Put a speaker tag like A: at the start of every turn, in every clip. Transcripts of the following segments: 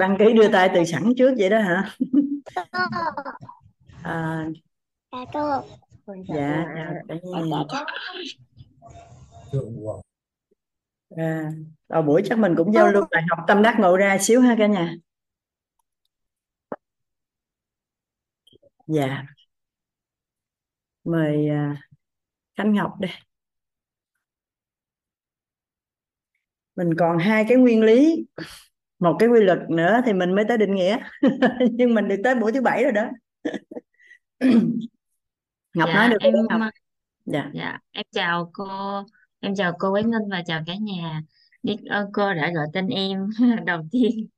A: Đăng ký đưa tay từ sẵn trước vậy đó hả? À,
B: Dạ cô.
A: dạ cả nhà à, đầu buổi chắc mình cũng giao lưu bài học tâm đắc ngộ ra xíu ha cả nhà. Dạ. Mời à, Khánh Ngọc đây mình còn hai cái nguyên lý một cái quy luật nữa thì mình mới tới định nghĩa. Nhưng mình được tới buổi thứ bảy rồi đó. Ngọc
C: dạ
A: nói được
C: em
A: không Ngọc? Dạ.
C: Dạ em chào cô em chào cô Quế Ngân và chào cả nhà. Biết ơn cô đã gọi tên em đầu tiên.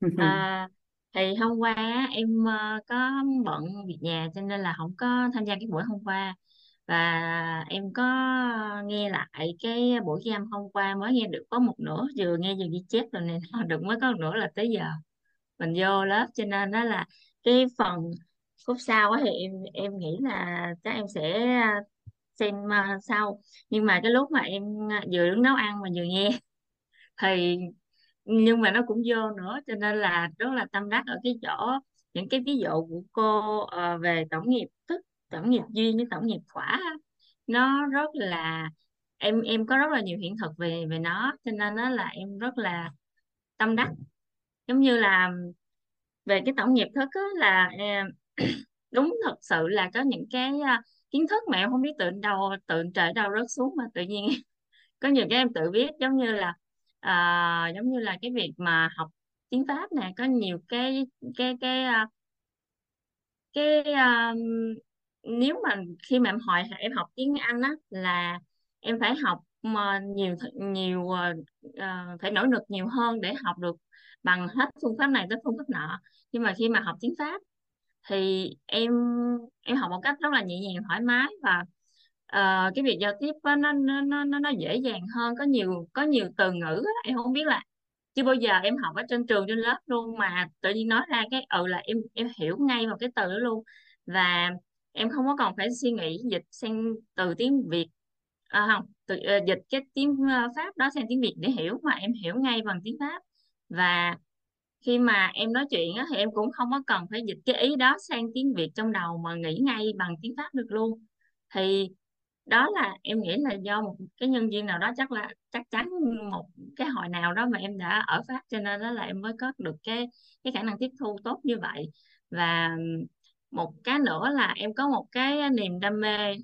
C: À, thì hôm qua em ờ, có bận việc nhà cho nên là không có tham gia cái buổi hôm qua và em có nghe lại cái buổi ghi âm hôm qua mới nghe được có một nửa, vừa nghe vừa ghi chép rồi nên được mới có một nửa là tới giờ. Mình vô lớp cho nên đó là cái phần khúc sau á thì em em nghĩ là chắc em sẽ xem ờ, sau. Nhưng mà cái lúc mà em ờ, vừa đứng nấu ăn mà vừa nghe thì nhưng mà nó cũng vô nữa, cho nên là rất là tâm đắc ở cái chỗ, những cái ví dụ của cô ờ, về tổng nghiệp thức tổng nghiệp duyên với tổng nghiệp quả nó rất là em em có rất là nhiều hiện thực về về nó cho nên nó là em rất là tâm đắc. Giống như là về cái tổng nghiệp thức á, là à, em, đúng thật sự là có những cái à, kiến thức mà em không biết tự đâu tự trời đâu rớt xuống mà tự nhiên có nhiều cái em tự biết. Giống như là à, giống như là cái việc mà học tiếng Pháp nè có nhiều cái cái cái cái, cái à, nếu mà khi mà em hỏi em học tiếng Anh á là em phải học mà nhiều nhiều uh, phải nỗ lực nhiều hơn để học được bằng hết phương pháp này tới phương pháp nọ nhưng mà khi mà học tiếng Pháp thì em em học một cách rất là nhẹ nhàng thoải mái và uh, cái việc giao tiếp nó nó nó nó nó dễ dàng hơn có nhiều có nhiều từ ngữ đó. em không biết là chưa bao giờ em học ở trên trường trên lớp luôn mà tự nhiên nói ra cái ừ là em em hiểu ngay vào cái từ đó luôn và em không có còn phải suy nghĩ dịch sang từ tiếng Việt. À, không từ, uh, dịch cái tiếng ờ, Pháp đó sang tiếng Việt để hiểu mà em hiểu ngay bằng tiếng Pháp. Và khi mà em nói chuyện á, thì em cũng không có cần phải dịch cái ý đó sang tiếng Việt trong đầu mà nghĩ ngay bằng tiếng Pháp được luôn. Thì đó là em nghĩ là do một cái nhân viên nào đó chắc là chắc chắn một cái hội nào đó mà em đã ở Pháp cho nên đó là em mới có được cái cái khả năng tiếp thu tốt như vậy. Và một cái nữa là em có một cái niềm đam mê.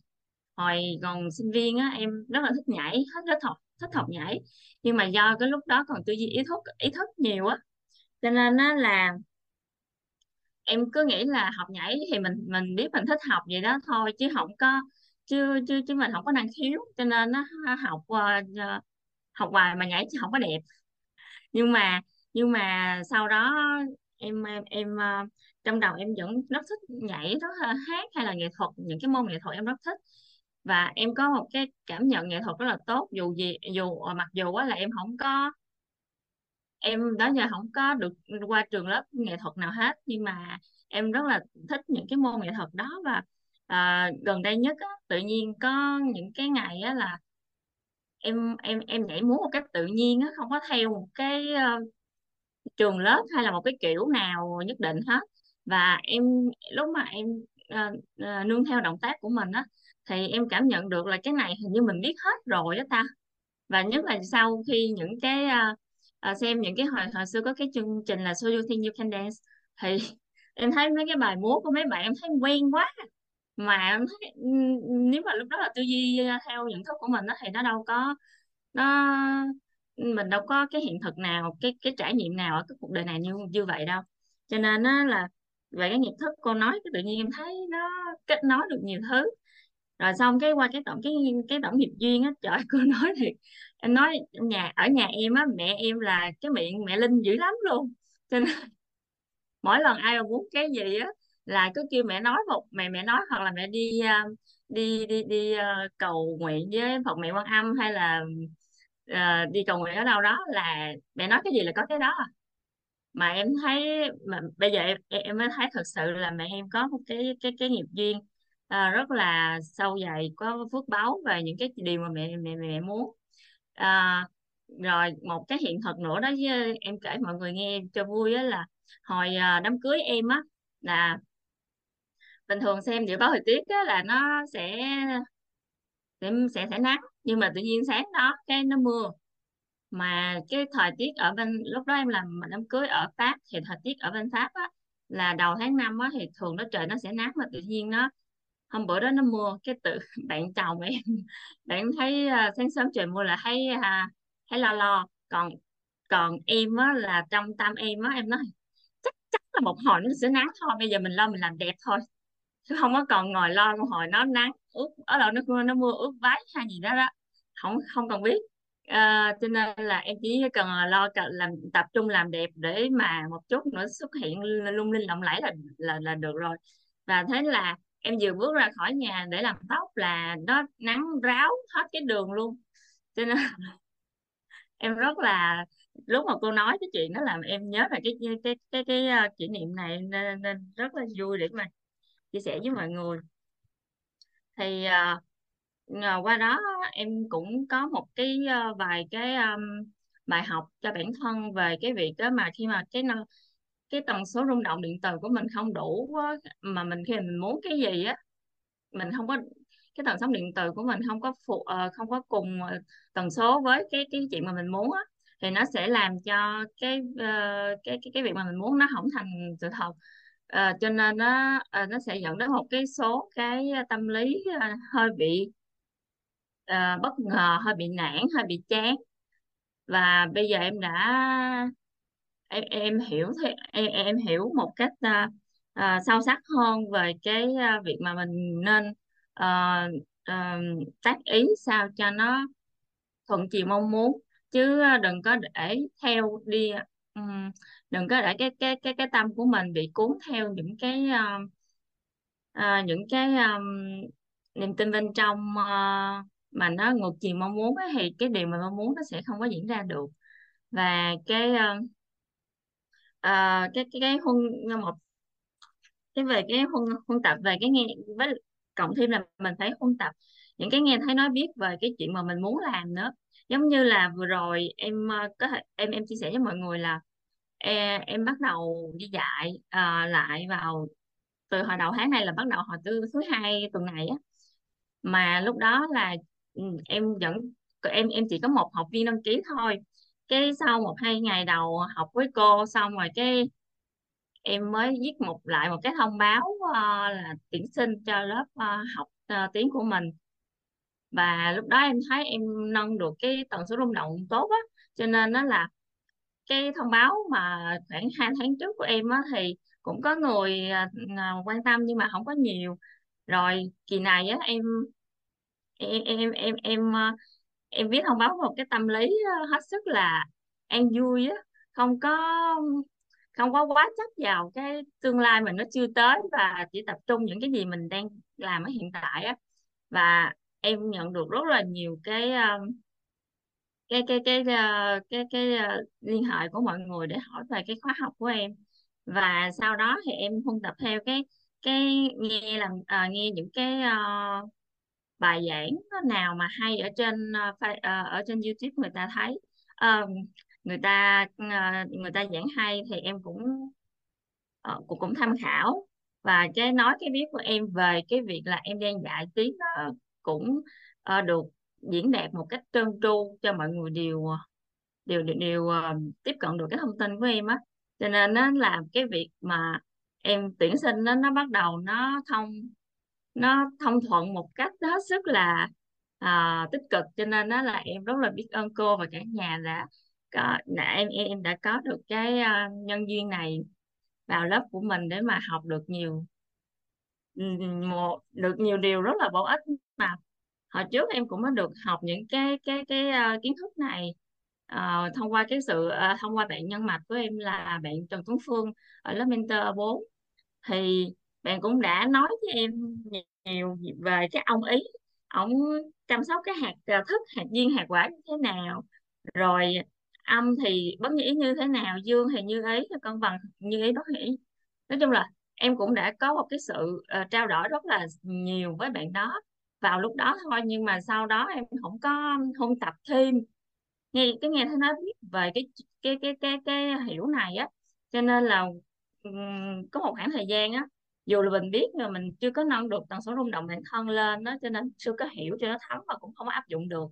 C: Hồi còn sinh viên á, em rất là thích nhảy, hết rất học, thích học nhảy. Nhưng mà do cái lúc đó còn tư duy ý thức ý thức nhiều á. Cho nên á là em cứ nghĩ là học nhảy thì mình mình biết mình thích học vậy đó thôi, chứ không có, chứ chứ chứ mình không có năng khiếu. Cho nên nó học ờ, ờ, học hoài mà nhảy chứ không có đẹp. Nhưng mà nhưng mà sau đó em em em ờ, trong đầu em vẫn rất thích nhảy rất là hát hay là nghệ thuật những cái môn nghệ thuật em rất thích. Và em có một cái cảm nhận nghệ thuật rất là tốt dù gì dù ờ, mặc dù là em không có em đó giờ không có được qua trường lớp nghệ thuật nào hết nhưng mà em rất là thích những cái môn nghệ thuật đó. Và à, gần đây nhất á, tự nhiên có những cái ngày á là em em em nhảy múa một cách tự nhiên á không có theo một cái uh, trường lớp hay là một cái kiểu nào nhất định hết và em lúc mà em ờ, ờ, nương theo động tác của mình á thì em cảm nhận được là cái này hình như mình biết hết rồi đó ta. Và nhất là sau khi những cái ờ, ờ, xem những cái hồi hồi xưa có cái chương trình là So You Think You Can Dance thì em thấy mấy cái bài múa của mấy bạn em thấy quen quá. Mà em thấy nếu mà lúc đó là tư duy ờ, theo nhận thức của mình đó, thì nó đâu có nó mình đâu có cái hiện thực nào cái cái trải nghiệm nào ở cái cuộc đời này như như vậy đâu. Cho nên á là về cái nghiệp thức cô nói cái tự nhiên em thấy nó kết nối được nhiều thứ. Rồi xong cái qua cái tổng cái cái tổng nghiệp duyên á trời cô nói thiệt. Em nói nhà ở nhà em á mẹ em là cái miệng mẹ Linh dữ lắm luôn. Cho nên mỗi lần ai mà muốn cái gì á là cứ kêu mẹ nói một mẹ mẹ nói hoặc là mẹ đi à, đi đi đi à, cầu nguyện với Phật mẹ Quan Âm hay là uh, đi cầu nguyện ở đâu đó là mẹ nói cái gì là có cái đó mà em thấy mà bây giờ em em mới thấy thật sự là mẹ em có một cái cái cái nghiệp duyên à, rất là sâu dày có phước báu về những cái điều mà mẹ mẹ mẹ muốn. À, rồi một cái hiện thực nữa đó với em kể mọi người nghe cho vui á là hồi ờ, đám cưới em á là bình thường xem dự báo thời tiết á là nó sẽ sẽ sẽ sẽ nắng nhưng mà tự nhiên sáng đó cái nó mưa mà cái thời tiết ở bên lúc đó em làm đám cưới ở Pháp thì thời tiết ở bên Pháp á là đầu tháng 5 á thì thường nó trời nó sẽ nắng mà tự nhiên nó hôm bữa đó nó mưa cái tự bạn chồng em bạn thấy uh, sáng sớm trời mưa là thấy uh, thấy lo lo. Còn còn em á là trong tâm em á em nói chắc chắc là một hồi nó sẽ nắng thôi bây giờ mình lo mình làm đẹp thôi. Chứ không có còn ngồi lo một hồi nó nắng ướt ở đâu nó nó mưa ướt váy hay gì đó đó không không cần biết à, cho nên là em chỉ cần ờ, lo cả- làm tập trung làm đẹp để mà một chút nữa xuất hiện lung linh lộng lẫy là là là được rồi. Và thế là em vừa bước ra khỏi nhà để làm tóc là nó nắng ráo hết cái đường luôn. Cho nên em rất là lúc mà cô nói cái chuyện đó làm em nhớ là cái cái cái cái, cái uh, kỷ niệm này nên, nên rất là vui để mà chia sẻ với mọi người. Thì uh, Nhờ qua đó em cũng có một cái ờ, vài cái um, bài học cho bản thân về cái việc đó mà khi mà cái cái tần số rung động điện từ của mình không đủ á, mà mình khi mình muốn cái gì á mình không có cái tần số điện từ của mình không có phụ ờ, không có cùng ờ, tần số với cái cái chuyện mà mình muốn á thì nó sẽ làm cho cái ờ, cái cái cái việc mà mình muốn nó không thành sự thật. Ờ, cho nên nó ờ, nó sẽ dẫn đến một cái số cái ờ, tâm lý ờ, hơi bị uh, bất ngờ hơi bị nản hơi bị chán. Và bây giờ em đã em em hiểu em, em hiểu một cách uh, uh, sâu sắc hơn về cái uh, việc mà mình nên uh, uh, tác ý sao cho nó thuận chiều mong muốn. Chứ đừng có để theo đi um, đừng có để cái cái cái cái tâm của mình bị cuốn theo những cái uh, uh, những cái um, niềm tin bên trong uh, mà nó ngược chiều mong muốn ấy, thì cái điều mà mong muốn nó sẽ không có diễn ra được. Và cái uh, cái cái cái huân một cái về cái huân huân tập về cái nghe với cộng thêm là mình phải huân tập. Những cái nghe thấy nói biết về cái chuyện mà mình muốn làm nữa. Giống như là vừa rồi em ờ, có thể em em chia sẻ với mọi người là em, em bắt đầu đi dạy uh, lại vào từ hồi đầu tháng này là bắt đầu hồi thứ thứ hai tuần này á. Mà lúc đó là ừ, em vẫn em em chỉ có một học viên đăng ký thôi. Cái sau một hai ngày đầu học với cô xong rồi cái em mới viết một lại một cái thông báo uh, là tuyển sinh cho lớp uh, học uh, tiếng của mình. Và lúc đó em thấy em nâng được cái tần số rung động tốt á cho nên nó là cái thông báo mà khoảng hai tháng trước của em á thì cũng có người uh, quan tâm nhưng mà không có nhiều. Rồi kỳ này á em em em em em ờ, em viết thông báo một cái tâm lý ờ, hết sức là an vui á. Không có không có quá chấp vào cái tương lai mình nó chưa tới và chỉ tập trung những cái gì mình đang làm ở hiện tại á. Và em nhận được rất là nhiều cái ờ, cái cái cái cái cái cái, liên hệ của mọi người để hỏi về cái khóa học của em. Và sau đó thì em huân tập theo cái cái nghe làm à, nghe những cái uh, bài giảng nào mà hay ở trên ờ, ờ ở trên YouTube người ta thấy. Uh, người ta ờ, người ta giảng hay thì em cũng ờ, cũng cũng tham khảo. Và cái nói cái biết của em về cái việc là em đang dạy tiếng đó cũng được diễn đạt một cách trơn tru cho mọi người đều đều đều, đều tiếp cận được cái thông tin của em á. Cho nên nó làm cái việc mà em tuyển sinh nó nó bắt đầu nó thông nó thông thuận một cách hết sức là à, tích cực cho nên đó là em rất là biết ơn cô và cả nhà đã có đã, em em đã có được cái uh, nhân duyên này vào lớp của mình để mà học được nhiều một được nhiều điều rất là bổ ích. Mà hồi trước em cũng đã được học những cái cái cái uh, kiến thức này uh, thông qua cái sự uh, thông qua bạn nhân mạch của em là bạn Trần Tuấn Phương ở lớp mentor 4 thì bạn cũng đã nói với em nhiều về cái ông ý. Ông chăm sóc cái hạt à, thức hạt viên hạt quả như thế nào. Rồi âm thì bất như ý như thế nào dương thì như ý cân bằng như ý bất ý nói chung là em cũng đã có một cái sự uh, trao đổi rất là nhiều với bạn đó vào lúc đó thôi nhưng mà sau đó em không có không tập thêm. Nghe cái nghe thấy nói biết về cái cái cái cái cái hiểu này á cho nên là um, có một khoảng thời gian á dù là mình biết là mình chưa có nâng được tần số rung động bản thân lên đó cho nên chưa có hiểu cho nó thấm và cũng không áp dụng được.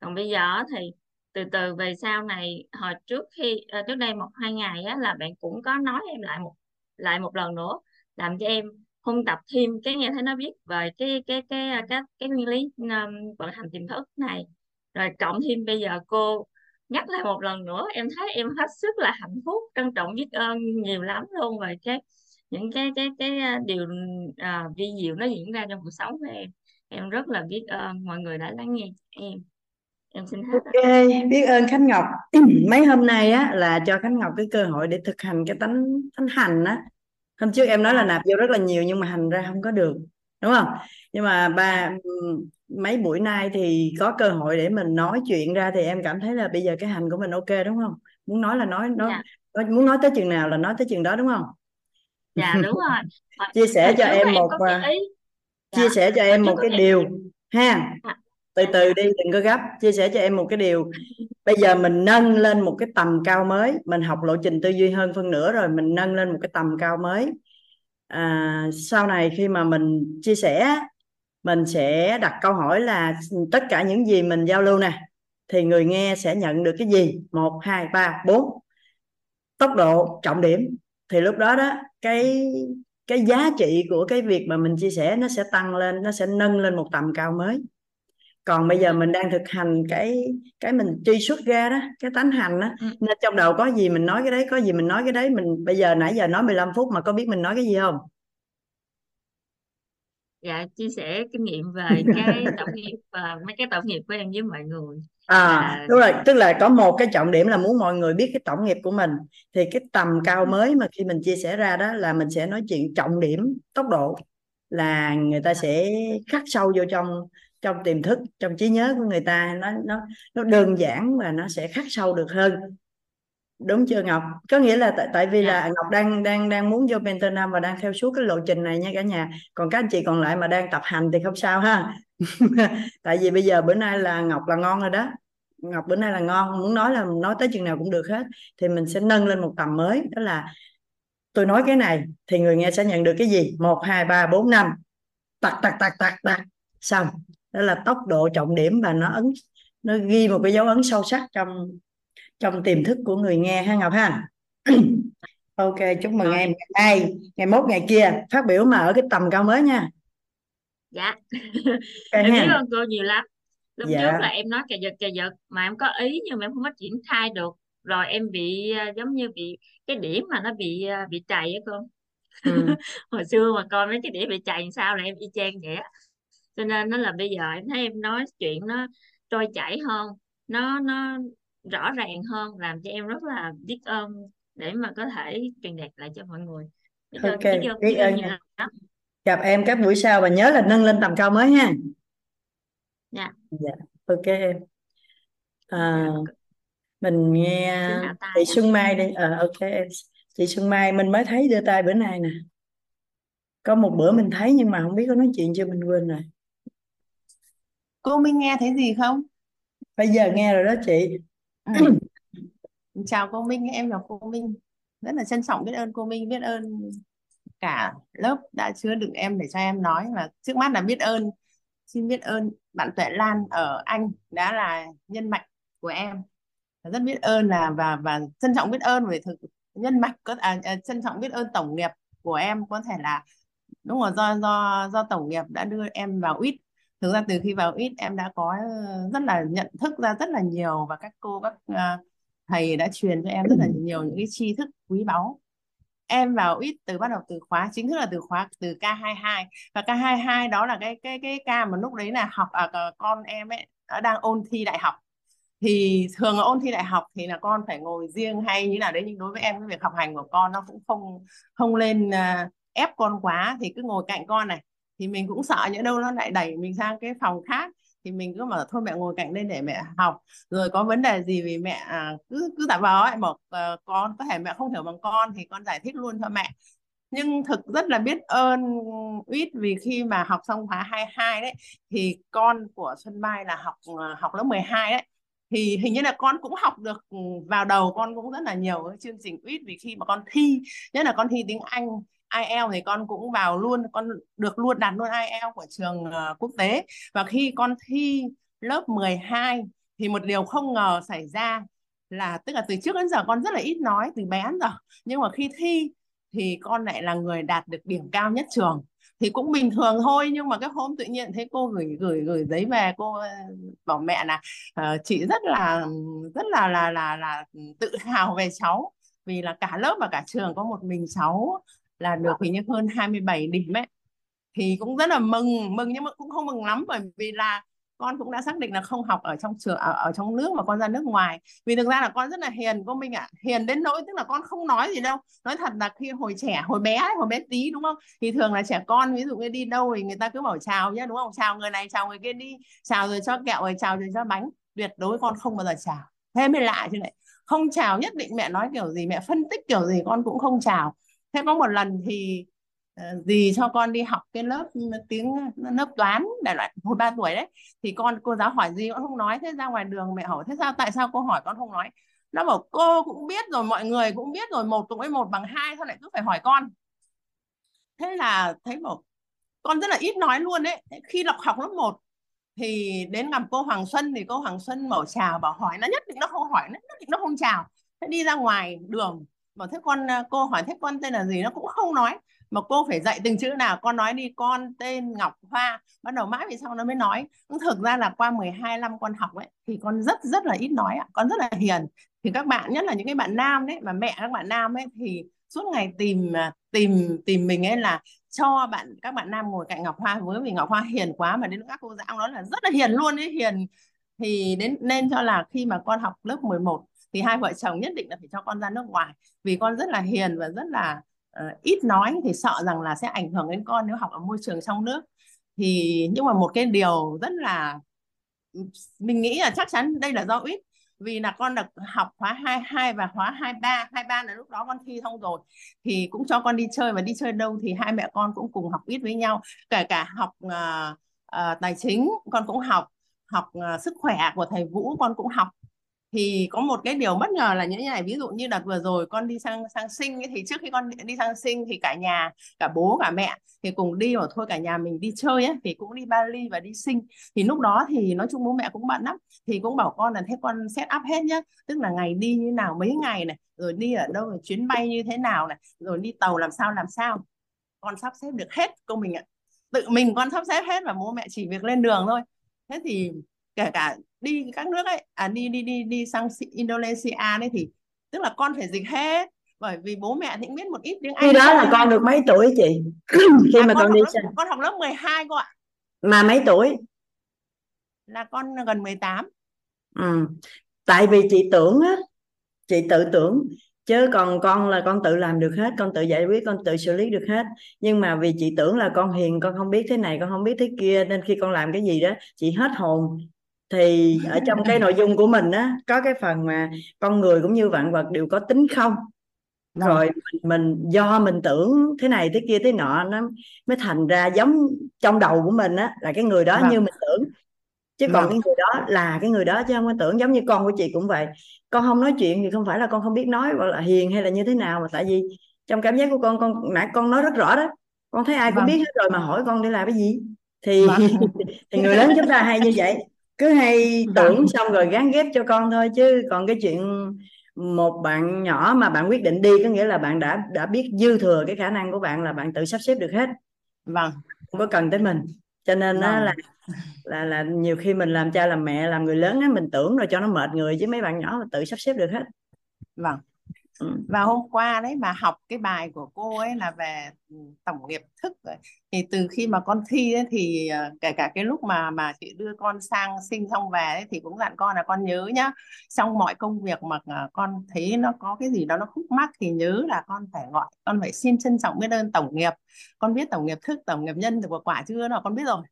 C: Còn bây giờ thì từ từ về sau này hồi trước khi à, trước đây một hai ngày á là bạn cũng có nói em lại một lại một lần nữa làm cho em huân tập thêm cái nghe thấy nó biết về cái cái cái ờ, cái cái, nguyên lý um, vận hành tiềm thức này. Rồi cộng thêm bây giờ cô nhắc lại một lần nữa em thấy em hết sức là hạnh phúc trân trọng biết ơn nhiều lắm luôn về cái những cái cái cái à, điều à, vi diệu nó diễn ra trong cuộc sống của em. Em rất là biết ơn mọi người đã lắng nghe em. Em xin hết
A: ok biết ơn Khánh Ngọc. Mấy hôm nay á là cho Khánh Ngọc cái cơ hội để thực hành cái tánh tánh hành á. Hôm trước em nói là nạp vô rất là nhiều nhưng mà hành ra không có được đúng không? Nhưng mà ba mấy buổi nay thì có cơ hội để mình nói chuyện ra thì em cảm thấy là bây giờ cái hành của mình ok đúng không? Muốn nói là nói nói,
C: dạ.
A: nói muốn nói tới chừng nào là nói tới chừng đó đúng không
C: dạ đúng rồi. Hồi,
A: chia sẻ
C: hồi
A: cho em
C: em
A: một
C: ý.
A: Chia
C: dạ
A: sẻ cho em một cái điều ha. Từ
C: dạ.
A: Từ
C: dạ
A: đi đừng có gấp. Chia sẻ cho em một cái điều. Bây giờ mình nâng lên một cái tầm cao mới. Mình học lộ trình tư duy hơn phân nửa rồi mình nâng lên một cái tầm cao mới. À, sau này khi mà mình chia sẻ mình sẽ đặt câu hỏi là tất cả những gì mình giao lưu nè thì người nghe sẽ nhận được cái gì? Một hai ba bốn. Tốc độ trọng điểm thì lúc đó đó cái cái giá trị của cái việc mà mình chia sẻ nó sẽ tăng lên nó sẽ nâng lên một tầm cao mới. Còn bây giờ
C: dạ
A: mình đang thực hành cái cái mình truy xuất ra đó cái tánh hành đó
C: ừ.
A: nên trong đầu có gì mình nói cái đấy có gì mình nói cái đấy mình bây giờ nãy giờ nói 15 phút mà có biết mình nói cái gì không?
C: Dạ chia sẻ kinh nghiệm về cái tổng nghiệp và mấy cái tổng nghiệp của em với mọi người
A: à
C: là
A: đúng rồi. tức là có một cái trọng điểm là muốn mọi người biết cái tổng nghiệp của mình. Thì cái tầm cao mới mà khi mình chia sẻ ra đó là mình sẽ nói chuyện trọng điểm tốc độ là người ta sẽ khắc sâu vô trong trong tiềm thức trong trí nhớ của người ta. Nó nó nó đơn giản và nó sẽ khắc sâu được hơn đúng chưa Ngọc? Có nghĩa là tại, tại vì
C: dạ.
A: là Ngọc đang đang đang muốn vô mentor năm và đang theo suốt cái lộ trình này nha cả nhà. Còn các anh chị còn lại mà đang tập hành thì không sao ha. Tại vì bây giờ bữa nay là Ngọc là ngon rồi đó. Ngọc bữa nay là ngon muốn nói là nói tới chừng nào cũng được hết. Thì mình sẽ nâng lên một tầm mới đó là tôi nói cái này thì người nghe sẽ nhận được cái gì? Một hai ba bốn năm. Tặc tặc tặc tặc tặc. Xong. Đó là tốc độ trọng điểm và nó ấn nó ghi một cái dấu ấn sâu sắc trong trong tiềm thức của người nghe ha Ngọc ha? Ok chúc mừng em ngày ngày mốt ngày kia phát biểu mà ở cái tầm cao mới nha.
C: Dạ.
A: Ok
C: em biết ơn cô nhiều lắm. Lúc trước là
A: dạ
C: em nói cà giật cà giật mà em có ý nhưng mà em không có triển khai được. Rồi em bị à, giống như bị cái đĩa mà nó bị à, bị trầy á cô.
A: Ừ.
C: hồi xưa mà coi mấy cái đĩa bị làm sao là em y chang vậy á. Cho nên nó là bây giờ em thấy em nói chuyện nó trôi chảy hơn. Nó nó rõ ràng hơn làm cho em rất là biết ơn để mà có thể truyền đạt lại cho mọi người. Biết
A: ok
C: ơn biết ơn
A: biết
C: ơn
A: nha gặp em các buổi sau và nhớ là nâng lên tầm cao mới ha.
C: Dạ.
A: Dạ ok em. À, mình nghe chị Xuân Mai đi ờ ok em. Chị Xuân Mai mình mới thấy đưa tay bữa nay nè. Có một bữa mình thấy nhưng mà không biết có nói chuyện chưa mình quên rồi.
B: Cô Minh nghe thấy gì không?
A: bây giờ nghe rồi đó chị
B: Ừ. Chào cô Minh, em là cô Minh. Rất là trân trọng biết ơn cô Minh, biết ơn cả lớp đã chứa đựng em để cho em nói và trước mắt là biết ơn xin biết ơn bạn Tuệ Lan ở Anh đã là nhân mạch của em. Rất biết ơn là và và trân trọng biết ơn về thực nhân mạch có à, à, trân trọng biết ơn tổng nghiệp của em có thể là đúng rồi do do do tổng nghiệp đã đưa em vào ít thực ra từ khi vào UIT em đã có ờ, rất là nhận thức ra rất là nhiều và các cô các ờ, thầy đã truyền cho em rất là nhiều những cái tri thức quý báu. Em vào UIT từ bắt đầu từ khóa chính thức là từ khóa từ K22 và K22 đó là cái cái cái ca mà lúc đấy là học à, con em ấy đang ôn thi đại học. Thì thường là ôn thi đại học thì là con phải ngồi riêng hay như nào đấy nhưng đối với em cái việc học hành của con nó cũng không không lên uh, ép con quá thì cứ ngồi cạnh con này thì mình cũng sợ nhỡ đâu nó lại đẩy mình sang cái phòng khác. Thì mình cứ bảo thôi mẹ ngồi cạnh đây để mẹ học. Rồi có vấn đề gì vì mẹ à, cứ cứ giả vờ ấy bảo uh, con có thể mẹ không hiểu bằng con thì con giải thích luôn cho mẹ. Nhưng thực rất là biết ơn Uyết vì khi mà học xong khóa 22 đấy thì con của Xuân Mai là học ờ, học lớp 12 đấy. Thì hình như là con cũng học được ừ, vào đầu con cũng rất là nhiều chương trình quýt vì khi mà con thi nhất là con thi tiếng Anh. IELTS thì con cũng vào luôn con được luôn đạt luôn IELTS của trường uh, quốc tế. Và khi con thi lớp 12 thì một điều không ngờ xảy ra là tức là từ trước đến giờ con rất là ít nói từ bé đến giờ. Nhưng mà khi thi thì con lại là người đạt được điểm cao nhất trường. Thì cũng bình thường thôi nhưng mà cái hôm tự nhiên thấy cô gửi gửi gửi giấy về cô ờ, bảo mẹ là uh, chị rất là rất là là là là tự hào về cháu. Vì là cả lớp và cả trường có một mình cháu là được hình như hơn 27 điểm ấy. Thì cũng rất là mừng mừng nhưng mà cũng không mừng lắm bởi vì là con cũng đã xác định là không học ở trong trường ở, ở trong nước mà con ra nước ngoài. Vì thực ra là con rất là hiền cô Minh ạ. À. hiền đến nỗi tức là con không nói gì đâu. Nói thật là khi hồi trẻ hồi bé hồi bé tí đúng không? Thì thường là trẻ con ví dụ như đi đâu thì người ta cứ bảo chào nhá đúng không? Chào người này chào người kia đi. Chào rồi cho kẹo rồi chào rồi cho bánh. Tuyệt đối con không bao giờ chào. Thế mới lạ chứ này không chào nhất định mẹ nói kiểu gì mẹ phân tích kiểu gì con cũng không chào thế có một lần thì ờ, gì cho con đi học cái lớp tiếng lớp toán đại loại hồi 3 tuổi đấy, thì con, cô giáo hỏi gì con không nói, thế ra ngoài đường? Mẹ hỏi, thế sao, tại sao cô hỏi con không nói? Nó bảo, cô cũng biết rồi, mọi người cũng biết rồi, một cộng với một bằng hai, sao lại cứ phải hỏi con? Thế là thấy bảo, con rất là ít nói luôn đấy. Khi đọc học lớp 1 thì đến gặp cô Hoàng Xuân thì cô Hoàng Xuân mở chào, bảo hỏi, nó nhất định nó không hỏi, nó nhất định nó không chào. Thế đi ra ngoài đường mà thế con à, cô hỏi thế con tên là gì nó cũng không nói. Mà cô phải dạy từng chữ nào, con nói đi, con tên Ngọc Hoa. Bắt đầu mãi về sau nó mới nói. Thực ra là qua 12 năm con học ấy, thì con rất rất là ít nói ạ. Con rất là hiền. Thì các bạn, nhất là những cái bạn nam đấy, mà mẹ các bạn nam ấy, thì suốt ngày tìm à, tìm tìm mình ấy là cho bạn, các bạn nam ngồi cạnh Ngọc Hoa. Với vì Ngọc Hoa hiền quá mà đến các cô giáo nói là rất là hiền luôn ấy, hiền. Thì đến, nên cho là khi mà con học lớp 11 thì hai vợ chồng nhất định là phải cho con ra nước ngoài. Vì con rất là hiền và rất là uh, ít nói thì sợ rằng là sẽ ảnh hưởng đến con nếu học ở môi trường trong nước. Thì nhưng mà một cái điều rất là mình nghĩ là chắc chắn đây là do ít vì là con được học khóa 22 và khóa 23 23 là lúc đó con thi xong rồi. Thì cũng cho con đi chơi và đi chơi đâu thì hai mẹ con cũng cùng học ít với nhau. Kể cả học uh, uh, tài chính con cũng học học uh, sức khỏe của thầy Vũ con cũng học thì có một cái điều bất ngờ là như thế này ví dụ như đợt vừa rồi con đi sang sang sinh ấy, thì trước khi con đi sang sinh thì cả nhà cả bố cả mẹ thì cùng đi mà thôi cả nhà mình đi chơi ấy thì cũng đi Bali và đi sinh. Thì lúc đó thì nói chung bố mẹ cũng bận lắm thì cũng bảo con là thế con set up hết nhá tức là ngày đi như nào mấy ngày này rồi đi ở đâu rồi chuyến bay như thế nào này rồi đi tàu làm sao làm sao. Con sắp xếp được hết cô mình ạ. Tự mình con sắp xếp hết và bố mẹ chỉ việc lên đường thôi. Thế thì kể cả đi các nước ấy à đi đi đi đi sang Indonesia đấy thì tức là con phải dịch hết. Bởi vì bố mẹ thì cũng biết một ít tiếng Anh
A: khi đó là con được mấy tuổi chị? Khi à, mà con, con đi
B: sang con học lớp 12 cô ạ.
A: Mà mấy tuổi?
B: Là con gần 18
A: ừ. tại vì chị tưởng á chị tự tưởng chứ còn con là con tự làm được hết con tự giải quyết con tự xử lý được hết. Nhưng mà vì chị tưởng là con hiền con không biết thế này con không biết thế kia nên khi con làm cái gì đó chị hết hồn thì ở trong cái nội dung của mình á có cái phần mà con người cũng như vạn vật đều có tính không vâng. rồi mình, mình do mình tưởng thế này thế kia thế nọ nó mới thành ra giống trong đầu của mình á là cái người đó vâng. như mình tưởng chứ còn vâng. cái người đó là cái người đó chứ không có tưởng giống như con của chị cũng vậy con không nói chuyện thì không phải là con không biết nói hoặc là hiền hay là như thế nào mà tại vì trong cảm giác của con con nãy con nói rất rõ đó con thấy ai cũng vâng. biết hết rồi mà hỏi con để làm cái gì thì thì người lớn chúng ta hay như vậy cứ hay tưởng xong rồi gán ghép cho con thôi chứ còn cái chuyện một bạn nhỏ mà bạn quyết định đi có nghĩa là bạn đã đã biết dư thừa cái khả năng của bạn là bạn tự sắp xếp được hết.
B: Vâng.
A: Không có cần tới mình. Cho nên vâng. là là là nhiều khi mình làm cha làm mẹ làm người lớn á mình tưởng rồi cho nó mệt người chứ mấy bạn nhỏ mà tự sắp xếp được hết.
B: Vâng ừ. và hôm qua đấy mà học cái bài của cô ấy là về ừ, tổng nghiệp thức rồi. Thì từ khi mà con thi ấy, thì ờ, kể cả cái lúc mà mà chị đưa con sang sinh xong về ấy, thì cũng dặn con là con nhớ nhá. Trong mọi công việc mà ờ, con thấy nó có cái gì đó nó khúc mắc thì nhớ là con phải gọi con phải xin trân trọng biết ơn tổng nghiệp. Con biết tổng nghiệp thức tổng nghiệp nhân được quả chưa nào con biết rồi.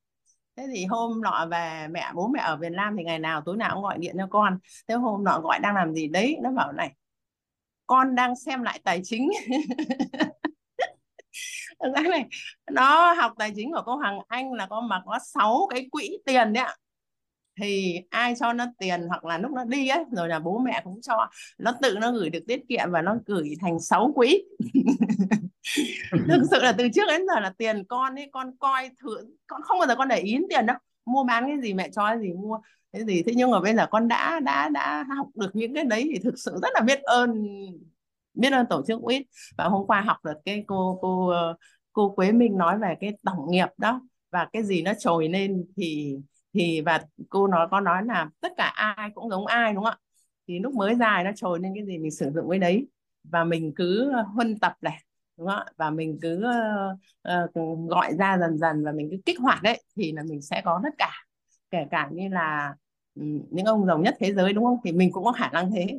B: Thế thì hôm nọ về mẹ bố mẹ ở Việt Nam thì ngày nào tối nào cũng gọi điện cho con. Thế hôm nọ gọi đang làm gì đấy nó bảo này con đang xem lại tài chính. Này nó học tài chính của cô Hằng Anh là con mà có 6 cái quỹ tiền đấy ạ. Thì ai cho nó tiền hoặc là lúc nó đi ấy rồi là bố mẹ cũng cho. Nó tự nó gửi được tiết kiệm và nó gửi thành 6 quỹ. Thực sự là từ trước đến giờ là tiền con ấy con coi thử con không bao giờ con để ý tiền đâu. Mua bán cái gì mẹ cho cái gì mua thế gì thế nhưng mà bây giờ con đã đã đã học được những cái đấy thì thực sự rất là biết ơn biết ơn tổ chức quýt và hôm qua học được cái cô cô ờ, cô Quế Minh nói về cái tổng nghiệp đó và cái gì nó trồi lên thì thì và cô nói có nói là tất cả ai cũng giống ai đúng không ạ? Thì lúc mới dài nó trồi lên cái gì mình sử dụng cái đấy. Và mình cứ huân tập này đúng không ạ? Và mình cứ uh, uh, gọi ra dần dần và mình cứ kích hoạt đấy thì là mình sẽ có tất cả kể cả như là những ông giàu nhất thế giới đúng không? Thì mình cũng có khả năng thế.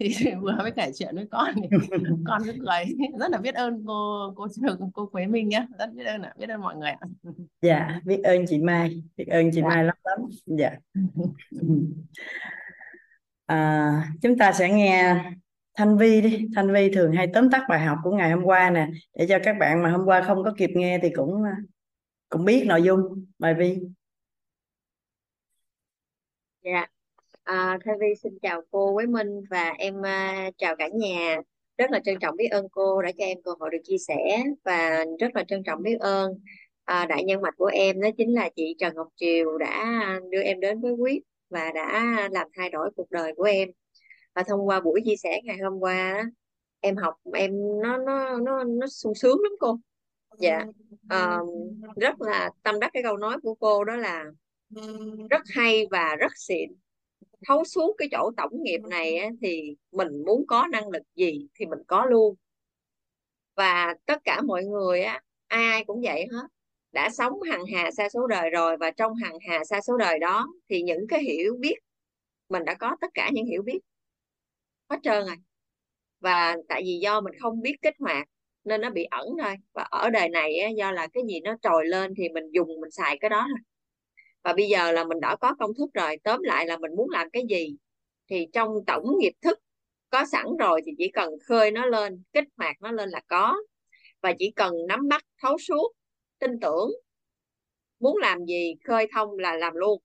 B: Thì, thì vừa mới kể chuyện với con thì con cứ cười. Rất là biết ơn cô cô cô Quế Minh nhé rất biết ơn ạ biết ơn mọi người ạ.
A: Dạ biết ơn chị Mai biết ơn chị dạ. Mai lắm lắm. Dạ. À, chúng ta sẽ nghe Thanh Vi đi. Thanh Vi thường hay tóm tắt bài học của ngày hôm qua nè để cho các bạn mà hôm qua không có kịp nghe thì cũng cũng biết nội dung bài Vi
D: Dạ, à, Thay Vi xin chào cô Quế Minh và em à, chào cả nhà. Rất là trân trọng biết ơn cô đã cho em cơ hội được chia sẻ và rất là trân trọng biết ơn à, đại nhân mạch của em đó chính là chị Trần Ngọc Triều đã đưa em đến với Quyết và đã làm thay đổi cuộc đời của em. Và thông qua buổi chia sẻ ngày hôm qua em học em nó nó nó nó sung sướng lắm cô. Dạ, à, rất là tâm đắc cái câu nói của cô đó là rất hay và rất xịn. Thấu suốt cái chỗ tổng nghiệp này á, thì mình muốn có năng lực gì thì mình có luôn. Và tất cả mọi người á ai ai cũng vậy hết. Đã sống hằng hà xa số đời rồi và trong hằng hà xa số đời đó thì những cái hiểu biết mình đã có tất cả những hiểu biết. Hết trơn rồi. Và tại vì do mình không biết kích hoạt nên nó bị ẩn thôi. Và ở đời này á, do là cái gì nó trồi lên thì mình dùng mình xài cái đó thôi và bây giờ là mình đã có công thức rồi. Tóm lại là mình muốn làm cái gì thì trong tổng nghiệp thức có sẵn rồi thì chỉ cần khơi nó lên, kích hoạt nó lên là có. Và chỉ cần nắm bắt, thấu suốt, tin tưởng, muốn làm gì, khơi thông là làm luôn.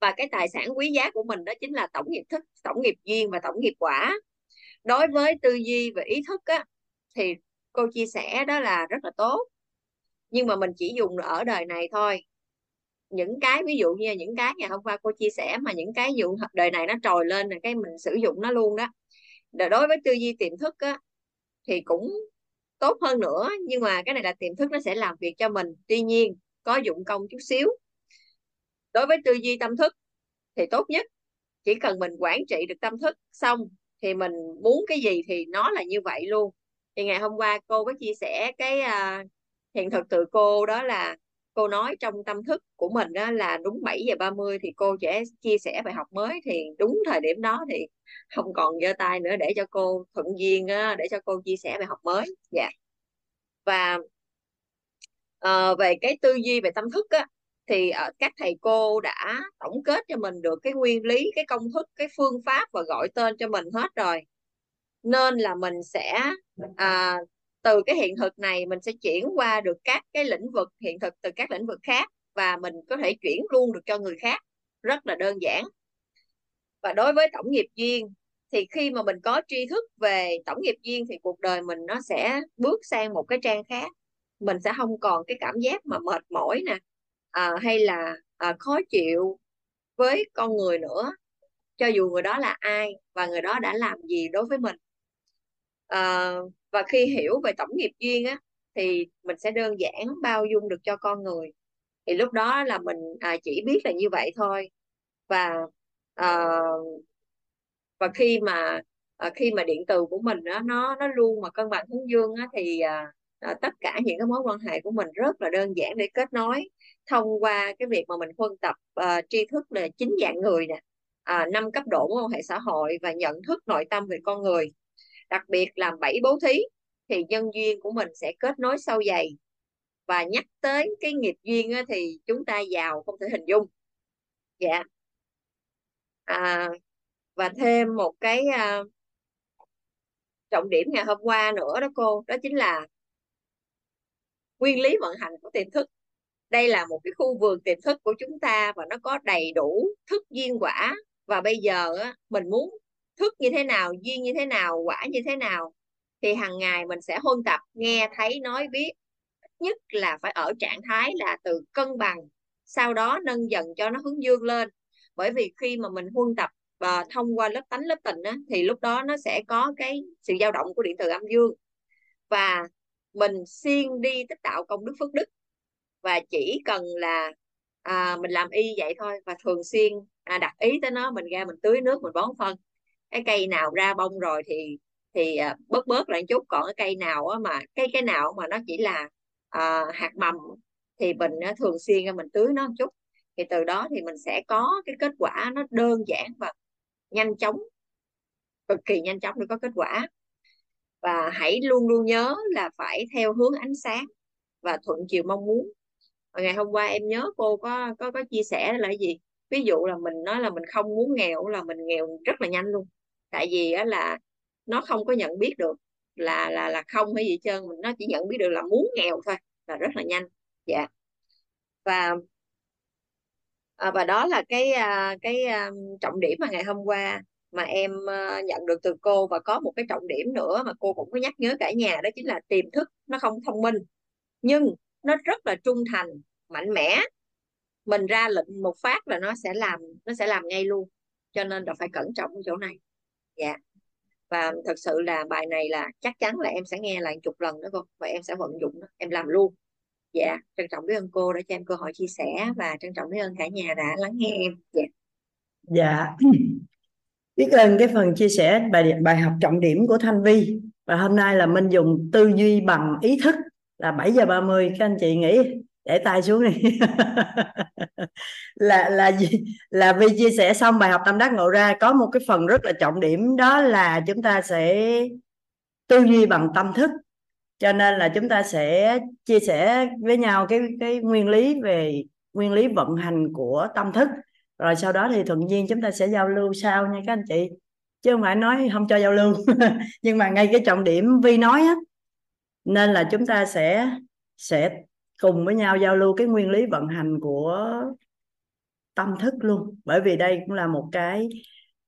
D: Và cái tài sản quý giá của mình đó chính là tổng nghiệp thức, tổng nghiệp duyên và tổng nghiệp quả. Đối với tư duy và ý thức á, thì cô chia sẻ đó là rất là tốt. Nhưng mà mình chỉ dùng ở đời này thôi những cái ví dụ như những cái ngày hôm qua cô chia sẻ mà những cái dụ đời này nó trồi lên là cái mình sử dụng nó luôn đó. Đối với tư duy tiềm thức á, thì cũng tốt hơn nữa nhưng mà cái này là tiềm thức nó sẽ làm việc cho mình. Tuy nhiên có dụng công chút xíu. Đối với tư duy tâm thức thì tốt nhất chỉ cần mình quản trị được tâm thức xong thì mình muốn cái gì thì nó là như vậy luôn. Thì ngày hôm qua cô có chia sẻ cái uh, hiện thực từ cô đó là cô nói trong tâm thức của mình đó là đúng 7 giờ 30 thì cô sẽ chia sẻ bài học mới thì đúng thời điểm đó thì không còn giơ tay nữa để cho cô thuận duyên đó, để cho cô chia sẻ bài học mới dạ yeah. và uh, về cái tư duy về tâm thức á, thì uh, các thầy cô đã tổng kết cho mình được cái nguyên lý cái công thức cái phương pháp và gọi tên cho mình hết rồi nên là mình sẽ uh, từ cái hiện thực này mình sẽ chuyển qua được các cái lĩnh vực hiện thực từ các lĩnh vực khác và mình có thể chuyển luôn được cho người khác. Rất là đơn giản. Và đối với tổng nghiệp duyên thì khi mà mình có tri thức về tổng nghiệp duyên thì cuộc đời mình nó sẽ bước sang một cái trang khác. Mình sẽ không còn cái cảm giác mà mệt mỏi nè à, hay là à, khó chịu với con người nữa. Cho dù người đó là ai và người đó đã làm gì đối với mình. À, và khi hiểu về tổng nghiệp duyên á thì mình sẽ đơn giản bao dung được cho con người. Thì lúc đó là mình à, chỉ biết là như vậy thôi. Và à, và khi mà à, khi mà điện từ của mình á, nó nó luôn mà cân bằng hướng dương á, thì à, à, tất cả những cái mối quan hệ của mình rất là đơn giản để kết nối thông qua cái việc mà mình phân tập à, tri thức là chín dạng người nè à, năm cấp độ mối quan hệ xã hội và nhận thức nội tâm về con người đặc biệt làm bảy bố thí thì nhân duyên của mình sẽ kết nối sâu dày. Và nhắc tới cái nghiệp duyên á, thì chúng ta giàu không thể hình dung. Dạ. À, và thêm một cái à, trọng điểm ngày hôm qua nữa đó cô đó chính là nguyên lý vận hành của tiềm thức. Đây là một cái khu vườn tiềm thức của chúng ta và nó có đầy đủ thức duyên quả. Và bây giờ á, mình muốn thức như thế nào duyên như thế nào quả như thế nào thì hàng ngày mình sẽ huân tập nghe thấy nói biết nhất là phải ở trạng thái là từ cân bằng sau đó nâng dần cho nó hướng dương lên. Bởi vì khi mà mình huân tập và thông qua lớp tánh lớp tình á, thì lúc đó nó sẽ có cái sự dao động của điện từ âm dương. Và mình siêng đi tích tạo công đức phước đức. Và chỉ cần là à, mình làm y vậy thôi và thường xuyên à, đặt ý tới nó mình ra mình tưới nước mình bón phân cái cây nào ra bông rồi thì thì à, bớt bớt lại chút. Còn cái cây nào á mà cái cái nào mà nó chỉ là uh, hạt mầm thì mình thường xuyên mình tưới nó một chút. Thì từ đó thì mình sẽ có cái kết quả nó đơn giản và nhanh chóng cực kỳ nhanh chóng để có kết quả. Và hãy luôn luôn nhớ là phải theo hướng ánh sáng và thuận chiều mong muốn. Và ngày hôm qua em nhớ cô có có có chia sẻ là cái gì? Ví dụ là mình nói là mình không muốn nghèo là mình nghèo rất là nhanh luôn tại vì á là nó không có nhận biết được là là là không hay gì trơn mình nó chỉ nhận biết được là muốn nghèo thôi là rất là nhanh. Dạ. Và à, và đó là cái à, cái à, trọng điểm mà ngày hôm qua mà em à, nhận được từ cô. Và có một cái trọng điểm nữa mà cô cũng có nhắc nhớ cả nhà đó chính là tiềm thức nó không thông minh. Nhưng nó rất là trung thành mạnh mẽ. Mình ra lệnh một phát là nó sẽ làm nó sẽ làm ngay luôn. Cho nên là phải cẩn trọng ở chỗ này dạ. Và thật sự là bài này là chắc chắn là em sẽ nghe lại chục lần đó cô, và em sẽ vận dụng đó. em làm luôn. Dạ trân trọng biết ơn cô đã cho em cơ hội chia sẻ và trân trọng biết ơn cả nhà đã lắng nghe em. Dạ.
A: Dạ. Biết ơn cái phần chia sẻ bài bài học trọng điểm của Thanh Vi. Và hôm nay là Minh dùng tư duy bằng ý thức là 7 giờ 30 các anh chị nghĩ để tay xuống đi. Là là gì? Là Vi chia sẻ xong bài học tâm đắc ngộ ra, có một cái phần rất là trọng điểm, đó là chúng ta sẽ tư duy bằng tâm thức. Cho nên là chúng ta sẽ chia sẻ với nhau cái cái nguyên lý về nguyên lý vận hành của tâm thức. Rồi sau đó thì thuận nhiên chúng ta sẽ giao lưu sau nha các anh chị. Chứ không phải nói không cho giao lưu. Nhưng mà ngay cái trọng điểm vi nói á, nên là chúng ta sẽ sẽ cùng với nhau giao lưu cái nguyên lý vận hành của tâm thức luôn. Bởi vì đây cũng là một cái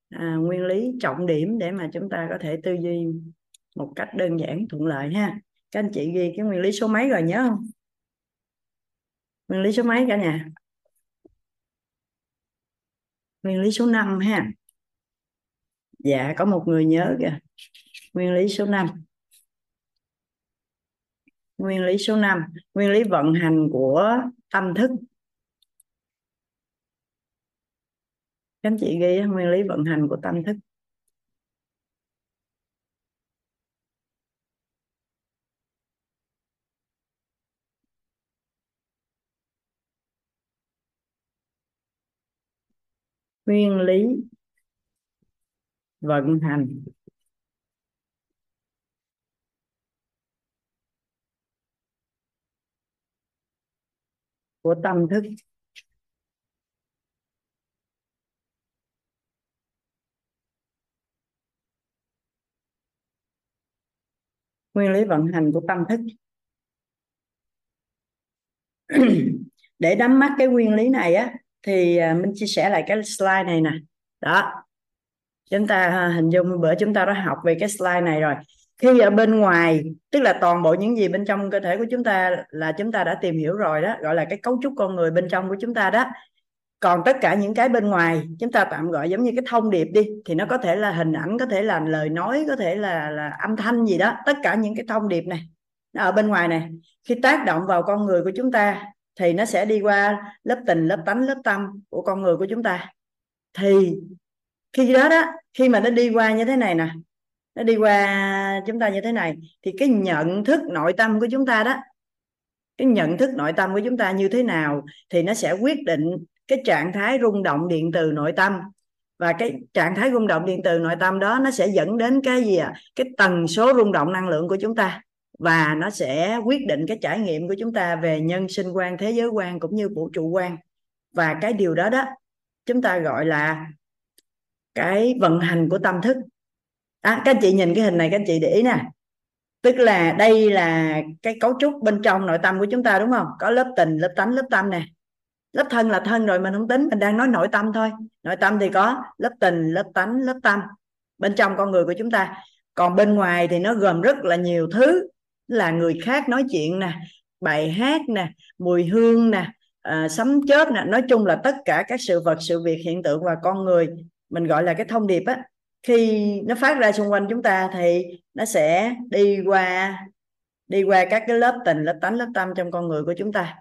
A: à, nguyên lý trọng điểm để mà chúng ta có thể tư duy một cách đơn giản thuận lợi ha. Các anh chị ghi cái nguyên lý số mấy rồi nhớ không? Nguyên lý số mấy cả nhà? Nguyên lý số 5 ha. Dạ có một người nhớ kìa. Nguyên lý số 5 nguyên lý số 5 nguyên lý vận hành của tâm thức. Các anh chị ghi nguyên lý vận hành của tâm thức. Nguyên lý vận hành. Của tâm thức. Nguyên lý vận hành của tâm thức. Để nắm mắt cái nguyên lý này á, thì à, mình chia sẻ lại cái slide này nè. Đó. Chúng ta à, hình dung bữa chúng ta đã học về cái slide này rồi khi ở bên ngoài, tức là toàn bộ những gì bên trong cơ thể của chúng ta là chúng ta đã tìm hiểu rồi đó, gọi là cái cấu trúc con người bên trong của chúng ta đó. Còn tất cả những cái bên ngoài, chúng ta tạm gọi giống như cái thông điệp đi, thì nó có thể là hình ảnh, có thể là lời nói, có thể là là âm thanh gì đó. Tất cả những cái thông điệp này, nó ở bên ngoài này. Khi tác động vào con người của chúng ta, thì nó sẽ đi qua lớp tình, lớp tánh, lớp tâm của con người của chúng ta. Thì khi đó đó, khi mà nó đi qua như thế này nè nó đi qua chúng ta như thế này. Thì cái nhận thức nội tâm của chúng ta đó, cái nhận thức nội tâm của chúng ta như thế nào thì nó sẽ quyết định cái trạng thái rung động điện từ nội tâm. Và cái trạng thái rung động điện từ nội tâm đó, nó sẽ dẫn đến cái gì ạ? À? cái tần số rung động năng lượng của chúng ta. Và nó sẽ quyết định cái trải nghiệm của chúng ta về nhân sinh quan, thế giới quan cũng như vũ trụ quan. Và cái điều đó đó, chúng ta gọi là cái vận hành của tâm thức à, các anh chị nhìn cái hình này các anh chị để ý nè. Tức là đây là cái cấu trúc bên trong nội tâm của chúng ta đúng không? Có lớp tình lớp tánh lớp tâm nè. Lớp thân là thân rồi mình không tính mình đang nói nội tâm thôi. Nội tâm thì có lớp tình lớp tánh lớp tâm bên trong con người của chúng ta. Còn bên ngoài thì nó gồm rất là nhiều thứ. Là người khác nói chuyện nè bài hát nè mùi hương nè à, sấm chớp nè. Nói chung là tất cả các sự vật sự việc hiện tượng và con người mình gọi là cái thông điệp á khi nó phát ra xung quanh chúng ta thì nó sẽ đi qua đi qua các cái lớp tình, lớp tánh, lớp tâm trong con người của chúng ta.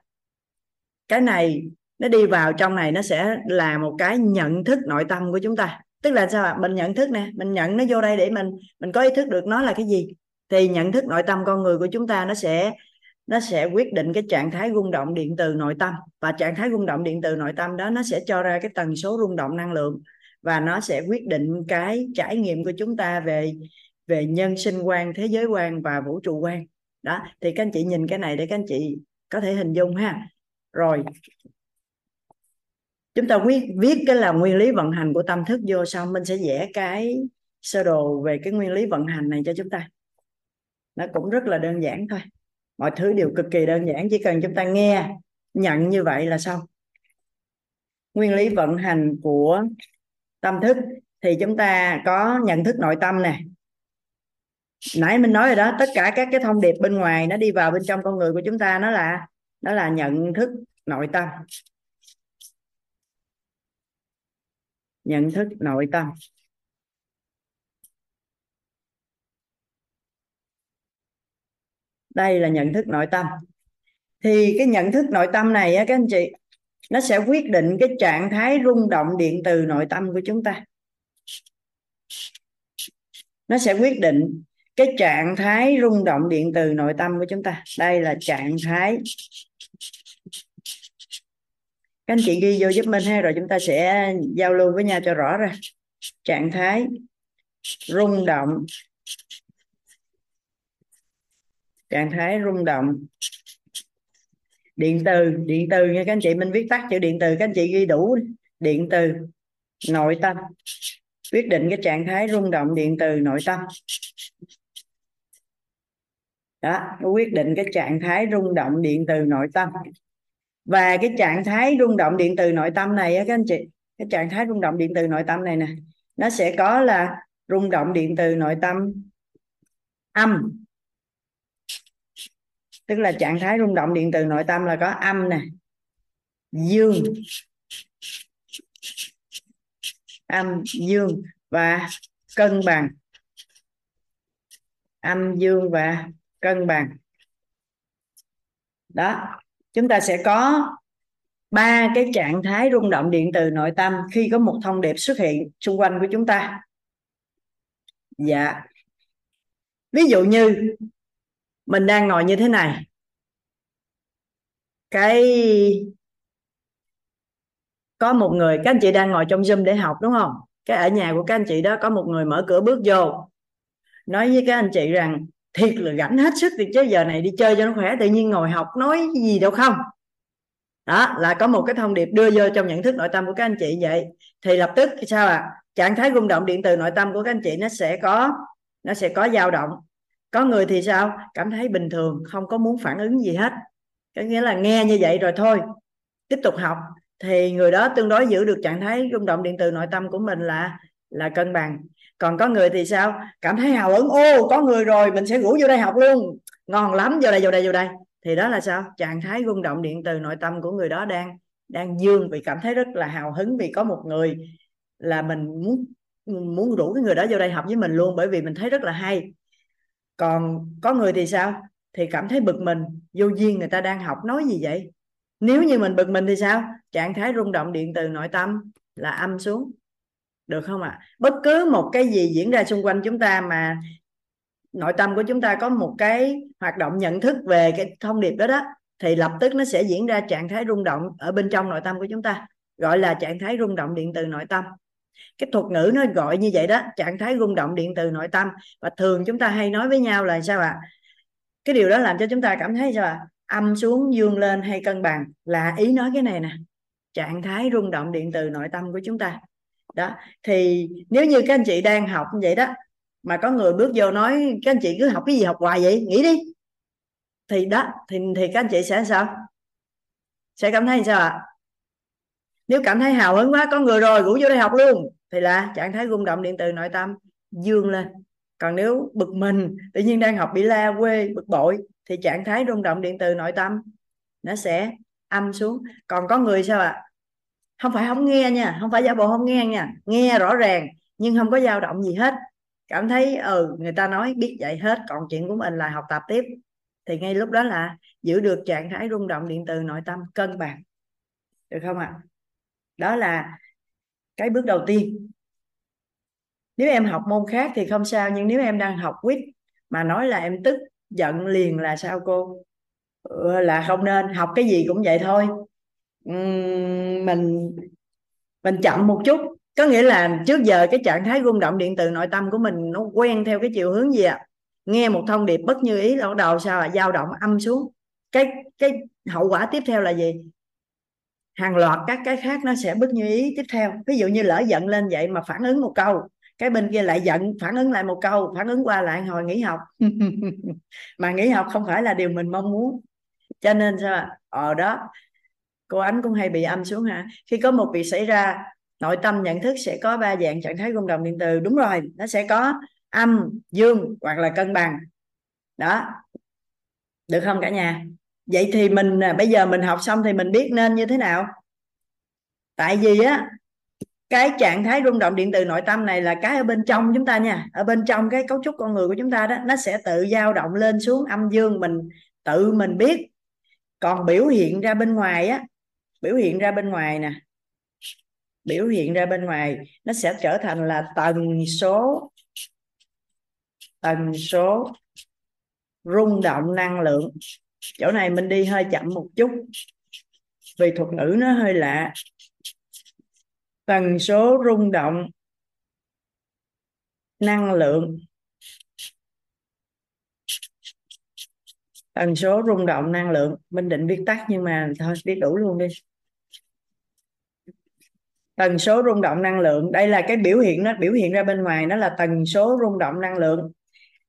A: Cái này, nó đi vào trong này, nó sẽ là một cái nhận thức nội tâm của chúng ta. Tức là sao ạ? Mình nhận thức nè, mình nhận nó vô đây để mình mình có ý thức được nó là cái gì. Thì nhận thức nội tâm con người của chúng ta nó sẽ nó sẽ quyết định cái trạng thái rung động điện từ nội tâm. Và trạng thái rung động điện từ nội tâm đó nó sẽ cho ra cái tần số rung động năng lượng và nó sẽ quyết định cái trải nghiệm của chúng ta về về nhân sinh quan, thế giới quan và vũ trụ quan. Đó, thì các anh chị nhìn cái này để các anh chị có thể hình dung ha. Rồi, chúng ta viết viết cái là nguyên lý vận hành của tâm thức vô xong, mình sẽ vẽ cái sơ đồ về cái nguyên lý vận hành này cho chúng ta. Nó cũng rất là đơn giản thôi. Mọi thứ đều cực kỳ đơn giản, chỉ cần chúng ta nghe, nhận như vậy là xong. Nguyên lý vận hành của tâm thức thì chúng ta có nhận thức nội tâm nè. Nãy mình nói rồi đó, tất cả các cái thông điệp bên ngoài nó đi vào bên trong con người của chúng ta, nó là nó là nhận thức nội tâm. Nhận thức nội tâm. Đây là nhận thức nội tâm. Thì cái nhận thức nội tâm này á, các anh chị nó sẽ quyết định cái trạng thái rung động điện từ nội tâm của chúng ta. Nó sẽ quyết định cái trạng thái rung động điện từ nội tâm của chúng ta. Đây là trạng thái. Các anh chị ghi vô giúp mình ha, rồi chúng ta sẽ giao lưu với nhau cho rõ ra. Trạng thái rung động. Trạng thái rung động điện từ điện từ nha các anh chị, mình viết tắt chữ điện từ, các anh chị ghi đủ điện từ, nội tâm. Quyết định cái trạng thái rung động điện từ, nội tâm. Đó, quyết định cái trạng thái rung động điện từ, nội tâm. Và cái trạng thái rung động điện từ, nội tâm này á các anh chị, cái trạng thái rung động điện từ, nội tâm này nè, nó sẽ có là rung động điện từ, nội tâm âm tức là trạng thái rung động điện từ nội tâm là có âm nè, dương, âm, dương và cân bằng. Âm, dương và cân bằng. Đó, chúng ta sẽ có ba cái trạng thái rung động điện từ nội tâm khi có một thông điệp xuất hiện xung quanh của chúng ta. Dạ. Ví dụ như mình đang ngồi như thế này. Cái, có một người, các anh chị đang ngồi trong zoom để học, đúng không? Cái ở nhà của các anh chị đó, có một người mở cửa bước vô, nói với các anh chị rằng, thiệt là rảnh hết sức thì chứ giờ này đi chơi cho nó khỏe, tự nhiên ngồi học nói gì đâu không? Đó, là có một cái thông điệp đưa vô trong nhận thức nội tâm của các anh chị vậy. Thì lập tức sao à trạng thái rung động điện từ nội tâm của các anh chị nó sẽ có, nó sẽ có dao động có người thì sao? Cảm thấy bình thường, không có muốn phản ứng gì hết. Có nghĩa là nghe như vậy rồi thôi, tiếp tục học. Thì người đó tương đối giữ được trạng thái rung động điện từ nội tâm của mình là là cân bằng. Còn có người thì sao? Cảm thấy hào hứng, ô, có người rồi, mình sẽ ngủ vô đây học luôn. Ngon lắm, vô đây vô đây vô đây. Thì đó là sao? Trạng thái rung động điện từ nội tâm của người đó đang đang dương vì cảm thấy rất là hào hứng vì có một người là mình muốn muốn rủ cái người đó vô đây học với mình luôn bởi vì mình thấy rất là hay còn có người thì sao? Thì cảm thấy bực mình, vô duyên người ta đang học nói gì vậy? Nếu như mình bực mình thì sao? Trạng thái rung động điện từ nội tâm là âm xuống. Được không ạ? À? bất cứ một cái gì diễn ra xung quanh chúng ta mà nội tâm của chúng ta có một cái hoạt động nhận thức về cái thông điệp đó đó, thì lập tức nó sẽ diễn ra trạng thái rung động ở bên trong nội tâm của chúng ta, gọi là trạng thái rung động điện từ nội tâm cái thuật ngữ nó gọi như vậy đó, trạng thái rung động điện từ nội tâm. Và thường chúng ta hay nói với nhau là sao ạ? À? cái điều đó làm cho chúng ta cảm thấy sao ạ? À? âm xuống, dương lên hay cân bằng. Là ý nói cái này nè. Trạng thái rung động điện từ nội tâm của chúng ta. Đó, thì nếu như các anh chị đang học như vậy đó, mà có người bước vô nói, các anh chị cứ học cái gì học hoài vậy? Nghĩ đi. Thì đó, thì thì các anh chị sẽ sao? Sẽ cảm thấy sao ạ? Nếu cảm thấy hào hứng quá, có người rồi, rủ vô đây học luôn. Thì là trạng thái rung động điện từ nội tâm, dương lên. Còn nếu bực mình, tự nhiên đang học bị la, quê, bực bội, thì trạng thái rung động điện từ nội tâm nó sẽ âm xuống. Còn có người sao ạ? À? không phải không nghe nha, không phải giả bộ không nghe nha. Nghe rõ ràng, nhưng không có dao động gì hết. Cảm thấy ừ người ta nói biết vậy hết, còn chuyện của mình là học tập tiếp. Thì ngay lúc đó là giữ được trạng thái rung động điện từ nội tâm cân bằng. Được không ạ? à? Đó là cái bước đầu tiên. Nếu em học môn khác thì không sao nhưng nếu em đang học quýt mà nói là em tức giận liền là sao cô? Ừ, là không nên học cái gì cũng vậy thôi. Uhm, mình mình chậm một chút. Có nghĩa là trước giờ cái trạng thái rung động điện từ nội tâm của mình nó quen theo cái chiều hướng gì ạ? À? nghe một thông điệp bất như ý bắt đầu sao là dao động âm xuống. Cái cái hậu quả tiếp theo là gì? Hàng loạt các cái khác nó sẽ bất như ý tiếp theo. Ví dụ như lỡ giận lên vậy mà phản ứng một câu, cái bên kia lại giận, phản ứng lại một câu, phản ứng qua lại hồi nghỉ học. Mà nghỉ học không phải là điều mình mong muốn. Cho nên sao ạ? Ờ đó. Cô ánh cũng hay bị âm xuống hả? Khi có một việc xảy ra, nội tâm nhận thức sẽ có ba dạng trạng thái rung động điện từ. Đúng rồi, nó sẽ có âm, dương hoặc là cân bằng. Đó. Được không cả nhà? Vậy thì mình à, bây giờ mình học xong thì mình biết nên như thế nào? Tại vì á, cái trạng thái rung động điện từ nội tâm này là cái ở bên trong chúng ta nha. Ở bên trong cái cấu trúc con người của chúng ta đó, nó sẽ tự dao động lên xuống âm dương mình, tự mình biết. Còn biểu hiện ra bên ngoài á, biểu hiện ra bên ngoài nè, biểu hiện ra bên ngoài, nó sẽ trở thành là tần số tần số rung động năng lượng chỗ này mình đi hơi chậm một chút. Vì thuật ngữ nó hơi lạ. Tần số rung động. Năng lượng. Tần số rung động năng lượng. Mình định viết tắt nhưng mà thôi, viết đủ luôn đi. Tần số rung động năng lượng. Đây là cái biểu hiện nó biểu hiện ra bên ngoài, nó là tần số rung động năng lượng.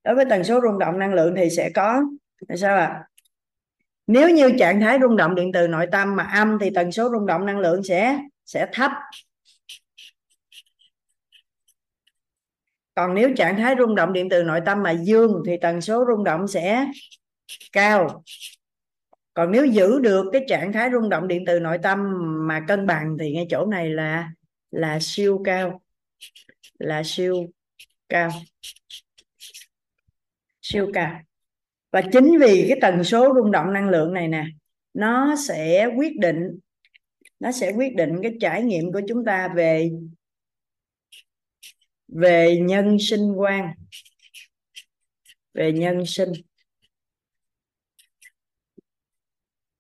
A: Đối với tần số rung động năng lượng thì sẽ có, sao ạ? à? Nếu như trạng thái rung động điện từ nội tâm mà âm thì tần số rung động năng lượng sẽ sẽ thấp. Còn nếu trạng thái rung động điện từ nội tâm mà dương thì tần số rung động sẽ cao. Còn nếu giữ được cái trạng thái rung động điện từ nội tâm mà cân bằng thì ngay chỗ này là là siêu cao, là siêu cao. Siêu cao và chính vì cái tần số rung động năng lượng này nè, nó sẽ quyết định, nó sẽ quyết định cái trải nghiệm của chúng ta về về nhân sinh quan, về nhân sinh.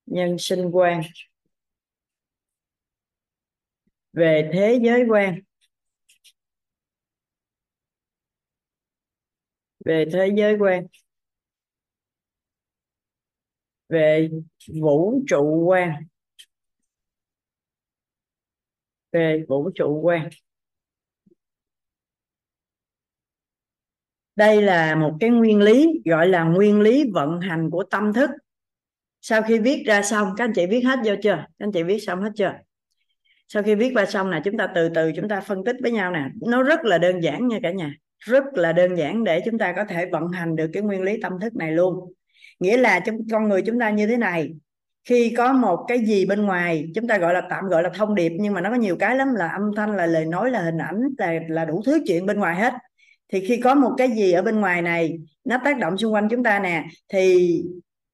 A: Nhân sinh quan. Về thế giới quan. Về thế giới quan về vũ trụ quan. Về vũ trụ quan. Đây là một cái nguyên lý, gọi là nguyên lý vận hành của tâm thức. Sau khi viết ra xong, các anh chị viết hết vô chưa? Các anh chị viết xong hết chưa? Sau khi viết qua xong là chúng ta từ từ chúng ta phân tích với nhau nè. Nó rất là đơn giản nha cả nhà. Rất là đơn giản để chúng ta có thể vận hành được cái nguyên lý tâm thức này luôn nghĩa là chúng con người chúng ta như thế này, khi có một cái gì bên ngoài, chúng ta gọi là tạm gọi là thông điệp, nhưng mà nó có nhiều cái lắm, là âm thanh, là lời nói, là hình ảnh, là là đủ thứ chuyện bên ngoài hết. Thì khi có một cái gì ở bên ngoài này, nó tác động xung quanh chúng ta nè, thì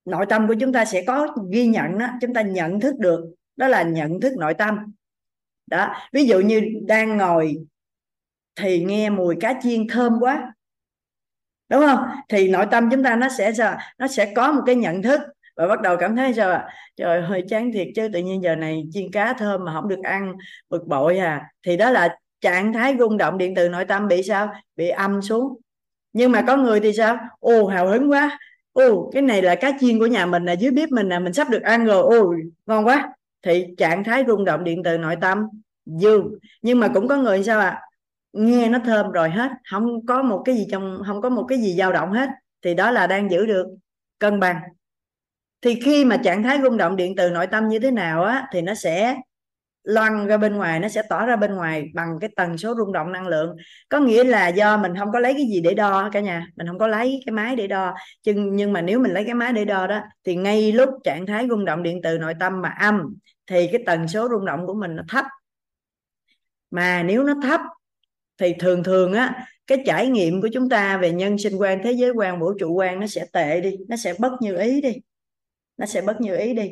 A: nội tâm của chúng ta sẽ có ghi nhận đó chúng ta nhận thức được, đó là nhận thức nội tâm. Đó, ví dụ như đang ngồi thì nghe mùi cá chiên thơm quá đúng không? Thì nội tâm chúng ta nó sẽ sao? Nó sẽ có một cái nhận thức và bắt đầu cảm thấy sao ạ? trời hơi chán thiệt chứ, tự nhiên giờ này chiên cá thơm mà không được ăn, bực bội à. Thì đó là trạng thái rung động điện từ nội tâm bị sao? Bị âm xuống. Nhưng mà có người thì sao? Ồ, hào hứng quá. Ồ, cái này là cá chiên của nhà mình là dưới bếp mình là mình sắp được ăn rồi. Ồ ngon quá. Thì trạng thái rung động điện từ nội tâm dương nhưng mà cũng có người sao ạ? à? Nghe nó thơm rồi hết. Không có một cái gì trong, không có một cái gì dao động hết. Thì đó là đang giữ được cân bằng. Thì khi mà trạng thái rung động điện từ nội tâm như thế nào á, thì nó sẽ loan ra bên ngoài, nó sẽ tỏ ra bên ngoài bằng cái tần số rung động năng lượng. Có nghĩa là do mình không có lấy cái gì để đo cả nhà. Mình không có lấy cái máy để đo. Nhưng nhưng mà nếu mình lấy cái máy để đo đó, thì ngay lúc trạng thái rung động điện từ nội tâm mà âm, thì cái tần số rung động của mình nó thấp. Mà nếu nó thấp thì thường thường á, cái trải nghiệm của chúng ta về nhân sinh quan, thế giới quan, vũ trụ quan nó sẽ tệ đi, nó sẽ bất như ý đi. Nó sẽ bất như ý đi.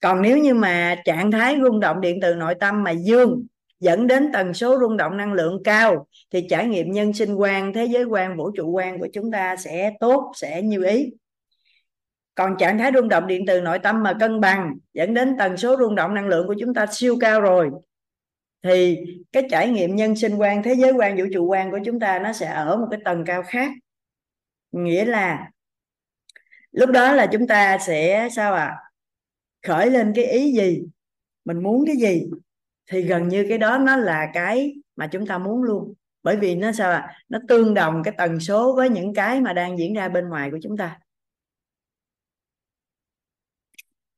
A: Còn nếu như mà trạng thái rung động điện từ nội tâm mà dương dẫn đến tần số rung động năng lượng cao, thì trải nghiệm nhân sinh quan, thế giới quan, vũ trụ quan của chúng ta sẽ tốt, sẽ như ý. Còn trạng thái rung động điện từ nội tâm mà cân bằng, dẫn đến tần số rung động năng lượng của chúng ta siêu cao rồi thì cái trải nghiệm nhân sinh quan, thế giới quan, vũ trụ quan của chúng ta nó sẽ ở một cái tầng cao khác nghĩa là lúc đó là chúng ta sẽ, sao ạ à? khởi lên cái ý gì, mình muốn cái gì, thì gần như cái đó nó là cái mà chúng ta muốn luôn bởi vì nó sao à nó tương đồng cái tần số với những cái mà đang diễn ra bên ngoài của chúng ta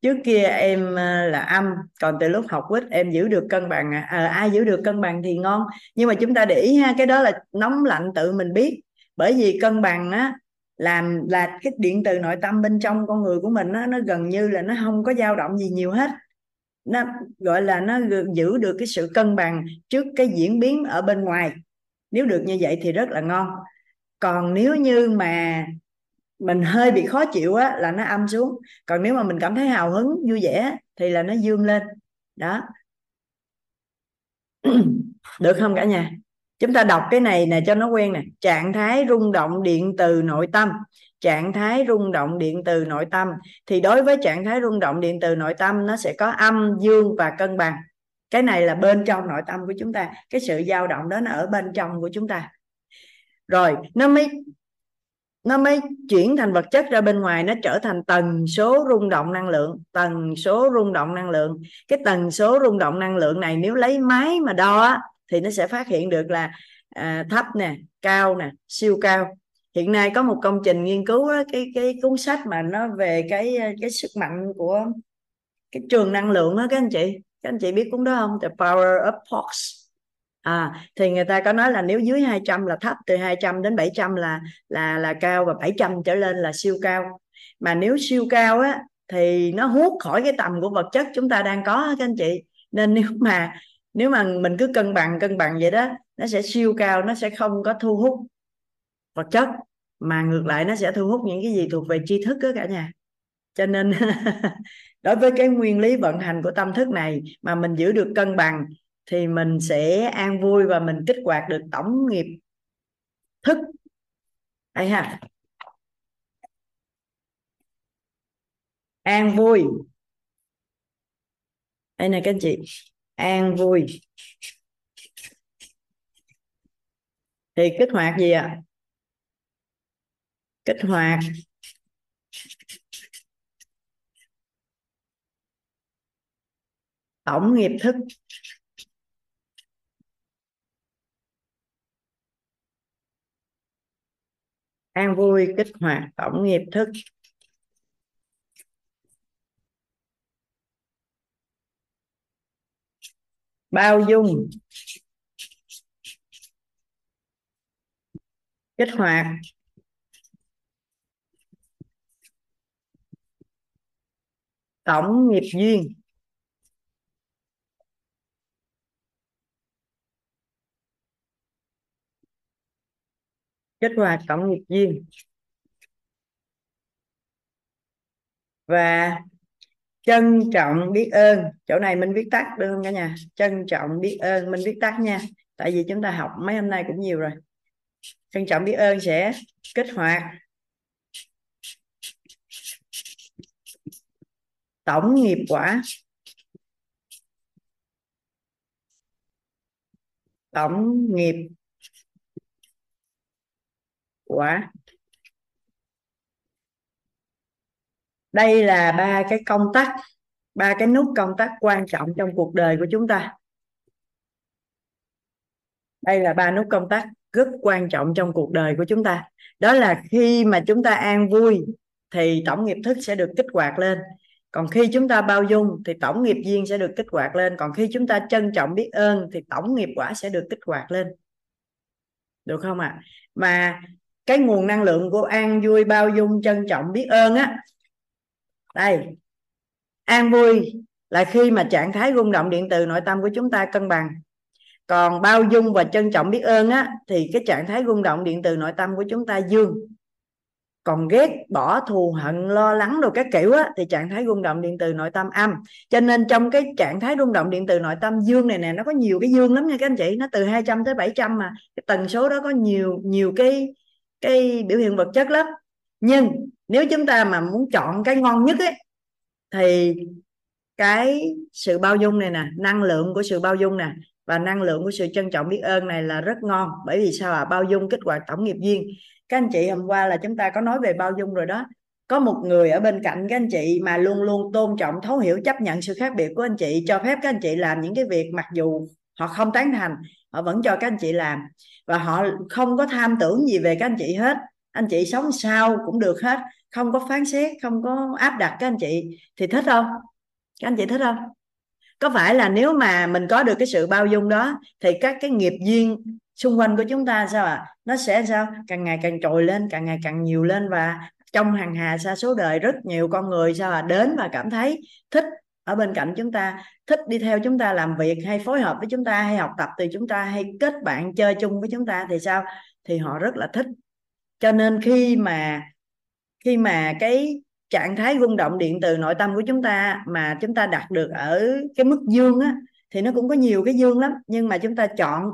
A: trước kia em à, là âm còn từ lúc học quýt em giữ được cân bằng à, à, ai giữ được cân bằng thì ngon. Nhưng mà chúng ta để ý ha cái đó là nóng lạnh tự mình biết. Bởi vì cân bằng á làm là cái điện từ nội tâm bên trong con người của mình á, nó gần như là nó không có dao động gì nhiều hết. Nó gọi là nó giữ được cái sự cân bằng trước cái diễn biến ở bên ngoài. Nếu được như vậy thì rất là ngon. Còn nếu như mà mình hơi bị khó chịu á, là nó âm xuống. Còn nếu mà mình cảm thấy hào hứng, vui vẻ thì là nó dương lên. Đó. Được không cả nhà? Chúng ta đọc cái này nè cho nó quen nè. Trạng thái rung động điện từ nội tâm. Trạng thái rung động điện từ nội tâm. Thì đối với trạng thái rung động điện từ nội tâm, nó sẽ có âm, dương và cân bằng. Cái này là bên trong nội tâm của chúng ta. Cái sự dao động đó nó ở bên trong của chúng ta. Rồi, nó mới nó mới chuyển thành vật chất ra bên ngoài nó trở thành tần số rung động năng lượng tần số rung động năng lượng. Cái tần số rung động năng lượng này nếu lấy máy mà đo thì nó sẽ phát hiện được là à, thấp nè cao nè siêu cao. Hiện nay có một công trình nghiên cứu đó, cái cái cuốn sách mà nó về cái à, cái sức mạnh của cái trường năng lượng đó các anh chị. Các anh chị biết cuốn đó không? The Power of Force à thì người ta có nói là nếu dưới 200 là thấp, từ 200 đến 700 là là là cao và 700 trở lên là siêu cao. Mà nếu siêu cao á, thì nó hút khỏi cái tầm của vật chất chúng ta đang có các anh chị. Nên nếu mà nếu mà mình cứ cân bằng cân bằng vậy đó, nó sẽ siêu cao, nó sẽ không có thu hút vật chất, mà ngược lại nó sẽ thu hút những cái gì thuộc về tri thức đó cả nhà. Cho nên đối với cái nguyên lý vận hành của tâm thức này mà mình giữ được cân bằng thì mình sẽ an vui và mình kích hoạt được tổng nghiệp thức. Hay ha. An vui. Đây này các anh chị. An vui. Thì kích hoạt gì ạ? À? kích hoạt. Tổng nghiệp thức. An vui kích hoạt tổng nghiệp thức. Bao dung. Kích hoạt. Tổng nghiệp duyên. Kích hoạt tổng nghiệp duyên. Và trân trọng biết ơn. Chỗ này mình viết tắt được không cả nhà? Trân trọng biết ơn. Mình viết tắt nha. Tại vì chúng ta học mấy hôm nay cũng nhiều rồi. Trân trọng biết ơn sẽ kích hoạt tổng nghiệp quả. Tổng nghiệp quả đây là ba cái công tắc, ba cái nút công tắc quan trọng trong cuộc đời của chúng ta. Đây là ba nút công tắc rất quan trọng trong cuộc đời của chúng ta. Đó là khi mà chúng ta an vui, thì tổng nghiệp thức sẽ được kích hoạt lên. Còn khi chúng ta bao dung, thì tổng nghiệp duyên sẽ được kích hoạt lên. Còn khi chúng ta trân trọng biết ơn, thì tổng nghiệp quả sẽ được kích hoạt lên. Được không ạ? À? mà cái nguồn năng lượng của an vui bao dung trân trọng biết ơn á. Đây. An vui là khi mà trạng thái rung động điện từ nội tâm của chúng ta cân bằng. Còn bao dung và trân trọng biết ơn á, thì cái trạng thái rung động điện từ nội tâm của chúng ta dương. Còn ghét, bỏ, thù hận, lo lắng đồ các kiểu á, thì trạng thái rung động điện từ nội tâm âm. Cho nên trong cái trạng thái rung động điện từ nội tâm dương này nè, nó có nhiều cái dương lắm nha các anh chị. Nó từ 200 tới 700 mà. Cái tần số đó có nhiều nhiều cái cái biểu hiện vật chất lắm. Nhưng nếu chúng ta mà muốn chọn cái ngon nhất ấy, thì cái sự bao dung này nè, năng lượng của sự bao dung nè và năng lượng của sự trân trọng biết ơn này là rất ngon. Bởi vì sao à bao dung kích hoạt tổng nghiệp duyên. Các anh chị hôm qua là chúng ta có nói về bao dung rồi đó. Có một người ở bên cạnh các anh chị mà luôn luôn tôn trọng, thấu hiểu, chấp nhận sự khác biệt của anh chị, cho phép các anh chị làm những cái việc mặc dù họ không tán thành họ vẫn cho các anh chị làm. Và họ không có tham tưởng gì về các anh chị hết. Anh chị sống sao cũng được hết. Không có phán xét, không có áp đặt các anh chị. Thì thích không? Các anh chị thích không? Có phải là nếu mà mình có được cái sự bao dung đó, thì các cái nghiệp duyên xung quanh của chúng ta sao ạ? À? nó sẽ sao? Càng ngày càng trồi lên, càng ngày càng nhiều lên và trong hàng hà xa số đời rất nhiều con người sao à đến và cảm thấy thích ở bên cạnh chúng ta thích đi theo chúng ta làm việc hay phối hợp với chúng ta hay học tập từ chúng ta hay kết bạn chơi chung với chúng ta thì sao? Thì họ rất là thích. Cho nên khi mà khi mà cái trạng thái rung động điện từ nội tâm của chúng ta mà chúng ta đạt được ở cái mức dương á, thì nó cũng có nhiều cái dương lắm. Nhưng mà chúng ta chọn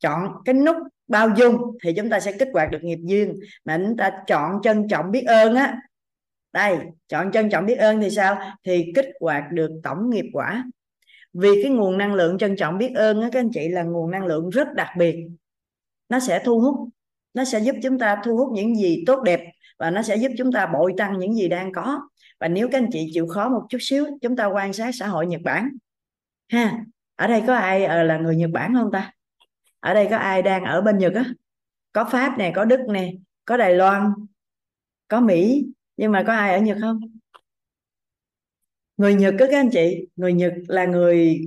A: chọn cái nút bao dung thì chúng ta sẽ kích hoạt được nghiệp duyên mà chúng ta chọn trân trọng biết ơn á đây, chọn trân trọng biết ơn thì sao? Thì kích hoạt được tổng nghiệp quả. Vì cái nguồn năng lượng trân trọng biết ơn á, các anh chị, là nguồn năng lượng rất đặc biệt. Nó sẽ thu hút, nó sẽ giúp chúng ta thu hút những gì tốt đẹp và nó sẽ giúp chúng ta bội tăng những gì đang có. Và nếu các anh chị chịu khó một chút xíu, chúng ta quan sát xã hội Nhật Bản. Ha, ở đây có ai ờ, là người Nhật Bản không ta? Ở đây có ai đang ở bên Nhật á? Có Pháp nè, có Đức nè, có Đài Loan, có Mỹ nhưng mà có ai ở Nhật không? Người Nhật đó các anh chị. Người Nhật là người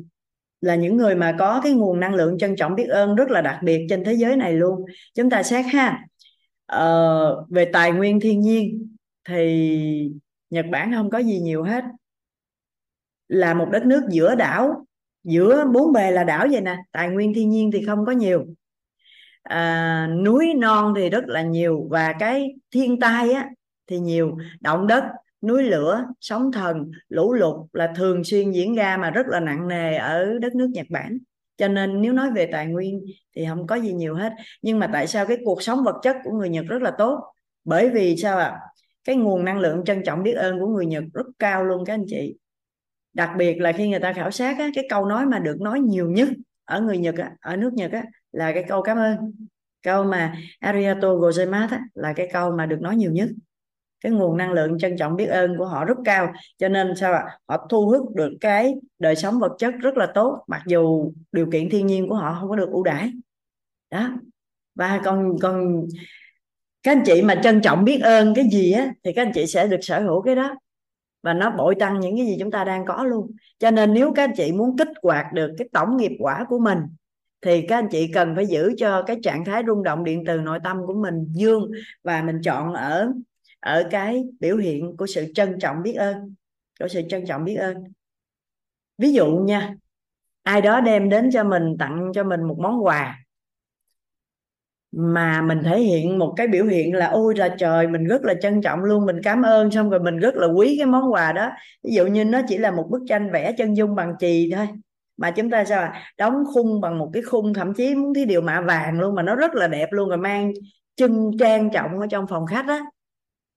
A: là những người mà có cái nguồn năng lượng trân trọng biết ơn rất là đặc biệt trên thế giới này luôn. Chúng ta xét ha. Ờ, về tài nguyên thiên nhiên thì Nhật Bản không có gì nhiều hết. Là một đất nước giữa đảo giữa bốn bề là đảo vậy nè. Tài nguyên thiên nhiên thì không có nhiều. À, núi non thì rất là nhiều. Và cái thiên tai á thì nhiều động đất núi lửa sóng thần lũ lụt là thường xuyên diễn ra mà rất là nặng nề ở đất nước Nhật Bản. Cho nên nếu nói về tài nguyên thì không có gì nhiều hết. Nhưng mà tại sao cái cuộc sống vật chất của người Nhật rất là tốt? Bởi vì sao ạ? À? cái nguồn năng lượng trân trọng biết ơn của người Nhật rất cao luôn các anh chị. Đặc biệt là khi người ta khảo sát á, cái câu nói mà được nói nhiều nhất ở người Nhật á, ở nước Nhật á, là cái câu cảm ơn câu mà arigato gozaimasu là cái câu mà được nói nhiều nhất cái nguồn năng lượng trân trọng biết ơn của họ rất cao. Cho nên sao ạ? Họ thu hút được cái đời sống vật chất rất là tốt, mặc dù điều kiện thiên nhiên của họ không có được ưu đãi. Đó. Và còn còn các anh chị mà trân trọng biết ơn cái gì á, thì các anh chị sẽ được sở hữu cái đó. Và nó bội tăng những cái gì chúng ta đang có luôn. Cho nên nếu các anh chị muốn kích hoạt được cái tổng nghiệp quả của mình, thì các anh chị cần phải giữ cho cái trạng thái rung động điện từ nội tâm của mình dương và mình chọn ở ở cái biểu hiện của sự trân trọng biết ơn, của sự trân trọng biết ơn. Ví dụ nha, ai đó đem đến cho mình, tặng cho mình một món quà mà mình thể hiện một cái biểu hiện là, ôi là trời, mình rất là trân trọng luôn, mình cảm ơn. Xong rồi mình rất là quý cái món quà đó. Ví dụ như nó chỉ là một bức tranh vẽ chân dung bằng chì thôi, mà chúng ta sao à? đóng khung bằng một cái khung, thậm chí muốn cái điều mạ vàng luôn mà nó rất là đẹp luôn, rồi mang chân trang trọng ở trong phòng khách á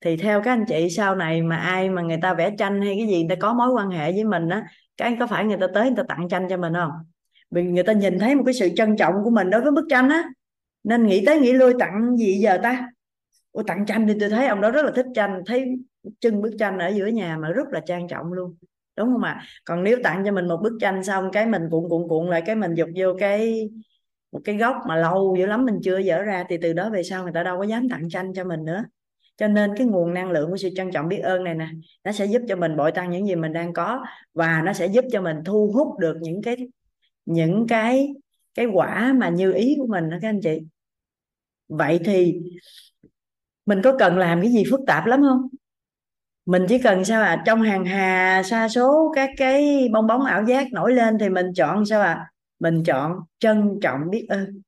A: thì theo các anh chị sau này mà ai mà người ta vẽ tranh hay cái gì người ta có mối quan hệ với mình á cái có phải người ta tới người ta tặng tranh cho mình không? Vì người ta nhìn thấy một cái sự trân trọng của mình đối với bức tranh á. Nên nghĩ tới nghĩ lui tặng gì giờ ta? Ủa, tặng tranh thì tôi thấy ông đó rất là thích tranh thấy trưng bức tranh ở giữa nhà mà rất là trang trọng luôn đúng không ạ? Còn nếu tặng cho mình một bức tranh xong cái mình cuộn cuộn cuộn lại cái mình dục vô cái một cái gốc mà lâu dữ lắm mình chưa dở ra thì từ đó về sau người ta đâu có dám tặng tranh cho mình nữa cho nên cái nguồn năng lượng của sự trân trọng biết ơn này nè, nó sẽ giúp cho mình bội tăng những gì mình đang có và nó sẽ giúp cho mình thu hút được những cái những cái cái quả mà như ý của mình đó các anh chị. Vậy thì mình có cần làm cái gì phức tạp lắm không? Mình chỉ cần sao à trong hàng hà sa số các cái bong bóng ảo giác nổi lên thì mình chọn sao à mình chọn trân trọng biết ơn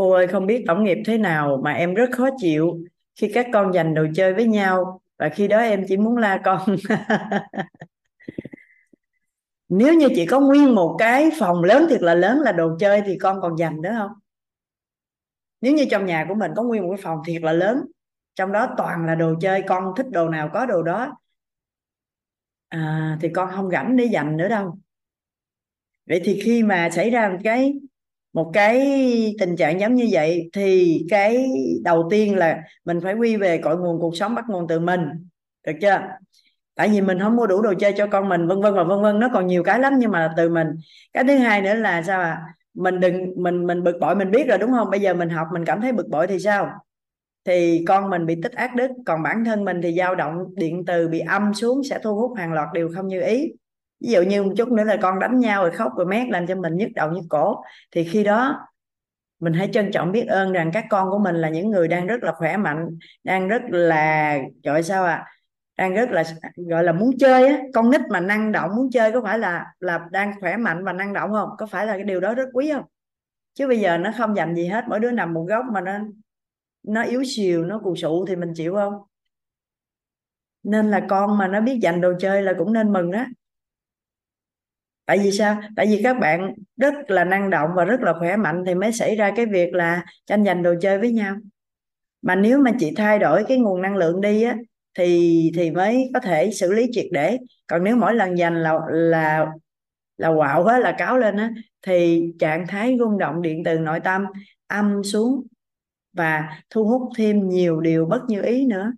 A: cô ơi không biết tổng nghiệp thế nào mà em rất khó chịu khi các con giành đồ chơi với nhau và khi đó em chỉ muốn la con. Nếu như chỉ có nguyên một cái phòng lớn thiệt là lớn là đồ chơi thì con còn dành nữa không? Nếu như trong nhà của mình có nguyên một cái phòng thiệt là lớn trong đó toàn là đồ chơi con thích đồ nào có đồ đó à, thì con không rảnh để dành nữa đâu. Vậy thì khi mà xảy ra một cái một cái tình trạng giống như vậy thì cái đầu tiên là mình phải quy về cội nguồn cuộc sống bắt nguồn từ mình, được chưa? Tại vì mình không mua đủ đồ chơi cho con mình, vân vân và vân vân, nó còn nhiều cái lắm nhưng mà từ mình. Cái thứ hai nữa là sao à mình đừng, mình mình bực bội mình biết rồi, đúng không? Bây giờ mình học, mình cảm thấy bực bội thì sao? Thì con mình bị tích ác đức, còn bản thân mình thì dao động, điện từ bị âm xuống sẽ thu hút hàng loạt điều không như ý ví dụ như một chút nữa là con đánh nhau rồi khóc rồi mét làm cho mình nhức đầu nhức cổ. Thì khi đó, mình hãy trân trọng biết ơn rằng các con của mình là những người đang rất là khỏe mạnh, đang rất là gọi sao à đang rất là, gọi là muốn chơi á. Con nít mà năng động muốn chơi có phải là là đang khỏe mạnh và năng động không? Có phải là cái điều đó rất quý không? Chứ bây giờ nó không dành gì hết, mỗi đứa nằm một góc mà nó nó yếu xìu, nó cù sụ thì mình chịu không? Nên là con mà nó biết dành đồ chơi là cũng nên mừng đó tại vì sao? Tại vì các bạn rất là năng động và rất là khỏe mạnh thì mới xảy ra cái việc là tranh giành đồ chơi với nhau. Mà nếu mà chị thay đổi cái nguồn năng lượng đi á, thì thì mới có thể xử lý triệt để. Còn nếu mỗi lần giành là là là quạo hết, là cáo lên á, thì trạng thái rung động điện từ nội tâm âm xuống và thu hút thêm nhiều điều bất như ý nữa.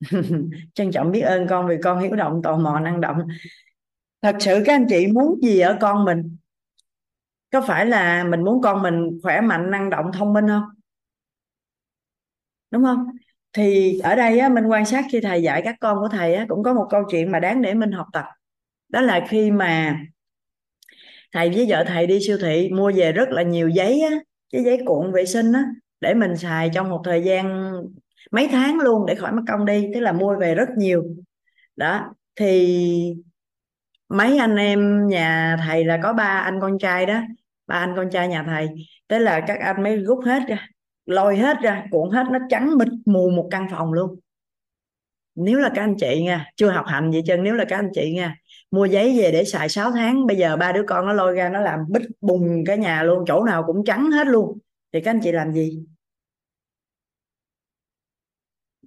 A: Trân trọng biết ơn con vì con hiểu động, tò mò năng động thật sự các anh chị muốn gì ở con mình? Có phải là mình muốn con mình khỏe mạnh năng động thông minh không? Đúng không? Thì ở đây á, mình quan sát khi thầy dạy các con của thầy á, cũng có một câu chuyện mà đáng để mình học tập. Đó là khi mà thầy với vợ thầy đi siêu thị mua về rất là nhiều giấy á, cái giấy cuộn vệ sinh á để mình xài trong một thời gian mấy tháng luôn để khỏi mất công đi tức là mua về rất nhiều. Đó thì mấy anh em nhà thầy là có ba anh con trai đó, ba anh con trai nhà thầy. Thế là các anh mới rút hết ra, lôi hết ra, cuộn hết, nó trắng mịt mù một căn phòng luôn. Nếu là các anh chị nha, chưa học hành gì chân nếu là các anh chị nha, mua giấy về để xài 6 tháng, bây giờ ba đứa con nó lôi ra nó làm bích bùng cái nhà luôn, chỗ nào cũng trắng hết luôn. Thì các anh chị làm gì?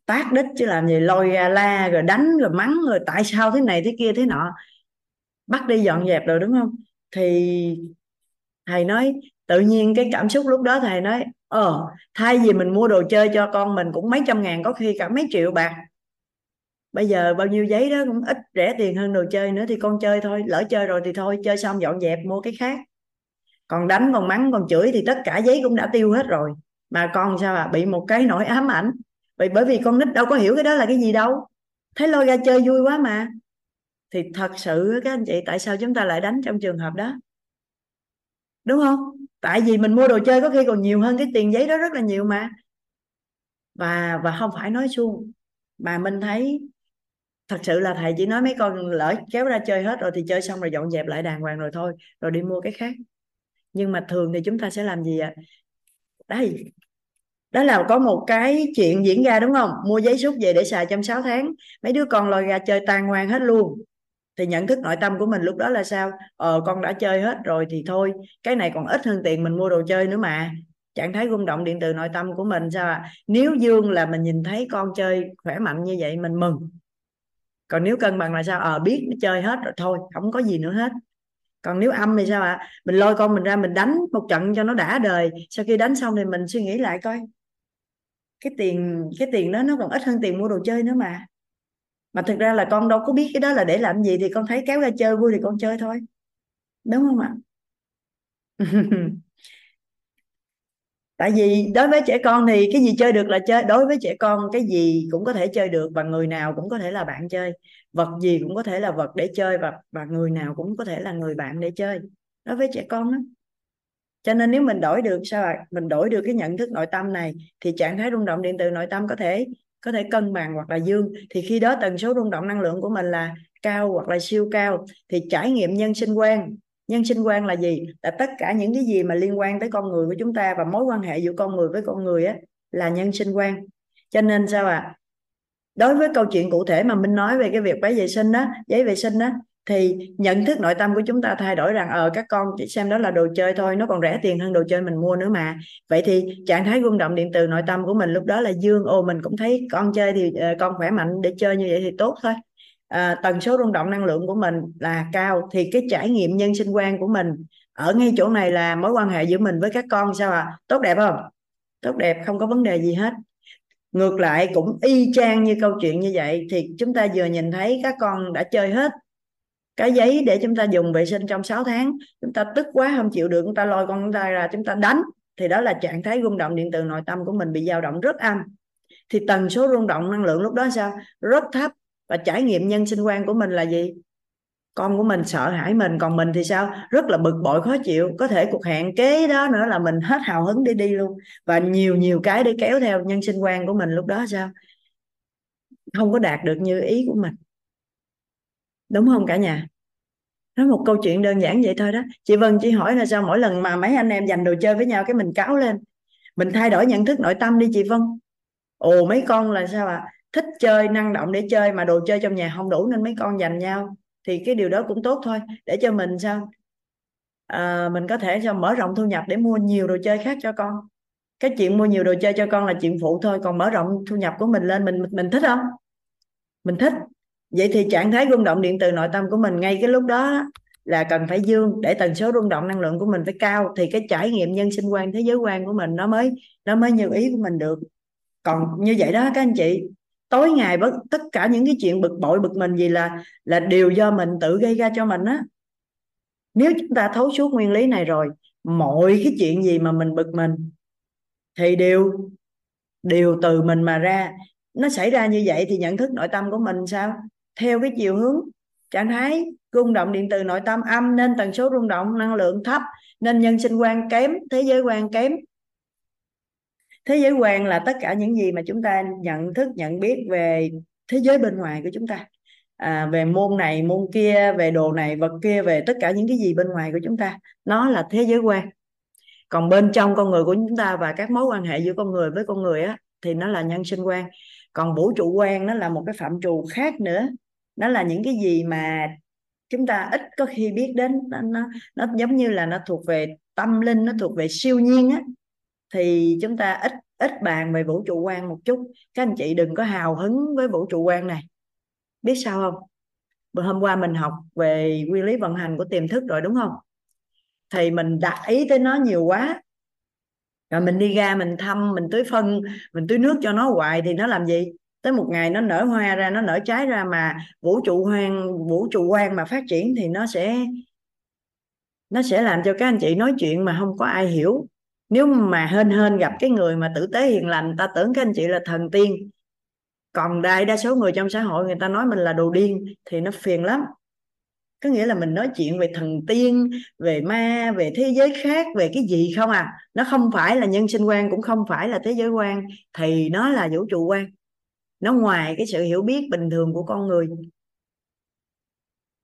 A: Tác đích chứ làm gì, lôi ra la, rồi đánh, rồi mắng, rồi tại sao thế này thế kia thế nọ bắt đi dọn dẹp rồi đúng không? Thì thầy nói, tự nhiên cái cảm xúc lúc đó thầy nói ờ thay vì mình mua đồ chơi cho con mình cũng mấy trăm ngàn, có khi cả mấy triệu bạc. Bây giờ bao nhiêu giấy đó cũng ít rẻ tiền hơn đồ chơi nữa thì con chơi thôi, lỡ chơi rồi thì thôi, chơi xong dọn dẹp, mua cái khác. Còn đánh, còn mắng, còn chửi thì tất cả giấy cũng đã tiêu hết rồi. Mà con sao à bị một cái nỗi ám ảnh. Vì bởi vì con nít đâu có hiểu cái đó là cái gì đâu. Thấy lôi ra chơi vui quá mà thì thật sự các anh chị, tại sao chúng ta lại đánh trong trường hợp đó? Đúng không? Tại vì mình mua đồ chơi có khi còn nhiều hơn cái tiền giấy đó rất là nhiều mà. Và và không phải nói suông, mà mình thấy thật sự là thầy chỉ nói mấy con lỡ kéo ra chơi hết rồi thì chơi xong rồi dọn dẹp lại đàng hoàng rồi thôi, rồi đi mua cái khác. Nhưng mà thường thì chúng ta sẽ làm gì ạ? À? đây, đó là có một cái chuyện diễn ra, đúng không? Mua giấy xúc về để xài trong 6 tháng. Mấy đứa con lòi ra chơi tan hoàng hết luôn thì nhận thức nội tâm của mình lúc đó là sao? Ờ con đã chơi hết rồi thì thôi, cái này còn ít hơn tiền mình mua đồ chơi nữa mà. Trạng thái rung động điện từ nội tâm của mình sao à? nếu dương là mình nhìn thấy con chơi khỏe mạnh như vậy mình mừng. Còn nếu cân bằng là sao? Ờ biết nó chơi hết rồi, thôi, không có gì nữa hết. Còn nếu âm thì sao ạ? À? mình lôi con mình ra, mình đánh một trận cho nó đã đời. Sau khi đánh xong thì mình suy nghĩ lại coi. Cái tiền cái tiền đó nó còn ít hơn tiền mua đồ chơi nữa mà mà thực ra là con đâu có biết cái đó là để làm gì thì con thấy kéo ra chơi, vui thì con chơi thôi. Đúng không ạ? Tại vì đối với trẻ con thì cái gì chơi được là chơi, đối với trẻ con cái gì cũng có thể chơi được và người nào cũng có thể là bạn chơi. Vật gì cũng có thể là vật để chơi và và người nào cũng có thể là người bạn để chơi. Đối với trẻ con đó cho nên nếu mình đổi được, sao ạ? Mình đổi được cái nhận thức nội tâm này thì trạng thái rung động điện từ nội tâm có thể có thể cân bằng hoặc là dương. Thì khi đó tần số rung động năng lượng của mình là cao hoặc là siêu cao. Thì trải nghiệm nhân sinh quan. Nhân sinh quan là gì? Là tất cả những cái gì mà liên quan tới con người của chúng ta và mối quan hệ giữa con người với con người á, là nhân sinh quan. Cho nên sao ạ? À? đối với câu chuyện cụ thể mà mình nói về cái việc váy vệ sinh đó giấy vệ sinh đó thì nhận thức nội tâm của chúng ta thay đổi rằng ờ các con chỉ xem đó là đồ chơi thôi nó còn rẻ tiền hơn đồ chơi mình mua nữa mà. Vậy thì trạng thái rung động điện từ nội tâm của mình lúc đó là dương. Ô mình cũng thấy con chơi thì uh, con khỏe mạnh để chơi như vậy thì tốt thôi. Uh, tần số rung động năng lượng của mình là cao thì cái trải nghiệm nhân sinh quan của mình ở ngay chỗ này là mối quan hệ giữa mình với các con sao à tốt đẹp không? Tốt đẹp không có vấn đề gì hết. Ngược lại cũng y chang như câu chuyện như vậy thì chúng ta vừa nhìn thấy các con đã chơi hết cái giấy để chúng ta dùng vệ sinh trong 6 tháng. Chúng ta tức quá không chịu được, chúng ta lôi con chúng ta ra, chúng ta đánh. Thì đó là trạng thái rung động điện từ nội tâm của mình bị dao động rất âm. Thì tần số rung động năng lượng lúc đó sao? Rất thấp. Và trải nghiệm nhân sinh quan của mình là gì? Con của mình sợ hãi mình, còn mình thì sao? Rất là bực bội, khó chịu. Có thể cuộc hẹn kế đó nữa là mình hết hào hứng đi đi luôn. Và nhiều nhiều cái để kéo theo nhân sinh quan của mình lúc đó sao? Không có đạt được như ý của mình đúng không cả nhà? Nó một câu chuyện đơn giản vậy thôi đó. Chị Vân chỉ hỏi là sao mỗi lần mà mấy anh em giành đồ chơi với nhau cái mình cáo lên. Mình thay đổi nhận thức nội tâm đi chị Vân. Ồ mấy con là sao ạ? À? thích chơi năng động để chơi mà đồ chơi trong nhà không đủ nên mấy con giành nhau. Thì cái điều đó cũng tốt thôi. Để cho mình sao? À, mình có thể sao mở rộng thu nhập để mua nhiều đồ chơi khác cho con. Cái chuyện mua nhiều đồ chơi cho con là chuyện phụ thôi. Còn mở rộng thu nhập của mình lên mình mình thích không? Mình thích vậy thì trạng thái rung động điện từ nội tâm của mình ngay cái lúc đó là cần phải dương, để tần số rung động năng lượng của mình phải cao, thì cái trải nghiệm nhân sinh quan, thế giới quan của mình nó mới nó mới như ý của mình được. Còn như vậy đó các anh chị, tối ngày bất, tất cả những cái chuyện bực bội, bực mình gì là là đều do mình tự gây ra cho mình á. Nếu chúng ta thấu suốt nguyên lý này rồi, mọi cái chuyện gì mà mình bực mình thì đều đều từ mình mà ra. Nó xảy ra như vậy thì nhận thức nội tâm của mình sao? Theo cái chiều hướng trạng thái rung động điện từ nội tâm âm nên tần số rung động năng lượng thấp nên nhân sinh quan kém thế giới quan kém. Thế giới quan là tất cả những gì mà chúng ta nhận thức nhận biết về thế giới bên ngoài của chúng ta. À, về môn này môn kia về đồ này vật kia về tất cả những cái gì bên ngoài của chúng ta nó là thế giới quan. Còn bên trong con người của chúng ta và các mối quan hệ giữa con người với con người á thì nó là nhân sinh quan. Còn vũ trụ quan nó là một cái phạm trù khác nữa nó là những cái gì mà chúng ta ít có khi biết đến. Nó nó, nó giống như là nó thuộc về tâm linh nó thuộc về siêu nhiên á. Thì chúng ta ít ít bàn về vũ trụ quan một chút. Các anh chị đừng có hào hứng với vũ trụ quan này. Biết sao không? Bữa hôm qua mình học về nguyên lý vận hành của tiềm thức rồi đúng không? Thì mình đặt ý tới nó nhiều quá. Rồi mình đi ra mình thăm mình tưới phân mình tưới nước cho nó hoài thì nó làm gì? Tới một ngày nó nở hoa ra, nó nở trái ra mà vũ trụ hoang, vũ trụ quan mà phát triển thì nó sẽ nó sẽ làm cho các anh chị nói chuyện mà không có ai hiểu. Nếu mà hên hên gặp cái người mà tử tế hiền lành, ta tưởng các anh chị là thần tiên. Còn đại đa số người trong xã hội người ta nói mình là đồ điên thì nó phiền lắm. Có nghĩa là mình nói chuyện về thần tiên, về ma, về thế giới khác, về cái gì không à? Nó không phải là nhân sinh quan, cũng không phải là thế giới quan. Thì nó là vũ trụ quan nó ngoài cái sự hiểu biết bình thường của con người.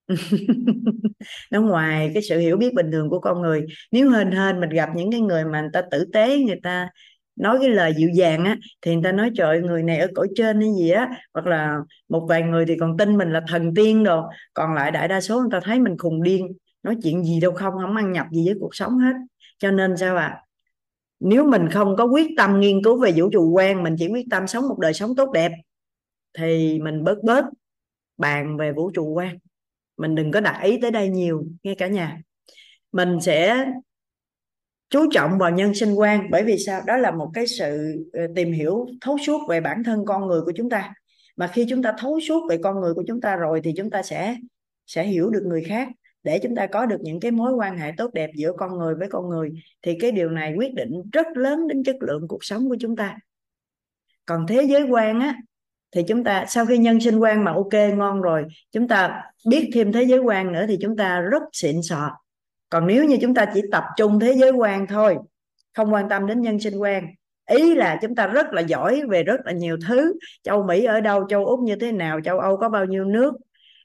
A: Nó ngoài cái sự hiểu biết bình thường của con người. Nếu hên hên mình gặp những cái người mà người ta tử tế, người ta nói cái lời dịu dàng á, thì người ta nói, trời người này ở cõi trên hay gì á. Hoặc là một vài người thì còn tin mình là thần tiên đồ. Còn lại đại đa số người ta thấy mình khùng điên. Nói chuyện gì đâu không không ăn nhập gì với cuộc sống hết. Cho nên sao ạ? À? nếu mình không có quyết tâm nghiên cứu về vũ trụ quan, mình chỉ quyết tâm sống một đời sống tốt đẹp thì mình bớt bớt bàn về vũ trụ quan mình đừng có đặt ý tới đây nhiều, nghe cả nhà. Mình sẽ chú trọng vào nhân sinh quan, bởi vì sao? Đó là một cái sự ờ, tìm hiểu, thấu suốt về bản thân con người của chúng ta. Mà khi chúng ta thấu suốt về con người của chúng ta rồi thì chúng ta sẽ sẽ hiểu được người khác. Để chúng ta có được những cái mối quan hệ tốt đẹp giữa con người với con người, thì cái điều này quyết định rất lớn đến chất lượng cuộc sống của chúng ta. Còn thế giới quan á thì chúng ta sau khi nhân sinh quan mà ok ngon rồi chúng ta biết thêm thế giới quan nữa thì chúng ta rất xịn sò. Còn nếu như chúng ta chỉ tập trung thế giới quan thôi không quan tâm đến nhân sinh quan ý là chúng ta rất là giỏi về rất là nhiều thứ. Châu mỹ ở đâu châu úc như thế nào châu âu có bao nhiêu nước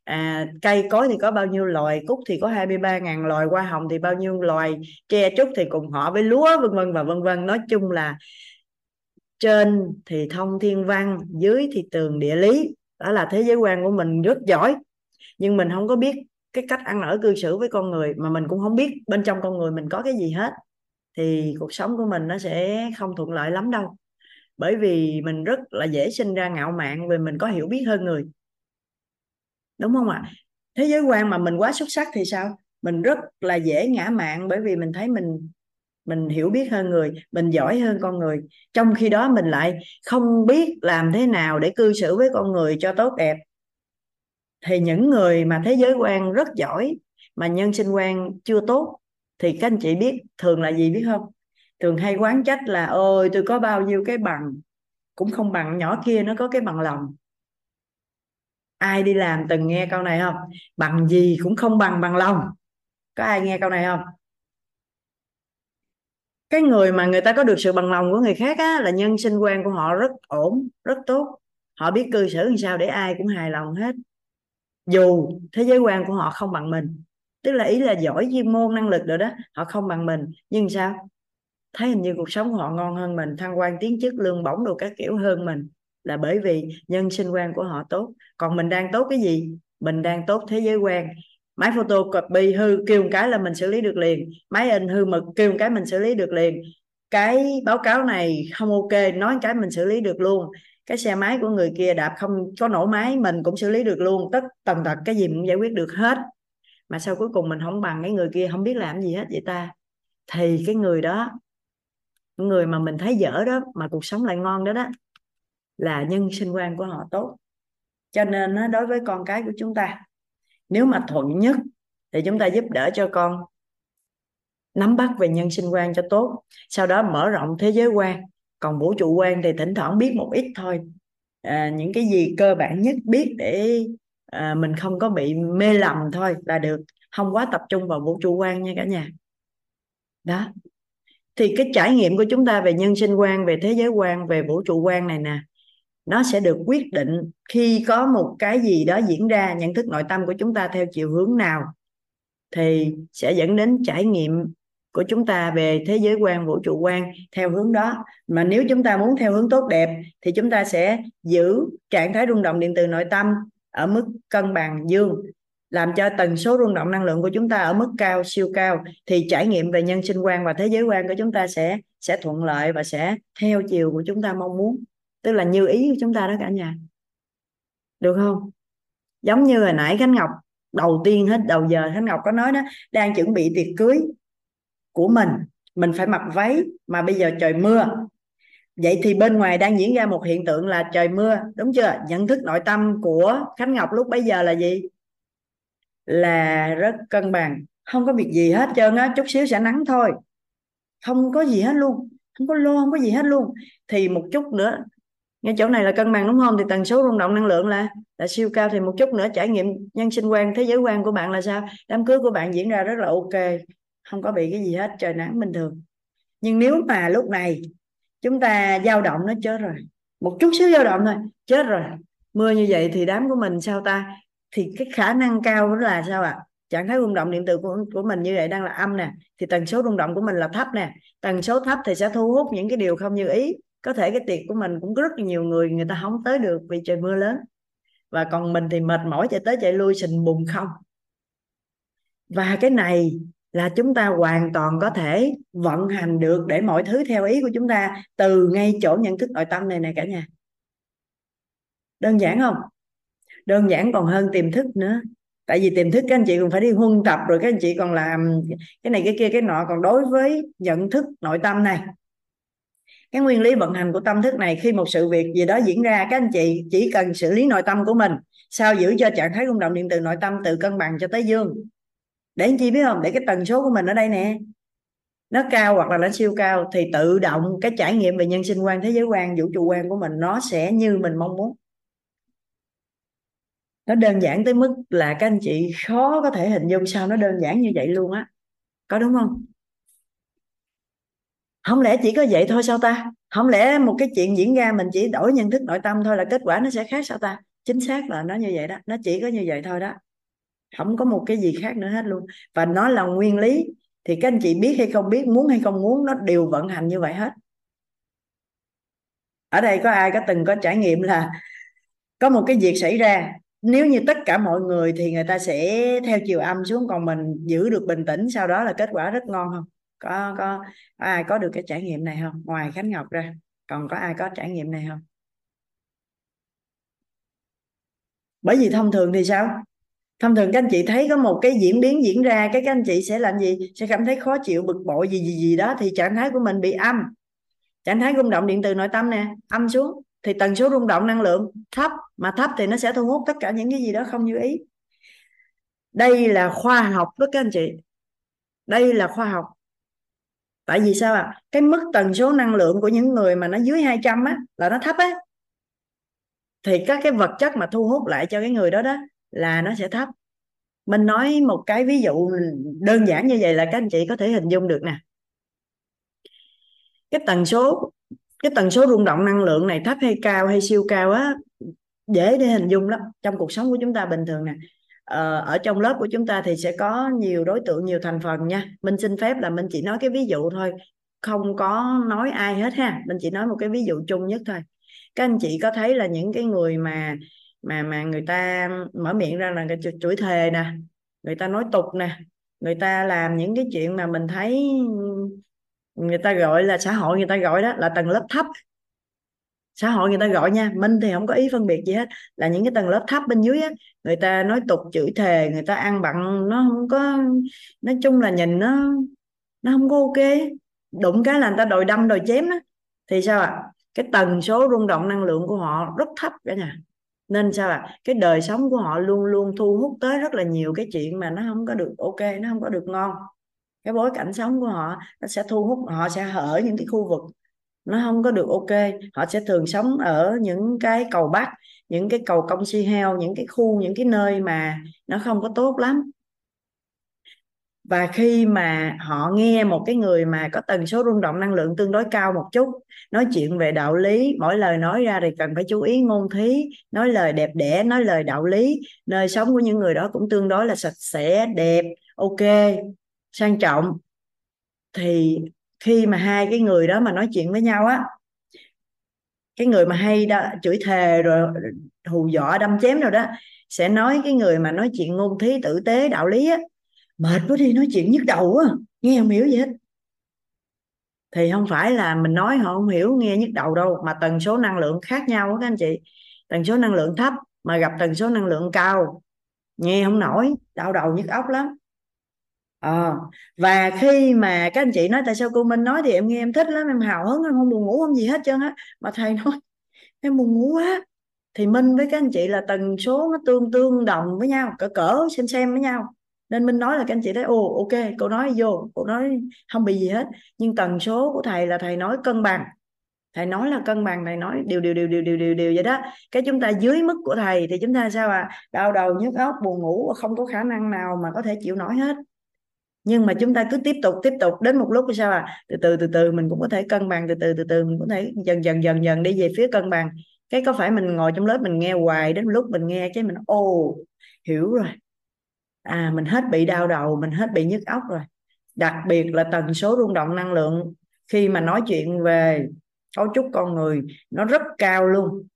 A: à, cây cối thì có bao nhiêu loài cúc thì có 23.000 loài hoa hồng thì bao nhiêu loài tre trúc thì cùng họ với lúa vân vân và vân vân. Nói chung là trên thì thông thiên văn, dưới thì tường địa lý. Đó là thế giới quan của mình rất giỏi. Nhưng mình không có biết cái cách ăn ở cư xử với con người mà mình cũng không biết bên trong con người mình có cái gì hết. Thì cuộc sống của mình nó sẽ không thuận lợi lắm đâu. Bởi vì mình rất là dễ sinh ra ngạo mạn vì mình có hiểu biết hơn người. Đúng không ạ? Thế giới quan mà mình quá xuất sắc thì sao? Mình rất là dễ ngã mạn bởi vì mình thấy mình mình hiểu biết hơn người, mình giỏi hơn con người. Trong khi đó mình lại không biết làm thế nào để cư xử với con người cho tốt đẹp. Thì những người mà thế giới quan rất giỏi, mà nhân sinh quan chưa tốt, thì các anh chị biết thường là gì biết không? Thường hay quán trách là, ôi, tôi có bao nhiêu cái bằng. Cũng không bằng nhỏ kia nó có cái bằng lòng. Ai đi làm từng nghe câu này không? Bằng gì cũng không bằng bằng lòng. Có ai nghe câu này không? Cái người mà người ta có được sự bằng lòng của người khác á, là nhân sinh quan của họ rất ổn rất tốt. Họ biết cư xử làm sao để ai cũng hài lòng hết. Dù thế giới quan của họ không bằng mình. Tức là ý là giỏi chuyên môn năng lực rồi đó họ không bằng mình. Nhưng sao? Thấy hình như cuộc sống của họ ngon hơn mình thăng quan tiến chức lương bổng đồ các kiểu hơn mình. Là bởi vì nhân sinh quan của họ tốt. Còn mình đang tốt cái gì? Mình đang tốt thế giới quan máy photocopy hư kêu một cái là mình xử lý được liền. Máy in hư mực kêu một cái mình xử lý được liền. Cái báo cáo này không ok, nói cái mình xử lý được luôn. Cái xe máy của người kia đạp không có nổ máy, mình cũng xử lý được luôn. Tất tần tật cái gì cũng giải quyết được hết. Mà sau cuối cùng mình không bằng cái người kia, không biết làm gì hết vậy ta. Thì cái người đó người mà mình thấy dở đó, mà cuộc sống lại ngon đó đó, là nhân sinh quan của họ tốt. Cho nên đối với con cái của chúng ta nếu mà thuận nhất thì chúng ta giúp đỡ cho con. Nắm bắt về nhân sinh quan cho tốt sau đó mở rộng thế giới quan. Còn vũ trụ quan thì thỉnh thoảng biết một ít thôi. À, những cái gì cơ bản nhất biết để à, mình không có bị mê lầm thôi là được. Không quá tập trung vào vũ trụ quan nha cả nhà. Đó. Thì cái trải nghiệm của chúng ta về nhân sinh quan về thế giới quan về vũ trụ quan này nè nó sẽ được quyết định khi có một cái gì đó diễn ra, nhận thức nội tâm của chúng ta theo chiều hướng nào, thì sẽ dẫn đến trải nghiệm của chúng ta về thế giới quan, vũ trụ quan theo hướng đó. Mà nếu chúng ta muốn theo hướng tốt đẹp, thì chúng ta sẽ giữ trạng thái rung động điện từ nội tâm ở mức cân bằng dương, làm cho tần số rung động năng lượng của chúng ta ở mức cao, siêu cao. Thì trải nghiệm về nhân sinh quan và thế giới quan của chúng ta sẽ sẽ thuận lợi và sẽ theo chiều của chúng ta mong muốn tức là như ý của chúng ta đó cả nhà. Được không? Giống như hồi nãy khánh ngọc, đầu tiên hết, đầu giờ khánh ngọc có nói đó, đang chuẩn bị tiệc cưới của mình mình phải mặc váy mà bây giờ trời mưa. Vậy thì bên ngoài đang diễn ra một hiện tượng là trời mưa, đúng chưa? Nhận thức nội tâm của khánh ngọc lúc bấy giờ là gì? Là rất cân bằng, không có việc gì hết trơn á, chút xíu sẽ nắng thôi. Không có gì hết luôn, không có lô không có gì hết luôn. Thì một chút nữa ngay chỗ này là cân bằng đúng không? Thì tần số rung động năng lượng là là siêu cao. Thì một chút nữa trải nghiệm nhân sinh quan thế giới quan của bạn là sao? Đám cưới của bạn diễn ra rất là ok không có bị cái gì hết trời nắng bình thường. Nhưng nếu mà lúc này chúng ta dao động nó chết rồi một chút xíu dao động thôi chết rồi mưa như vậy thì đám của mình sao ta? Thì cái khả năng cao đó là sao ạ? À? trạng thái rung động điện từ của, của mình như vậy đang là âm nè thì tần số rung động của mình là thấp nè. Tần số thấp thì sẽ thu hút những cái điều không như ý có thể cái tiệc của mình cũng có rất nhiều người người ta không tới được vì trời mưa lớn. Và còn mình thì mệt mỏi chạy tới chạy lui, sình bùng không. Và cái này là chúng ta hoàn toàn có thể vận hành được để mọi thứ theo ý của chúng ta từ ngay chỗ nhận thức nội tâm này này cả nhà. Đơn giản không? Đơn giản còn hơn tiềm thức nữa. Tại vì tiềm thức các anh chị còn phải đi huân tập, rồi các anh chị còn làm cái này cái kia cái nọ. Còn đối với nhận thức nội tâm này cái nguyên lý vận hành của tâm thức này khi một sự việc gì đó diễn ra, các anh chị chỉ cần xử lý nội tâm của mình, sao giữ cho trạng thái rung động điện từ nội tâm từ cân bằng cho tới dương. Để anh chị biết không? Để cái tần số của mình ở đây nè. Nó cao hoặc là nó siêu cao thì tự động cái trải nghiệm về nhân sinh quan, thế giới quan, vũ trụ quan của mình nó sẽ như mình mong muốn. Nó đơn giản tới mức là các anh chị khó có thể hình dung sao nó đơn giản như vậy luôn á. Có đúng không? Không lẽ chỉ có vậy thôi sao ta? Không lẽ một cái chuyện diễn ra mình chỉ đổi nhận thức nội tâm thôi là kết quả nó sẽ khác sao ta? Chính xác là nó như vậy đó, nó chỉ có như vậy thôi đó. Không có một cái gì khác nữa hết luôn. Và nó là nguyên lý. Thì các anh chị biết hay không biết, muốn hay không muốn, nó đều vận hành như vậy hết. Ở đây có ai có từng có trải nghiệm là có một cái việc xảy ra, nếu như tất cả mọi người thì người ta sẽ theo chiều âm xuống, còn mình giữ được bình tĩnh, sau đó là kết quả rất ngon không? Có có, có ai có được cái trải nghiệm này không? Ngoài khánh ngọc ra còn có ai có trải nghiệm này không? Bởi vì thông thường thì sao? Thông thường các anh chị thấy có một cái diễn biến diễn ra cái các anh chị sẽ làm gì? Sẽ cảm thấy khó chịu bực bội gì gì gì đó thì trạng thái của mình bị âm. Trạng thái rung động điện từ nội tâm nè âm xuống. Thì tần số rung động năng lượng thấp mà thấp thì nó sẽ thu hút tất cả những cái gì đó không như ý. Đây là khoa học đó các anh chị. Đây là khoa học tại vì sao ạ? À? cái mức tần số năng lượng của những người mà nó dưới 200 á, là nó thấp á. Thì các cái vật chất mà thu hút lại cho cái người đó đó là nó sẽ thấp. Mình nói một cái ví dụ đơn giản như vậy là các anh chị có thể hình dung được nè. Cái tần số, cái tần số rung động năng lượng này thấp hay cao hay siêu cao á, dễ để hình dung lắm trong cuộc sống của chúng ta bình thường nè ờ, ở trong lớp của chúng ta thì sẽ có nhiều đối tượng nhiều thành phần nha. Mình xin phép là mình chỉ nói cái ví dụ thôi. Không có nói ai hết ha. Mình chỉ nói một cái ví dụ chung nhất thôi. Các anh chị có thấy là những cái người mà mà mà người ta mở miệng ra là cái chửi thề nè người ta nói tục nè người ta làm những cái chuyện mà mình thấy người ta gọi là xã hội người ta gọi đó là tầng lớp thấp xã hội người ta gọi nha, minh thì không có ý phân biệt gì hết. Là những cái tầng lớp thấp bên dưới á, người ta nói tục chửi thề, người ta ăn bặn nó không có, nói chung là nhìn nó nó không có ok. Đụng cái là người ta đòi đâm đòi chém đó thì sao ạ? À? cái tần số rung động năng lượng của họ rất thấp cả nhà. Nên sao ạ? À? cái đời sống của họ luôn luôn thu hút tới rất là nhiều cái chuyện mà nó không có được ok, nó không có được ngon. Cái bối cảnh sống của họ, nó sẽ thu hút, họ sẽ ở những cái khu vực nó không có được ok. Họ sẽ thường sống ở những cái cầu bắc, những cái cầu công si heo, những cái khu, những cái nơi mà nó không có tốt lắm. Và khi mà họ nghe một cái người mà có tần số rung động, năng lượng tương đối cao một chút, nói chuyện về đạo lý, mỗi lời nói ra thì cần phải chú ý ngôn thí, nói lời đẹp đẽ, nói lời đạo lý. Nơi sống của những người đó cũng tương đối là sạch sẽ, đẹp, ok, sang trọng. Thì khi mà hai cái người đó mà nói chuyện với nhau á, cái người mà hay đã chửi thề rồi hù dọa, đâm chém rồi đó, sẽ nói cái người mà nói chuyện ngôn thí, tử tế, đạo lý á, mệt quá đi, nói chuyện nhức đầu á nghe không hiểu gì hết. Thì không phải là mình nói họ không hiểu, nghe nhức đầu đâu, mà tần số năng lượng khác nhau các anh chị. Tần số năng lượng thấp mà gặp tần số năng lượng cao, nghe không nổi, đau đầu nhức óc lắm à, và khi mà các anh chị nói tại sao cô Minh nói thì em nghe em thích lắm em hào hứng em không buồn ngủ không gì hết trơn á. Mà thầy nói em buồn ngủ quá. Thì Minh với các anh chị là tần số nó tương tương đồng với nhau cỡ cỡ xem xem với nhau. Nên Minh nói là các anh chị thấy ồ ok cô nói vô cô nói không bị gì hết. Nhưng tần số của thầy là thầy nói cân bằng. Thầy nói là cân bằng thầy nói điều điều điều điều điều điều điều vậy đó. Cái chúng ta dưới mức của thầy thì chúng ta sao à? Đau đầu nhức óc buồn ngủ không có khả năng nào mà có thể chịu nổi hết nhưng mà chúng ta cứ tiếp tục tiếp tục. Đến một lúc sao à? Từ từ từ từ mình cũng có thể cân bằng từ từ từ từ mình có thể dần dần dần dần đi về phía cân bằng. Cái có phải mình ngồi trong lớp mình nghe hoài đến lúc mình nghe cái mình ồ hiểu rồi. À mình hết bị đau đầu mình hết bị nhức óc rồi. Đặc biệt là tần số rung động năng lượng. Khi mà nói chuyện về cấu trúc con người nó rất cao luôn.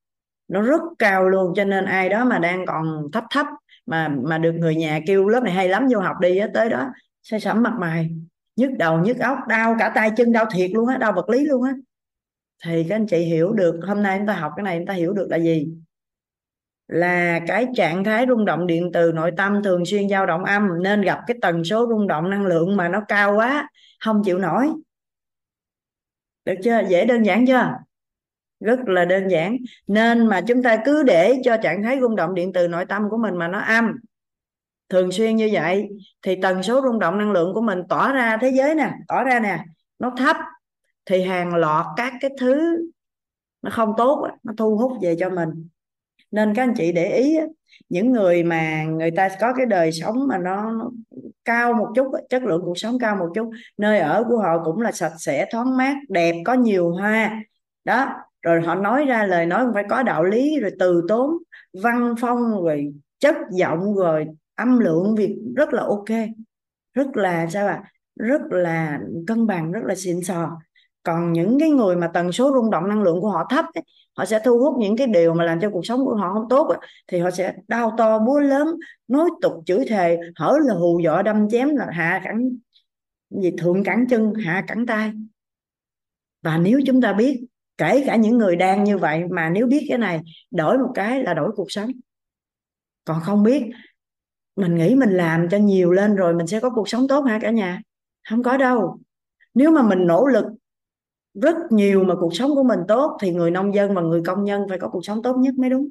A: Nó rất cao luôn cho nên ai đó mà đang còn thấp thấp mà mà được người nhà kêu lớp này hay lắm vô học đi á tới đó say sẩm mặt mày, nhức đầu, nhức óc, đau cả tay chân, đau thiệt luôn á, đau vật lý luôn á. Thì các anh chị hiểu được, hôm nay chúng ta học cái này chúng ta hiểu được là gì? Là cái trạng thái rung động điện từ nội tâm thường xuyên dao động âm, nên gặp cái tần số rung động năng lượng mà nó cao quá, không chịu nổi. Được chưa? Dễ đơn giản chưa? Rất là đơn giản. Nên mà chúng ta cứ để cho trạng thái rung động điện từ nội tâm của mình mà nó âm thường xuyên như vậy, thì tần số rung động năng lượng của mình tỏa ra thế giới nè, tỏa ra nè, nó thấp, thì hàng loạt các cái thứ nó không tốt nó thu hút về cho mình. Nên các anh chị để ý những người mà người ta có cái đời sống mà nó cao một chút chất lượng cuộc sống cao một chút, nơi ở của họ cũng là sạch sẽ, thoáng mát, đẹp, có nhiều hoa. Đó, rồi họ nói ra lời nói phải có đạo lý, rồi từ tốn, văn phong, rồi chất giọng, rồi âm lượng việc rất là ok rất là sao ạ? À? rất là cân bằng rất là xịn sò. Còn những cái người mà tần số rung động năng lượng của họ thấp ấy, họ sẽ thu hút những cái điều mà làm cho cuộc sống của họ không tốt ấy, thì họ sẽ đau to búa lớn nói tục chửi thề hở là hù dọa đâm chém là hạ cẳng gì thượng cẳng chân hạ cẳng tay. Và nếu chúng ta biết kể cả những người đang như vậy mà nếu biết cái này đổi một cái là đổi cuộc sống. Còn không biết mình nghĩ mình làm cho nhiều lên rồi mình sẽ có cuộc sống tốt hả cả nhà? Không có đâu. Nếu mà mình nỗ lực rất nhiều mà cuộc sống của mình tốt thì người nông dân và người công nhân phải có cuộc sống tốt nhất mới đúng.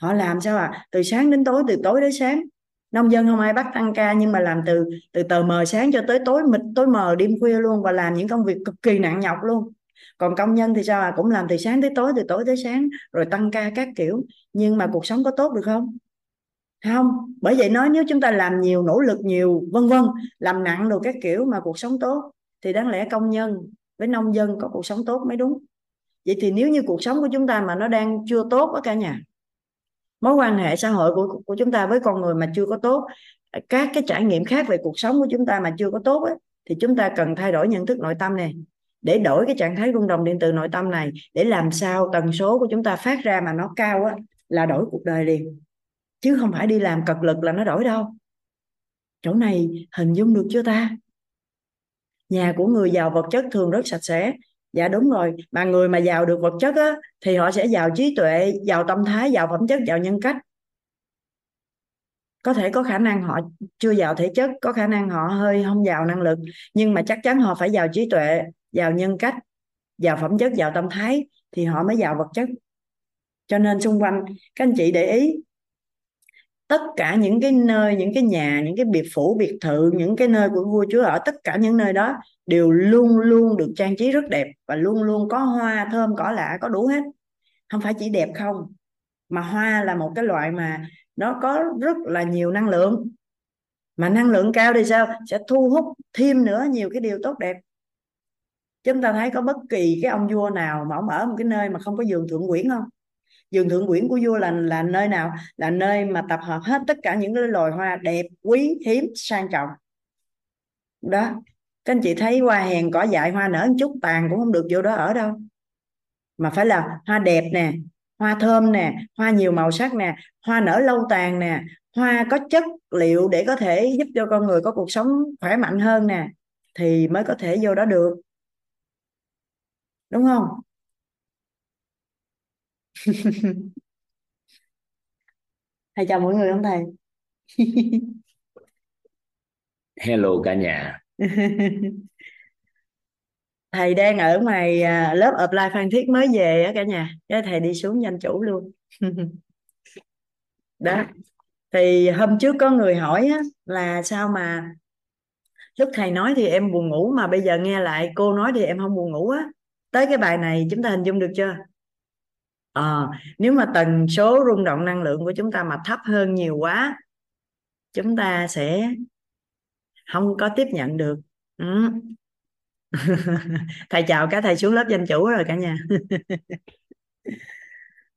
A: Họ làm sao à từ sáng đến tối, từ tối đến sáng. Nông dân không ai bắt tăng ca nhưng mà làm từ từ tờ mờ sáng cho tới tối mịt, tối mờ đêm khuya luôn và làm những công việc cực kỳ nặng nhọc luôn. Còn công nhân thì sao à cũng làm từ sáng tới tối, từ tối tới sáng rồi tăng ca các kiểu. Nhưng mà cuộc sống có tốt được không? Không bởi vậy nói nếu chúng ta làm nhiều nỗ lực nhiều vân vân làm nặng đồ các kiểu mà cuộc sống tốt thì đáng lẽ công nhân với nông dân có cuộc sống tốt mới đúng. Vậy thì nếu như cuộc sống của chúng ta mà nó đang chưa tốt ở cả nhà mối quan hệ xã hội của của chúng ta với con người mà chưa có tốt các cái trải nghiệm khác về cuộc sống của chúng ta mà chưa có tốt ấy, thì chúng ta cần thay đổi nhận thức nội tâm này để đổi cái trạng thái rung động điện từ nội tâm này để làm sao tần số của chúng ta phát ra mà nó cao á, là đổi cuộc đời liền chứ không phải đi làm cật lực là nó đổi đâu. Chỗ này hình dung được chưa ta? Nhà của người giàu vật chất thường rất sạch sẽ. Dạ đúng rồi mà người mà giàu được vật chất á, thì họ sẽ giàu trí tuệ giàu tâm thái giàu phẩm chất giàu nhân cách. Có thể có khả năng họ chưa giàu thể chất có khả năng họ hơi không giàu năng lực nhưng mà chắc chắn họ phải giàu trí tuệ giàu nhân cách giàu phẩm chất giàu tâm thái thì họ mới giàu vật chất. Cho nên xung quanh các anh chị để ý tất cả những cái nơi, những cái nhà, những cái biệt phủ, biệt thự, những cái nơi của vua chúa ở tất cả những nơi đó đều luôn luôn được trang trí rất đẹp và luôn luôn có hoa, thơm cỏ lạ, có đủ hết. Không phải chỉ đẹp không, mà hoa là một cái loại mà nó có rất là nhiều năng lượng. Mà năng lượng cao thì sao? Sẽ thu hút thêm nữa nhiều cái điều tốt đẹp. Chúng ta thấy có bất kỳ cái ông vua nào mà ông ở một cái nơi mà không có giường thượng quyển không? Vườn thượng quyển của vua là là nơi nào? Là nơi mà tập hợp hết tất cả những cái loài hoa đẹp, quý, hiếm, sang trọng. Đó. Các anh chị thấy hoa hèn cỏ dại, hoa nở một chút, tàn cũng không được vô đó ở đâu. Mà phải là hoa đẹp nè, hoa thơm nè, hoa nhiều màu sắc nè, hoa nở lâu tàn nè, hoa có chất liệu để có thể giúp cho con người có cuộc sống khỏe mạnh hơn nè, thì mới có thể vô đó được. Đúng không? thầy chào mọi người không thầy?
E: Hello cả nhà.
A: Thầy đang ở ngoài à, lớp apply phan thiết mới về á cả nhà. Cái thầy đi xuống danh chủ luôn. Đó. Thì hôm trước có người hỏi á, là sao mà lúc thầy nói thì em buồn ngủ mà bây giờ nghe lại cô nói thì em không buồn ngủ á. Tới cái bài này chúng ta hình dung được chưa à, nếu mà tần số rung động năng lượng của chúng ta mà thấp hơn nhiều quá chúng ta sẽ không có tiếp nhận được. Ừ. thầy chào cả thầy xuống lớp danh chủ rồi cả nhà.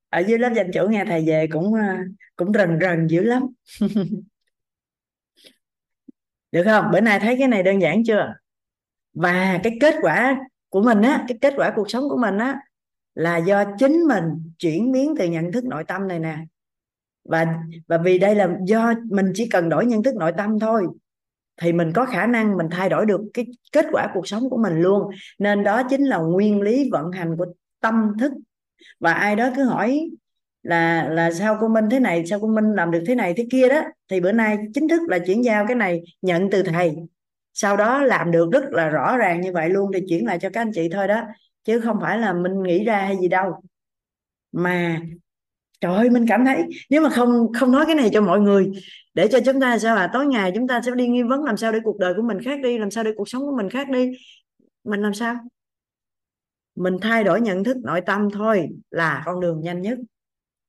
A: Ở dưới lớp danh chủ nghe thầy về cũng ờ, cũng rần rần dữ lắm. Được không? Bữa nay thấy cái này đơn giản chưa? Và cái kết quả của mình á cái kết quả cuộc sống của mình á là do chính mình chuyển biến từ nhận thức nội tâm này nè. Và và vì đây là do mình chỉ cần đổi nhận thức nội tâm thôi, thì mình có khả năng mình thay đổi được cái kết quả cuộc sống của mình luôn. Nên đó chính là nguyên lý vận hành của tâm thức. Và ai đó cứ hỏi là là sao cô Minh thế này, sao cô Minh làm được thế này thế kia đó, thì bữa nay chính thức là chuyển giao cái này nhận từ thầy. Sau đó làm được rất là rõ ràng như vậy luôn, thì chuyển lại cho các anh chị thôi đó chứ không phải là mình nghĩ ra hay gì đâu. Mà, trời ơi, mình cảm thấy nếu mà không không nói cái này cho mọi người, để cho chúng ta sao à tối ngày chúng ta sẽ đi nghi vấn làm sao để cuộc đời của mình khác đi, làm sao để cuộc sống của mình khác đi. Mình làm sao? Mình thay đổi nhận thức, nội tâm thôi, là con đường nhanh nhất,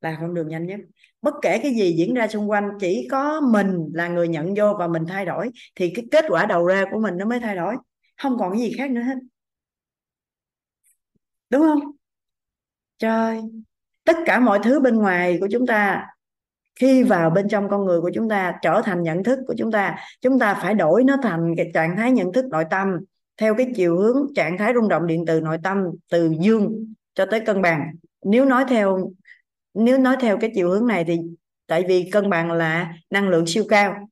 A: là con đường nhanh nhất. Bất kể cái gì diễn ra xung quanh, chỉ có mình là người nhận vô và mình thay đổi, thì cái kết quả đầu ra của mình nó mới thay đổi. Không còn cái gì khác nữa hết đúng không? Trời, tất cả mọi thứ bên ngoài của chúng ta, khi vào bên trong con người của chúng ta trở thành nhận thức của chúng ta chúng ta phải đổi nó thành cái trạng thái nhận thức nội tâm theo cái chiều hướng trạng thái rung động điện từ nội tâm từ dương cho tới cân bằng. Nếu nói theo, nếu nói theo cái chiều hướng này thì tại vì cân bằng là năng lượng siêu cao,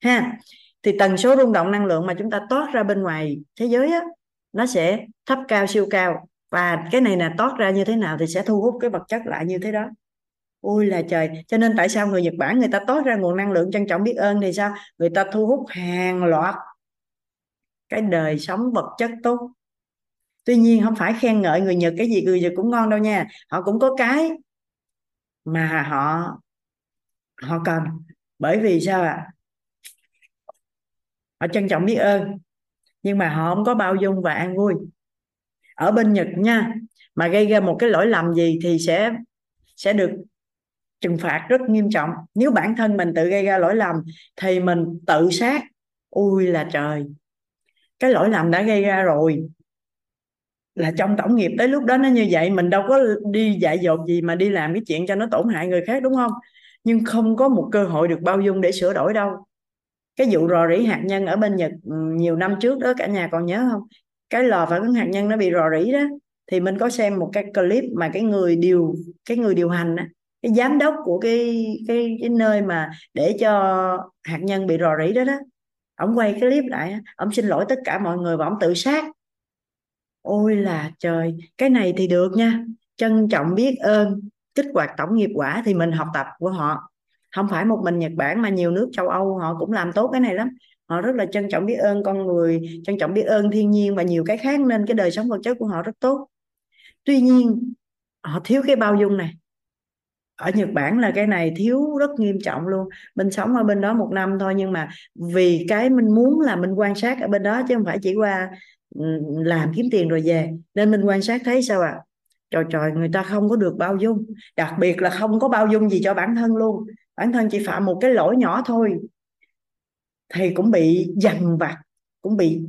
A: ha? Thì tần số rung động năng lượng mà chúng ta toát ra bên ngoài thế giới á, nó sẽ thấp cao, siêu cao và cái này là toát ra như thế nào thì sẽ thu hút cái vật chất lại như thế đó. Ôi là trời, cho nên tại sao người Nhật Bản người ta toát ra nguồn năng lượng trân trọng biết ơn thì sao? Người ta thu hút hàng loạt cái đời sống vật chất tốt. Tuy nhiên không phải khen ngợi người Nhật cái gì, người Nhật cũng ngon đâu nha. Họ cũng có cái mà họ họ cần. Bởi vì sao ạ? À? họ trân trọng biết ơn, nhưng mà họ không có bao dung và an vui ở bên Nhật nha. Mà gây ra một cái lỗi lầm gì thì sẽ sẽ được trừng phạt rất nghiêm trọng. Nếu bản thân mình tự gây ra lỗi lầm thì mình tự sát. Ui là trời. Cái lỗi lầm đã gây ra rồi. Là trong tổng nghiệp tới lúc đó nó như vậy, mình đâu có đi dạy dột gì mà đi làm cái chuyện cho nó tổn hại người khác, đúng không? Nhưng không có một cơ hội được bao dung để sửa đổi đâu. Cái vụ rò rỉ hạt nhân ở bên Nhật ừ, nhiều năm trước đó, cả nhà còn nhớ không? Cái lò phản ứng hạt nhân nó bị rò rỉ đó, thì mình có xem một cái clip mà cái người điều, cái người điều hành á, cái giám đốc của cái cái cái nơi mà để cho hạt nhân bị rò rỉ đó đó ông quay cái clip lại ông xin lỗi tất cả mọi người và ông tự sát. Ôi là trời, cái này thì được nha, trân trọng biết ơn, kích hoạt tổng nghiệp quả thì mình học tập của họ. Không phải một mình Nhật Bản mà nhiều nước châu Âu họ cũng làm tốt cái này lắm họ rất là trân trọng biết ơn con người, trân trọng biết ơn thiên nhiên và nhiều cái khác nên cái đời sống vật chất của họ rất tốt. Tuy nhiên, họ thiếu cái bao dung này. Ở Nhật Bản là cái này thiếu rất nghiêm trọng luôn. Mình sống ở bên đó một năm thôi nhưng mà vì cái mình muốn là mình quan sát ở bên đó chứ không phải chỉ qua ừ, làm kiếm tiền rồi về. Nên mình quan sát thấy sao ạ? À? trời trời, người ta không có được bao dung. Đặc biệt là không có bao dung gì cho bản thân luôn. Bản thân chỉ phạm một cái lỗi nhỏ thôi thì cũng bị dằn vặt cũng bị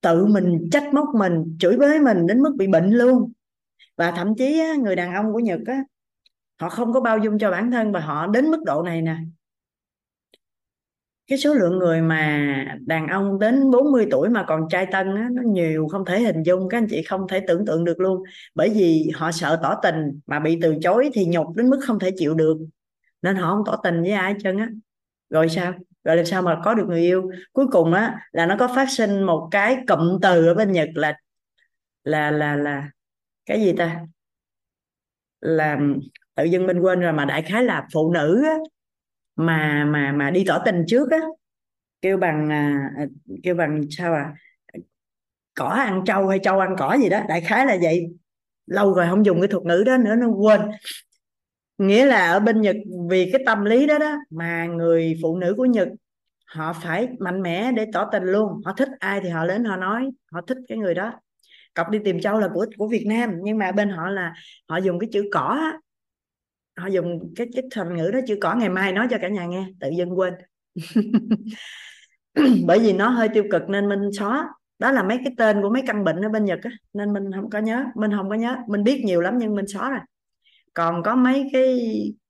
A: tự mình trách móc mình chửi bới mình đến mức bị bệnh luôn. Và thậm chí á, người đàn ông của Nhật á, họ không có bao dung cho bản thân và họ đến mức độ này nè. Cái số lượng người mà đàn ông đến 40 tuổi mà còn trai tân á, nó nhiều không thể hình dung các anh chị không thể tưởng tượng được luôn. Bởi vì họ sợ tỏ tình mà bị từ chối thì nhục đến mức không thể chịu được. Nên họ không tỏ tình với ai chân á. Rồi sao? Rồi làm sao mà có được người yêu? Cuối cùng á là nó có phát sinh một cái cụm từ ở bên Nhật là là là là cái gì ta? Là tự dưng mình quên rồi mà đại khái là phụ nữ á, mà mà mà đi tỏ tình trước á. Kêu bằng à, à, kêu bằng sao à cỏ ăn trâu hay trâu ăn cỏ gì đó đại khái là vậy. Lâu rồi không dùng cái thuật ngữ đó nữa nó quên nghĩa là ở bên Nhật, vì cái tâm lý đó đó, mà người phụ nữ của Nhật, họ phải mạnh mẽ để tỏ tình luôn. Họ thích ai thì họ đến họ nói, họ thích cái người đó. Cọc đi tìm châu là của của Việt Nam, nhưng mà bên họ là họ dùng cái chữ cỏ á. Họ dùng cái cái thành ngữ đó, chữ cỏ ngày mai nói cho cả nhà nghe, tự dưng quên. Bởi vì nó hơi tiêu cực nên mình xóa. Đó là mấy cái tên của mấy căn bệnh ở bên Nhật á, nên mình không có nhớ mình không có nhớ. Mình biết nhiều lắm nhưng mình xóa rồi còn có mấy cái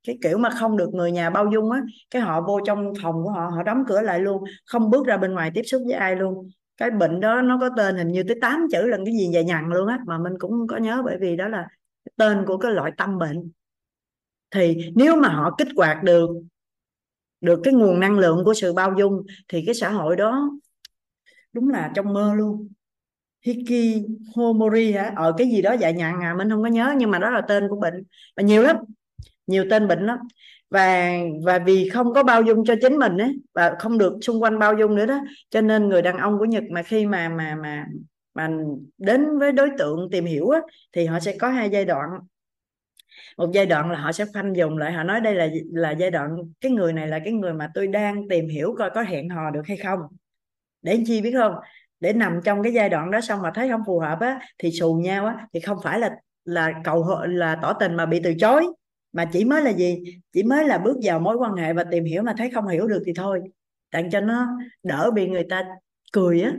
A: cái kiểu mà không được người nhà bao dung á, cái họ vô trong phòng của họ họ đóng cửa lại luôn, không bước ra bên ngoài tiếp xúc với ai luôn. Cái bệnh đó nó có tên hình như tới 8 chữ lần cái gì dài nhằn luôn á, mà mình cũng có nhớ bởi vì đó là tên của cái loại tâm bệnh. Thì nếu mà họ kích hoạt được được cái nguồn năng lượng của sự bao dung, thì cái xã hội đó đúng là trong mơ luôn. Hiki Homori hả ở ờ, cái gì đó dạ nhặn à mình không có nhớ nhưng mà đó là tên của bệnh. Và nhiều lắm nhiều tên bệnh lắm. Và và vì không có bao dung cho chính mình ấy và không được xung quanh bao dung nữa đó cho nên người đàn ông của Nhật mà khi mà mà mà mà đến với đối tượng tìm hiểu á, thì họ sẽ có hai giai đoạn. Một giai đoạn là họ sẽ khoanh dùng lại họ nói đây là là giai đoạn cái người này là cái người mà tôi đang tìm hiểu coi có hẹn hò được hay không. Để chi biết không? Để nằm trong cái giai đoạn đó xong mà thấy không phù hợp á, thì xù nhau á. Thì không phải là là cầu là tỏ tình mà bị từ chối. Mà chỉ mới là gì? Chỉ mới là bước vào mối quan hệ và tìm hiểu mà thấy không hiểu được thì thôi. Tặng cho nó đỡ bị người ta cười á.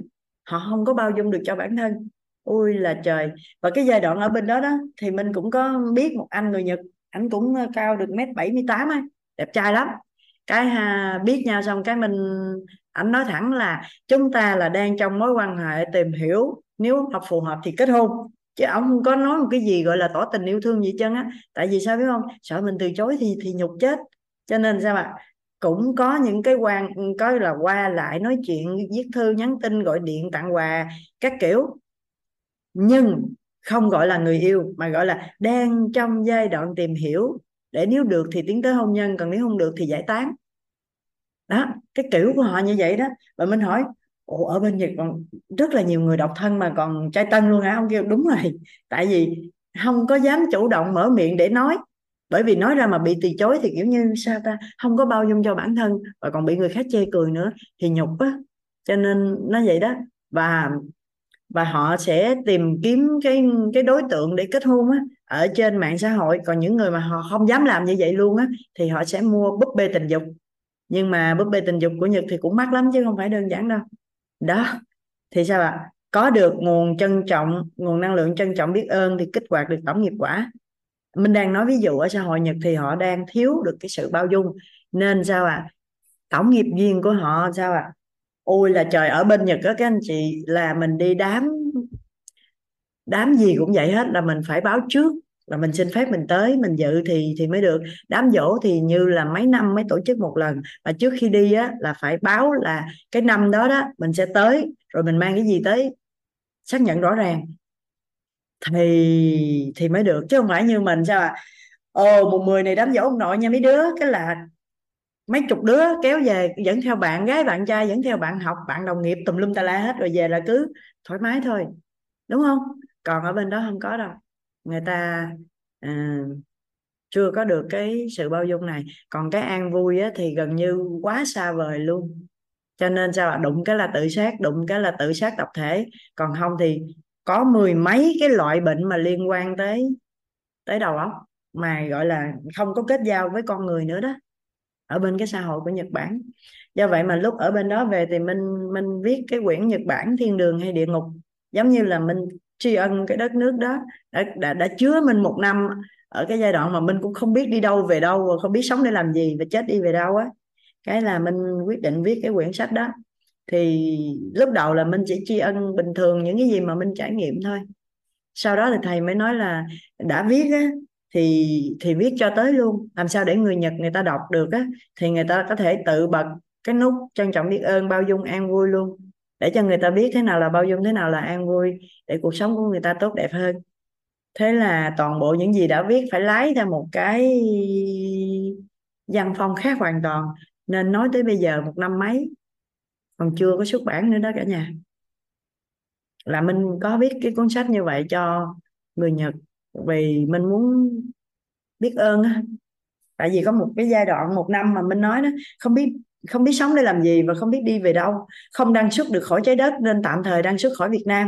A: Họ không có bao dung được cho bản thân. Ui là trời. Và cái giai đoạn ở bên đó đó, thì mình cũng có biết một anh người Nhật. Anh cũng ờ, cao được mét bảy mươi tám ấy. Đẹp trai lắm cái ha, biết nhau xong cái mình anh nói thẳng là chúng ta là đang trong mối quan hệ tìm hiểu nếu hợp phù hợp thì kết hôn. Chứ ông không có nói một cái gì gọi là tỏ tình yêu thương gì chân á. Tại vì sao biết không? Sợ mình từ chối thì thì nhục chết. Cho nên sao ạ? Cũng có những cái quan có là qua lại nói chuyện viết thư nhắn tin gọi điện tặng quà các kiểu. Nhưng không gọi là người yêu mà gọi là đang trong giai đoạn tìm hiểu để nếu được thì tiến tới hôn nhân còn nếu không được thì giải tán. Đó cái kiểu của họ như vậy đó. Và mình hỏi Ồ, ở bên Nhật còn rất là nhiều người độc thân mà còn trai tân luôn hả? Ông kêu đúng rồi tại vì không có dám chủ động mở miệng để nói. Bởi vì nói ra mà bị từ chối thì kiểu như sao ta không có bao dung cho bản thân và còn bị người khác chê cười nữa thì nhục á cho nên nó vậy đó. Và và họ sẽ tìm kiếm cái cái đối tượng để kết hôn á, ở trên mạng xã hội. Còn những người mà họ không dám làm như vậy luôn á, thì họ sẽ mua búp bê tình dục. Nhưng mà búp bê tình dục của Nhật thì cũng mắc lắm chứ không phải đơn giản đâu. Đó, thì sao ạ? Có được nguồn trân trọng, nguồn năng lượng trân trọng biết ơn thì kích hoạt được tổng nghiệp quả. Mình đang nói ví dụ, ở xã hội Nhật thì họ đang thiếu được cái sự bao dung. Nên sao ạ? Tổng nghiệp duyên của họ sao ạ? Ôi là trời, ở bên Nhật á, các anh chị, là mình đi đám đám gì cũng vậy hết, là mình phải báo trước, là mình xin phép mình tới, mình dự thì thì mới được. Đám dỗ thì như là mấy năm mới tổ chức một lần và trước khi đi á, là phải báo là cái năm đó đó, mình sẽ tới, rồi mình mang cái gì tới, xác nhận rõ ràng. Thì thì mới được, chứ không phải như mình, sao à ồ mùng 10 này đám dỗ ông nội nha, mấy đứa, cái là mấy chục đứa kéo về dẫn theo bạn gái bạn trai dẫn theo bạn học bạn đồng nghiệp tùm lum tà la hết rồi về là cứ thoải mái thôi. Đúng không? Còn ở bên đó không có đâu. Người ta à, chưa có được cái sự bao dung này. Còn cái an vui á, thì gần như quá xa vời luôn. Cho nên sao ạ? Đụng cái là tự sát đụng cái là tự sát tập thể. Còn không thì có mười mấy cái loại bệnh mà liên quan tới tới đầu óc mà gọi là không có kết giao với con người nữa đó ở bên cái xã hội của Nhật Bản. Do vậy mà lúc ở bên đó về thì mình mình viết cái quyển Nhật Bản thiên đường hay địa ngục. Giống như là mình tri ân cái đất nước đó đã, đã đã chứa mình một năm ở cái giai đoạn mà mình cũng không biết đi đâu về đâu và không biết sống để làm gì và chết đi về đâu á. Cái là mình quyết định viết cái quyển sách đó. Thì lúc đầu là mình chỉ tri ân bình thường những cái gì mà mình trải nghiệm thôi. Sau đó thì thầy mới nói là đã viết á thì thì viết cho tới luôn. Làm sao để người Nhật người ta đọc được á, thì người ta có thể tự bật cái nút trân trọng biết ơn, bao dung, an vui luôn. Để cho người ta biết thế nào là bao dung, thế nào là an vui, để cuộc sống của người ta tốt đẹp hơn. Thế là toàn bộ những gì đã viết phải lái theo một cái văn phong khác hoàn toàn. Nên nói tới bây giờ một năm mấy, còn chưa có xuất bản nữa đó cả nhà. Là mình có viết cái cuốn sách như vậy cho người Nhật vì mình muốn biết ơn tại vì có một cái giai đoạn một năm mà mình nói đó không biết không biết sống để làm gì và không biết đi về đâu. Không đăng xuất được khỏi trái đất nên tạm thời đăng xuất khỏi Việt Nam.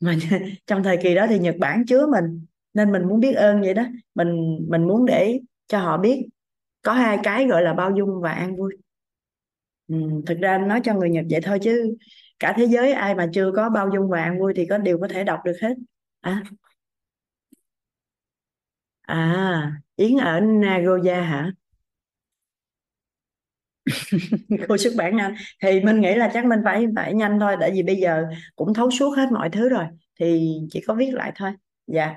A: Mà trong thời kỳ đó thì Nhật Bản chứa mình nên mình muốn biết ơn vậy đó. Mình mình muốn để cho họ biết có hai cái gọi là bao dung và an vui. Ừ, thực ra nói cho người Nhật vậy thôi chứ cả thế giới ai mà chưa có bao dung và an vui thì có điều có thể đọc được hết. À à Yến ở Nagoya hả? Cô xuất bản nhanh. Thì mình nghĩ là chắc mình phải phải nhanh thôi tại vì bây giờ cũng thấu suốt hết mọi thứ rồi thì chỉ có viết lại thôi. Dạ.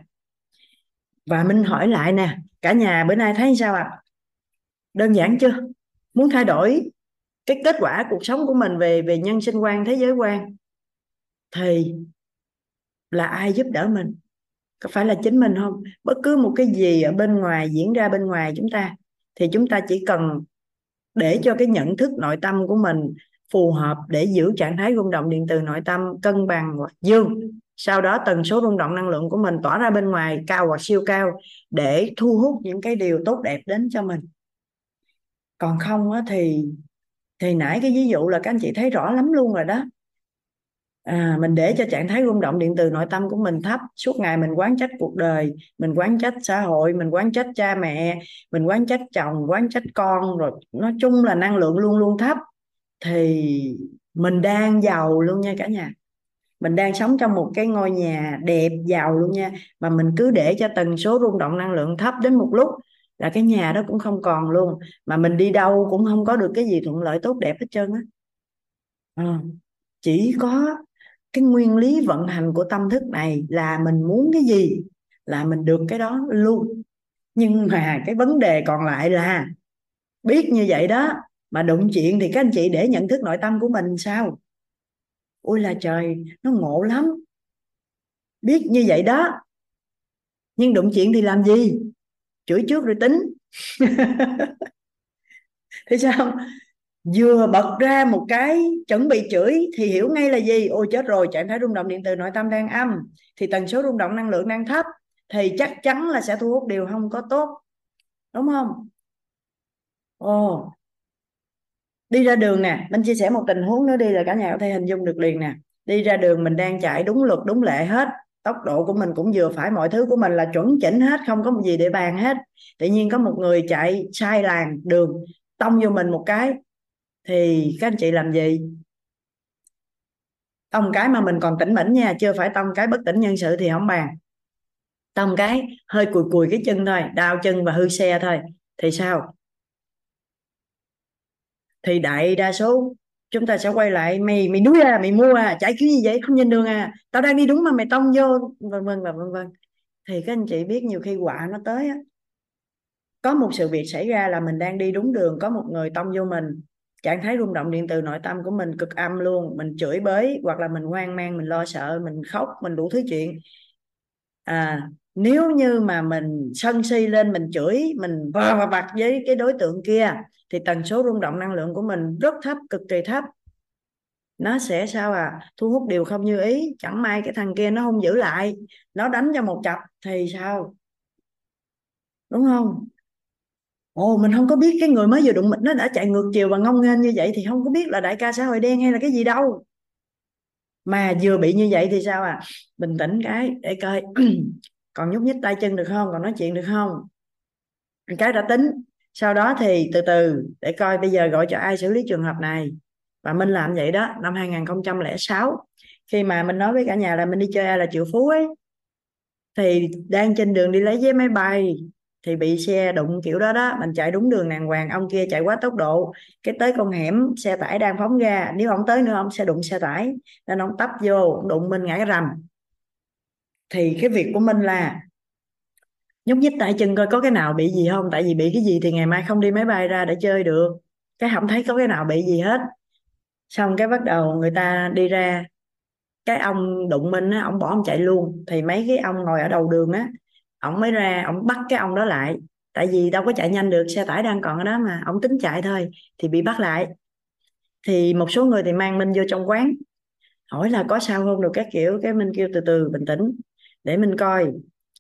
A: Và mình hỏi lại nè cả nhà bữa nay thấy sao ạ? À? đơn giản chưa? Muốn thay đổi cái kết quả cuộc sống của mình về về nhân sinh quan thế giới quan thì là ai giúp đỡ mình có phải là chính mình không? Bất cứ một cái gì ở bên ngoài diễn ra bên ngoài chúng ta thì chúng ta chỉ cần để cho cái nhận thức nội tâm của mình phù hợp để giữ trạng thái rung động điện từ nội tâm cân bằng hoặc dương. Sau đó tần số rung động năng lượng của mình tỏa ra bên ngoài cao hoặc siêu cao để thu hút những cái điều tốt đẹp đến cho mình. Còn không á, thì thì nãy cái ví dụ là các anh chị thấy rõ lắm luôn rồi đó à, mình để cho trạng thái rung động điện từ nội tâm của mình thấp. Suốt ngày mình quán trách cuộc đời mình quán trách xã hội mình quán trách cha mẹ mình quán trách chồng quán trách con rồi nói chung là năng lượng luôn luôn thấp. Thì mình đang giàu luôn nha cả nhà. Mình đang sống trong một cái ngôi nhà đẹp giàu luôn nha. Mà mình cứ để cho tần số rung động năng lượng thấp đến một lúc là cái nhà đó cũng không còn luôn. Mà mình đi đâu cũng không có được cái gì thuận lợi tốt đẹp hết trơn á. À, chỉ có cái nguyên lý vận hành của tâm thức này là mình muốn cái gì, là mình được cái đó luôn. Nhưng mà cái vấn đề còn lại là biết như vậy đó, mà đụng chuyện thì các anh chị để nhận thức nội tâm của mình sao? Ôi là trời, nó ngộ lắm. Biết như vậy đó. Nhưng đụng chuyện thì làm gì? Chửi trước rồi tính. Thế sao? Vừa bật ra một cái chuẩn bị chửi thì hiểu ngay là gì? Ôi, chết rồi, trạng thái rung động điện từ nội tâm đang âm, thì tần số rung động năng lượng đang thấp, thì chắc chắn là sẽ thu hút điều không có tốt. Đúng không? Ồ. Đi ra đường nè mình chia sẻ một tình huống nữa đi là cả nhà có thể hình dung được liền nè. Đi ra đường mình đang chạy đúng luật, đúng lệ hết, tốc độ của mình cũng vừa phải, mọi thứ của mình là chuẩn chỉnh hết, không có một gì để bàn hết. Tự nhiên có một người chạy sai làn đường, tông vô mình một cái thì các anh chị làm gì? Tông cái mà mình còn tỉnh mỉnh nha, chưa phải tông cái bất tỉnh nhân sự thì không bàn. Tông cái, hơi cùi cùi cái chân thôi, đau chân và hư xe thôi. Thì sao? Thì đại đa số chúng ta sẽ quay lại, mày mày đuối à mày mua à chạy kiểu gì vậy, không nhìn đường à. Tao đang đi đúng mà mày tông vô, vân vân và vân vân. Thì các anh chị biết nhiều khi quả nó tới á. Có một sự việc xảy ra là mình đang đi đúng đường, có một người tông vô mình trạng thái rung động điện từ nội tâm của mình cực âm luôn. Mình chửi bới hoặc là mình hoang mang, mình lo sợ, mình khóc, mình đủ thứ chuyện. À nếu như mà mình sân si lên, mình chửi, mình vờ và vặt với cái đối tượng kia, thì tần số rung động năng lượng của mình rất thấp, cực kỳ thấp. Nó sẽ sao à? Thu hút điều không như ý. Chẳng may cái thằng kia nó không giữ lại. Nó đánh cho một chập thì sao? Đúng không? Ồ, mình không có biết cái người mới vừa đụng mình nó đã chạy ngược chiều và ngông nghênh như vậy thì không có biết là đại ca xã hội đen hay là cái gì đâu. Mà vừa bị như vậy thì sao à? Bình tĩnh cái, để coi. Còn nhúc nhích tay chân được không? Còn nói chuyện được không? Cái đã tính. Sau đó thì từ từ, để coi bây giờ gọi cho ai xử lý trường hợp này. Và minh làm vậy đó, năm 2006 khi mà mình nói với cả nhà là mình đi chơi ai là triệu phú ấy, thì đang trên đường đi lấy vé máy bay thì bị xe đụng kiểu đó đó, mình chạy đúng đường đàng hoàng, ông kia chạy quá tốc độ, cái tới con hẻm, xe tải đang phóng ra, nếu ông tới nữa ông sẽ đụng xe tải, nên ông tấp vô, đụng mình ngã rầm. Thì cái việc của mình là, nhúc nhích tay chân coi có cái nào bị gì không, tại vì bị cái gì thì ngày mai không đi máy bay ra để chơi được, cái không thấy có cái nào bị gì hết. Xong cái bắt đầu người ta đi ra, cái ông đụng mình á, ông bỏ ông chạy luôn, thì mấy cái ông ngồi ở đầu đường á ông mới ra ông bắt cái ông đó lại. Tại vì đâu có chạy nhanh được, xe tải đang còn ở đó mà. Ông tính chạy thôi, thì bị bắt lại. Thì một số người thì mang minh vô trong quán. Hỏi là có sao không được các kiểu, cái minh kêu từ từ, bình tĩnh, để mình coi.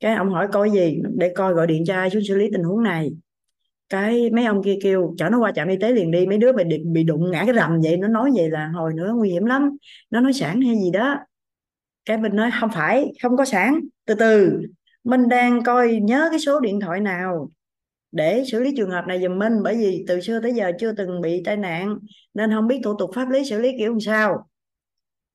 A: Cái ông hỏi coi gì, để coi gọi điện cho ai xuống xử lý tình huống này. Cái mấy ông kia kêu, chở nó qua trạm y tế liền đi. Mấy đứa bị bị đụng ngã cái rầm vậy, nó nói vậy là hồi nữa nguy hiểm lắm. Nó nói sản hay gì đó. Cái mình nói, không phải, không có sản từ từ mình đang coi nhớ cái số điện thoại nào để xử lý trường hợp này giùm mình bởi vì từ xưa tới giờ chưa từng bị tai nạn, nên không biết thủ tục pháp lý xử lý kiểu làm sao.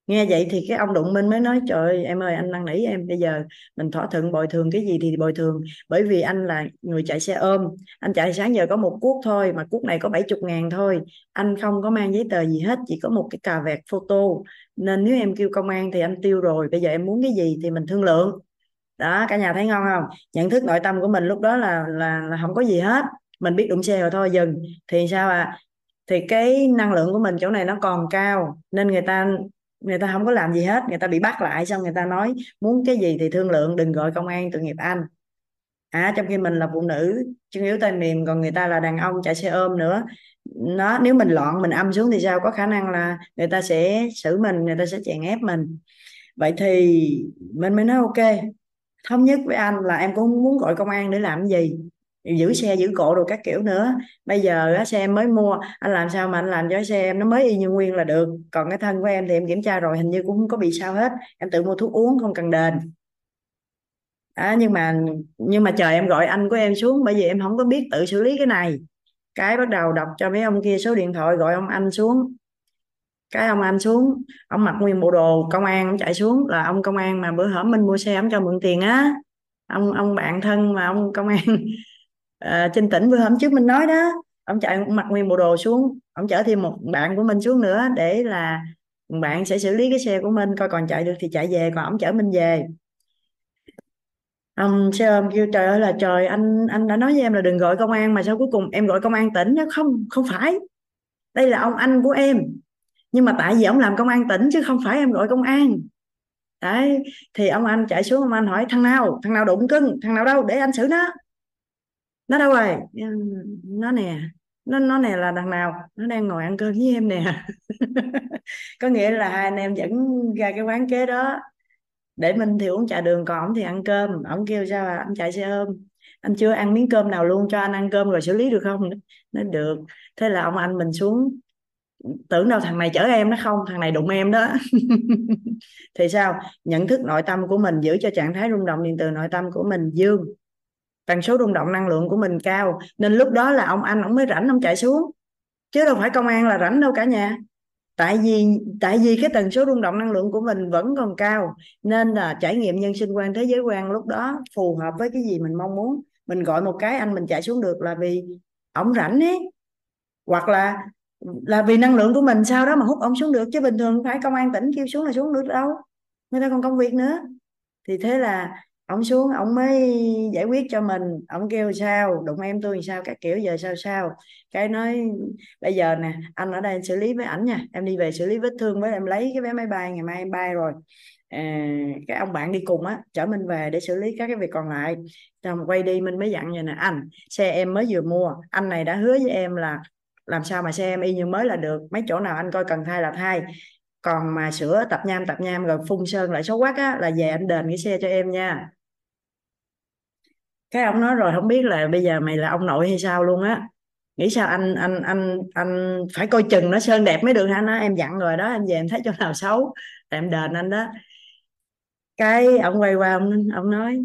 A: Nghe vậy thì cái ông đụng minh mới nói, trời em ơi, anh năn nỉ em, bây giờ mình thỏa thuận bồi thường cái gì thì bồi thường, bởi vì anh là người chạy xe ôm, anh chạy sáng giờ có một cuốc thôi, mà cuốc này có 70 ngàn thôi, anh không có mang giấy tờ gì hết, chỉ có một cái cà vẹt photo, nên nếu em kêu công an thì anh tiêu rồi, bây giờ em muốn cái gì thì mình thương lượng đó cả nhà thấy ngon không? Nhận thức nội tâm của mình lúc đó là là, là không có gì hết. Mình biết đụng xe rồi thôi dừng. Thì sao à thì cái năng lượng của mình chỗ này nó còn cao nên người ta người ta không có làm gì hết. Người ta bị bắt lại xong người ta nói muốn cái gì thì thương lượng đừng gọi công an tội nghiệp anh. À trong khi mình là phụ nữ chân yếu tay mềm còn người ta là đàn ông chạy xe ôm nữa. Nó nếu mình loạn mình âm xuống thì sao? Có khả năng là người ta sẽ xử mình người ta sẽ chèn ép mình. Vậy thì mình mới nói ok thống nhất với anh là em cũng muốn gọi công an để làm gì? Giữ xe giữ cộ rồi các kiểu nữa. Bây giờ á, xe em mới mua anh làm sao mà anh làm cho xe em nó mới y như nguyên là được. Còn cái thân của em thì em kiểm tra rồi hình như cũng không có bị sao hết. Em tự mua thuốc uống không cần đền. À, nhưng mà nhưng mà chờ em gọi anh của em xuống bởi vì em không có biết tự xử lý cái này. Cái bắt đầu đọc cho mấy ông kia số điện thoại gọi ông anh xuống cái ông anh xuống ông mặc nguyên bộ đồ công an ông chạy xuống là ông công an mà bữa hổm mình mua xe ông cho mượn tiền á. Ông ông bạn thân mà ông công an à, trên tỉnh bữa hôm trước mình nói đó. Ông chạy mặc nguyên bộ đồ xuống ông chở thêm một bạn của mình xuống nữa để là bạn sẽ xử lý cái xe của mình coi còn chạy được thì chạy về còn ông chở mình về. Ông xe ôm kêu trời ơi là trời anh anh đã nói với em là đừng gọi công an mà sao cuối cùng em gọi công an tỉnh nó không không phải. Đây là ông anh của em nhưng mà tại vì ông làm công an tỉnh chứ không phải em gọi công an. Đấy, thì ông anh chạy xuống ông anh hỏi, thằng nào? Thằng nào đụng cưng? Thằng nào đâu? Để anh xử nó. Nó đâu rồi? Nó nè, nó nó nè là đằng nào? Nó đang ngồi ăn cơm với em nè. Có nghĩa là hai anh em dẫn ra cái quán kế đó. Để mình thì uống trà đường, còn ổng thì ăn cơm. Ổng kêu sao à? Anh chạy xe ôm. Anh chưa ăn miếng cơm nào luôn, cho anh ăn cơm rồi xử lý được không? Nó được. Thế là ông anh mình xuống tưởng đâu thằng này chở em nó không, thằng này đụng em đó. Thì sao? Nhận thức nội tâm của mình giữ cho trạng thái rung động điện từ nội tâm của mình dương. Tần số rung động năng lượng của mình cao, nên lúc đó là ông anh, ông mới rảnh ông chạy xuống. Chứ đâu phải công an là rảnh đâu cả nhà. Tại vì tại vì cái tần số rung động năng lượng của mình vẫn còn cao, nên là trải nghiệm nhân sinh quan thế giới quan lúc đó phù hợp với cái gì mình mong muốn. Mình gọi một cái anh mình chạy xuống được là vì ổng rảnh ấy. Hoặc là là vì năng lượng của mình sau đó mà hút ông xuống được chứ bình thường phải công an tỉnh kêu xuống là xuống được đâu người ta còn công việc nữa. Thì thế là ông xuống ông mới giải quyết cho mình. Ông kêu sao đụng em tôi sao các kiểu giờ sao sao. Cái nói bây giờ nè anh ở đây xử lý với ảnh nha em đi về xử lý vết thương với em lấy cái vé máy bay ngày mai em bay rồi. À, cái ông bạn đi cùng á chở mình về để xử lý các cái việc còn lại. Xong quay đi mình mới dặn vậy nè anh xe em mới vừa mua anh này đã hứa với em là làm sao mà xe em y như mới là được. Mấy chỗ nào anh coi cần thay là thay còn mà sửa tập nham tập nham rồi phun sơn lại xấu quắc á là về anh đền cái xe cho em nha. Cái ông nói rồi không biết là bây giờ mày là ông nội hay sao luôn á. Nghĩ sao anh anh anh anh phải coi chừng nó sơn đẹp mới được hả? Nó em dặn rồi đó em về em thấy chỗ nào xấu là em đền anh đó. Cái ông quay qua ông ông nói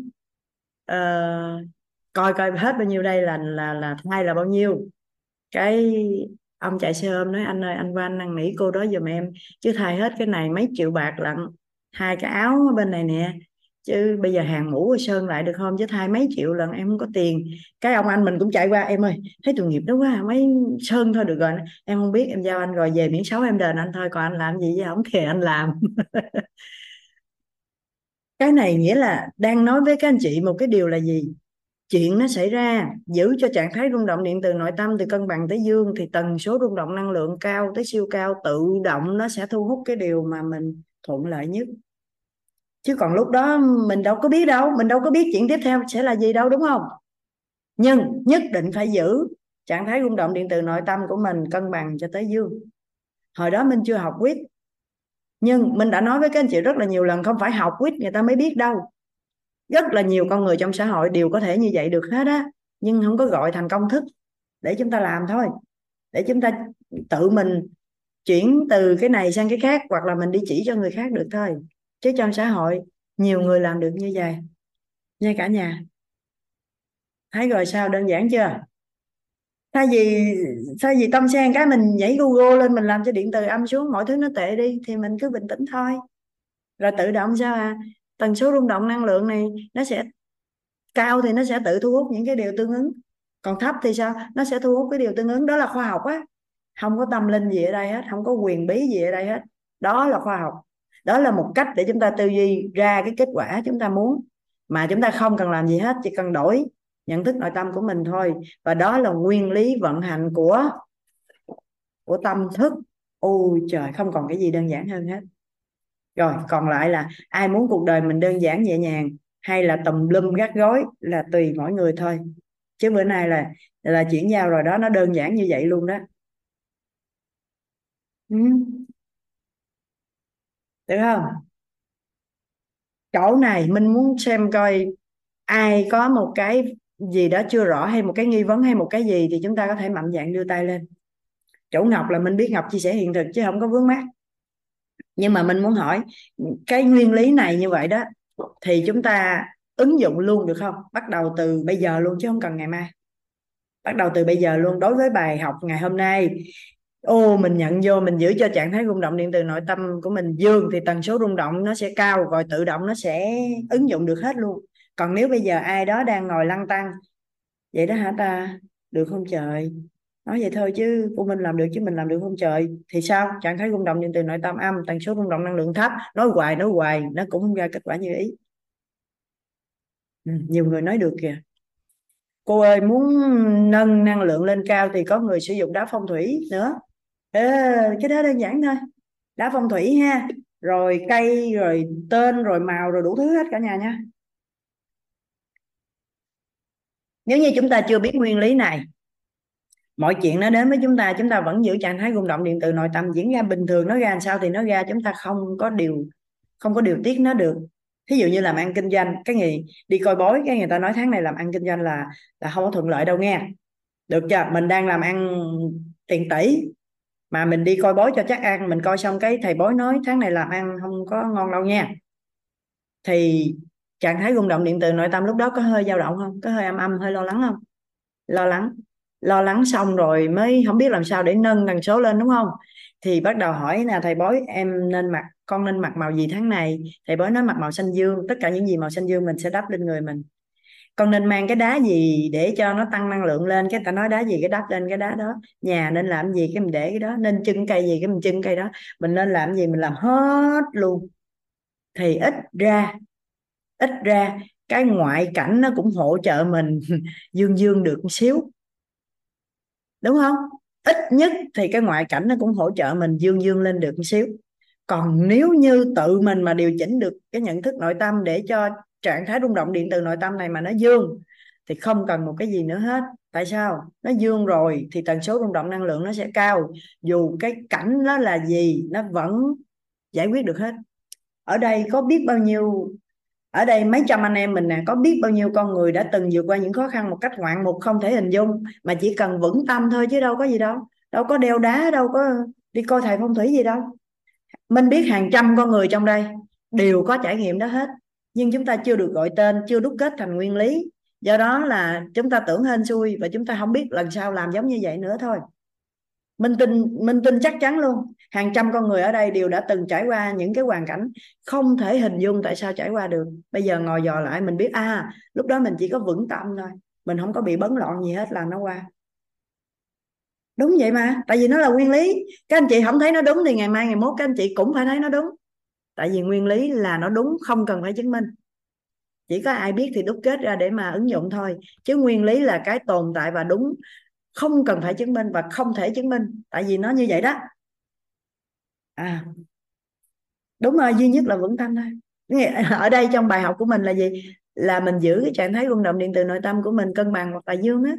A: uh, coi coi hết bao nhiêu đây là là là thay là bao nhiêu cái ông chạy xe ôm nói, anh ơi, anh qua anh năn nỉ cô đó giùm em, chứ thay hết cái này mấy triệu bạc lận, hai cái áo bên này nè. Chứ bây giờ hàng mũ sơn lại được không? Chứ thay mấy triệu lần em không có tiền. Cái ông anh mình cũng chạy qua, em ơi, thấy tội nghiệp đó quá, mấy sơn thôi được rồi, em không biết em giao anh rồi, về miễn xấu em đền anh thôi, còn anh làm gì với không thì anh làm. Cái này nghĩa là đang nói với các anh chị một cái điều là gì? Chuyện nó xảy ra, giữ cho trạng thái rung động điện từ nội tâm từ cân bằng tới dương thì tần số rung động năng lượng cao tới siêu cao tự động nó sẽ thu hút cái điều mà mình thuận lợi nhất. Chứ còn lúc đó mình đâu có biết đâu, mình đâu có biết chuyện tiếp theo sẽ là gì đâu, đúng không? Nhưng nhất định phải giữ trạng thái rung động điện từ nội tâm của mình cân bằng cho tới dương. Hồi đó mình chưa học quýt, nhưng mình đã nói với các anh chị rất là nhiều lần, không phải học quýt người ta mới biết đâu rất là nhiều con người trong xã hội đều có thể như vậy được hết á, nhưng không có gọi thành công thức để chúng ta làm thôi. Để chúng ta tự mình chuyển từ cái này sang cái khác, hoặc là mình đi chỉ cho người khác được thôi. Chứ trong xã hội, nhiều người làm được như vậy. Nha cả nhà. Thấy rồi sao? Đơn giản chưa? Thay vì thay vì tâm sen cái mình nhảy google lên, mình làm cho điện từ âm xuống, mọi thứ nó tệ đi, thì mình cứ bình tĩnh thôi. Rồi tự động sao à? Tần số rung động năng lượng này nó sẽ cao thì nó sẽ tự thu hút những cái điều tương ứng. Còn thấp thì sao? Nó sẽ thu hút cái điều tương ứng. Đó là khoa học á. Không có tâm linh gì ở đây hết, không có quyền bí gì ở đây hết. Đó là khoa học. Đó là một cách để chúng ta tư duy ra cái kết quả chúng ta muốn. Mà chúng ta không cần làm gì hết, chỉ cần đổi nhận thức nội tâm của mình thôi. Và đó là nguyên lý vận hành của của tâm thức. Ôi trời, không còn cái gì đơn giản hơn hết rồi, còn lại là ai muốn cuộc đời mình đơn giản, nhẹ nhàng hay là tùm lum gắt gối là tùy mỗi người thôi. Chứ bữa nay là là chuyển giao rồi đó, nó đơn giản như vậy luôn đó. Ừ. được không? Chỗ này mình muốn xem coi ai có một cái gì đó chưa rõ hay một cái nghi vấn hay một cái gì thì chúng ta có thể mạnh dạn đưa tay lên. Chỗ ngọc là mình biết ngọc chia sẻ hiện thực chứ không có vướng mắc nhưng mà mình muốn hỏi, cái nguyên lý này như vậy đó, thì chúng ta ứng dụng luôn được không? Bắt đầu từ bây giờ luôn chứ không cần ngày mai. Bắt đầu từ bây giờ luôn. Đối với bài học ngày hôm nay, ô, mình nhận vô, mình giữ cho trạng thái rung động điện từ nội tâm của mình dương thì tần số rung động nó sẽ cao, rồi tự động nó sẽ ứng dụng được hết luôn. Còn nếu bây giờ ai đó đang ngồi lăn tăng vậy đó hả ta? Được không trời? Nói vậy thôi chứ của mình làm được chứ mình làm được không trời. Thì sao? Trạng thái rung động điện từ nội tâm âm tần số rung động năng lượng thấp. Nói hoài nói hoài nó cũng không ra kết quả như ý. Ừ, nhiều người nói được kìa. Cô ơi muốn nâng năng lượng lên cao thì có người sử dụng đá phong thủy nữa. Ê, cái đó đơn giản thôi. Đá phong thủy ha. Rồi cây rồi tên rồi màu rồi đủ thứ hết cả nhà nha. Nếu như chúng ta chưa biết nguyên lý này mọi chuyện nó đến với chúng ta chúng ta vẫn giữ trạng thái rung động điện từ nội tâm, diễn ra bình thường, nó ra làm sao thì nó ra, chúng ta không có điều, không có điều tiết nó được. Thí dụ như làm ăn kinh doanh, cái gì đi coi bói, cái người ta nói tháng này làm ăn kinh doanh là là không có thuận lợi đâu nghe. Được chưa? Mình đang làm ăn tiền tỷ, mà mình đi coi bói cho chắc ăn, mình coi xong cái thầy bói nói tháng này làm ăn không có ngon đâu nha thì trạng thái rung động điện từ nội tâm lúc đó có hơi dao động không? Có hơi âm âm, hơi lo lắng không? Lo lắng lo lắng xong rồi mới không biết làm sao để nâng tần số lên, đúng không? Thì bắt đầu hỏi là, thầy bói, em nên mặc, con nên mặc màu gì tháng này? Thầy bói nói, mặc màu xanh dương, tất cả những gì màu xanh dương mình sẽ đắp lên người mình. Con nên mang cái đá gì để cho nó tăng năng lượng lên? Cái ta nói, đá gì cái đắp lên cái đá đó, nhà nên làm gì cái mình để cái đó, nên chân cây gì cái mình chân cây đó, mình nên làm gì mình làm hết luôn. Thì ít ra ít ra cái ngoại cảnh nó cũng hỗ trợ mình dương dương được một xíu đúng không? Ít nhất thì cái ngoại cảnh nó cũng hỗ trợ mình dương dương lên được một xíu. Còn nếu như tự mình mà điều chỉnh được cái nhận thức nội tâm để cho trạng thái rung động điện từ nội tâm này mà nó dương, thì không cần một cái gì nữa hết. Tại sao? Nó dương rồi thì tần số rung động năng lượng nó sẽ cao. Dù cái cảnh nó là gì, nó vẫn giải quyết được hết. Ở đây có biết bao nhiêu ở đây mấy trăm anh em mình nè, có biết bao nhiêu con người đã từng vượt qua những khó khăn một cách ngoạn mục không thể hình dung, mà chỉ cần vững tâm thôi chứ đâu có gì đâu. Đâu có đeo đá, đâu có đi coi thầy phong thủy gì đâu. Mình biết hàng trăm con người trong đây, đều có trải nghiệm đó hết, nhưng chúng ta chưa được gọi tên, chưa đúc kết thành nguyên lý. Do đó là chúng ta tưởng hên xui và chúng ta không biết lần sau làm giống như vậy nữa thôi minh tin minh tin chắc chắn luôn. Hàng trăm con người ở đây đều đã từng trải qua những cái hoàn cảnh không thể hình dung tại sao trải qua được. Bây giờ ngồi dò lại mình biết à lúc đó mình chỉ có vững tâm thôi. Mình không có bị bấn loạn gì hết là nó qua. Đúng vậy mà, tại vì nó là nguyên lý. Các anh chị không thấy nó đúng thì ngày mai, ngày mốt các anh chị cũng phải thấy nó đúng. Tại vì nguyên lý là nó đúng, không cần phải chứng minh. Chỉ có ai biết thì đúc kết ra để mà ứng dụng thôi. Chứ nguyên lý là cái tồn tại và đúng không cần phải chứng minh và không thể chứng minh. Tại vì nó như vậy đó. À đúng rồi, duy nhất là vững tâm thôi. Ở đây trong bài học của mình là gì? Là mình giữ cái trạng thái rung động điện từ nội tâm của mình, cân bằng hoặc là dương á.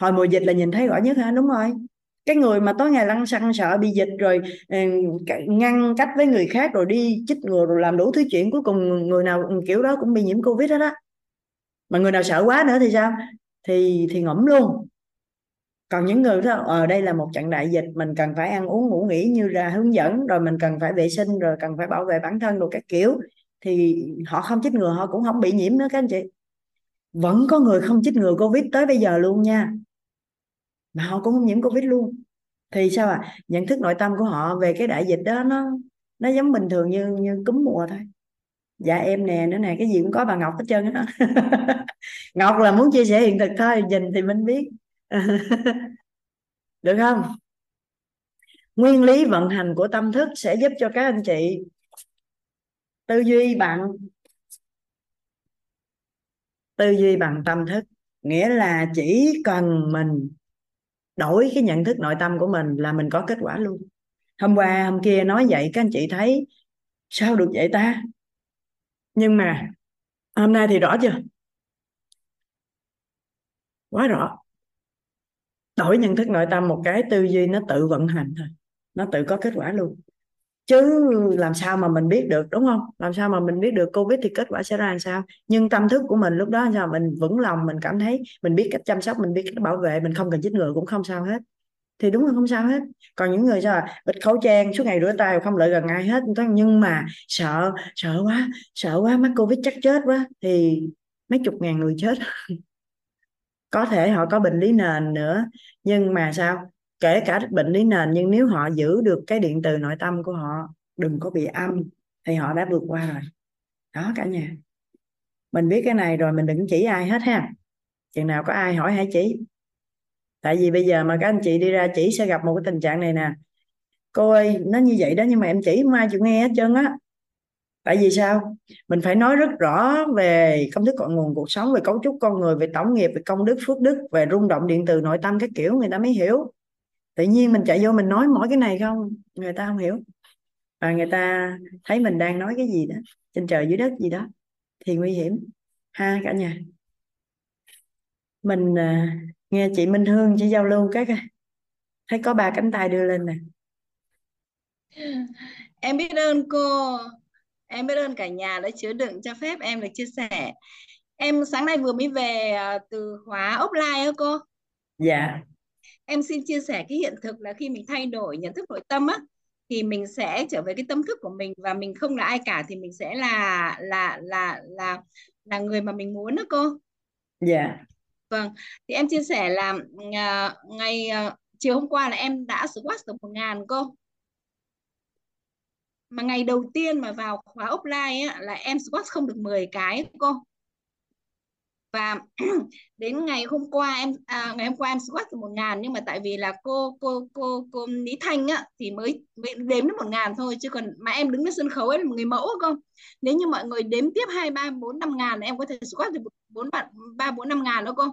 A: Hồi mùa dịch là nhìn thấy rõ nhất hả? Đúng rồi. Cái người mà tối ngày lăn xăng sợ bị dịch rồi ừ, ngăn cách với người khác rồi đi chích ngừa rồi làm đủ thứ chuyện, cuối cùng người nào, kiểu đó cũng bị nhiễm covid hết đó mà người nào sợ quá nữa thì sao? Thì thì ngẫm luôn còn những người đó ở ờ, đây là một trận đại dịch mình cần phải ăn uống ngủ nghỉ như là hướng dẫn rồi mình cần phải vệ sinh rồi cần phải bảo vệ bản thân đồ các kiểu. Thì họ không chích ngừa họ cũng không bị nhiễm nữa các anh chị. Vẫn có người không chích ngừa covid tới bây giờ luôn nha. Mà họ cũng không nhiễm covid luôn. Thì sao à nhận thức nội tâm của họ về cái đại dịch đó nó nó giống bình thường như như cúm mùa thôi. Dạ em nè nữa nè cái gì cũng có bà ngọc hết trơn á. Ngọc là muốn chia sẻ hiện thực thôi nhìn thì mình biết. được không? Nguyên lý vận hành của tâm thức sẽ giúp cho các anh chị tư duy bằng, tư duy bằng tâm thức. Nghĩa là chỉ cần mình đổi cái nhận thức nội tâm của mình là mình có kết quả luôn. Hôm qua, hôm kia nói vậy, các anh chị thấy sao được vậy ta? Nhưng mà hôm nay thì rõ chưa? Quá rõ đổi nhận thức nội tâm một cái, tư duy nó tự vận hành thôi. Nó tự có kết quả luôn. Chứ làm sao mà mình biết được, đúng không? Làm sao mà mình biết được covid thì kết quả sẽ ra làm sao? Nhưng tâm thức của mình lúc đó sao? Mình vững lòng, mình cảm thấy mình biết cách chăm sóc, mình biết cách bảo vệ, mình không cần chích ngừa cũng không sao hết. Thì đúng là không sao hết. Còn những người sao à? bịt khẩu trang, suốt ngày rửa tay không lợi gần ai hết. Nhưng mà sợ sợ quá sợ quá, mắc covid chắc chết quá. Thì mấy chục ngàn người chết. có thể họ có bệnh lý nền nữa, nhưng mà sao? Kể cả bệnh lý nền, nhưng nếu họ giữ được cái điện từ nội tâm của họ, đừng có bị âm, thì họ đã vượt qua rồi. Đó cả nhà. Mình biết cái này rồi, mình đừng chỉ ai hết ha. Chừng nào có ai hỏi hãy chỉ tại vì bây giờ mà các anh chị đi ra chỉ sẽ gặp một cái tình trạng này nè. Cô ơi, nó như vậy đó, nhưng mà em chỉ không ai chịu nghe hết trơn á tại vì sao? Mình phải nói rất rõ về công thức cội nguồn cuộc sống về cấu trúc con người về tổng nghiệp về công đức phước đức về rung động điện từ nội tâm các kiểu người ta mới hiểu. Tự nhiên mình chạy vô mình nói mỗi cái này không? Người ta không hiểu. Và người ta thấy mình đang nói cái gì đó trên trời dưới đất gì đó thì nguy hiểm. Ha cả nhà. Mình à, nghe chị Minh Hương chị giao lưu cái thấy có ba cánh tay đưa lên nè.
B: Em biết ơn cô em biết ơn cả nhà đã chứa đựng cho phép em được chia sẻ. Em sáng nay vừa mới về à, từ khóa offline á cô?
A: Dạ.
B: Em xin chia sẻ cái hiện thực là khi mình thay đổi nhận thức nội tâm á thì mình sẽ trở về cái tâm thức của mình và mình không là ai cả thì mình sẽ là là là là là người mà mình muốn đó cô.
A: Dạ.
B: Vâng thì em chia sẻ là uh, ngày uh, chiều hôm qua là em đã squat được một ngàn cô mà ngày đầu tiên mà vào khóa offline á, là em squat không được 10 cái cô. Và đến ngày hôm qua em à, ngày hôm qua em squat được một ngàn nhưng mà tại vì là cô cô cô cô Lý Thanh á thì mới, mới đếm đến một ngàn thôi chứ còn mà em đứng trên sân khấu ấy là một người mẫu không nếu như mọi người đếm tiếp hai ba bốn năm ngàn em có thể squat được bốn bạn ba bốn năm ngàn đó cô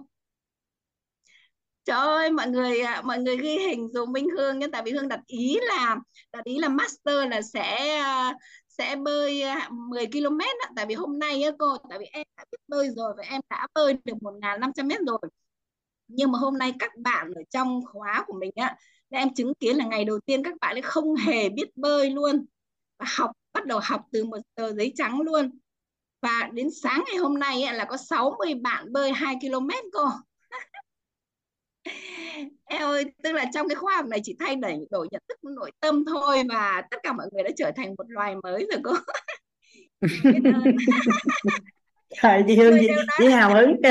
B: trời ơi mọi người mọi người ghi hình dùng Minh Hương nhưng tại vì Hương đặt ý là đặt ý là master là sẽ ờ, sẽ bơi 10 km đó. tại vì hôm nay á cô tại vì em đã biết bơi rồi và em đã bơi được 1.500 m rồi. Nhưng mà hôm nay các bạn ở trong khóa của mình á em chứng kiến là ngày đầu tiên các bạn ấy không hề biết bơi luôn. Và học bắt đầu học từ một tờ giấy trắng luôn. Và đến sáng ngày hôm nay ấy, là có 60 bạn bơi 2 km cô em ơi tức là trong cái khoa học này chỉ thay đổi đổi nhận thức nội tâm thôi và tất cả mọi người đã trở thành một loài mới rồi cô.
A: Trời chị Hương chị, chị hào hứng.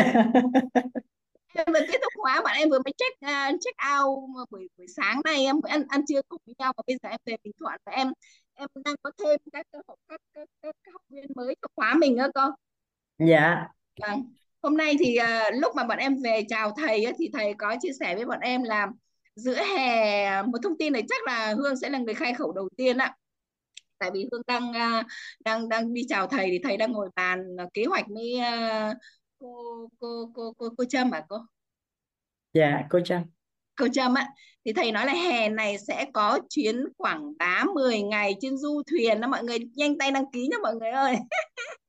B: Em vừa kết thúc khóa bạn em vừa mới check uh, check out buổi buổi sáng nay. Em ăn ăn trưa cùng với nhau và bây giờ em về Bình Thuận và em em đang có thêm các các, các, các, các học viên mới cho khóa mình nữa con
A: dạ.
B: Vâng hôm nay thì uh, lúc mà bọn em về chào thầy á, thì thầy có chia sẻ với bọn em là giữa hè một thông tin này chắc là Hương sẽ là người khai khẩu đầu tiên ạ tại vì Hương đang uh, đang đang đi chào thầy thì thầy đang ngồi bàn uh, kế hoạch với uh, cô cô cô cô cô Trâm à cô?
A: Dạ cô Trâm.
B: Cô Trâm á. Thì thầy nói là hè này sẽ có chuyến quảng bá 10 ngày trên du thuyền đó mọi người nhanh tay đăng ký nha mọi người ơi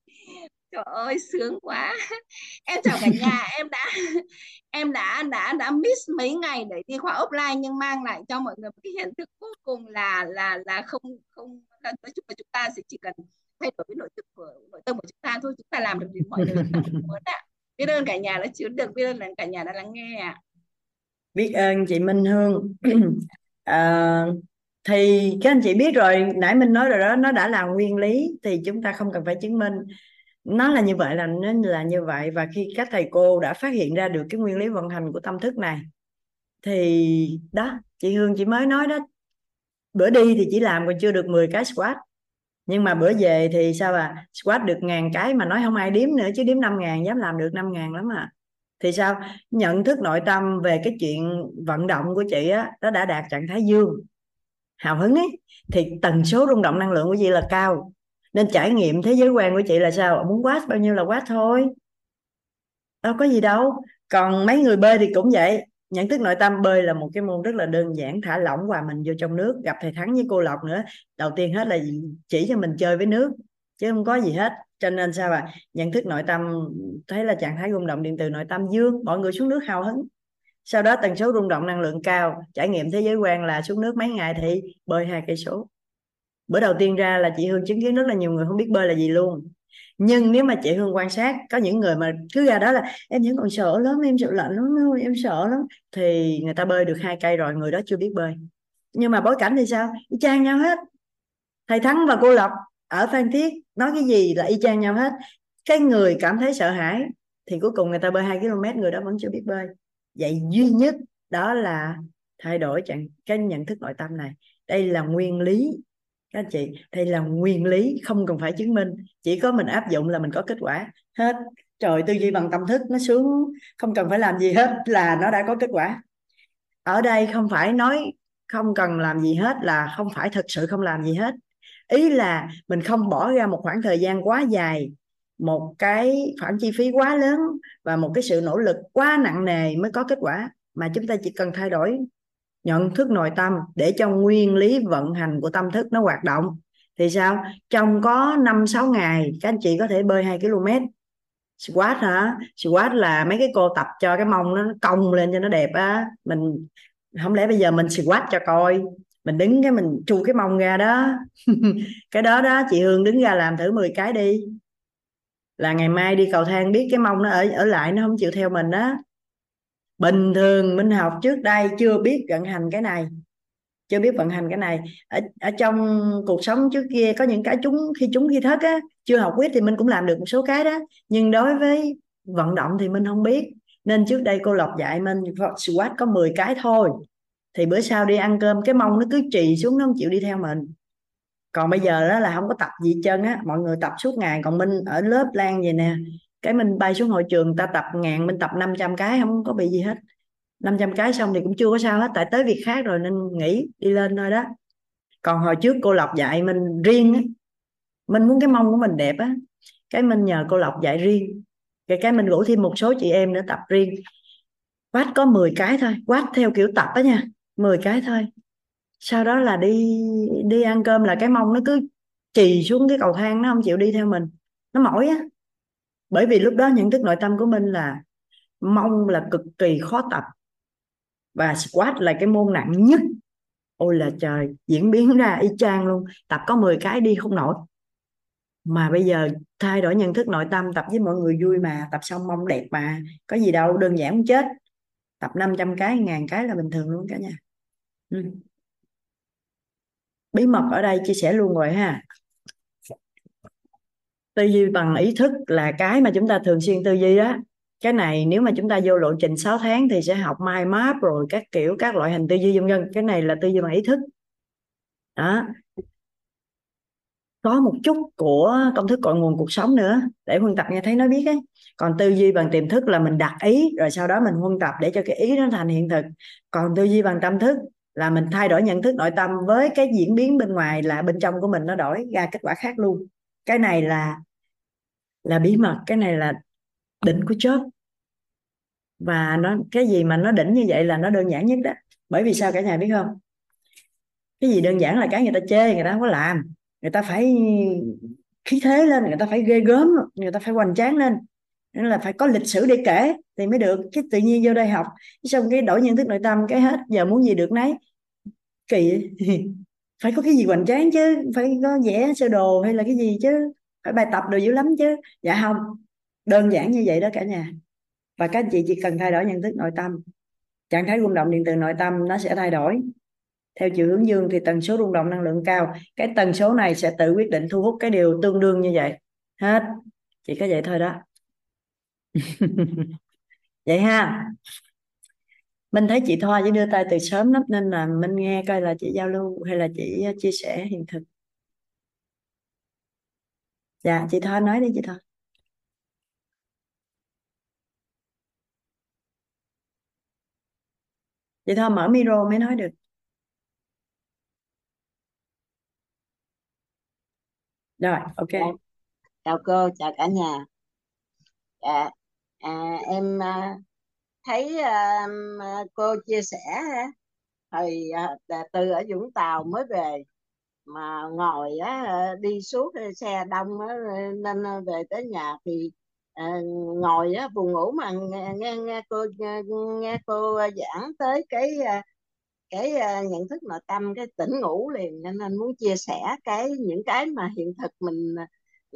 B: trời ơi sướng quá. Em chào cả nhà em đã em đã đã đã miss mấy ngày để đi khoa offline nhưng mang lại cho mọi người một cái hiện thực cuối cùng là là là không không là, nói chung là chúng ta sẽ chỉ cần thay đổi cái nội thức của nội tâm của chúng ta thôi chúng ta làm được điều mọi người chúng ta muốn ạ. Biết ơn cả nhà đã chứa được biết ơn là cả nhà đã lắng nghe ạ.
A: Biết ơn chị Minh Hương. À, thì các anh chị biết rồi nãy mình nói rồi đó nó đã là nguyên lý thì chúng ta không cần phải chứng minh nó là như vậy là nó là như vậy và khi các thầy cô đã phát hiện ra được cái nguyên lý vận hành của tâm thức này, thì đó, chị Hương, chị mới nói đó, bữa đi thì chỉ làm còn chưa được 10 cái squat. Nhưng mà bữa về thì sao à squat được ngàn cái mà nói không ai đếm nữa, chứ đếm năm ngàn, dám làm được năm ngàn lắm à. Thì sao? Nhận thức nội tâm về cái chuyện vận động của chị á, nó đã đạt trạng thái dương. Hào hứng ấy. Thì tần số rung động năng lượng của chị là cao nên trải nghiệm thế giới quan của chị là sao? Muốn quát bao nhiêu là quát thôi. Đâu có gì đâu. Còn mấy người bơi thì cũng vậy. Nhận thức nội tâm bơi là một cái môn rất là đơn giản, thả lỏng hòa mình vô trong nước. Gặp thầy thắng với cô lộc nữa. Đầu tiên hết là chỉ cho mình chơi với nước, chứ không có gì hết. Cho nên sao à nhận thức nội tâm, thấy là trạng thái rung động điện từ nội tâm dương, mọi người xuống nước hào hứng. Sau đó tần số rung động năng lượng cao. Trải nghiệm thế giới quan là xuống nước mấy ngày thì bơi hai cây số bữa đầu tiên ra là chị Hương chứng kiến rất là nhiều người không biết bơi là gì luôn. Nhưng nếu mà chị Hương quan sát, có những người mà cứ ra đó là, em vẫn còn sợ lắm, em sợ lạnh lắm, em sợ lắm. Thì người ta bơi được hai cây rồi, người đó chưa biết bơi. Nhưng mà bối cảnh thì sao? Y chang nhau hết. Thầy thắng và cô lộc ở phan thiết nói cái gì là y chang nhau hết. Cái người cảm thấy sợ hãi thì cuối cùng người ta bơi 2 km người đó vẫn chưa biết bơi. Vậy duy nhất đó là thay đổi cái nhận thức nội tâm này. Đây là nguyên lý các anh chị đây là nguyên lý không cần phải chứng minh. Chỉ có mình áp dụng là mình có kết quả. Hết. Trời, tư duy bằng tâm thức nó sướng không cần phải làm gì hết là nó đã có kết quả. Ở đây không phải nói không cần làm gì hết là không phải thực sự không làm gì hết. Ý là mình không bỏ ra một khoảng thời gian quá dài, một cái khoản chi phí quá lớn và một cái sự nỗ lực quá nặng nề mới có kết quả. Mà chúng ta chỉ cần thay đổi nhận thức nội tâm để cho nguyên lý vận hành của tâm thức nó hoạt động. Thì sao? Trong có 5 6 ngày, các anh chị có thể bơi 2 km squat hả? Squat là mấy cái cô tập cho cái mông nó cong lên cho nó đẹp á. Mình, không lẽ bây giờ mình squat cho coi? Mình đứng cái mình chu cái mông ra đó. Cái đó đó, chị Hương đứng ra làm thử 10 cái đi. Là ngày mai đi cầu thang biết cái mông nó ở ở lại nó không chịu theo mình đó bình thường minh học trước đây chưa biết vận hành cái này chưa biết vận hành cái này. Ở, ở trong cuộc sống trước kia có những cái chúng khi chúng khi thất á chưa học quyết thì mình cũng làm được một số cái đó. Nhưng đối với vận động thì mình không biết. Nên trước đây cô lộc dạy mình squat có 10 cái thôi. Thì bữa sau đi ăn cơm cái mông nó cứ trì xuống nó không chịu đi theo mình. Còn bây giờ đó là không có tập gì chân á. Mọi người tập suốt ngày còn minh ở lớp lan vậy nè cái mình bay xuống hội trường, ta tập ngàn, mình tập 500 cái, không có bị gì hết. 500 cái xong thì cũng chưa có sao hết, tại tới việc khác rồi nên nghỉ, đi lên thôi đó. Còn hồi trước cô Lộc dạy mình riêng á. Mình muốn cái mông của mình đẹp á. Cái mình nhờ cô Lộc dạy riêng. Cái cái mình rủ thêm một số chị em nữa tập riêng. Quát có 10 cái thôi, quát theo kiểu tập á nha 10 cái thôi. Sau đó là đi đi ăn cơm là cái mông nó cứ chì xuống cái cầu thang, nó không chịu đi theo mình. Nó mỏi á bởi vì lúc đó nhận thức nội tâm của mình là mong là cực kỳ khó tập. Và squat là cái môn nặng nhất. Ôi là trời, diễn biến ra y chang luôn. Tập có 10 cái đi không nổi. Mà bây giờ thay đổi nhận thức nội tâm, tập với mọi người vui mà, tập xong mong đẹp mà. Có gì đâu, đơn giản không chết. Tập 500 cái, ngàn cái là bình thường luôn cả nhà. Ừ. bí mật ở đây chia sẻ luôn rồi ha tư duy bằng ý thức là cái mà chúng ta thường xuyên tư duy đó cái này nếu mà chúng ta vô lộ trình 6 tháng thì sẽ học mind map rồi các kiểu các loại hình tư duy vân vân. Cái này là tư duy bằng ý thức. Đó. Có một chút của công thức cội nguồn cuộc sống nữa để huân tập nghe thấy nó biết ấy còn tư duy bằng tiềm thức là mình đặt ý rồi sau đó mình huân tập để cho cái ý nó thành hiện thực. Còn tư duy bằng tâm thức là mình thay đổi nhận thức nội tâm với cái diễn biến bên ngoài là bên trong của mình nó đổi ra kết quả khác luôn cái này là là bí mật, cái này là đỉnh của chớp. Và nó, cái gì mà nó đỉnh như vậy là nó đơn giản nhất đó. Bởi vì sao cả nhà biết không? Cái gì đơn giản là cái người ta chê, người ta không có làm. Người ta phải khí thế lên, người ta phải ghê gớm, người ta phải hoành tráng lên. Nên là phải có lịch sử để kể thì mới được. Cái tự nhiên vô đây học. Xong cái đổi nhận thức nội tâm, cái hết. Giờ muốn gì được nấy. Kỳ. phải có cái gì hoành tráng chứ? Phải có vẽ sơ đồ hay là cái gì chứ? Phải bài tập đồ dữ lắm chứ? Dạ không. Đơn giản như vậy đó cả nhà. Và các anh chị chỉ cần thay đổi nhận thức nội tâm. Trạng thái rung động điện từ nội tâm nó sẽ thay đổi. Theo chiều hướng dương thì tần số rung động năng lượng cao. Cái tần số này sẽ tự quyết định thu hút cái điều tương đương như vậy. Hết. Chỉ có vậy thôi đó. Vậy ha mình thấy chị Thoa chỉ đưa tay từ sớm lắm nên là mình nghe coi là chị giao lưu hay là chị ờ, chia sẻ hiện thực. Dạ chị Thoa nói đi chị Thoa. Chị Thoa mở micro mới nói được. Rồi ok.
F: Dạ. Chào cô chào cả nhà. Dạ, à, em à, thấy uh, cô chia sẻ thì uh, từ ở Vũng Tàu mới về mà ngồi á, ờ, đi suốt xe đông uh, nên về tới nhà thì uh, ngồi uh, buồn ngủ mà nghe, nghe, nghe cô nghe, nghe cô giảng tới cái cái uh, nhận thức nội tâm cái tỉnh ngủ liền. Nên nên muốn chia sẻ cái những cái mà hiện thực mình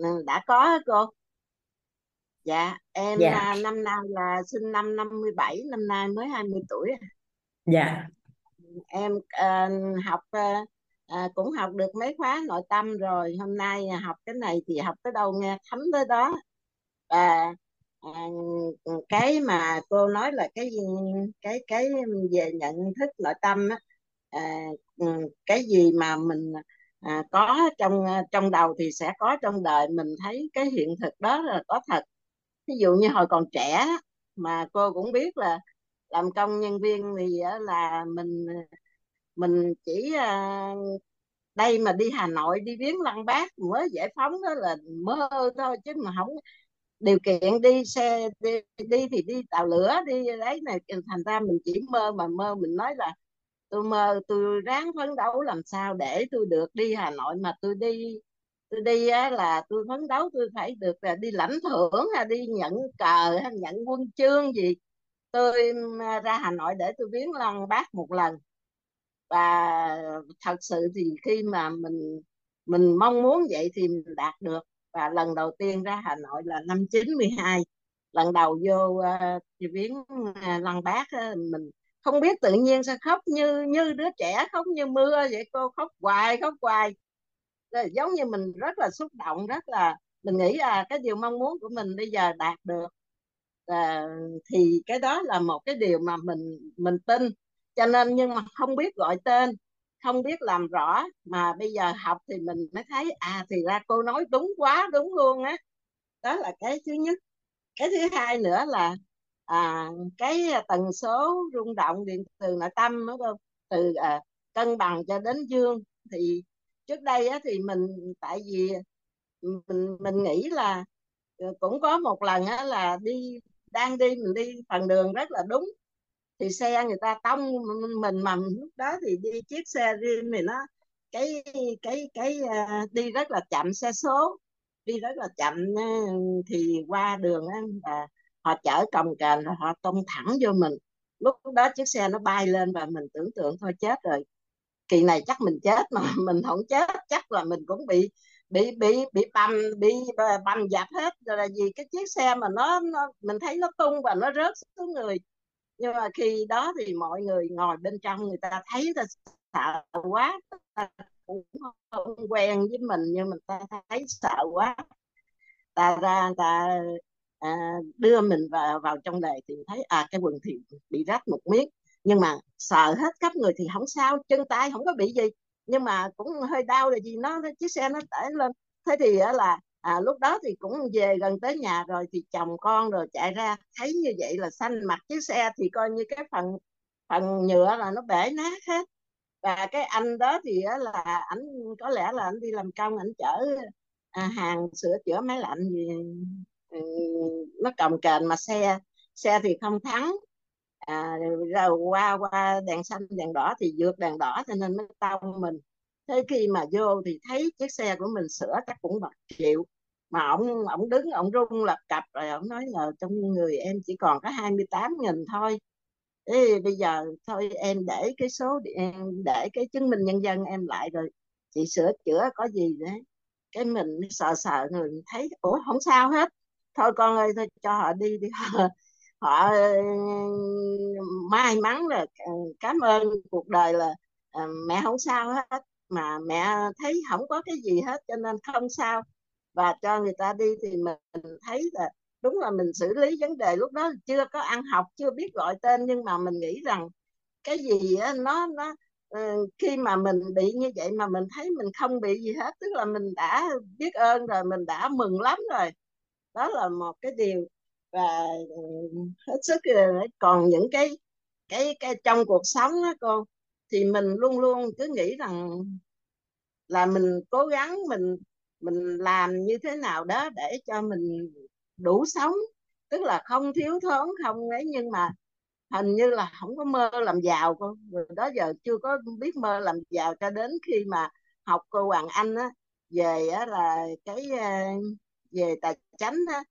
F: uh, đã có cô dạ em
A: dạ.
F: uh, năm nay là sinh năm 57 năm nay mới 20 tuổi
A: dạ.
F: Em uh, học uh, à, cũng học được mấy khóa nội tâm rồi. Hôm nay học cái này thì học tới đâu nghe thấm tới đó. Và à, cái mà cô nói là cái cái cái về nhận thức nội tâm á à, cái gì mà mình à, có trong trong đầu thì sẽ có trong đời. Mình thấy cái hiện thực đó là có thật ví dụ như hồi còn trẻ mà cô cũng biết là làm công nhân viên thì là mình mình chỉ à, đây mà đi Hà Nội đi viếng Lăng Bác mới giải phóng đó là mơ thôi chứ mà không điều kiện đi xe đi, đi thì đi tàu lửa đi đấy này thành ra mình chỉ mơ mà mơ mình nói là tôi mơ tôi ráng phấn đấu làm sao để tôi được đi Hà Nội mà tôi đi tôi đi á, là tôi phấn đấu tôi phải được là đi lãnh thưởng hay đi nhận cờ hay nhận quân chương gì. Tôi à, ra Hà Nội để tôi viếng lăng bác một lần. Và thật sự thì khi mà mình mình mong muốn vậy thì mình đạt được. Và lần đầu tiên ra Hà Nội là năm 92 lần đầu vô uh, viếng uh, lăng bác uh, mình không biết tự nhiên sao khóc như như đứa trẻ khóc như mưa vậy. Cô khóc hoài khóc hoài giống như mình rất là xúc động rất là mình nghĩ là cái điều mong muốn của mình bây giờ đạt được. À, thì cái đó là một cái điều mà mình mình tin. Cho nên nhưng mà không biết gọi tên không biết làm rõ mà bây giờ học thì mình mới thấy à thì ra cô nói đúng quá đúng luôn á. Đó. đó là cái thứ nhất. Cái thứ hai nữa là à, cái tần số rung động điện từ nội tâm đó không? Từ à, cân bằng cho đến dương thì trước đây á, thì mình tại vì mình mình nghĩ là ờ, cũng có một lần á, là đi đang đi mình đi phần đường rất là đúng. Thì xe người ta tông mình mà lúc đó thì đi chiếc xe riêng thì nó cái cái cái uh, đi rất là chậm xe số đi rất là chậm uh, thì qua đường uh, và họ chở cồng kềnh họ tông thẳng vô mình. Lúc đó chiếc xe nó bay lên và mình tưởng tượng thôi chết rồi kỳ này chắc mình chết mà mình không chết chắc là mình cũng bị bị bị bị bầm bị bầm dạp hết rồi là vì cái chiếc xe mà nó, nó mình thấy nó tung và nó rớt xuống người. Nhưng mà khi đó thì mọi người ngồi bên trong người ta thấy ta sợ quá ta cũng không quen với mình nhưng mà ta thấy sợ quá. Ta ra ta à, đưa mình vào vào trong đề thì thấy à cái quần thì bị rách một miếng nhưng mà sợ hết khắp người thì không sao chân tay không có bị gì. Nhưng mà cũng hơi đau là gì nó chiếc xe nó tải lên. Thế thì là à, lúc đó thì cũng về gần tới nhà rồi thì chồng con rồi chạy ra thấy như vậy là xanh mặt chiếc xe thì coi như cái phần phần nhựa là nó bể nát hết. Và cái anh đó thì là ảnh có lẽ là anh đi làm công ảnh chở à, hàng sửa chữa máy lạnh gì ừ, nó cầm kềnh mà xe xe thì không thắng à, rồi qua qua đèn xanh đèn đỏ thì vượt đèn đỏ cho nên nó tông mình. Thế khi mà vô thì thấy chiếc xe của mình sửa chắc cũng bạc triệu. Mà ông ông đứng ông rung lập cập rồi ông nói là trong người em chỉ còn có 28 nghìn thôi. Ê, bây giờ thôi em để cái số em để cái chứng minh nhân dân em lại rồi chị sửa chữa có gì đấy cái mình sợ sợ người thấy ủa không sao hết. Thôi con ơi thôi cho họ đi đi. họ, may mắn là ờ, cảm ơn cuộc đời là ờ, mẹ không sao hết mà mẹ thấy không có cái gì hết cho nên không sao. Và cho người ta đi thì mình thấy là đúng là mình xử lý vấn đề lúc đó chưa có ăn học chưa biết gọi tên nhưng mà mình nghĩ rằng cái gì á, nó nó ờ, khi mà mình bị như vậy mà mình thấy mình không bị gì hết tức là mình đã biết ơn rồi mình đã mừng lắm rồi. Đó là một cái điều và ờ, hết sức còn những cái cái cái trong cuộc sống đó cô, thì mình luôn luôn cứ nghĩ rằng là mình cố gắng mình mình làm như thế nào đó để cho mình đủ sống. Tức là không thiếu thốn, không ấy, nhưng mà hình như là không có mơ làm giàu cô. Rồi đó giờ chưa có biết mơ làm giàu cho đến khi mà học cô Hoàng Anh á, về á là cái ờ, về tài chánh á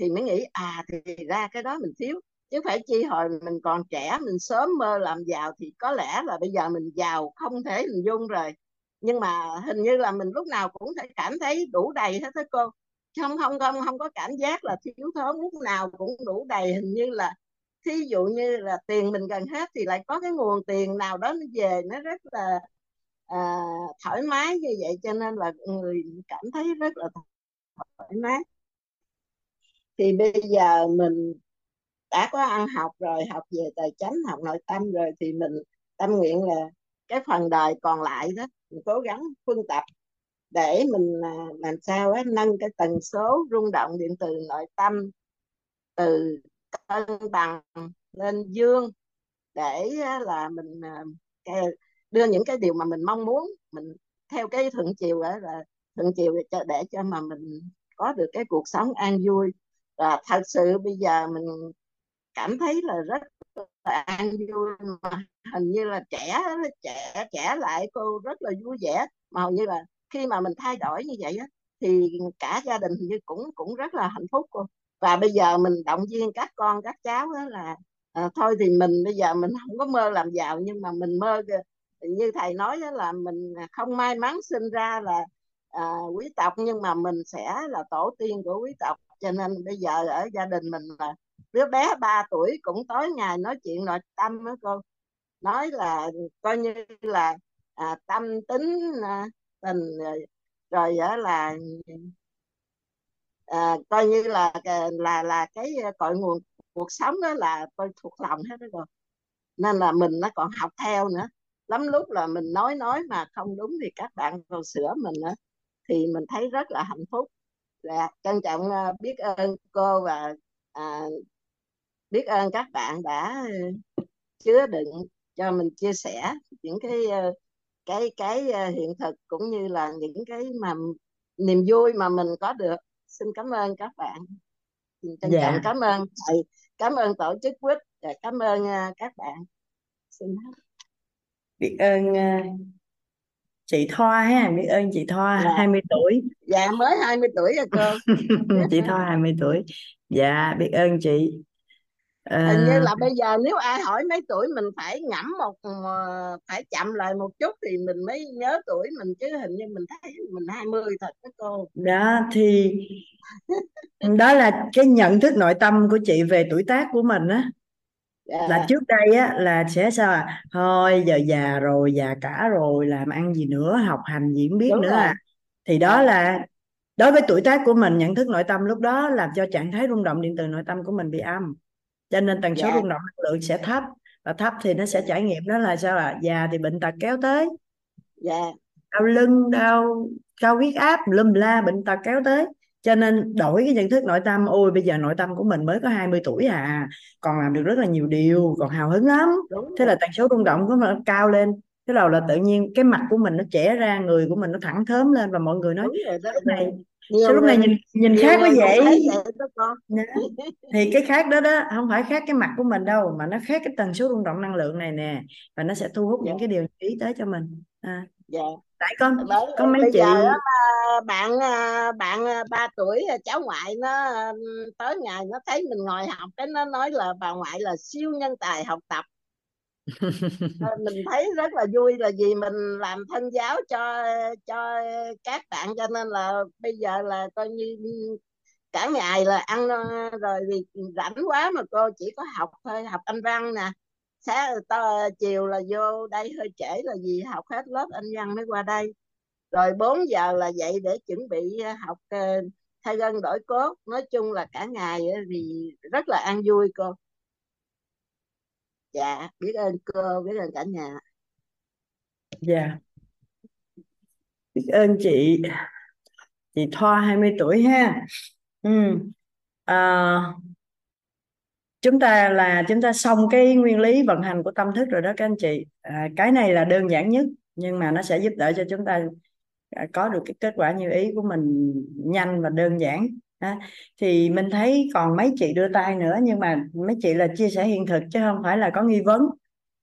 F: thì mới nghĩ à thì ra cái đó mình thiếu. Chứ phải chi hồi mình còn trẻ mình sớm mơ làm giàu thì có lẽ là bây giờ mình giàu không thể hình dung rồi. Nhưng mà hình như là mình lúc nào cũng phải cảm thấy đủ đầy hết đó cô. Không không không không có cảm giác là thiếu thốn lúc nào cũng đủ đầy. Hình như là thí dụ như là tiền mình gần hết thì lại có cái nguồn tiền nào đó nó về nó rất là à, thoải mái như vậy. Cho nên là người cảm thấy rất là thoải mái thì bây giờ mình đã có ăn học rồi học về tài chánh học nội tâm rồi thì mình tâm nguyện là cái phần đời còn lại đó mình cố gắng phân tập để mình à, làm sao á, nâng cái tần số rung động điện từ nội tâm từ cân bằng lên dương để là mình à, đưa những cái điều mà mình mong muốn mình theo cái thuận chiều đó là thuận chiều để cho, để cho mà mình có được cái cuộc sống an vui là thật sự bây giờ mình cảm thấy là rất là an vui mà hình như là trẻ trẻ trẻ lại cô rất là vui vẻ. Mà hầu như là khi mà mình thay đổi như vậy á thì cả gia đình như cũng cũng rất là hạnh phúc cô. Và bây giờ mình động viên các con các cháu đó là à, thôi thì mình bây giờ mình không có mơ làm giàu nhưng mà mình mơ như thầy nói đó là mình không may mắn sinh ra là à, quý tộc nhưng mà mình sẽ là tổ tiên của quý tộc cho nên bây giờ ở gia đình mình là đứa bé 3 tuổi cũng tối ngày nói chuyện nội tâm đó cô. Nói là coi như là à, tâm tính à, tình à, rồi, rồi là à, coi như là à, là là cái cội nguồn cuộc sống đó là tôi thuộc lòng hết đó rồi nên là mình nó còn học theo nữa. Lắm lúc là mình nói nói mà không đúng thì các bạn còn sửa mình nữa thì mình thấy rất là hạnh phúc và trân trọng uh, biết ơn cô và à, biết ơn các bạn đã chứa đựng cho mình chia sẻ những cái cái cái hiện thực cũng như là những cái mà niềm vui mà mình có được. Xin cảm ơn các bạn. Trân dạ. trọng cảm ơn thầy cảm ơn tổ chức quýt và cảm ơn các bạn. Xin hết.
A: Biết ơn chị Thoa ha biết ơn chị Thoa dạ. 20 tuổi.
F: Dạ mới 20 tuổi rồi cô.
A: Chị Thoa 20 tuổi. Dạ biết ơn chị.
F: À... hình như là bây giờ nếu ai hỏi mấy tuổi mình phải ngẫm một ờ, phải chậm lại một chút thì mình mới nhớ tuổi mình chứ hình như mình thấy mình 20 thật đó cô.
A: Đó thì đó là cái nhận thức nội tâm của chị về tuổi tác của mình á yeah. là dạ. trước đây á là sẽ sao à thôi giờ già rồi già cả rồi làm ăn gì nữa học hành gì cũng biết Đúng nữa rồi. à thì đó. Dạ. là đối với tuổi tác của mình nhận thức nội tâm lúc đó làm cho trạng thái rung động điện từ nội tâm của mình bị âm cho nên tần số yeah. Dạ. rung động năng lượng sẽ thấp và thấp thì nó sẽ trải nghiệm đó là sao à già thì bệnh tật kéo tới yeah. đau lưng đau cao huyết áp lum la bệnh tật kéo tới cho nên đổi cái nhận thức nội tâm ôi bây giờ nội tâm của mình mới có 20 tuổi à còn làm được rất là nhiều điều còn hào hứng lắm thế là tần số rung động của nó cao lên cái đầu là tự nhiên cái mặt của mình nó trẻ ra người của mình nó thẳng thớm lên và mọi người nói lúc này nhiều lúc này nhìn nhìn khác quá vậy, dạ. thì cái khác đó đó không phải khác cái mặt của mình đâu mà nó khác cái tần số rung động năng lượng này nè và nó sẽ thu hút yeah. những dạ. cái điều ý tới cho mình à.
F: yeah.
A: Tại con
F: Bởi,
A: con mấy
F: bây
A: chị?
F: giờ đó bạn à, bạn à, ba tuổi cháu ngoại nó tới ngày nó thấy mình ngồi học cái nó nói là bà ngoại là siêu nhân tài học tập. Ờ, mình thấy rất là vui là vì mình làm thân giáo cho cho các bạn cho nên là bây giờ là coi như cả ngày là ăn rồi vì rảnh quá mà cô chỉ có học thôi học anh văn nè sáng to chiều là vô đây hơi trễ là vì học hết lớp anh văn mới qua đây. Rồi 4 giờ là dậy để chuẩn bị à, học à, thay gân đổi cốt. Nói chung là cả ngày à, thì rất là an vui cô. Dạ biết ơn cô biết ơn cả nhà.
A: Dạ. Biết ơn chị chị Thoa 20 tuổi ha. Ừ. à, chúng ta là chúng ta xong cái nguyên lý vận hành của tâm thức rồi đó các anh chị. À, cái này là đơn giản nhất nhưng mà nó sẽ giúp đỡ cho chúng ta à, có được cái kết quả như ý của mình nhanh và đơn giản. À, thì mình thấy còn mấy chị đưa tay nữa nhưng mà mấy chị là chia sẻ hiện thực chứ không phải là có nghi vấn.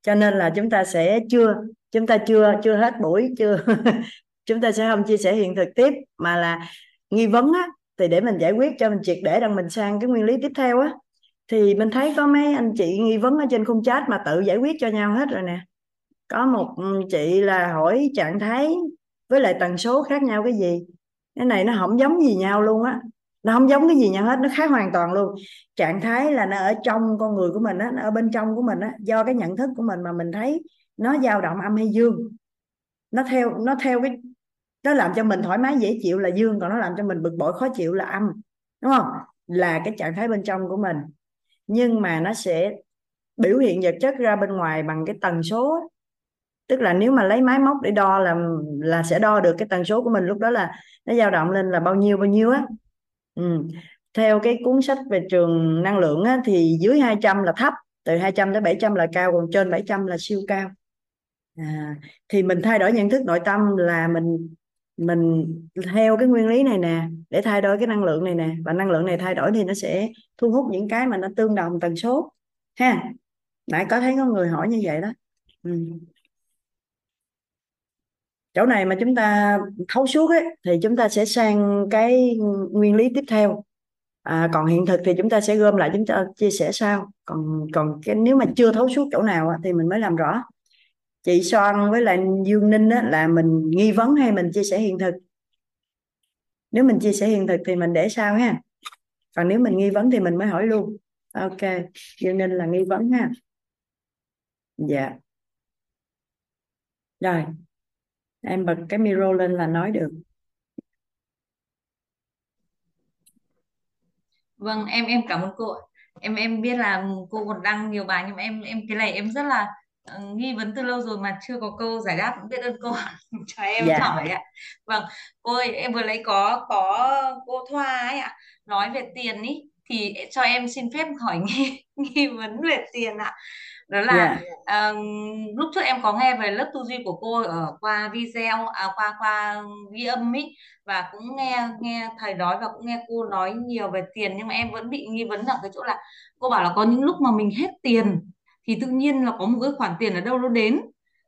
A: Cho nên là chúng ta sẽ chưa chúng ta chưa chưa hết buổi chưa chúng ta sẽ không chia sẻ hiện thực tiếp mà là nghi vấn á thì để mình giải quyết cho mình triệt để rằng mình sang cái nguyên lý tiếp theo á thì mình thấy có mấy anh chị nghi vấn ở trên khung chat mà tự giải quyết cho nhau hết rồi nè. Có một ừ, chị là hỏi trạng thái với lại tần số khác nhau cái gì. Cái này nó không giống gì nhau luôn á. Nó không giống cái gì nhau hết, nó khác hoàn toàn luôn. Trạng thái là nó ở trong con người của mình á, nó ở bên trong của mình á, do cái nhận thức của mình mà mình thấy nó dao động âm hay dương. Nó theo nó theo cái, nó làm cho mình thoải mái, dễ chịu là dương, còn nó làm cho mình bực bội, khó chịu là âm. Đúng không? Là cái trạng thái bên trong của mình nhưng mà nó sẽ biểu hiện vật chất ra bên ngoài bằng cái tần số tức là nếu mà lấy máy móc để đo là là sẽ đo được cái tần số của mình lúc đó là nó dao động lên là bao nhiêu bao nhiêu á. Ừ. theo cái cuốn sách về trường năng lượng á, thì dưới 200 là thấp từ 200 tới 700 là cao còn trên 700 là siêu cao. À, thì mình thay đổi nhận thức nội tâm là mình mình theo cái nguyên lý này nè để thay đổi cái năng lượng này nè và năng lượng này thay đổi thì nó sẽ thu hút những cái mà nó tương đồng tần số ha? Nãy có thấy có người hỏi như vậy đó. Ừ. chỗ này mà chúng ta thấu suốt ấy thì chúng ta sẽ sang cái nguyên lý tiếp theo. À, còn hiện thực thì chúng ta sẽ gom lại chúng ta chia sẻ sau. Còn còn cái nếu mà chưa thấu suốt chỗ nào thì mình mới làm rõ chị Soan với lại Dương Ninh á, là mình nghi vấn hay mình chia sẻ hiện thực? Nếu mình chia sẻ hiện thực thì mình để sau ha? Còn nếu mình nghi vấn thì mình mới hỏi luôn. Ok Dương Ninh là nghi vấn ha. Dạ. Rồi em bật cái micro lên là nói được.
G: Vâng em em cảm ơn cô em em biết là cô còn đăng nhiều bài nhưng mà em em cái này em rất là nghi vấn từ lâu rồi mà chưa có câu giải đáp biết ơn cô cho em
A: dạ.
G: hỏi ạ. Vâng cô ơi em vừa lấy có có cô Thoa ấy ạ nói về tiền ý thì cho em xin phép hỏi nghi, nghi vấn về tiền ạ. Đó là
A: dạ.
G: ờ, lúc trước em có nghe về lớp tư duy của cô ở qua video à, qua qua ghi âm ý và cũng nghe nghe thầy nói và cũng nghe cô nói nhiều về tiền nhưng mà em vẫn bị nghi vấn ở cái chỗ là cô bảo là có những lúc mà mình hết tiền thì tự nhiên là có một cái khoản tiền ở đâu nó đến.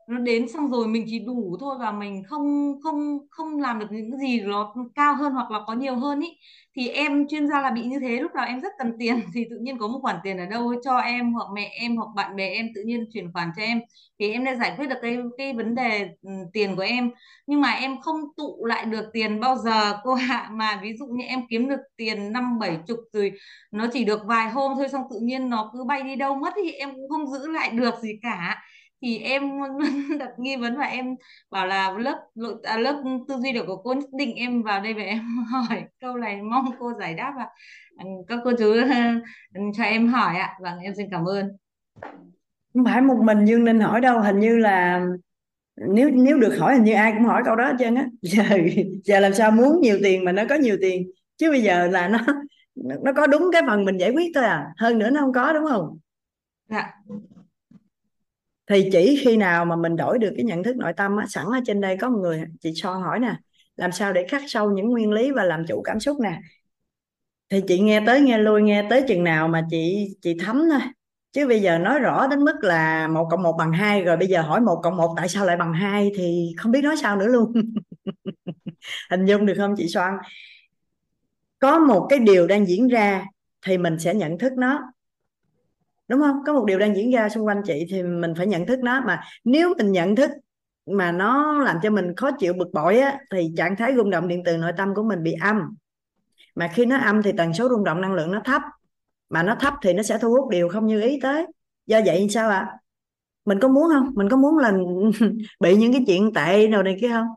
G: Nó đến xong rồi mình chỉ đủ thôi và mình không không không làm được những cái gì nó cao hơn hoặc là có nhiều hơn ý thì em chuyên gia là bị như thế, lúc nào em rất cần tiền thì tự nhiên có một khoản tiền ở đâu cho em hoặc mẹ em hoặc bạn bè em tự nhiên chuyển khoản cho em. Thì em đã giải quyết được cái cái vấn đề ừ, tiền của em. Nhưng mà em không tụ lại được tiền bao giờ, cô hạ mà ví dụ như em kiếm được tiền năm, bảy chục rồi nó chỉ được vài hôm thôi, xong tự nhiên nó cứ bay đi đâu mất thì em cũng không giữ lại được gì cả thì em đặt nghi vấn và em bảo là lớp à, lớp tư duy được của cô nhất định em vào đây và em hỏi câu này mong cô giải đáp và ừ, các cô chú cho em hỏi ạ. Vâng em xin cảm ơn.
A: Không phải một mình Dương Ninh hỏi đâu hình như là nếu nếu được hỏi hình như ai cũng hỏi câu đó hết trơn á. Giờ giờ làm sao muốn nhiều tiền mà nó có nhiều tiền? Chứ bây giờ là nó nó có đúng cái phần mình giải quyết thôi à. Hơn nữa nó không có đúng không?
G: Dạ
A: thì chỉ khi nào mà mình đổi được cái nhận thức nội tâm á, sẵn ở trên đây có một người chị so hỏi nè làm sao để khắc sâu những nguyên lý và làm chủ cảm xúc nè? Thì chị nghe tới nghe lui nghe tới chừng nào mà chị chị thấm thôi. Chứ bây giờ nói rõ đến mức là một cộng một bằng hai rồi bây giờ hỏi một cộng một tại sao lại bằng hai thì không biết nói sao nữa luôn. Hình dung được không chị Soan? Có một cái điều đang diễn ra thì mình sẽ nhận thức nó đúng không? Có một điều đang diễn ra xung quanh chị thì mình phải nhận thức nó. Mà nếu mình nhận thức mà nó làm cho mình khó chịu, bực bội á, thì trạng thái rung động điện từ nội tâm của mình bị âm. Mà khi nó âm thì tần số rung động năng lượng nó thấp. Mà nó thấp thì nó sẽ thu hút điều không như ý tới. Do vậy sao ạ? À? mình có muốn không? Mình có muốn là bị những cái chuyện tệ nào này kia không?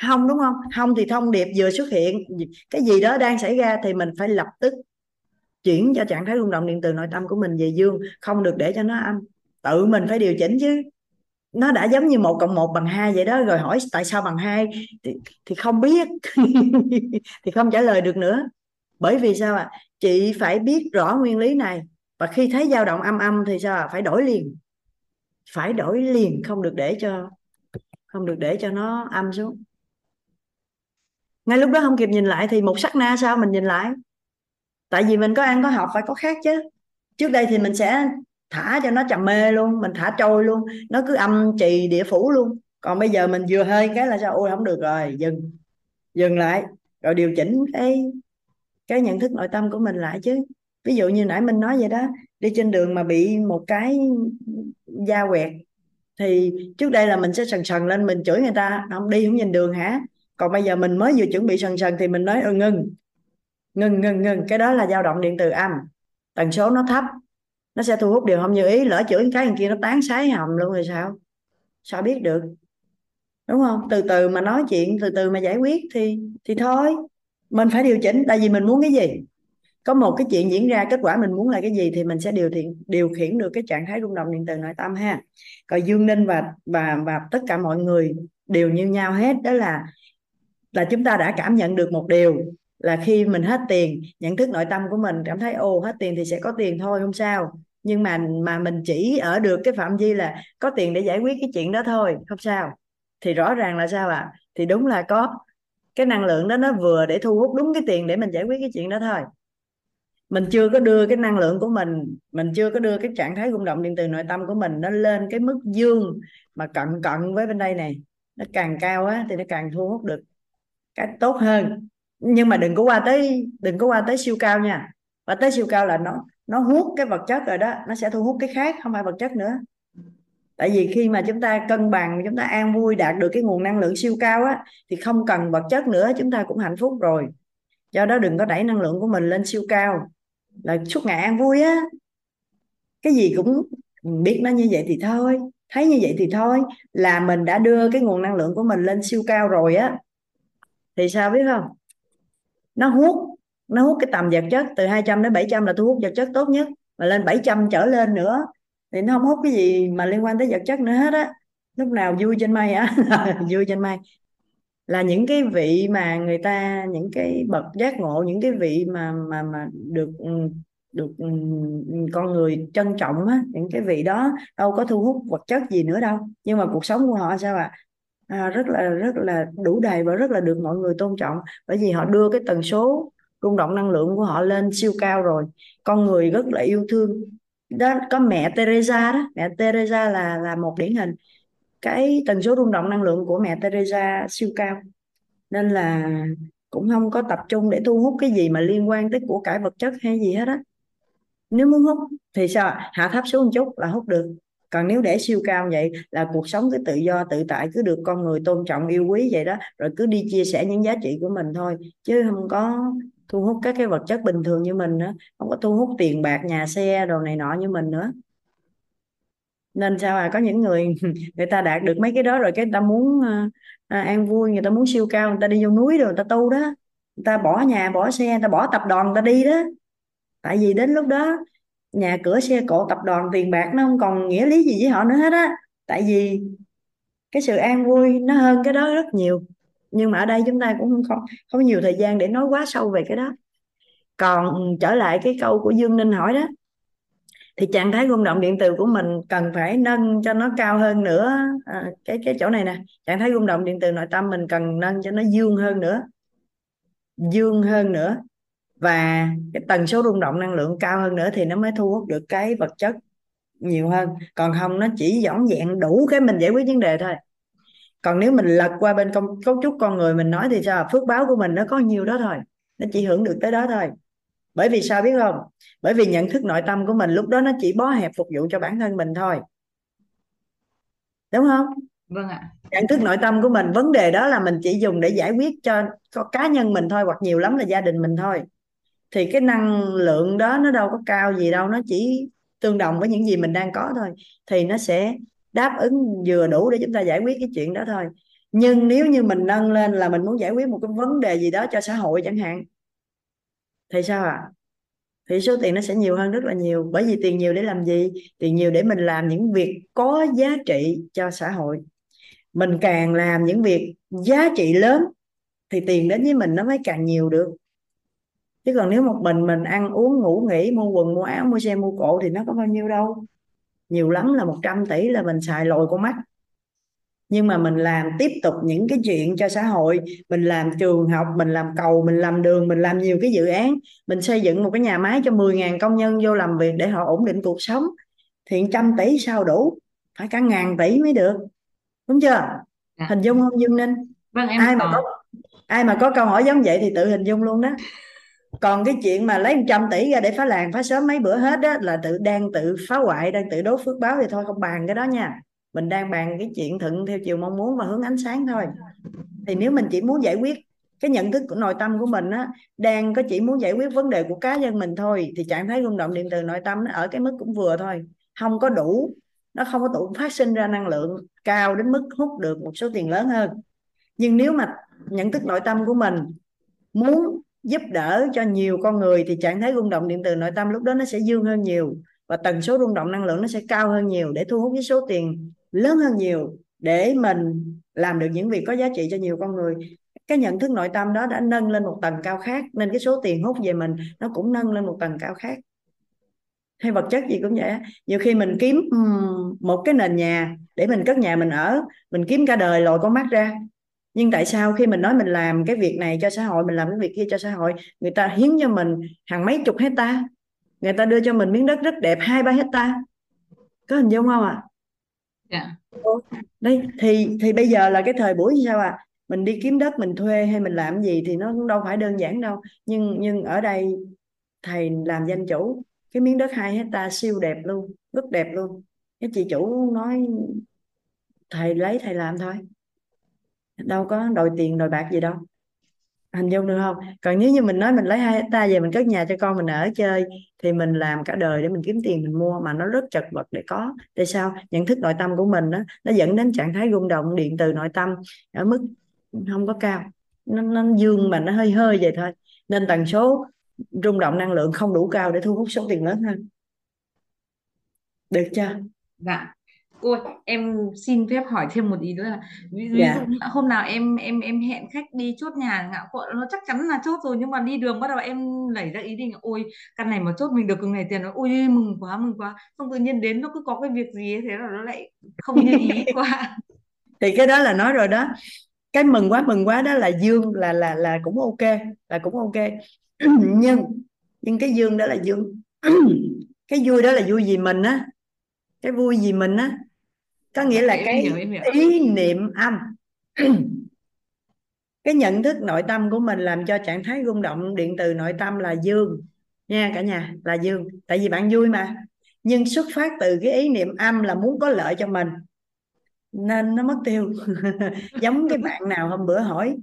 A: Không, đúng không? Không thì thông điệp vừa xuất hiện, cái gì đó đang xảy ra thì mình phải lập tức chuyển cho trạng thái rung động điện từ nội tâm của mình về dương không được để cho nó âm. Tự mình phải điều chỉnh chứ. Nó đã giống như một cộng một bằng hai vậy đó rồi hỏi tại sao bằng hai thì, thì không biết. Thì không trả lời được nữa. Bởi vì sao ạ? À? chị phải biết rõ nguyên lý này. Và khi thấy dao động âm âm thì sao à? phải đổi liền. Phải đổi liền không được để cho không được để cho nó âm xuống. Ngay lúc đó không kịp nhìn lại thì một sắc na sao mình nhìn lại? Tại vì mình có ăn, có học, phải có khác chứ. Trước đây thì mình sẽ thả cho nó trầm mê luôn, mình thả trôi luôn. Nó cứ âm trì địa phủ luôn. Còn bây giờ mình vừa hơi cái là sao? Ôi, không được rồi, dừng. Dừng lại. Rồi điều chỉnh cái cái nhận thức nội tâm của mình lại chứ. Ví dụ như nãy mình nói vậy đó, đi trên đường mà bị một cái da quẹt, thì trước đây là mình sẽ sần sần lên, mình chửi người ta. Không, đi không nhìn đường hả? Còn bây giờ mình mới vừa chuẩn bị sần sần thì mình nói ừ ngưng ngừng ngừng ngừng. Cái đó là dao động điện từ âm. Tần số nó thấp. Nó sẽ thu hút điều không như ý. Lỡ chửi cái thằng kia nó tán sái hầm luôn rồi sao? Sao biết được? Đúng không? Từ từ mà nói chuyện, từ từ mà giải quyết thì thì thôi. Mình phải điều chỉnh. Tại vì mình muốn cái gì? Có một cái chuyện diễn ra, kết quả mình muốn là cái gì thì mình sẽ điều thiện, điều khiển được cái trạng thái rung động điện từ nội tâm ha. Còn dương ninh và và và tất cả mọi người đều như nhau hết. Đó là là chúng ta đã cảm nhận được một điều là khi mình hết tiền, nhận thức nội tâm của mình, cảm thấy, ồ, hết tiền thì sẽ có tiền thôi, không sao. Nhưng mà mà mình chỉ ở được cái phạm vi là có tiền để giải quyết cái chuyện đó thôi, không sao. Thì rõ ràng là sao ạ? À? thì đúng là có cái năng lượng đó nó vừa để thu hút đúng cái tiền để mình giải quyết cái chuyện đó thôi. Mình chưa có đưa cái năng lượng của mình mình chưa có đưa cái trạng thái rung động điện từ nội tâm của mình nó lên cái mức dương mà cận cận với bên đây này. Nó càng cao á thì nó càng thu hút được cái tốt hơn nhưng mà đừng có qua tới, đừng có qua tới siêu cao nha. Và tới siêu cao là nó nó hút cái vật chất rồi đó. Nó sẽ thu hút cái khác, không phải vật chất nữa. Tại vì khi mà chúng ta cân bằng, chúng ta an vui đạt được cái nguồn năng lượng siêu cao á, thì không cần vật chất nữa, chúng ta cũng hạnh phúc rồi. Do đó đừng có đẩy năng lượng của mình lên siêu cao. Là suốt ngày an vui á. Cái gì cũng biết nó như vậy thì thôi, thấy như vậy thì thôi, là mình đã đưa cái nguồn năng lượng của mình lên siêu cao rồi á. Thì sao biết không? Nó hút nó hút cái tầm vật chất, từ 200 đến 700 là thu hút vật chất tốt nhất. Mà lên 700 trở lên nữa, thì nó không hút cái gì mà liên quan tới vật chất nữa hết á. Lúc nào vui trên mây á, vui trên mây. Là những cái vị mà người ta, những cái bậc giác ngộ, những cái vị mà mà mà được được con người trân trọng á, những cái vị đó đâu có thu hút vật chất gì nữa đâu. Nhưng mà cuộc sống của họ sao ạ? à? À, rất là rất là đủ đầy và rất là được mọi người tôn trọng. Bởi vì họ đưa cái tần số rung động năng lượng của họ lên siêu cao rồi. Con người rất là yêu thương. Đó có mẹ Teresa đó. Mẹ Teresa là là một điển hình. Cái tần số rung động năng lượng của mẹ Teresa siêu cao. Nên là cũng không có tập trung để thu hút cái gì mà liên quan tới của cải vật chất hay gì hết á. Nếu muốn hút thì sao hạ thấp xuống một chút là hút được còn nếu để siêu cao vậy là cuộc sống cứ tự do tự tại cứ được con người tôn trọng yêu quý vậy đó rồi cứ đi chia sẻ những giá trị của mình thôi. Chứ không có thu hút các cái vật chất bình thường như mình nữa không có thu hút tiền bạc nhà xe đồ này nọ như mình nữa. Nên sao à có những người người ta đạt được mấy cái đó rồi cái người ta muốn à, an vui người ta muốn siêu cao người ta đi vô núi rồi người ta tu đó. Người ta bỏ nhà bỏ xe người ta bỏ tập đoàn người ta đi đó. Tại vì đến lúc đó nhà cửa xe cộ tập đoàn tiền bạc nó không còn nghĩa lý gì với họ nữa hết á. Tại vì cái sự an vui nó hơn cái đó rất nhiều. Nhưng mà ở đây chúng ta cũng không không, không nhiều thời gian để nói quá sâu về cái đó. Còn trở lại cái câu của Dương Ninh hỏi đó thì trạng thái rung động điện từ của mình cần phải nâng cho nó cao hơn nữa. À, cái cái chỗ này nè trạng thái rung động điện từ nội tâm mình cần nâng cho nó dương hơn nữa. Dương hơn nữa và cái tần số rung động năng lượng cao hơn nữa thì nó mới thu hút được cái vật chất nhiều hơn. Còn không nó chỉ dõn dẹn đủ cái mình giải quyết vấn đề thôi. Còn nếu mình lật qua bên công cấu trúc con người mình nói thì sao? Phước báo của mình nó có nhiều đó thôi. Nó chỉ hưởng được tới đó thôi. Bởi vì sao biết không? Bởi vì nhận thức nội tâm của mình lúc đó nó chỉ bó hẹp phục vụ cho bản thân mình thôi. Đúng không?
G: Vâng ạ.
A: Nhận thức nội tâm của mình vấn đề đó là mình chỉ dùng để giải quyết cho, cho cá nhân mình thôi hoặc nhiều lắm là gia đình mình thôi thì cái năng lượng đó nó đâu có cao gì đâu, nó chỉ tương đồng với những gì mình đang có thôi. Thì nó sẽ đáp ứng, vừa đủ để chúng ta giải quyết cái chuyện đó thôi. Nhưng nếu như mình nâng lên là mình muốn giải quyết một cái vấn đề gì đó cho xã hội chẳng hạn, thì sao ạ? À? thì số tiền nó sẽ nhiều hơn rất là nhiều. Bởi vì tiền nhiều để làm gì? Tiền nhiều để mình làm những việc có giá trị cho xã hội. Mình càng làm những việc giá trị lớn, thì tiền đến với mình nó mới càng nhiều được chứ còn nếu một mình mình ăn uống ngủ nghỉ mua quần mua áo mua xe mua cộ thì nó có bao nhiêu đâu. Nhiều lắm là 100 tỷ là mình xài lồi con mắt. Nhưng mà mình làm tiếp tục những cái chuyện cho xã hội. Mình làm trường học mình làm cầu mình làm đường mình làm nhiều cái dự án. Mình xây dựng một cái nhà máy cho 10.000 công nhân vô làm việc để họ ổn định cuộc sống. Thì trăm tỷ sao đủ? Phải cả ngàn tỷ mới được. Đúng chưa?
G: Dạ.
A: hình dung không Dương Ninh?
G: Vâng em
A: ai mà có ai mà có câu hỏi giống vậy thì tự hình dung luôn đó còn cái chuyện mà lấy 100 tỷ ra để phá làng, phá sớm mấy bữa hết đó là tự đang tự phá hoại, đang tự đốt phước báo thì thôi, không bàn cái đó nha. Mình đang bàn cái chuyện thuận theo chiều mong muốn và hướng ánh sáng thôi. Thì nếu mình chỉ muốn giải quyết cái nhận thức của nội tâm của mình á, đang có chỉ muốn giải quyết vấn đề của cá nhân mình thôi, thì trạng thái rung động điện từ nội tâm nó ở cái mức cũng vừa thôi. Không có đủ, nó không có đủ phát sinh ra năng lượng cao đến mức hút được một số tiền lớn hơn. Nhưng nếu mà nhận thức nội tâm của mình muốn giúp đỡ cho nhiều con người thì trạng thái rung động điện từ nội tâm lúc đó nó sẽ dương hơn nhiều và tần số rung động năng lượng nó sẽ cao hơn nhiều để thu hút cái số tiền lớn hơn nhiều để mình làm được những việc có giá trị cho nhiều con người. Cái nhận thức nội tâm đó đã nâng lên một tầng cao khác nên cái số tiền hút về mình nó cũng nâng lên một tầng cao khác. Hay vật chất gì cũng vậy nhiều khi mình kiếm một cái nền nhà để mình cất nhà mình ở, mình kiếm cả đời lòi con mắt ra nhưng tại sao khi mình nói mình làm cái việc này cho xã hội mình làm cái việc kia cho xã hội người ta hiến cho mình hàng mấy chục hecta người ta đưa cho mình miếng đất rất đẹp hai ba hecta có hình dung không ạ? À? yeah. đây thì thì bây giờ là cái thời buổi như sao à mình đi kiếm đất mình thuê hay mình làm gì thì nó cũng đâu phải đơn giản đâu. Nhưng nhưng ở đây thầy làm danh chủ cái miếng đất hai hecta siêu đẹp luôn rất đẹp luôn. Cái chị chủ nói thầy lấy thầy làm thôi đâu có đòi tiền đòi bạc gì đâu. Hình dung được không? Còn nếu như mình nói mình lấy hai hecta về mình cất nhà cho con mình ở chơi thì mình làm cả đời để mình kiếm tiền mình mua mà nó rất chật vật để có. Tại sao? Nhận thức nội tâm của mình đó, nó dẫn đến trạng thái rung động điện từ nội tâm ở mức không có cao. Nó, nó dương mà nó hơi hơi vậy thôi. Nên tần số rung động năng lượng không đủ cao để thu hút số tiền lớn hơn. Được chưa?
G: Dạ. Ôi, em xin phép hỏi thêm một ý nữa là ví, ví
A: dạ.
G: dụ hôm nào em em em hẹn khách đi chốt nhà ngạo cội nó chắc chắn là chốt rồi nhưng mà đi đường bắt đầu em nảy ra ý định ôi căn này mà chốt mình được từng này tiền nó ôi mừng quá mừng quá. Xong tự nhiên đến nó cứ có cái việc gì ấy, thế là nó lại không như ý quá.
A: Thì cái đó là nói rồi đó. Cái mừng quá mừng quá đó là dương là là là cũng ok là cũng ok. Nhưng nhưng cái dương đó là dương. Cái vui đó là vui vì mình á. Cái vui vì mình á có nghĩa là cái ý niệm âm. Cái nhận thức nội tâm của mình làm cho trạng thái rung động điện từ nội tâm là dương. Nha cả nhà là dương. Tại vì bạn vui mà. Nhưng xuất phát từ cái ý niệm âm là muốn có lợi cho mình. Nên nó mất tiêu. Giống cái bạn nào hôm bữa hỏi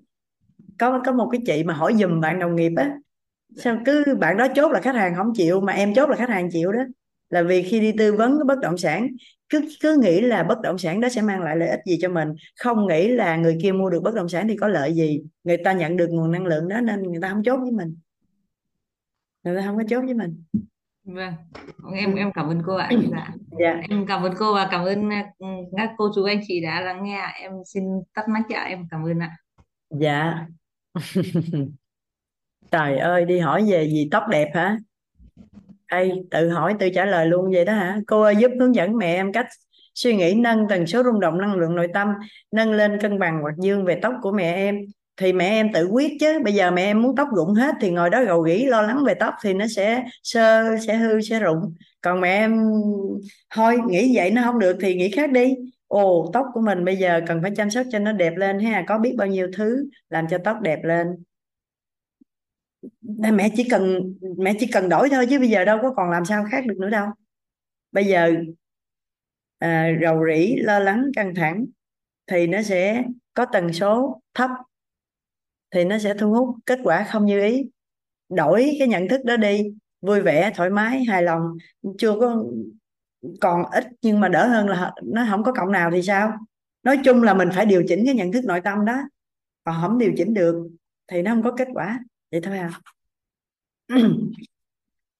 A: có có một cái chị mà hỏi giùm bạn đồng nghiệp á sao cứ bạn đó chốt là khách hàng không chịu mà em chốt là khách hàng chịu đó. Là vì khi đi tư vấn cái bất động sản cứ cứ nghĩ là bất động sản đó sẽ mang lại lợi ích gì cho mình. Không nghĩ là người kia mua được bất động sản thì có lợi gì. Người ta nhận được nguồn năng lượng đó nên người ta không chốt với mình. Người ta không có chốt với mình.
G: Vâng. Em em cảm ơn cô ạ. Dạ.
A: dạ.
G: Em cảm ơn cô và cảm ơn ừ, các cô chú anh chị đã lắng nghe em xin tắt mic ạ. Em cảm ơn ạ.
A: Dạ. Trời ơi đi hỏi về gì tóc đẹp hả Ê, tự hỏi tự trả lời luôn vậy đó hả? Cô ơi giúp hướng dẫn mẹ em cách suy nghĩ nâng tần số rung động năng lượng nội tâm nâng lên cân bằng hoặc dương về tóc của mẹ em. Thì mẹ em tự quyết chứ. Bây giờ mẹ em muốn tóc rụng hết thì ngồi đó gầu gỉ lo lắng về tóc thì nó sẽ sơ sẽ hư sẽ rụng. Còn mẹ em thôi nghĩ vậy nó không được thì nghĩ khác đi. Ồ tóc của mình bây giờ cần phải chăm sóc cho nó đẹp lên ha. Có biết bao nhiêu thứ làm cho tóc đẹp lên? Mẹ chỉ cần mẹ chỉ cần đổi thôi chứ bây giờ đâu có còn làm sao khác được nữa đâu. Bây giờ à, rầu rĩ lo lắng căng thẳng thì nó sẽ có tần số thấp thì nó sẽ thu hút kết quả không như ý. Đổi cái nhận thức đó đi vui vẻ thoải mái hài lòng. Chưa có còn ít nhưng mà đỡ hơn là nó không có cộng nào thì sao? Nói chung là mình phải điều chỉnh cái nhận thức nội tâm đó. Còn không điều chỉnh được thì nó không có kết quả vậy thôi à.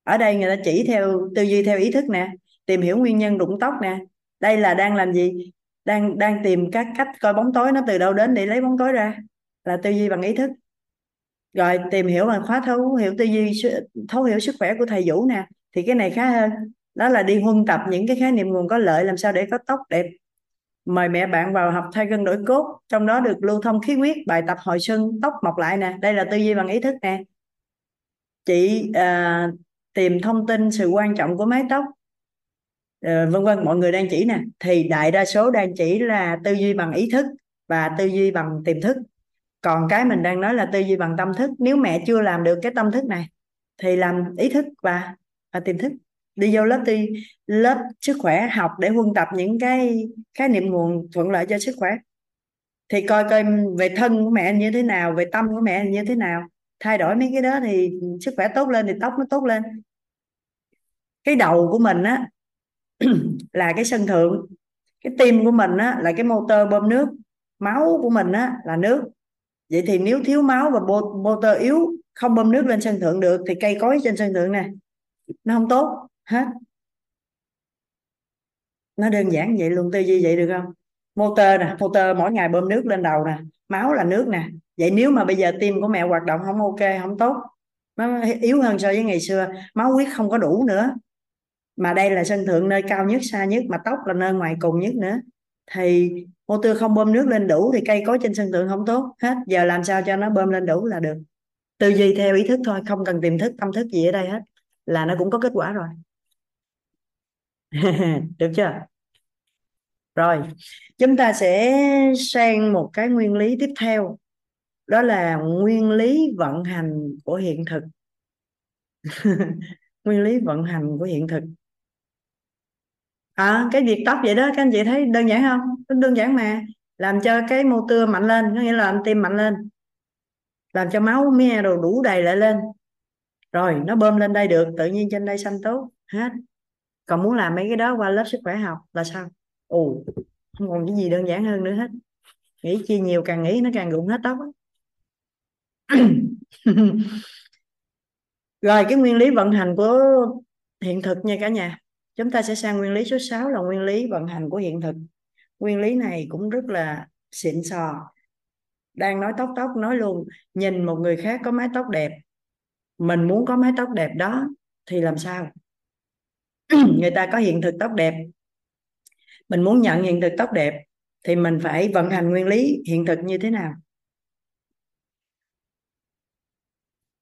A: Ở đây người ta chỉ theo tư duy, theo ý thức nè, tìm hiểu nguyên nhân rụng tóc nè. Đây là đang làm gì? Đang đang tìm các cách coi bóng tối nó từ đâu đến để lấy bóng tối ra. Là tư duy bằng ý thức. Rồi tìm hiểu bằng khóa thấu, hiểu tư duy thấu hiểu sức khỏe của thầy Vũ nè. Thì cái này khá hơn. Đó là đi huân tập những cái khái niệm nguồn có lợi làm sao để có tóc đẹp mời mẹ bạn vào học thay gân đổi cốt trong đó được lưu thông khí huyết bài tập hồi xuân tóc mọc lại nè. Đây là tư duy bằng ý thức nè. Chị à, tìm thông tin sự quan trọng của mái tóc. À, vân vân mọi người đang chỉ nè. Thì đại đa số đang chỉ là tư duy bằng ý thức và tư duy bằng tiềm thức. Còn cái mình đang nói là tư duy bằng tâm thức. Nếu mẹ chưa làm được cái tâm thức này thì làm ý thức và và tiềm thức đi vô lớp đi, lớp sức khỏe, học để huân tập những cái khái niệm nguồn thuận lợi cho sức khỏe. Thì coi coi về thân của mẹ như thế nào, về tâm của mẹ như thế nào. Thay đổi mấy cái đó thì sức khỏe tốt lên thì tóc nó tốt lên. Cái đầu của mình á, là cái sân thượng. Cái tim của mình á, là cái motor bơm nước. Máu của mình á, là nước. Vậy thì nếu thiếu máu và motor yếu, không bơm nước lên sân thượng được, thì cây cối trên sân thượng này nó không tốt hết. Nó đơn giản vậy luôn, tư duy vậy được không? Motor nè, motor mỗi ngày bơm nước lên đầu nè, máu là nước nè. Vậy nếu mà bây giờ tim của mẹ hoạt động không ok, không tốt, nó yếu hơn so với ngày xưa, máu huyết không có đủ nữa. Mà đây là sân thượng nơi cao nhất, xa nhất, mà tóc là nơi ngoài cùng nhất nữa. Thì motor không bơm nước lên đủ thì cây cối trên sân thượng không tốt, hết. Giờ làm sao cho nó bơm lên đủ là được. Tư duy theo ý thức thôi, không cần tìm thức, tâm thức gì ở đây hết, là nó cũng có kết quả rồi. được chưa? Rồi chúng ta sẽ sang một cái nguyên lý tiếp theo. Đó là nguyên lý vận hành của hiện thực. Nguyên lý vận hành của hiện thực. À, cái việc tóc vậy đó các anh chị thấy đơn giản không? Đơn giản mà. Làm cho cái motor mạnh lên có nghĩa là làm tim mạnh lên. Làm cho máu me đồ đủ đầy lại lên. Rồi nó bơm lên đây được tự nhiên trên đây xanh tốt. Hết còn muốn làm mấy cái đó qua lớp sức khỏe học là sao? Ồ, không còn cái gì đơn giản hơn nữa hết. Nghĩ chi nhiều càng nghĩ nó càng rụng hết tóc rồi, cái nguyên lý vận hành của hiện thực nha cả nhà. Chúng ta sẽ sang nguyên lý số 6 là nguyên lý vận hành của hiện thực. Nguyên lý này cũng rất là xịn sò. Đang nói tóc tóc nói luôn, nhìn một người khác có mái tóc đẹp, mình muốn có mái tóc đẹp đó thì làm sao? người ta có hiện thực tóc đẹp. Mình muốn nhận hiện thực tóc đẹp thì mình phải vận hành nguyên lý hiện thực như thế nào?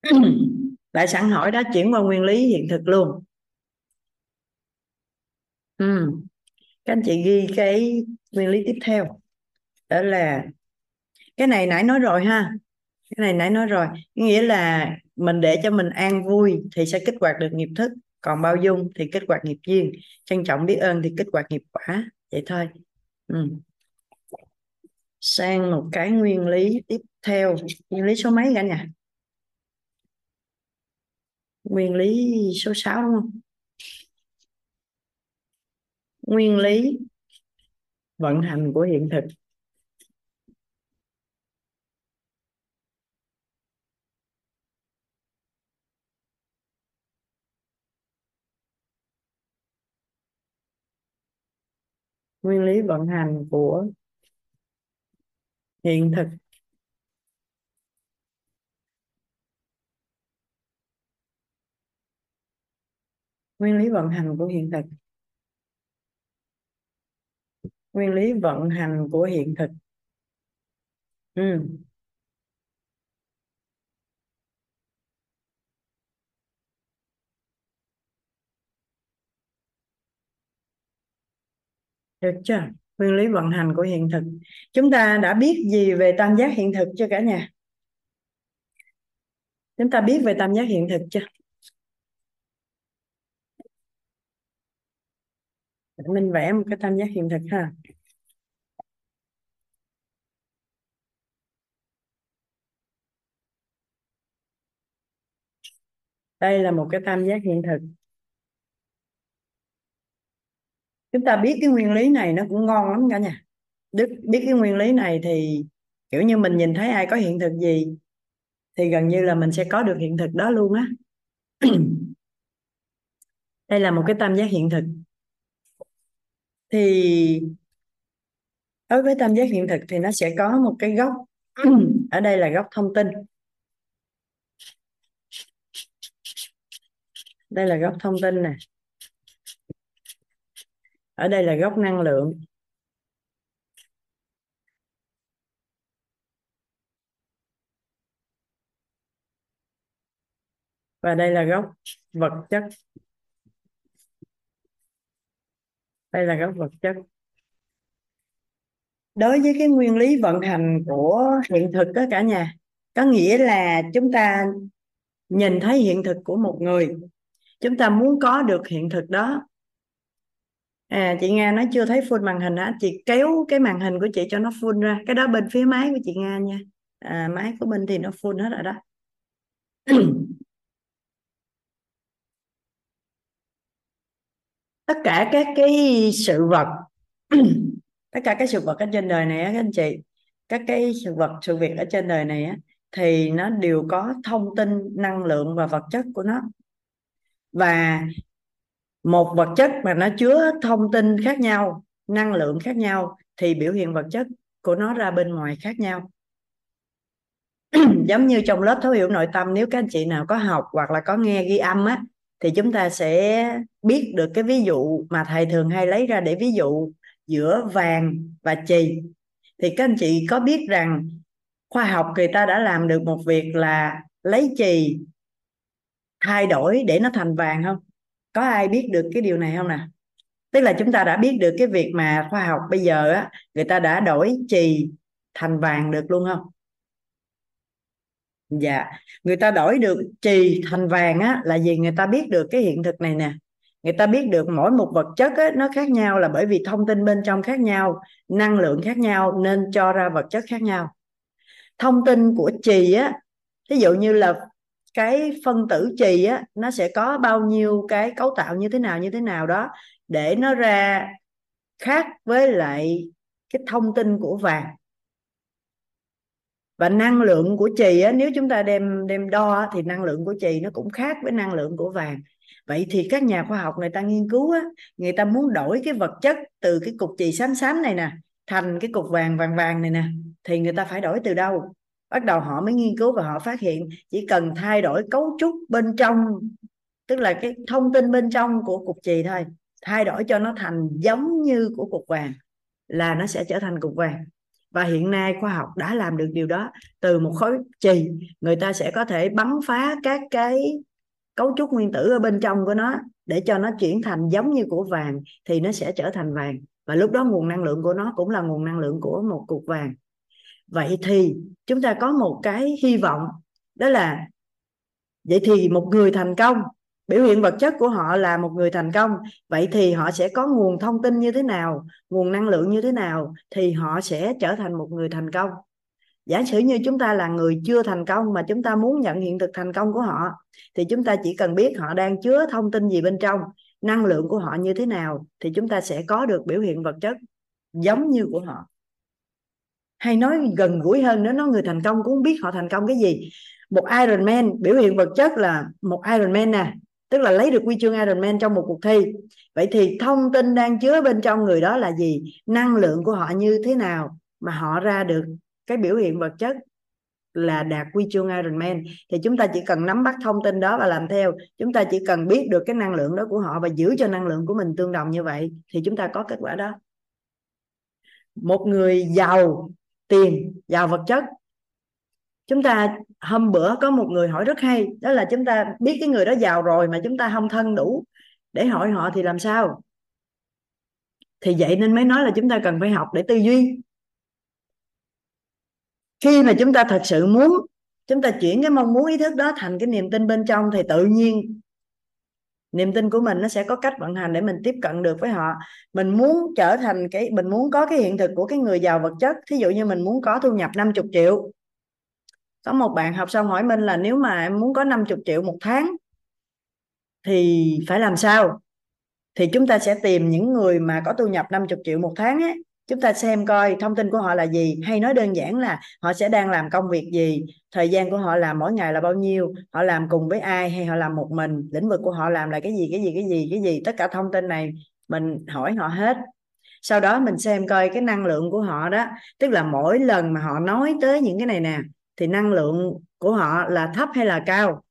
A: Lại sẵn hỏi đó, chuyển qua nguyên lý hiện thực luôn. Ừ. các anh chị ghi cái nguyên lý tiếp theo. Đó là, cái này nãy nói rồi ha. Cái này nãy nói rồi. Nghĩa là mình để cho mình an vui thì sẽ kích hoạt được nghiệp thức còn bao dung thì kích hoạt nghiệp duyên, trân trọng biết ơn thì kích hoạt nghiệp quả. Vậy thôi. Ừ. sang một cái nguyên lý tiếp theo. Nguyên lý số mấy cả nhà? Nguyên lý số 6 đúng không? Nguyên lý vận hành của hiện thực. Nguyên lý vận hành của hiện thực. Nguyên lý vận hành của hiện thực. Nguyên lý vận hành của hiện thực. Ừ. được chưa? Nguyên lý vận hành của hiện thực. Chúng ta đã biết gì về tam giác hiện thực chưa cả nhà? Chúng ta biết về tam giác hiện thực chưa? Mình vẽ một cái tam giác hiện thực ha. Đây là một cái tam giác hiện thực. Chúng ta biết cái nguyên lý này nó cũng ngon lắm cả nhà. Đức biết cái nguyên lý này thì, kiểu như, mình nhìn thấy ai có hiện thực gì, thì gần như là mình sẽ có được hiện thực đó luôn á. Đây là một cái tam giác hiện thực. Thì đối với tam giác hiện thực thì nó sẽ có một cái góc. Ở đây là góc thông tin. Đây là góc thông tin nè ở đây là gốc năng lượng. Và đây là gốc vật chất. Đây là gốc vật chất. Đối với cái nguyên lý vận hành của hiện thực đó cả nhà, có nghĩa là chúng ta nhìn thấy hiện thực của một người. Chúng ta muốn có được hiện thực đó à chị Nga nói chưa thấy full màn hình á chị kéo cái màn hình của chị cho nó full ra. Cái đó bên phía máy của chị Nga nha. À, máy của bên thì nó full hết rồi đó. Tất cả các cái sự vật tất cả các sự vật ở trên đời này á các anh chị các cái sự vật sự việc ở trên đời này á thì nó đều có thông tin năng lượng và vật chất của nó. Và một vật chất mà nó chứa thông tin khác nhau, năng lượng khác nhau, thì biểu hiện vật chất của nó ra bên ngoài khác nhau. Giống như trong lớp thấu hiểu nội tâm, nếu các anh chị nào có học hoặc là có nghe ghi âm á, thì chúng ta sẽ biết được cái ví dụ mà thầy thường hay lấy ra để ví dụ giữa vàng và chì. Thì các anh chị có biết rằng khoa học người ta đã làm được một việc là lấy chì thay đổi để nó thành vàng không? Có ai biết được cái điều này không nè? Tức là chúng ta đã biết được cái việc mà khoa học bây giờ á người ta đã đổi chì thành vàng được luôn không? Dạ. Người ta đổi được chì thành vàng á là vì người ta biết được cái hiện thực này nè. Người ta biết được mỗi một vật chất á, nó khác nhau là bởi vì thông tin bên trong khác nhau năng lượng khác nhau nên cho ra vật chất khác nhau. Thông tin của chì á ví dụ như là cái phân tử chì á nó sẽ có bao nhiêu cái cấu tạo như thế nào như thế nào đó để nó ra khác với lại cái thông tin của vàng. Và năng lượng của chì á, nếu chúng ta đem đem đo thì năng lượng của chì nó cũng khác với năng lượng của vàng. Vậy thì các nhà khoa học người ta nghiên cứu á, người ta muốn đổi cái vật chất từ cái cục chì xám xám này nè thành cái cục vàng vàng vàng này nè thì người ta phải đổi từ đâu? Bắt đầu họ mới nghiên cứu và họ phát hiện chỉ cần thay đổi cấu trúc bên trong, tức là cái thông tin bên trong của cục chì thôi, thay đổi cho nó thành giống như của cục vàng là nó sẽ trở thành cục vàng. Và hiện nay khoa học đã làm được điều đó. Từ một khối chì, người ta sẽ có thể bắn phá các cái cấu trúc nguyên tử ở bên trong của nó để cho nó chuyển thành giống như của vàng thì nó sẽ trở thành vàng. Và lúc đó nguồn năng lượng của nó cũng là nguồn năng lượng của một cục vàng vậy thì chúng ta có một cái hy vọng, đó là vậy thì một người thành công, biểu hiện vật chất của họ là một người thành công. Vậy thì họ sẽ có nguồn thông tin như thế nào, nguồn năng lượng như thế nào thì họ sẽ trở thành một người thành công. Giả sử như chúng ta là người chưa thành công mà chúng ta muốn nhận hiện thực thành công của họ, thì chúng ta chỉ cần biết họ đang chứa thông tin gì bên trong, năng lượng của họ như thế nào, thì chúng ta sẽ có được biểu hiện vật chất giống như của họ hay nói gần gũi hơn nữa nói người thành công cũng không biết họ thành công cái gì. Một Iron Man, biểu hiện vật chất là một Iron Man nè, tức là lấy được huy chương Iron Man trong một cuộc thi. Vậy thì thông tin đang chứa bên trong người đó là gì? Năng lượng của họ như thế nào mà họ ra được cái biểu hiện vật chất là đạt huy chương Iron Man? Thì chúng ta chỉ cần nắm bắt thông tin đó và làm theo. Chúng ta chỉ cần biết được cái năng lượng đó của họ và giữ cho năng lượng của mình tương đồng như vậy thì chúng ta có kết quả đó. Một người giàu tiền giàu vật chất. Chúng ta, hôm bữa có một người hỏi rất hay, đó là chúng ta biết cái người đó giàu rồi mà chúng ta không thân đủ. Để hỏi họ thì làm sao? Thì vậy nên mới nói là chúng ta cần phải học để tư duy. Khi mà chúng ta thật sự muốn, chúng ta chuyển cái mong muốn, ý thức đó thành cái niềm tin bên trong, thì tự nhiên niềm tin của mình nó sẽ có cách vận hành để mình tiếp cận được với họ. Mình muốn trở thành cái mình muốn có cái hiện thực của cái người giàu vật chất. Thí dụ như mình muốn có thu nhập 50 triệu. Có một bạn học xong hỏi mình là nếu mà em muốn có 50 triệu một tháng thì phải làm sao? Thì chúng ta sẽ tìm những người mà có thu nhập 50 triệu một tháng ấy, chúng ta xem coi thông tin của họ là gì. Hay nói đơn giản là họ sẽ đang làm công việc gì, thời gian của họ làm mỗi ngày là bao nhiêu, họ làm cùng với ai, hay họ làm một mình, lĩnh vực của họ làm là cái gì cái gì cái gì cái gì. Tất cả thông tin này mình hỏi họ hết. Sau đó mình xem coi cái năng lượng của họ đó, tức là mỗi lần mà họ nói tới những cái này nè, thì năng lượng của họ là thấp hay là cao?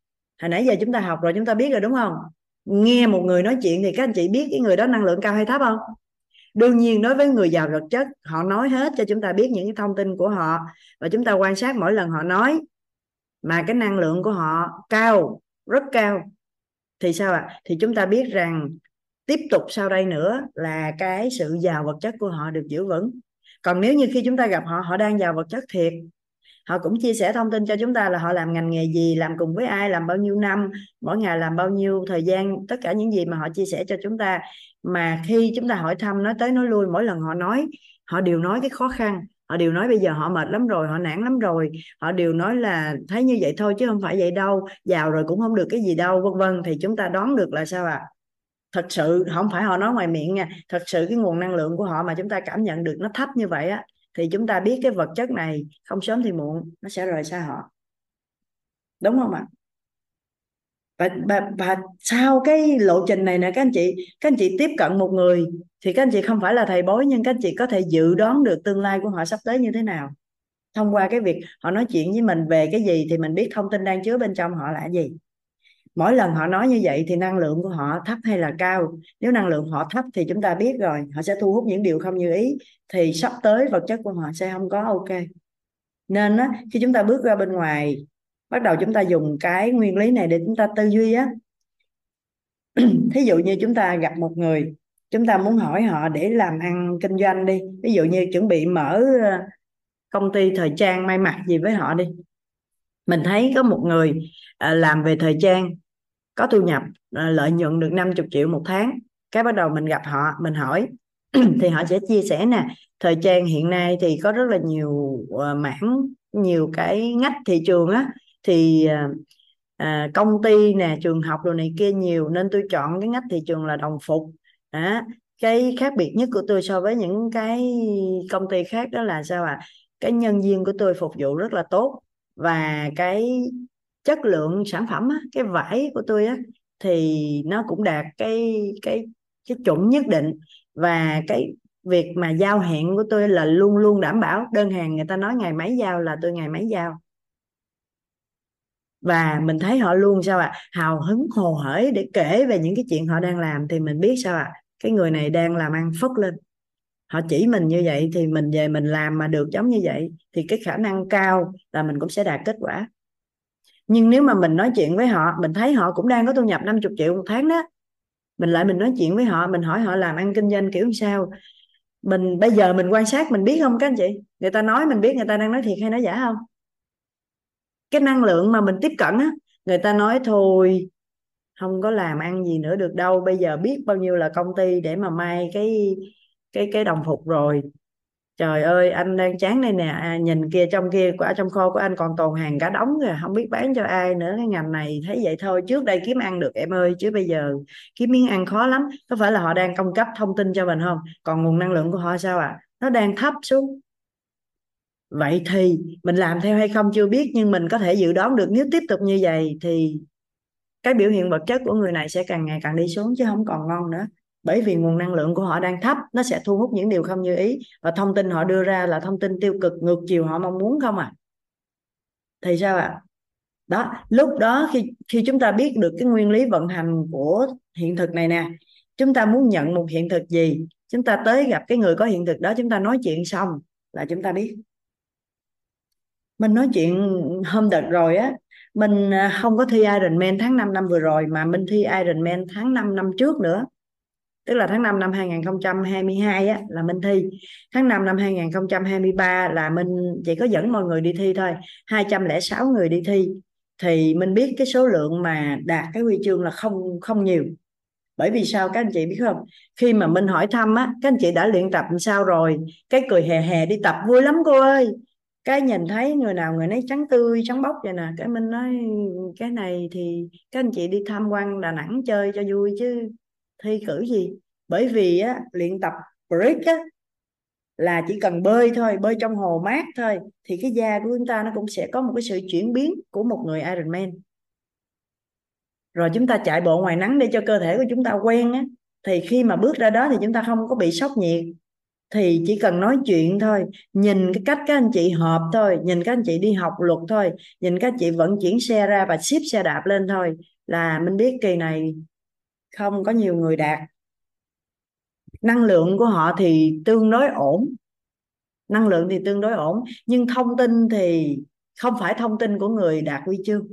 A: Hồi nãy giờ chúng ta học rồi, chúng ta biết rồi đúng không? Nghe một người nói chuyện thì các anh chị biết cái người đó năng lượng cao hay thấp không? Đương nhiên đối với người giàu vật chất, họ nói hết cho chúng ta biết những cái thông tin của họ và chúng ta quan sát mỗi lần họ nói. Mà cái năng lượng của họ cao, rất cao. Thì sao ạ? À? thì chúng ta biết rằng tiếp tục sau đây nữa là cái sự giàu vật chất của họ được giữ vững. Còn nếu như khi chúng ta gặp họ họ đang giàu vật chất thiệt, họ cũng chia sẻ thông tin cho chúng ta là họ làm ngành nghề gì, làm cùng với ai, làm bao nhiêu năm, mỗi ngày làm bao nhiêu thời gian, tất cả những gì mà họ chia sẻ cho chúng ta mà khi chúng ta hỏi thăm nói tới nói lui, mỗi lần họ nói, họ đều nói cái khó khăn. Họ đều nói bây giờ họ mệt lắm rồi, họ nản lắm rồi. Họ đều nói là thấy như vậy thôi chứ không phải vậy đâu. Giàu rồi cũng không được cái gì đâu, vân vân. Thì chúng ta đoán được là sao ạ? À? thật sự, không phải họ nói ngoài miệng nha. Thật sự cái nguồn năng lượng của họ mà chúng ta cảm nhận được nó thấp như vậy á, thì chúng ta biết cái vật chất này không sớm thì muộn, nó sẽ rời xa họ. Đúng không ạ? Và, và, và sau cái lộ trình này nè các anh chị các anh chị tiếp cận một người thì các anh chị không phải là thầy bói nhưng các anh chị có thể dự đoán được tương lai của họ sắp tới như thế nào. Thông qua cái việc họ nói chuyện với mình về cái gì thì mình biết thông tin đang chứa bên trong họ là gì. Mỗi lần họ nói như vậy thì năng lượng của họ thấp hay là cao? Nếu năng lượng họ thấp thì chúng ta biết rồi họ sẽ thu hút những điều không như ý thì sắp tới vật chất của họ sẽ không có ok. Nên á, khi chúng ta bước ra bên ngoài bắt đầu chúng ta dùng cái nguyên lý này để chúng ta tư duy á. Thí dụ như chúng ta gặp một người, chúng ta muốn hỏi họ để làm ăn kinh doanh đi. Ví dụ như chuẩn bị mở ờ, công ty thời trang may mặc gì với họ đi. Mình thấy có một người ờ, làm về thời trang, có thu nhập ờ, lợi nhuận được 50 triệu một tháng. Cái bắt đầu mình gặp họ, mình hỏi. Thì họ sẽ chia sẻ nè, thời trang hiện nay thì có rất là nhiều mảng, nhiều cái ngách thị trường á thì à, à, công ty nè trường học đồ này kia nhiều nên tôi chọn cái ngách thị trường là đồng phục. À, cái khác biệt nhất của tôi so với những cái công ty khác đó là sao ạ? À? cái nhân viên của tôi phục vụ rất là tốt và cái chất lượng sản phẩm á, cái vải của tôi á thì nó cũng đạt cái cái cái chuẩn nhất định. Và cái việc mà giao hẹn của tôi là luôn luôn đảm bảo đơn hàng người ta nói ngày mấy giao là tôi ngày mấy giao và mình thấy họ luôn sao ạ? À? hào hứng, hồ hởi để kể về những cái chuyện họ đang làm thì mình biết sao ạ? À? cái người này đang làm ăn phất lên. Họ chỉ mình như vậy thì mình về mình làm mà được giống như vậy thì cái khả năng cao là mình cũng sẽ đạt kết quả. Nhưng nếu mà mình nói chuyện với họ, mình thấy họ cũng đang có thu nhập 50 triệu một tháng đó. Mình lại mình nói chuyện với họ, mình hỏi họ làm ăn kinh doanh kiểu sao? Mình, bây giờ mình quan sát mình biết không các anh chị? Người ta nói mình biết, người ta đang nói thiệt hay nói giả không? Cái năng lượng mà mình tiếp cận á người ta nói thôi không có làm ăn gì nữa được đâu bây giờ biết bao nhiêu là công ty để mà may cái cái cái đồng phục rồi. Trời ơi anh đang chán đây nè à, nhìn kia trong kia của trong kho của anh còn tồn hàng cả đống rồi không biết bán cho ai nữa cái ngành này thấy vậy thôi trước đây kiếm ăn được em ơi chứ bây giờ kiếm miếng ăn khó lắm. Có phải là họ đang cung cấp thông tin cho mình không? Còn nguồn năng lượng của họ sao ạ? À? nó đang thấp xuống vậy thì mình làm theo hay không chưa biết, nhưng mình có thể dự đoán được nếu tiếp tục như vậy thì cái biểu hiện vật chất của người này sẽ càng ngày càng đi xuống chứ không còn ngon nữa. Bởi vì nguồn năng lượng của họ đang thấp, nó sẽ thu hút những điều không như ý và thông tin họ đưa ra là thông tin tiêu cực ngược chiều họ mong muốn không à? Thì sao ạ? À? đó, lúc đó khi khi chúng ta biết được cái nguyên lý vận hành của hiện thực này nè, chúng ta muốn nhận một hiện thực gì? Chúng ta tới gặp cái người có hiện thực đó, chúng ta nói chuyện xong là chúng ta biết mình nói chuyện hôm đợt rồi á mình à, không có thi Ironman tháng 5 năm vừa rồi mà mình thi Ironman tháng 5 năm trước nữa. Tức là tháng 5 năm 2022 á, là Minh thi. Tháng 5 năm 2023 là Minh chỉ có dẫn mọi người đi thi thôi 206 người đi thi. Thì mình biết cái số lượng mà đạt cái huy chương là không không nhiều. Bởi vì sao các anh chị biết không? Khi mà Minh hỏi thăm á các anh chị đã luyện tập làm sao rồi? Cái cười hè hè đi tập vui lắm cô ơi cái nhìn thấy người nào người nấy trắng tươi trắng bóc vậy nè cái Minh nói cái này thì các anh chị đi tham quan Đà Nẵng chơi cho vui chứ thi cử gì? Bởi vì á, luyện tập brick á, là chỉ cần bơi thôi bơi trong hồ mát thôi thì cái da của chúng ta nó cũng sẽ có một cái sự chuyển biến của một người Ironman rồi chúng ta chạy bộ ngoài nắng để cho cơ thể của chúng ta quen á thì khi mà bước ra đó thì chúng ta không có bị sốc nhiệt thì chỉ cần nói chuyện thôi. Nhìn cái cách các anh chị họp thôi, nhìn các anh chị đi học luật thôi, nhìn các anh chị vận chuyển xe ra và ship xe đạp lên thôi là mình biết kỳ này không có nhiều người đạt. Năng lượng của họ thì tương đối ổn. Năng lượng thì tương đối ổn, nhưng thông tin thì không phải thông tin của người đạt huy chương.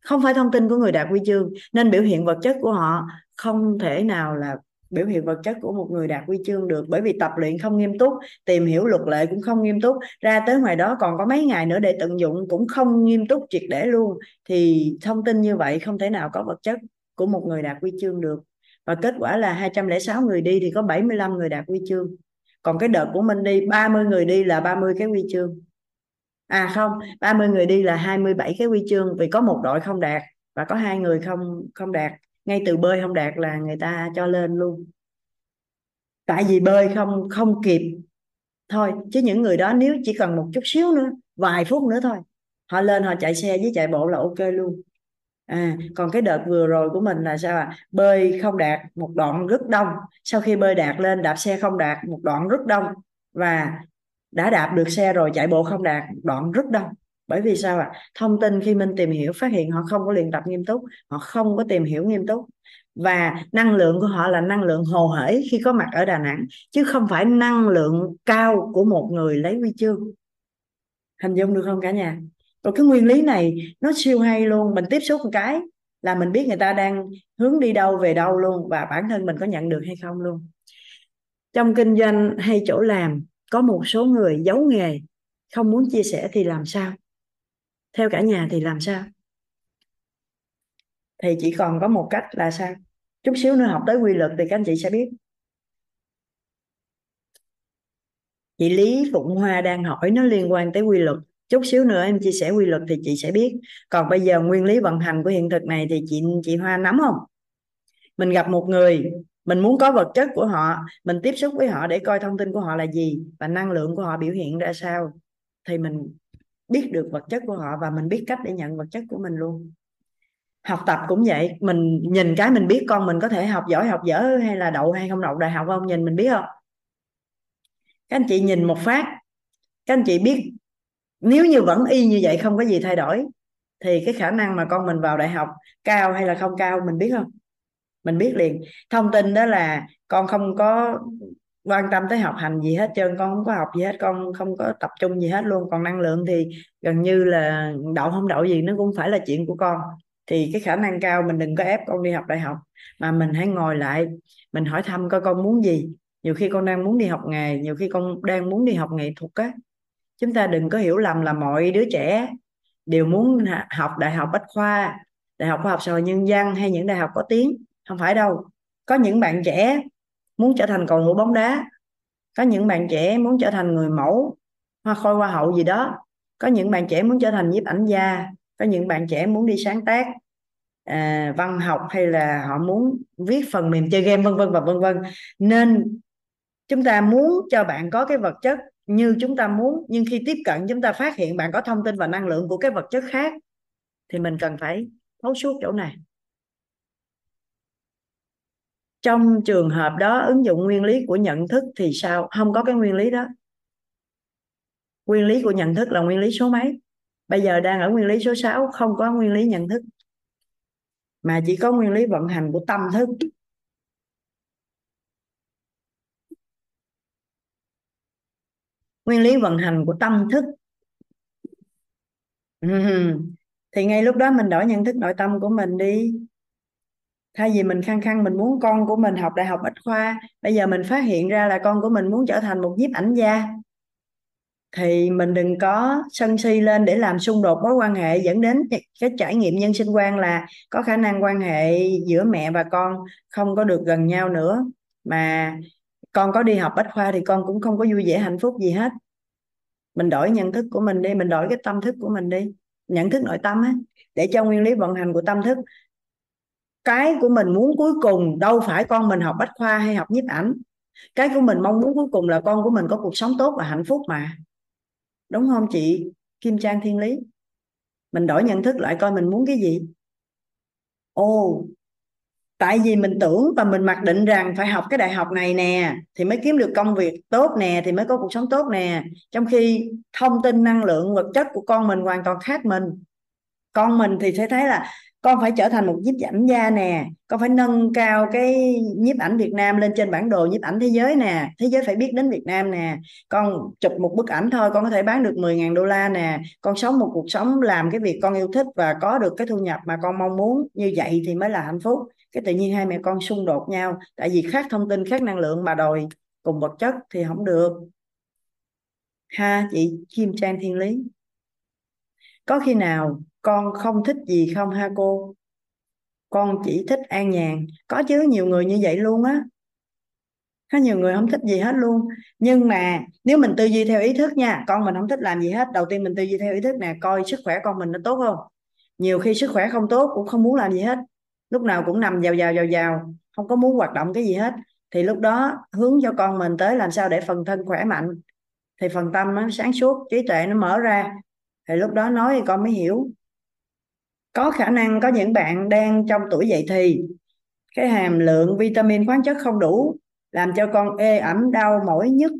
A: Không phải thông tin của người đạt huy chương, nên biểu hiện vật chất của họ không thể nào là biểu hiện vật chất của một người đạt huy chương được bởi vì tập luyện không nghiêm túc, tìm hiểu luật lệ cũng không nghiêm túc. Ra tới ngoài đó còn có mấy ngày nữa để tận dụng, cũng không nghiêm túc triệt để luôn. Thì thông tin như vậy không thể nào có vật chất của một người đạt huy chương được. Và kết quả là 206 người đi thì có 75 người đạt huy chương. Còn cái đợt của mình đi 30 người đi là 30 cái huy chương. À không 30 người đi là 27 cái huy chương vì có một đội không đạt và có hai người không không đạt ngay từ bơi không đạt là người ta cho lên luôn. Tại vì bơi không không kịp thôi, chứ những người đó nếu chỉ cần một chút xíu nữa, vài phút nữa thôi, họ lên họ chạy xe với chạy bộ là ok luôn. À còn cái đợt vừa rồi của mình là sao à bơi không đạt một đoạn rất đông. Sau khi bơi đạt lên, đạp xe không đạt một đoạn rất đông. Và đã đạp được xe rồi, chạy bộ không đạt đoạn rất đông bởi vì sao ạ? À? thông tin khi mình tìm hiểu phát hiện họ không có luyện tập nghiêm túc, họ không có tìm hiểu nghiêm túc. Và năng lượng của họ là năng lượng hồ hởi khi có mặt ở Đà Nẵng, chứ không phải năng lượng cao của một người lấy huy chương. Hình dung được không cả nhà? Rồi cái nguyên lý này, nó siêu hay luôn. Mình tiếp xúc một cái là mình biết người ta đang hướng đi đâu, về đâu luôn, và bản thân mình có nhận được hay không luôn. Trong kinh doanh hay chỗ làm, có một số người giấu nghề, không muốn chia sẻ thì làm sao? Theo cả nhà thì làm sao? Thì chỉ còn có một cách là sao? Chút xíu nữa học tới quy luật thì các anh chị sẽ biết. Chị Lý Phụng Hoa đang hỏi nó liên quan tới quy luật. Chút xíu nữa em chia sẻ quy luật thì chị sẽ biết. Còn bây giờ nguyên lý vận hành của hiện thực này thì chị chị Hoa nắm không? Mình gặp một người, mình muốn có vật chất của họ, mình tiếp xúc với họ để coi thông tin của họ là gì và năng lượng của họ biểu hiện ra sao thì mình biết được vật chất của họ và mình biết cách để nhận vật chất của mình luôn. Học tập cũng vậy, mình nhìn cái mình biết con mình có thể học giỏi, học dở hay là đậu hay không đậu, đại học không, nhìn mình biết không? Các anh chị nhìn một phát, các anh chị biết nếu như vẫn y như vậy không có gì thay đổi, thì cái khả năng mà con mình vào đại học cao hay là không cao mình biết không? Mình biết liền. Thông tin đó là con không có quan tâm tới học hành gì hết trơn, con không có học gì hết, con không có tập trung gì hết luôn. Còn năng lượng thì gần như là đậu không đậu gì, nó cũng phải là chuyện của con. Thì cái khả năng cao mình đừng có ép con đi học đại học, mà mình hãy ngồi lại, mình hỏi thăm coi con muốn gì. Nhiều khi con đang muốn đi học nghề, nhiều khi con đang muốn đi học nghệ thuật á. Chúng ta đừng có hiểu lầm là mọi đứa trẻ đều muốn học đại học bách khoa, đại học khoa học xã hội nhân dân hay những đại học có tiếng. Không phải đâu. Có những bạn trẻ muốn trở thành cầu thủ bóng đá. Có những bạn trẻ muốn trở thành người mẫu hoa khôi hoa hậu gì đó. Có những bạn trẻ muốn trở thành nhiếp ảnh gia. Có những bạn trẻ muốn đi sáng tác à, văn học hay là họ muốn viết phần mềm chơi game vân vân và vân vân. Nên chúng ta muốn cho bạn có cái vật chất như chúng ta muốn nhưng khi tiếp cận chúng ta phát hiện bạn có thông tin và năng lượng của cái vật chất khác thì mình cần phải thấu suốt chỗ này trong trường hợp đó, ứng dụng nguyên lý của nhận thức thì sao? Không có cái nguyên lý đó. Nguyên lý của nhận thức là nguyên lý số mấy? Bây giờ đang ở nguyên lý số 6 không có nguyên lý nhận thức. Mà chỉ có nguyên lý vận hành của tâm thức. Nguyên lý vận hành của tâm thức. Ừ, thì ngay lúc đó mình đổi nhận thức nội tâm của mình đi thay vì mình khăng khăng mình muốn con của mình học đại học bách khoa, bây giờ mình phát hiện ra là con của mình muốn trở thành một nhiếp ảnh gia. Thì mình đừng có sân si lên để làm xung đột mối quan hệ, dẫn đến cái trải nghiệm nhân sinh quan là có khả năng quan hệ giữa mẹ và con không có được gần nhau nữa. Mà con có đi học bách khoa thì con cũng không có vui vẻ, hạnh phúc gì hết. Mình đổi nhận thức của mình đi, mình đổi cái tâm thức của mình đi, nhận thức nội tâm á, để cho nguyên lý vận hành của tâm thức cái của mình muốn cuối cùng đâu phải con mình học bách khoa hay học nhiếp ảnh. Cái của mình mong muốn cuối cùng là con của mình có cuộc sống tốt và hạnh phúc mà. Đúng không chị? Kim Trang Thiên Lý. Mình đổi nhận thức lại coi mình muốn cái gì. Ồ, tại vì mình tưởng và mình mặc định rằng phải học cái đại học này nè, thì mới kiếm được công việc tốt nè, thì mới có cuộc sống tốt nè. Trong khi thông tin năng lượng vật chất của con mình hoàn toàn khác mình. Con mình thì sẽ thấy là con phải trở thành một nhiếp ảnh gia nè. Con phải nâng cao cái nhiếp ảnh Việt Nam lên trên bản đồ nhiếp ảnh thế giới nè. Thế giới phải biết đến Việt Nam nè. Con chụp một bức ảnh thôi, con có thể bán được 10.000 đô la nè. Con sống một cuộc sống làm cái việc con yêu thích và có được cái thu nhập mà con mong muốn. Như vậy thì mới là hạnh phúc. Cái tự nhiên hai mẹ con xung đột nhau. Tại vì khác thông tin, khác năng lượng mà đòi cùng vật chất thì không được. Ha, chị Kim Trang Thiên Lý. Có khi nào con không thích gì không ha cô? Con chỉ thích an nhàn. Có chứ, nhiều người như vậy luôn á. Có nhiều người không thích gì hết luôn. Nhưng mà nếu mình tư duy theo ý thức nha, con mình không thích làm gì hết. Đầu tiên mình tư duy theo ý thức nè, coi sức khỏe con mình nó tốt không? Nhiều khi sức khỏe không tốt, cũng không muốn làm gì hết. Lúc nào cũng nằm vào vào vào vào không có muốn hoạt động cái gì hết. Thì lúc đó hướng cho con mình tới làm sao để phần thân khỏe mạnh. Thì phần tâm nó sáng suốt, trí tuệ nó mở ra. Thì lúc đó nói thì con mới hiểu có khả năng có những bạn đang trong tuổi dậy thì. Cái hàm lượng vitamin khoáng chất không đủ, làm cho con ê ẩm đau mỏi nhức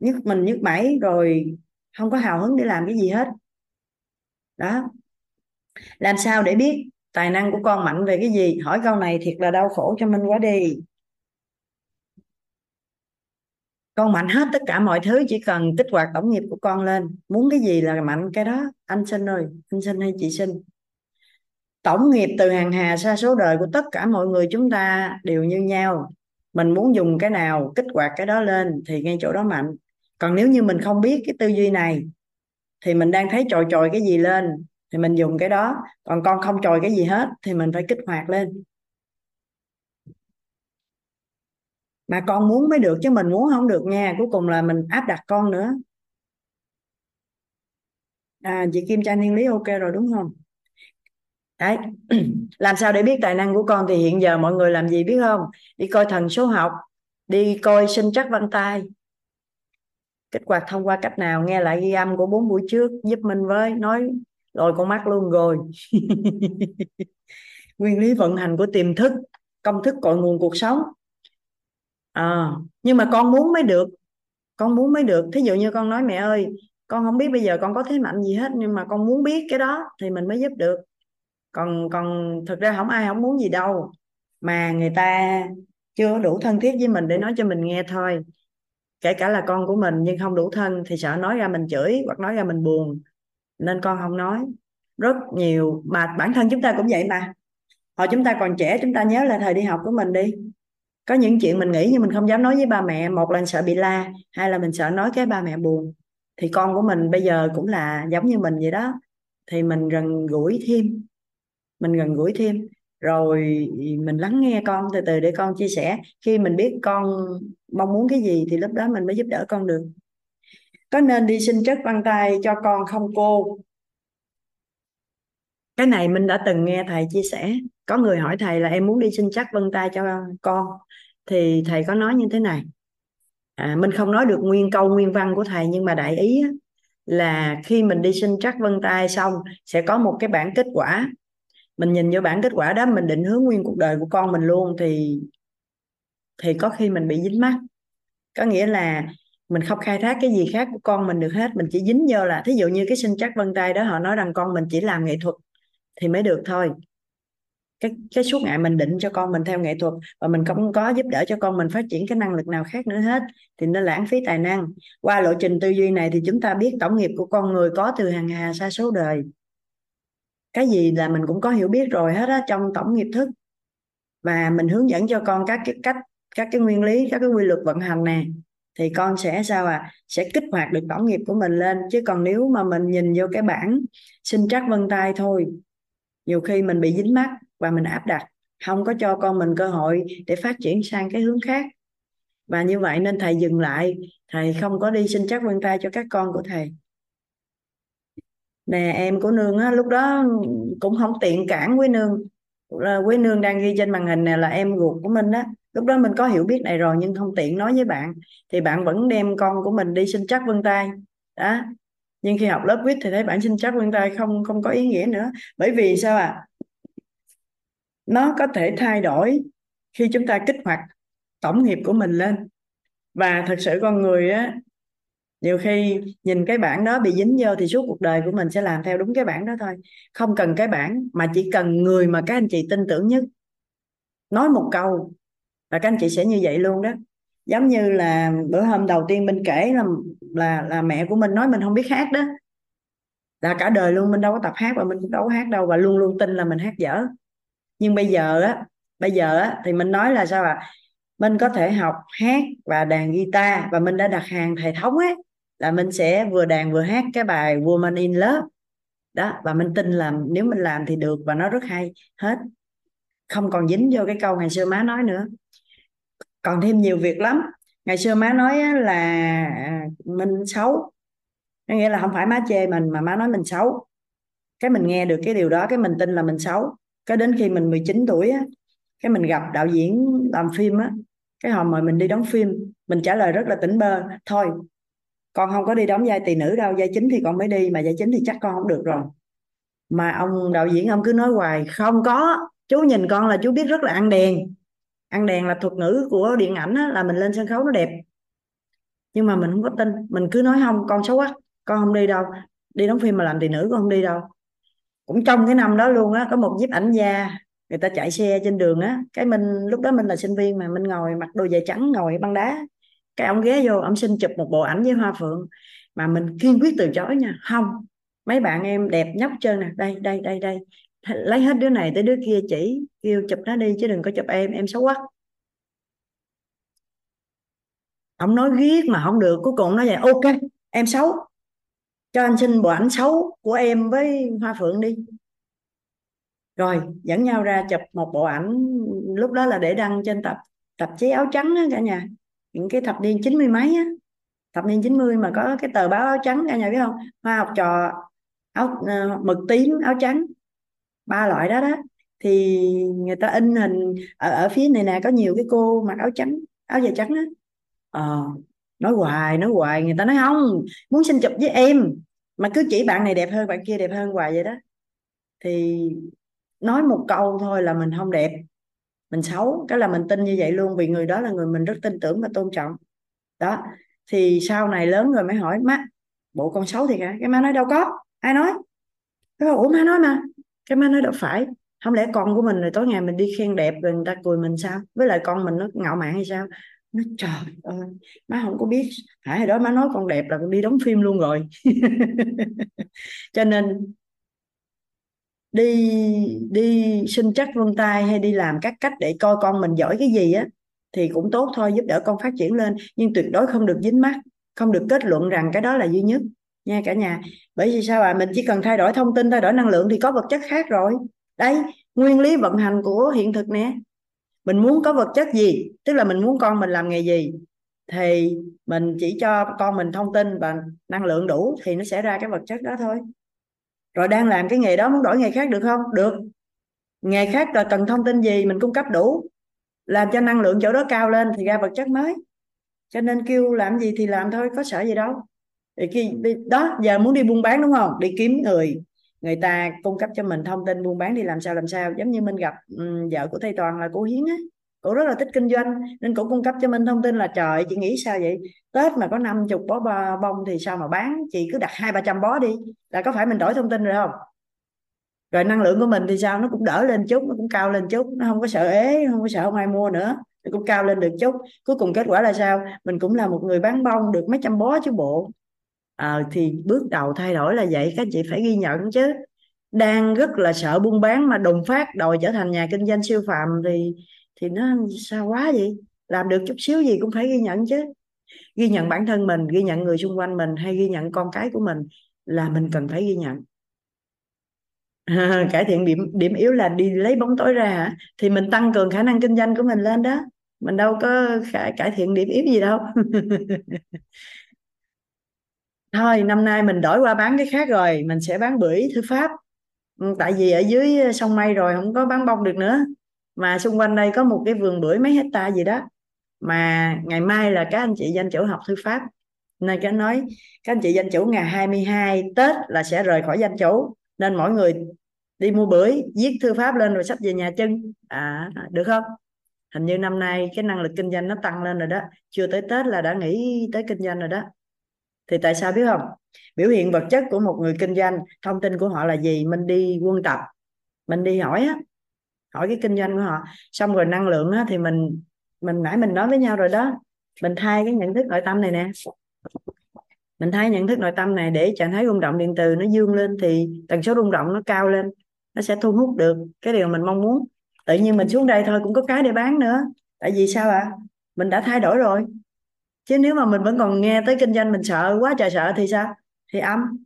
A: nhức mình nhức mẩy, rồi không có hào hứng để làm cái gì hết. Đó. Làm sao để biết tài năng của con mạnh về cái gì? Hỏi câu này thiệt là đau khổ cho mình quá đi. Con mạnh hết tất cả mọi thứ, chỉ cần kích hoạt tổng nghiệp của con lên. Muốn cái gì là mạnh cái đó. Anh sinh ơi, anh sinh hay chị sinh? Tổng nghiệp từ hàng hà sa số đời của tất cả mọi người chúng ta đều như nhau. Mình muốn dùng cái nào, kích hoạt cái đó lên thì ngay chỗ đó mạnh. Còn nếu như mình không biết cái tư duy này, thì mình đang thấy trồi trồi cái gì lên, thì mình dùng cái đó. Còn con không trồi cái gì hết, thì mình phải kích hoạt lên. Mà con muốn mới được chứ mình muốn không được nha. Cuối cùng là mình áp đặt con nữa. À chị Kim Trang Thiên Lý ok rồi đúng không? Đấy. Làm sao để biết tài năng của con thì hiện giờ mọi người làm gì biết không? Đi coi thần số học đi coi sinh chắc văn tay. Kết quả thông qua cách nào? Nghe lại ghi âm của bốn buổi trước giúp mình với. Nói rồi con mắt luôn rồi. Nguyên lý vận hành của tiềm thức công thức cội nguồn cuộc sống. À, nhưng mà con muốn mới được. Con muốn mới được. Thí dụ như con nói mẹ ơi con không biết bây giờ con có thế mạnh gì hết nhưng mà con muốn biết cái đó thì mình mới giúp được còn còn thực ra không ai không muốn gì đâu. Mà người ta chưa đủ thân thiết với mình để nói cho mình nghe thôi. Kể cả là con của mình nhưng không đủ thân thì sợ nói ra mình chửi hoặc nói ra mình buồn. Nên con không nói. Rất nhiều, mà bản thân chúng ta cũng vậy mà. Hồi chúng ta còn trẻ, chúng ta nhớ là thời đi học của mình đi. Có những chuyện mình nghĩ nhưng mình không dám nói với ba mẹ. Một là sợ bị la, hai là mình sợ nói cái ba mẹ buồn. Thì con của mình bây giờ cũng là giống như mình vậy đó. Thì mình gần gũi thêm mình gần gũi thêm. Rồi mình lắng nghe con từ từ để con chia sẻ. Khi mình biết con mong muốn cái gì thì lúc đó mình mới giúp đỡ con được. Có nên đi xin chất văn tay cho con không cô? Cái này mình đã từng nghe thầy chia sẻ. Có người hỏi thầy là em muốn đi xin chắc vân tay cho con. Thì thầy có nói như thế này. À, mình không nói được nguyên câu nguyên văn của thầy nhưng mà đại ý là khi mình đi xin chắc vân tay xong sẽ có một cái bản kết quả mình nhìn vô bản kết quả đó, mình định hướng nguyên cuộc đời của con mình luôn thì thì có khi mình bị dính mắt có nghĩa là mình không khai thác cái gì khác của con mình được hết, mình chỉ dính vô là, thí dụ như cái sinh chắc vân tay đó, họ nói rằng con mình chỉ làm nghệ thuật thì mới được thôi. Cái cái suốt ngày mình định cho con mình theo nghệ thuật và mình không có giúp đỡ cho con mình phát triển cái năng lực nào khác nữa hết thì nó lãng phí tài năng. Qua lộ trình tư duy này thì chúng ta biết tổng nghiệp của con người có từ hàng hà xa số đời cái gì là mình cũng có hiểu biết rồi hết á, trong tổng nghiệp thức. Và mình hướng dẫn cho con các cái cách, các cái nguyên lý, các cái quy luật vận hành nè. Thì con sẽ sao à sẽ kích hoạt được tổng nghiệp của mình lên. Chứ còn nếu mà mình nhìn vô cái bảng sinh trắc vân tay thôi, nhiều khi mình bị dính mắt và mình áp đặt, không có cho con mình cơ hội để phát triển sang cái hướng khác. Và như vậy nên thầy dừng lại. Thầy không có đi sinh trắc vân tay cho các con của thầy nè, em của nương á, lúc đó cũng không tiện cản với nương. Với nương đang ghi trên màn hình này là em ruột của mình á. Lúc đó mình có hiểu biết này rồi nhưng không tiện nói với bạn. Thì bạn vẫn đem con của mình đi sinh chắc vân tay. Đó. Nhưng khi học lớp quýt thì thấy bản sinh chắc vân tay không không có ý nghĩa nữa. Bởi vì sao à nó có thể thay đổi khi chúng ta kích hoạt tổng nghiệp của mình lên. Và thật sự con người á nhiều khi nhìn cái bản đó bị dính vô thì suốt cuộc đời của mình sẽ làm theo đúng cái bản đó thôi. Không cần cái bản mà chỉ cần người mà các anh chị tin tưởng nhất. Nói một câu là các anh chị sẽ như vậy luôn đó. Giống như là bữa hôm đầu tiên mình kể là là là mẹ của mình nói mình không biết hát đó. Là cả đời luôn, mình đâu có tập hát và mình cũng đâu có hát đâu và luôn luôn tin là mình hát dở. Nhưng bây giờ á, bây giờ á thì mình nói là sao ạ? À? mình có thể học hát và đàn guitar và mình đã đặt hàng hệ thống ấy là mình sẽ vừa đàn vừa hát cái bài Woman in Love. Đó, và mình tin là nếu mình làm thì được và nó rất hay, hết. Không còn dính vô cái câu ngày xưa má nói nữa. Còn thêm nhiều việc lắm. Ngày xưa má nói là à, mình xấu. Có nghĩa là không phải má chê mình mà má nói mình xấu. Cái mình nghe được cái điều đó, cái mình tin là mình xấu. Cái đến khi mình 19 tuổi á, cái mình gặp đạo diễn làm phim á, cái họ mời mình đi đóng phim, mình trả lời rất là tỉnh bơ, thôi con không có đi đóng vai tỳ nữ đâu vai chính thì con mới đi mà vai chính thì chắc con không được rồi. Mà ông đạo diễn ông cứ nói hoài không có. Chú nhìn con là chú biết rất là ăn đèn. Ăn đèn là thuật ngữ của điện ảnh á, là mình lên sân khấu nó đẹp. Nhưng mà mình không có tin. Mình cứ nói không con xấu quá con không đi đâu. Đi đóng phim mà làm tỳ nữ con không đi đâu. Cũng trong cái năm đó luôn á có một nhiếp ảnh gia người ta chạy xe trên đường á. Cái mình lúc đó mình là sinh viên mà mình ngồi mặc đồ dài trắng ngồi băng đá cái ông ghé vô, ông xin chụp một bộ ảnh với hoa phượng. Mà mình kiên quyết từ chối nha. Không, mấy bạn em đẹp nhóc trơn nè. Đây đây đây đây. Lấy hết đứa này tới đứa kia chỉ. Kêu chụp nó đi chứ đừng có chụp em. Em xấu quá. Ông nói ghét mà không được. Cuối cùng nó vậy. Ok, em xấu. Cho anh xin bộ ảnh xấu của em với hoa phượng đi. Rồi, dẫn nhau ra chụp một bộ ảnh. Lúc đó là để đăng trên tập tạp chí áo trắng đó cả nhà những cái thập niên chín mươi mấy á. Thập niên 90 mà có cái tờ báo áo trắng cả nhà biết không? Hoa học trò áo ờ, mực tím áo trắng. Ba loại đó đó. Thì người ta in hình ở, ở phía này nè có nhiều cái cô mặc áo trắng áo dài trắng á. Ờ, nói hoài nói hoài người ta nói không muốn xin chụp với em mà cứ chỉ bạn này đẹp hơn bạn kia đẹp hơn hoài vậy đó. Thì nói một câu thôi là mình không đẹp mình xấu, cái là mình tin như vậy luôn, vì người đó là người mình rất tin tưởng và tôn trọng. Đó, thì sau này lớn rồi mới hỏi, má, bộ con xấu thì cả cái má nói, đâu có. Ai nói? Cái ủa, má nói mà. Cái má nói, đâu phải không lẽ con của mình rồi tối ngày mình đi khen đẹp rồi người ta cười mình sao? Với lại con mình nó ngạo mạn hay sao? Nó, trời ơi, má không có biết. Hả, hồi đó má nói con đẹp là con đi đóng phim luôn rồi. Cho nên đi đi sinh chắc vân tay hay đi làm các cách để coi con mình giỏi cái gì á, thì cũng tốt thôi, giúp đỡ con phát triển lên. Nhưng tuyệt đối không được dính mắt không được kết luận rằng cái đó là duy nhất, nha cả nhà. Bởi vì sao à mình chỉ cần thay đổi thông tin, thay đổi năng lượng thì có vật chất khác rồi. Đây nguyên lý vận hành của hiện thực nè. Mình muốn có vật chất gì? Tức là mình muốn con mình làm nghề gì? Thì mình chỉ cho con mình thông tin và năng lượng đủ thì nó sẽ ra cái vật chất đó thôi rồi đang làm cái nghề đó muốn đổi nghề khác được không? Được. Nghề khác là cần thông tin gì? Mình cung cấp đủ. Làm cho năng lượng chỗ đó cao lên thì ra vật chất mới. Cho nên kêu làm gì thì làm thôi có sợ gì đâu. Thì khi đó giờ muốn đi buôn bán đúng không? Đi kiếm người. Người ta cung cấp cho mình thông tin buôn bán đi làm sao làm sao. Giống như mình gặp um, vợ của thầy toàn là cô hiến á cũng rất là thích kinh doanh nên cũng cung cấp cho mình thông tin là trời chị nghĩ sao vậy? Tết mà có năm chục bó bông thì sao mà bán? Chị cứ đặt hai ba trăm bó đi là có phải mình đổi thông tin rồi không? Rồi năng lượng của mình thì sao? Nó cũng đỡ lên chút nó cũng cao lên chút nó không có sợ ế không có sợ không ai mua nữa nó cũng cao lên được chút. Cuối cùng kết quả là sao? Mình cũng là một người bán bông được mấy trăm bó chứ bộ. À, thì bước đầu thay đổi là vậy các chị phải ghi nhận chứ. Đang rất là sợ buôn bán mà đùng phát đòi trở thành nhà kinh doanh siêu phàm thì thì nó sao quá vậy? Làm được chút xíu gì cũng phải ghi nhận chứ. Ghi nhận bản thân mình ghi nhận người xung quanh mình hay ghi nhận con cái của mình là mình cần phải ghi nhận. À, cải thiện điểm điểm yếu là đi lấy bóng tối ra hả? Thì mình tăng cường khả năng kinh doanh của mình lên đó. Mình đâu có cải, cải thiện điểm yếu gì đâu. Thôi năm nay mình đổi qua bán cái khác rồi. Mình sẽ bán bưởi thư pháp. Ừ, tại vì ở dưới sông mây rồi không có bán bông được nữa mà xung quanh đây có một cái vườn bưởi mấy hecta gì đó. Mà ngày mai là các anh chị danh chủ học thư pháp. Nên cái nói, các anh chị danh chủ ngày 22 Tết là sẽ rời khỏi danh chủ. Nên mỗi người đi mua bưởi, viết thư pháp lên rồi sắp về nhà chân. À được không? Hình như năm nay cái năng lực kinh doanh nó tăng lên rồi đó. Chưa tới Tết là đã nghĩ tới kinh doanh rồi đó. Thì tại sao biết không? Biểu hiện vật chất của một người kinh doanh, thông tin của họ là gì? Mình đi quân tập. Mình đi hỏi á hỏi cái kinh doanh của họ. Xong rồi năng lượng á, thì mình mình nãy mình nói với nhau rồi đó. Mình thay cái nhận thức nội tâm này nè. Mình thay nhận thức nội tâm này để trạng thái rung động điện từ nó dương lên thì tần số rung động nó cao lên nó sẽ thu hút được cái điều mình mong muốn. Tự nhiên mình xuống đây thôi cũng có cái để bán nữa. Tại vì sao ạ? À? mình đã thay đổi rồi. Chứ nếu mà mình vẫn còn nghe tới kinh doanh mình sợ quá trời sợ thì sao? Thì âm.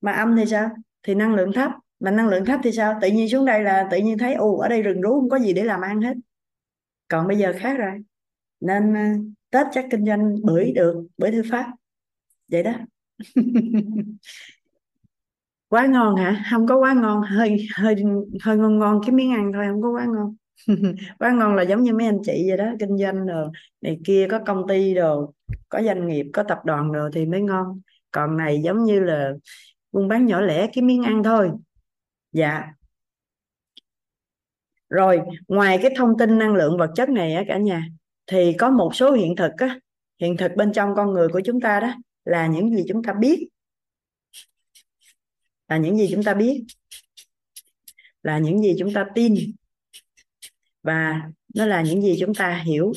A: Mà âm thì sao? Thì năng lượng thấp mà năng lượng thấp thì sao? Tự nhiên xuống đây là tự nhiên thấy ồ ở đây rừng rú không có gì để làm ăn hết. Còn bây giờ khác rồi. Nên uh, tết chắc kinh doanh bưởi được bưởi thư pháp. Vậy đó. Quá ngon hả? Không có quá ngon. Hơi hơi hơi ngon ngon cái miếng ăn thôi không có quá ngon. Quá ngon là giống như mấy anh chị vậy đó kinh doanh rồi này kia có công ty rồi có doanh nghiệp có tập đoàn rồi thì mới ngon. Còn này giống như là buôn bán nhỏ lẻ cái miếng ăn thôi dạ. Rồi, ngoài cái thông tin năng lượng vật chất này á cả nhà, thì có một số hiện thực á. Hiện thực bên trong con người của chúng ta đó là những gì chúng ta biết. Là những gì chúng ta biết. Là những gì chúng ta tin. Và nó là những gì chúng ta hiểu.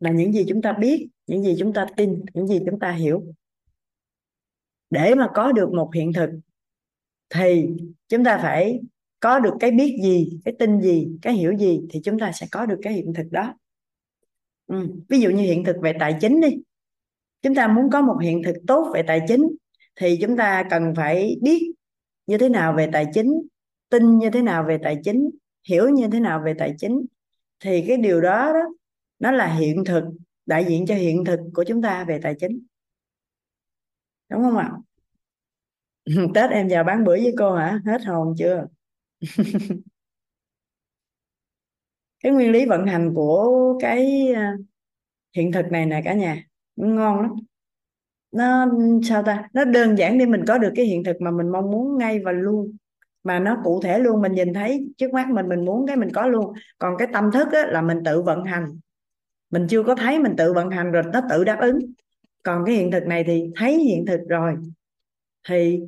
A: Là những gì chúng ta biết, những gì chúng ta tin, những gì chúng ta hiểu để mà có được một hiện thực thì chúng ta phải có được cái biết gì, cái tin gì, cái hiểu gì thì chúng ta sẽ có được cái hiện thực đó. Ừ. ví dụ như hiện thực về tài chính đi. Chúng ta muốn có một hiện thực tốt về tài chính thì chúng ta cần phải biết như thế nào về tài chính, tin như thế nào về tài chính, hiểu như thế nào về tài chính. Thì cái điều đó đó, nó là hiện thực, đại diện cho hiện thực của chúng ta về tài chính đúng không ạ? Tết em vào bán bữa với cô hả? Hết hồn chưa? Cái nguyên lý vận hành của cái à, hiện thực này nè cả nhà ngon lắm. Nó sao ta? Nó đơn giản để mình có được cái hiện thực mà mình mong muốn ngay và luôn. Mà nó cụ thể luôn mình nhìn thấy trước mắt mình mình muốn cái mình có luôn. Còn cái tâm thức á, là mình tự vận hành. Mình chưa có thấy mình tự vận hành rồi nó tự đáp ứng còn cái hiện thực này thì thấy hiện thực rồi, thì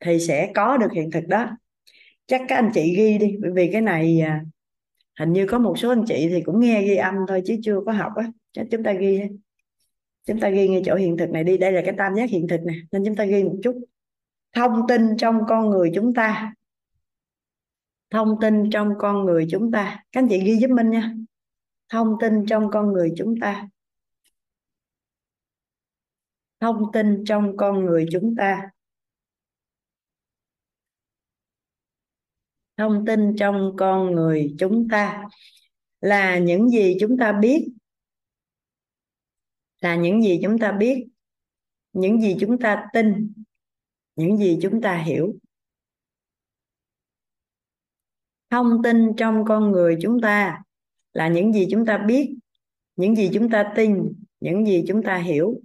A: thì sẽ có được hiện thực đó. Chắc các anh chị ghi đi, bởi vì cái này à, hình như có một số anh chị thì cũng nghe ghi âm thôi chứ chưa có học á. Chắc chúng ta ghi chúng ta ghi ngay chỗ hiện thực này đi. Đây là cái tam giác hiện thực này nên chúng ta ghi một chút. Thông tin trong con người chúng ta. Thông tin trong con người chúng ta. Các anh chị ghi giúp mình nha. Thông tin trong con người chúng ta thông tin trong con người chúng ta. Thông tin trong con người chúng ta là những gì chúng ta biết. Là những gì chúng ta biết, những gì chúng ta tin, những gì chúng ta hiểu. Thông tin trong con người chúng ta là những gì chúng ta biết, những gì chúng ta tin, những gì chúng ta hiểu.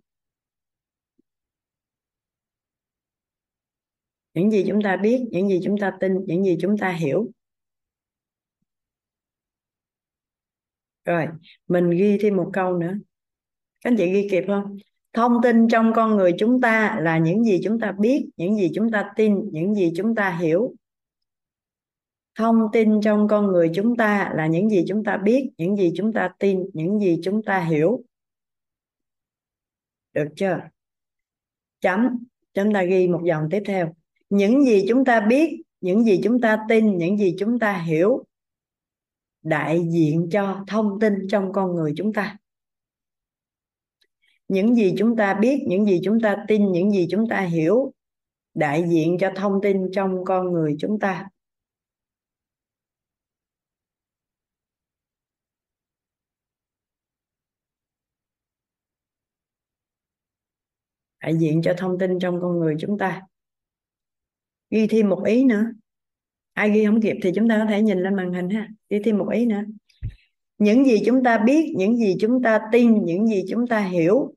A: Những gì chúng ta biết những gì chúng ta tin những gì chúng ta hiểu rồi mình ghi thêm một câu nữa các anh chị ghi kịp không thông tin trong con người chúng ta là những gì chúng ta biết những gì chúng ta tin những gì chúng ta hiểu thông tin trong con người chúng ta là những gì chúng ta biết những gì chúng ta tin những gì chúng ta hiểu được chưa chấm chúng ta ghi một dòng tiếp theo những gì chúng ta biết, những gì chúng ta tin, những gì chúng ta hiểu đại diện cho thông tin trong con người chúng ta. Những gì chúng ta biết, những gì chúng ta tin, những gì chúng ta hiểu đại diện cho thông tin trong con người chúng ta. Đại diện cho thông tin trong con người chúng ta ghi thêm một ý nữa. Ai ghi không kịp thì chúng ta có thể nhìn lên màn hình ha. Ghi thêm một ý nữa. Những gì chúng ta biết, những gì chúng ta tin, những gì chúng ta hiểu.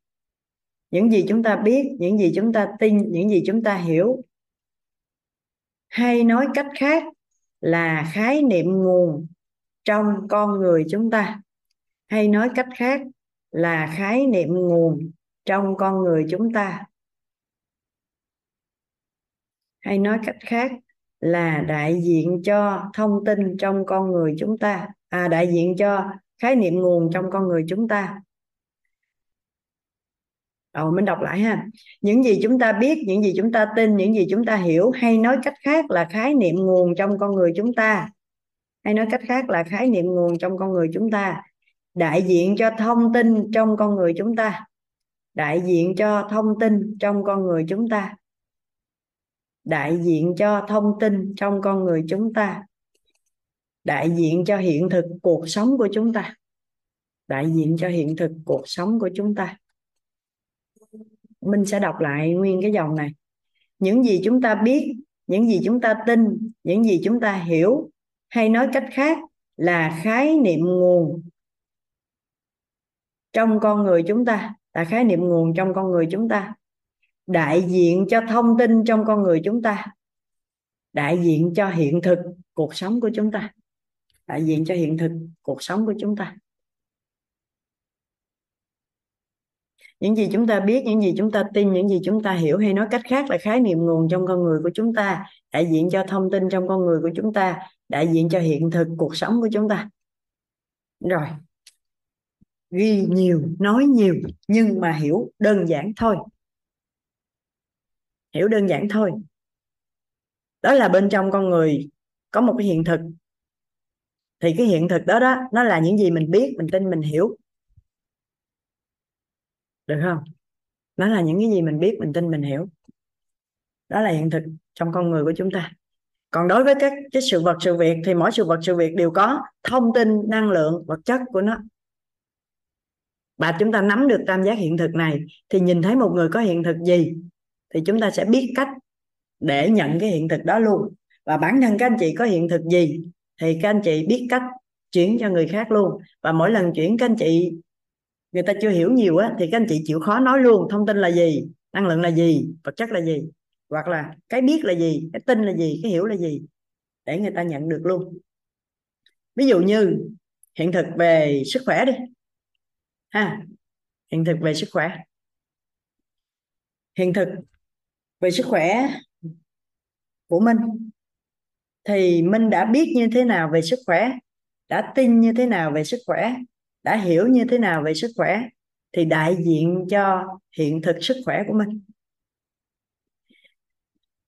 A: Những gì chúng ta biết, những gì chúng ta tin, những gì chúng ta hiểu. Hay nói cách khác là khái niệm nguồn trong con người chúng ta. Hay nói cách khác là khái niệm nguồn trong con người chúng ta hay nói cách khác là đại diện cho thông tin trong con người chúng ta. À đại diện cho khái niệm nguồn trong con người chúng ta. Rồi, mình đọc lại ha. Những gì chúng ta biết, những gì chúng ta tin, những gì chúng ta hiểu, hay nói cách khác là khái niệm nguồn trong con người chúng ta. Hay nói cách khác là khái niệm nguồn trong con người chúng ta. Đại diện cho thông tin trong con người chúng ta. Đại diện cho thông tin trong con người chúng ta đại diện cho thông tin trong con người chúng ta, đại diện cho hiện thực cuộc sống của chúng ta, đại diện cho hiện thực cuộc sống của chúng ta. Mình sẽ đọc lại nguyên cái dòng này. Những gì chúng ta biết, những gì chúng ta tin, những gì chúng ta hiểu, hay nói cách khác là khái niệm nguồn trong con người chúng ta, là khái niệm nguồn trong con người chúng ta đại diện cho thông tin trong con người chúng ta, đại diện cho hiện thực cuộc sống của chúng ta, đại diện cho hiện thực cuộc sống của chúng ta. Những gì chúng ta biết, những gì chúng ta tin, những gì chúng ta hiểu hay nói cách khác là khái niệm nguồn trong con người của chúng ta, đại diện cho thông tin trong con người của chúng ta, đại diện cho hiện thực cuộc sống của chúng ta. Rồi, ghi nhiều, nói nhiều, nhưng mà hiểu đơn giản thôi hiểu đơn giản thôi. Đó là bên trong con người có một cái hiện thực. Thì cái hiện thực đó đó, nó là những gì mình biết, mình tin, mình hiểu. Được không? Nó là những cái gì mình biết, mình tin, mình hiểu. Đó là hiện thực trong con người của chúng ta. Còn đối với các cái sự vật, sự việc thì mỗi sự vật, sự việc đều có thông tin, năng lượng, vật chất của nó. Và chúng ta nắm được tam giác hiện thực này, thì nhìn thấy một người có hiện thực gì? Thì chúng ta sẽ biết cách để nhận cái hiện thực đó luôn. Và bản thân các anh chị có hiện thực gì thì các anh chị biết cách chuyển cho người khác luôn. Và mỗi lần chuyển các anh chị, người ta chưa hiểu nhiều á, thì các anh chị chịu khó nói luôn, thông tin là gì? Năng lượng là gì? Vật chất là gì? Hoặc là cái biết là gì? Cái tin là gì? Cái hiểu là gì? Để người ta nhận được luôn. Ví dụ như hiện thực về sức khỏe đi. Ha, hiện thực về sức khỏe. Hiện thực về sức khỏe của mình thì Minh đã biết như thế nào về sức khỏe, đã tin như thế nào về sức khỏe, đã hiểu như thế nào về sức khỏe, thì đại diện cho hiện thực sức khỏe của mình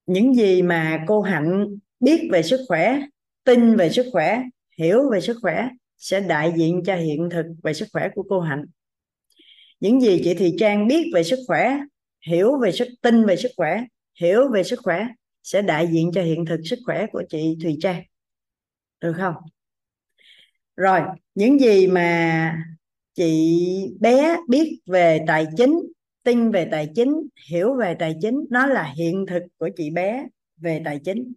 A: những gì mà cô hạnh biết về sức khỏe, tin về sức khỏe, hiểu về sức khỏe sẽ đại diện cho hiện thực về sức khỏe của cô hạnh. Những gì chị thị trang biết về sức khỏe hiểu về sức, tin về sức khỏe, hiểu về sức khỏe sẽ đại diện cho hiện thực sức khỏe của chị thùy trang. Được không? Rồi, những gì mà chị bé biết về tài chính, tin về tài chính, hiểu về tài chính nó là hiện thực của chị bé về tài chính.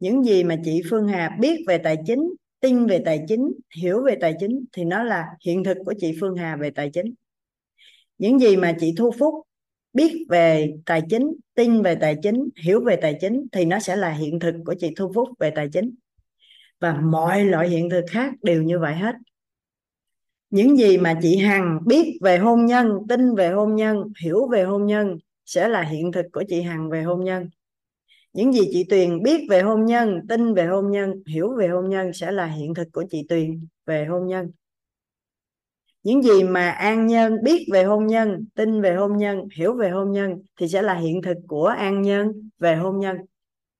A: Những gì mà chị Phương Hà biết về tài chính, tin về tài chính, hiểu về tài chính thì nó là hiện thực của chị Phương Hà về tài chính. Những gì mà chị Thu Phúc biết về tài chính, tin về tài chính, hiểu về tài chính thì nó sẽ là hiện thực của chị Thu Phúc về tài chính. Và mọi loại hiện thực khác đều như vậy hết. Những gì mà chị Hằng biết về hôn nhân, tin về hôn nhân, hiểu về hôn nhân sẽ là hiện thực của chị Hằng về hôn nhân. Những gì chị Tuyền biết về hôn nhân, tin về hôn nhân, hiểu về hôn nhân sẽ là hiện thực của chị Tuyền về hôn nhân những gì mà an nhân biết về hôn nhân tin về hôn nhân hiểu về hôn nhân thì sẽ là hiện thực của an nhân về hôn nhân.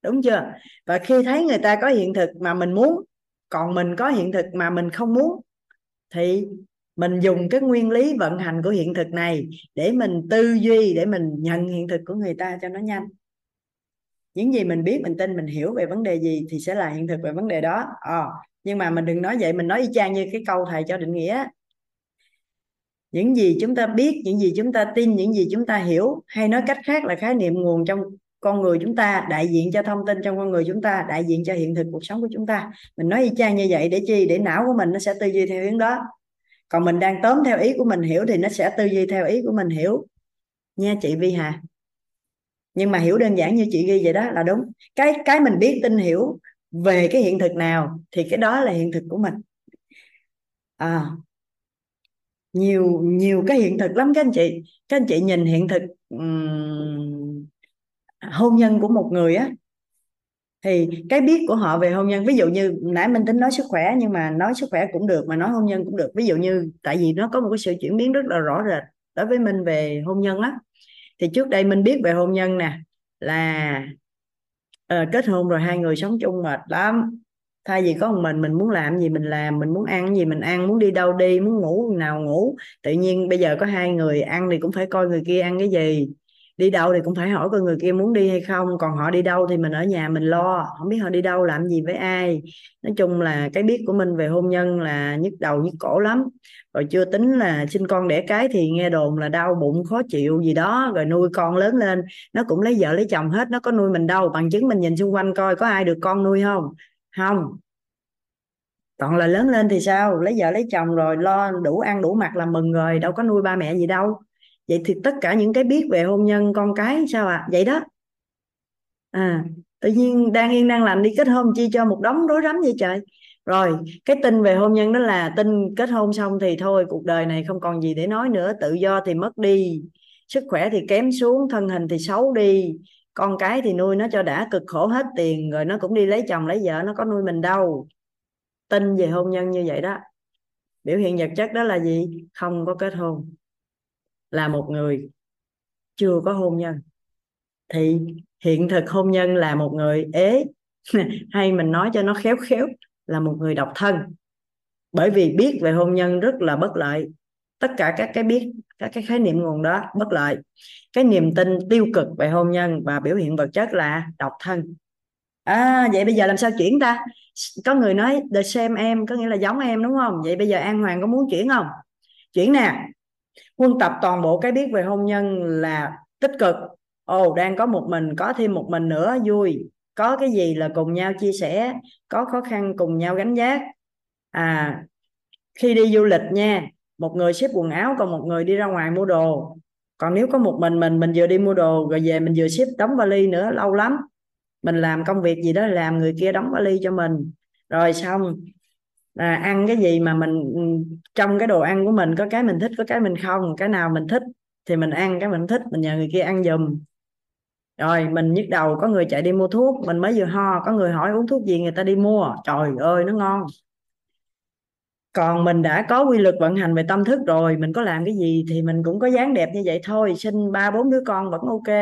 A: Đúng chưa? Và khi thấy người ta có hiện thực mà mình muốn còn mình có hiện thực mà mình không muốn thì mình dùng cái nguyên lý vận hành của hiện thực này để mình tư duy để mình nhận hiện thực của người ta cho nó nhanh. Những gì mình biết mình tin mình hiểu về vấn đề gì thì sẽ là hiện thực về vấn đề đó. À, nhưng mà mình đừng nói vậy mình nói y chang như cái câu thầy cho định nghĩa những gì chúng ta biết những gì chúng ta tin những gì chúng ta hiểu hay nói cách khác là khái niệm nguồn trong con người chúng ta đại diện cho thông tin trong con người chúng ta đại diện cho hiện thực cuộc sống của chúng ta. Mình nói y chang như vậy để chi? Để não của mình nó sẽ tư duy theo hướng đó. Còn mình đang tóm theo ý của mình hiểu thì nó sẽ tư duy theo ý của mình hiểu. Nha chị Vi Hà. Nhưng mà hiểu đơn giản như chị ghi vậy đó là đúng. Cái cái mình biết tin hiểu về cái hiện thực nào thì cái đó là hiện thực của mình. À, nhiều nhiều cái hiện thực lắm. Các anh chị các anh chị nhìn hiện thực um, hôn nhân của một người á thì cái biết của họ về hôn nhân ví dụ như nãy mình tính nói sức khỏe nhưng mà nói sức khỏe cũng được mà nói hôn nhân cũng được. Ví dụ như tại vì nó có một cái sự chuyển biến rất là rõ rệt đối với mình về hôn nhân á. Thì trước đây mình biết về hôn nhân nè là uh, kết hôn rồi hai người sống chung mệt lắm thay vì có một mình mình muốn làm gì mình làm, mình muốn ăn gì mình ăn, muốn đi đâu đi, muốn ngủ nào ngủ. Tự nhiên bây giờ có hai người, ăn thì cũng phải coi người kia ăn cái gì. Đi đâu thì cũng phải hỏi coi người kia muốn đi hay không. Còn họ đi đâu thì mình ở nhà mình lo. Không biết họ đi đâu, làm gì với ai. Nói chung là cái biết của mình về hôn nhân là nhức đầu nhức cổ lắm. Rồi chưa tính là sinh con đẻ cái thì nghe đồn là đau bụng, khó chịu gì đó. Rồi nuôi con lớn lên, nó cũng lấy vợ lấy chồng hết, nó có nuôi mình đâu. Bằng chứng mình nhìn xung quanh coi có ai được con nuôi không? Không. Còn là lớn lên thì sao? Lấy vợ lấy chồng rồi, lo đủ ăn đủ mặc là mừng rồi, đâu có nuôi ba mẹ gì đâu. Vậy thì tất cả những cái biết về hôn nhân con cái sao ạ? À? vậy đó. À tự nhiên đang yên đang lành đi kết hôn chi cho một đống rối rắm vậy trời. Rồi, cái tin về hôn nhân đó là tin kết hôn xong thì thôi, cuộc đời này không còn gì để nói nữa, tự do thì mất đi, sức khỏe thì kém xuống, thân hình thì xấu đi con cái thì nuôi nó cho đã cực khổ hết tiền, rồi nó cũng đi lấy chồng, lấy vợ, nó có nuôi mình đâu. Tin về hôn nhân như vậy đó. Biểu hiện vật chất đó là gì? Không có kết hôn. Là một người chưa có hôn nhân. Thì hiện thực hôn nhân là một người ế. Hay mình nói cho nó khéo khéo, là một người độc thân. Bởi vì biết về hôn nhân rất là bất lợi tất cả các cái biết, các cái khái niệm nguồn đó bất lợi. Cái niềm tin tiêu cực về hôn nhân và biểu hiện vật chất là độc thân. À vậy bây giờ làm sao chuyển ta? Có người nói the same em có nghĩa là giống em, đúng không? Vậy bây giờ an hoàng có muốn chuyển không? Chuyển nè. Huân tập toàn bộ cái biết về hôn nhân là tích cực. Ồ, đang có một mình, có thêm một mình nữa, vui. Có cái gì là cùng nhau chia sẻ, có khó khăn cùng nhau gánh vác. À khi đi du lịch nha một người xếp quần áo còn một người đi ra ngoài mua đồ. Còn nếu có một mình mình mình vừa đi mua đồ rồi về mình vừa xếp đóng vali nữa lâu lắm. Mình làm công việc gì đó làm người kia đóng vali cho mình. Rồi xong à, ăn cái gì mà mình ừ, trong cái đồ ăn của mình có cái mình thích có cái mình không cái nào mình thích thì mình ăn cái mình thích mình nhờ người kia ăn giùm. Rồi mình nhức đầu có người chạy đi mua thuốc mình mới vừa ho có người hỏi uống thuốc gì người ta đi mua. Trời ơi nó ngon còn mình đã có quy luật vận hành về tâm thức rồi, mình có làm cái gì thì mình cũng có dáng đẹp như vậy thôi, sinh ba, bốn đứa con vẫn ok.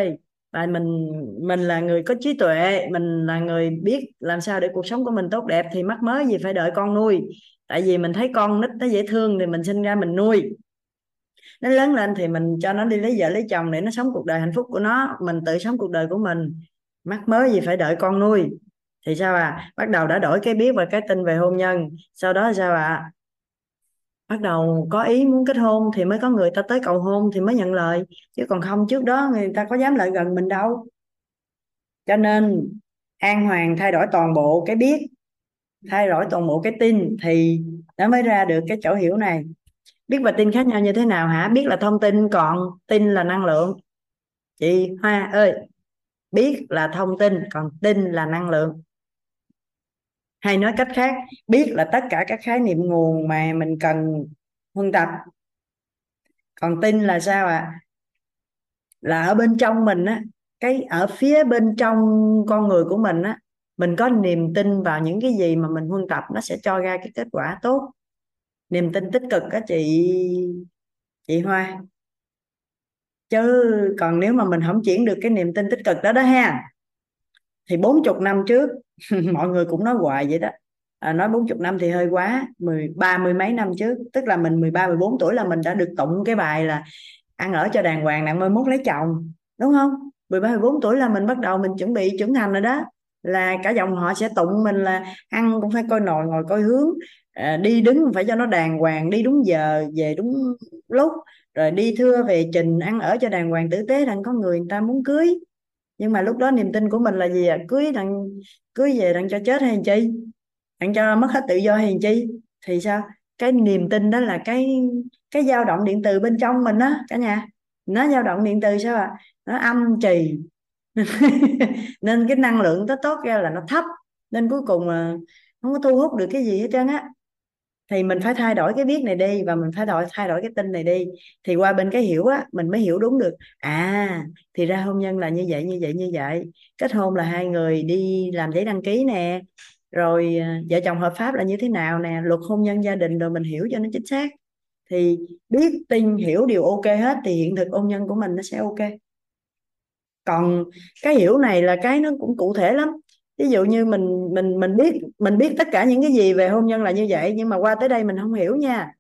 A: Và mình mình là người có trí tuệ, mình là người biết làm sao để cuộc sống của mình tốt đẹp thì mắc mới gì phải đợi con nuôi. Tại vì mình thấy con nít nó dễ thương thì mình sinh ra mình nuôi. Nó lớn lên thì mình cho nó đi lấy vợ lấy chồng để nó sống cuộc đời hạnh phúc của nó, mình tự sống cuộc đời của mình. Mắc mới gì phải đợi con nuôi. Thì sao à? Bắt đầu đã đổi cái biết và cái tin về hôn nhân. Sau đó sao à bắt đầu có ý muốn kết hôn thì mới có người ta tới cầu hôn thì mới nhận lời. Chứ còn không, trước đó người ta có dám lại gần mình đâu. Cho nên, an hoàng thay đổi toàn bộ cái biết, thay đổi toàn bộ cái tin thì nó mới ra được cái chỗ hiểu này. Biết và tin khác nhau như thế nào hả? Biết là thông tin, còn tin là năng lượng. Chị hoa ơi, biết là thông tin, còn tin là năng lượng hay nói cách khác, biết là tất cả các khái niệm nguồn mà mình cần huân tập. Còn tin là sao ạ? À? là ở bên trong mình á, cái ở phía bên trong con người của mình á, mình có niềm tin vào những cái gì mà mình huân tập, nó sẽ cho ra cái kết quả tốt. Niềm tin tích cực á chị chị Hoa. Chứ còn nếu mà mình không chuyển được cái niềm tin tích cực đó đó ha, thì bốn chục năm trước mọi người cũng nói hoài vậy đó. À, nói bốn chục năm thì hơi quá mười ba mươi mấy năm trước. Tức là mình 13 14 tuổi là mình đã được tụng cái bài là ăn ở cho đàng hoàng nặng mơ mốt lấy chồng đúng không? 13 14 tuổi là mình bắt đầu mình chuẩn bị trưởng thành rồi đó. Là cả dòng họ sẽ tụng mình là ăn cũng phải coi nồi ngồi coi hướng. À, đi đứng phải cho nó đàng hoàng đi đúng giờ về đúng lúc. Rồi đi thưa về trình ăn ở cho đàng hoàng tử tế đặng có người người ta muốn cưới nhưng mà lúc đó niềm tin của mình là gì à? cưới đặng, cưới về đặng cho chết hay chi? Đặng cho mất hết tự do hay chi? Thì sao? Cái niềm tin đó là cái cái dao động điện từ bên trong mình á, cả nhà. Nó dao động điện từ sao ạ? À? nó âm trì. Nên cái năng lượng nó tốt ra là nó thấp. Nên cuối cùng là không có thu hút được cái gì hết trơn á thì mình phải thay đổi cái biết này đi và mình phải đổi, thay đổi cái tin này đi. Thì qua bên cái hiểu á, mình mới hiểu đúng được. À thì ra hôn nhân là như vậy như vậy như vậy. Kết hôn là hai người đi làm giấy đăng ký nè. Rồi à, vợ chồng hợp pháp là như thế nào nè, luật hôn nhân gia đình rồi mình hiểu cho nó chính xác. Thì biết, tin, hiểu điều ok hết thì hiện thực hôn nhân của mình nó sẽ ok. Còn cái hiểu này là cái nó cũng cụ thể lắm ví dụ như mình mình mình biết mình biết tất cả những cái gì về hôn nhân là như vậy, nhưng mà qua tới đây mình không hiểu nha.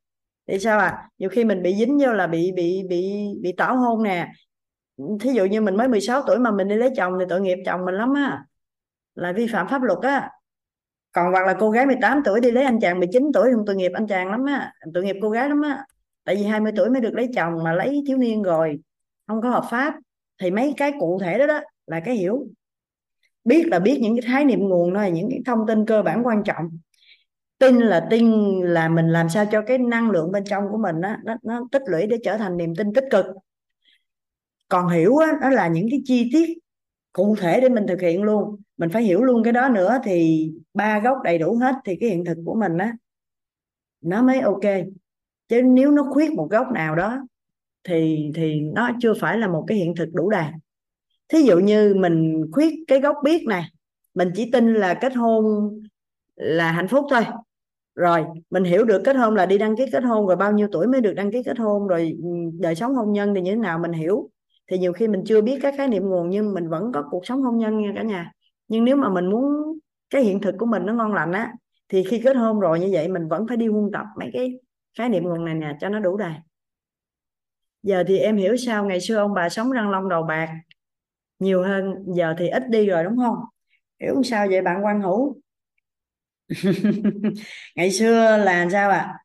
A: Thì sao à nhiều khi mình bị dính vô là bị bị bị bị tảo hôn nè. Thí dụ như mình mới 16 tuổi mà mình đi lấy chồng thì tội nghiệp chồng mình lắm á. Là vi phạm pháp luật á. Còn hoặc là cô gái 18 tuổi đi lấy anh chàng 19 tuổi không tội nghiệp anh chàng lắm á. Tội nghiệp cô gái lắm á. Tại vì 20 tuổi mới được lấy chồng mà lấy thiếu niên rồi, không có hợp pháp. Thì mấy cái cụ thể đó đó là cái hiểu biết là biết những cái khái niệm nguồn đó là những cái thông tin cơ bản quan trọng. Tin là tin là mình làm sao cho cái năng lượng bên trong của mình đó, nó, nó tích lũy để trở thành niềm tin tích cực. Còn hiểu á, đó là những cái chi tiết cụ thể để mình thực hiện luôn. Mình phải hiểu luôn cái đó nữa thì ba góc đầy đủ hết thì cái hiện thực của mình á nó mới ok. Chứ nếu nó khuyết một góc nào đó thì thì nó chưa phải là một cái hiện thực đủ đầy thí dụ như mình khuyết cái gốc biết này, mình chỉ tin là kết hôn là hạnh phúc thôi. Rồi, mình hiểu được kết hôn là đi đăng ký kết hôn rồi bao nhiêu tuổi mới được đăng ký kết hôn rồi ừ, đời sống hôn nhân thì như thế nào mình hiểu. Thì nhiều khi mình chưa biết các khái niệm nguồn nhưng mình vẫn có cuộc sống hôn nhân nha cả nhà. Nhưng nếu mà mình muốn cái hiện thực của mình nó ngon lành á, thì khi kết hôn rồi như vậy mình vẫn phải đi huân tập mấy cái khái niệm nguồn này nè cho nó đủ đầy. Giờ thì em hiểu sao ngày xưa ông bà sống răng long đầu bạc nhiều hơn giờ thì ít đi rồi đúng không? Hiểu sao vậy bạn quan hữu? Ngày xưa là sao ạ? À?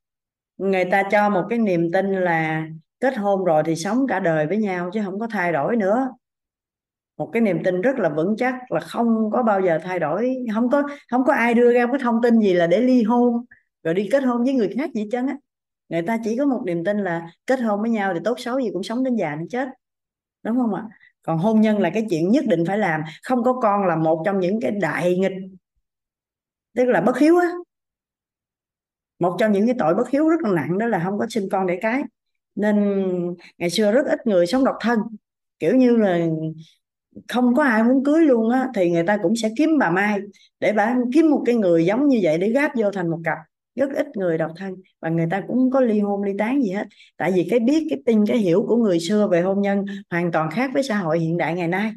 A: người ta cho một cái niềm tin là kết hôn rồi thì sống cả đời với nhau chứ không có thay đổi nữa. Một cái niềm tin rất là vững chắc là không có bao giờ thay đổi. Không có không có ai đưa ra cái thông tin gì là để ly hôn rồi đi kết hôn với người khác gì chân á. Người ta chỉ có một niềm tin là kết hôn với nhau thì tốt xấu gì cũng sống đến già đến chết đúng không ạ còn hôn nhân là cái chuyện nhất định phải làm, không có con là một trong những cái đại nghịch. Tức là bất hiếu á. Một trong những cái tội bất hiếu rất là nặng, đó là không có sinh con để cái. Nên ngày xưa rất ít người sống độc thân. Kiểu như là không có ai muốn cưới luôn á, thì người ta cũng sẽ kiếm bà mai để bà kiếm một cái người giống như vậy để gáp vô thành một cặp rất ít người độc thân và người ta cũng không có ly hôn, ly tán gì hết. Tại vì cái biết, cái tin, cái hiểu của người xưa về hôn nhân hoàn toàn khác với xã hội hiện đại ngày nay.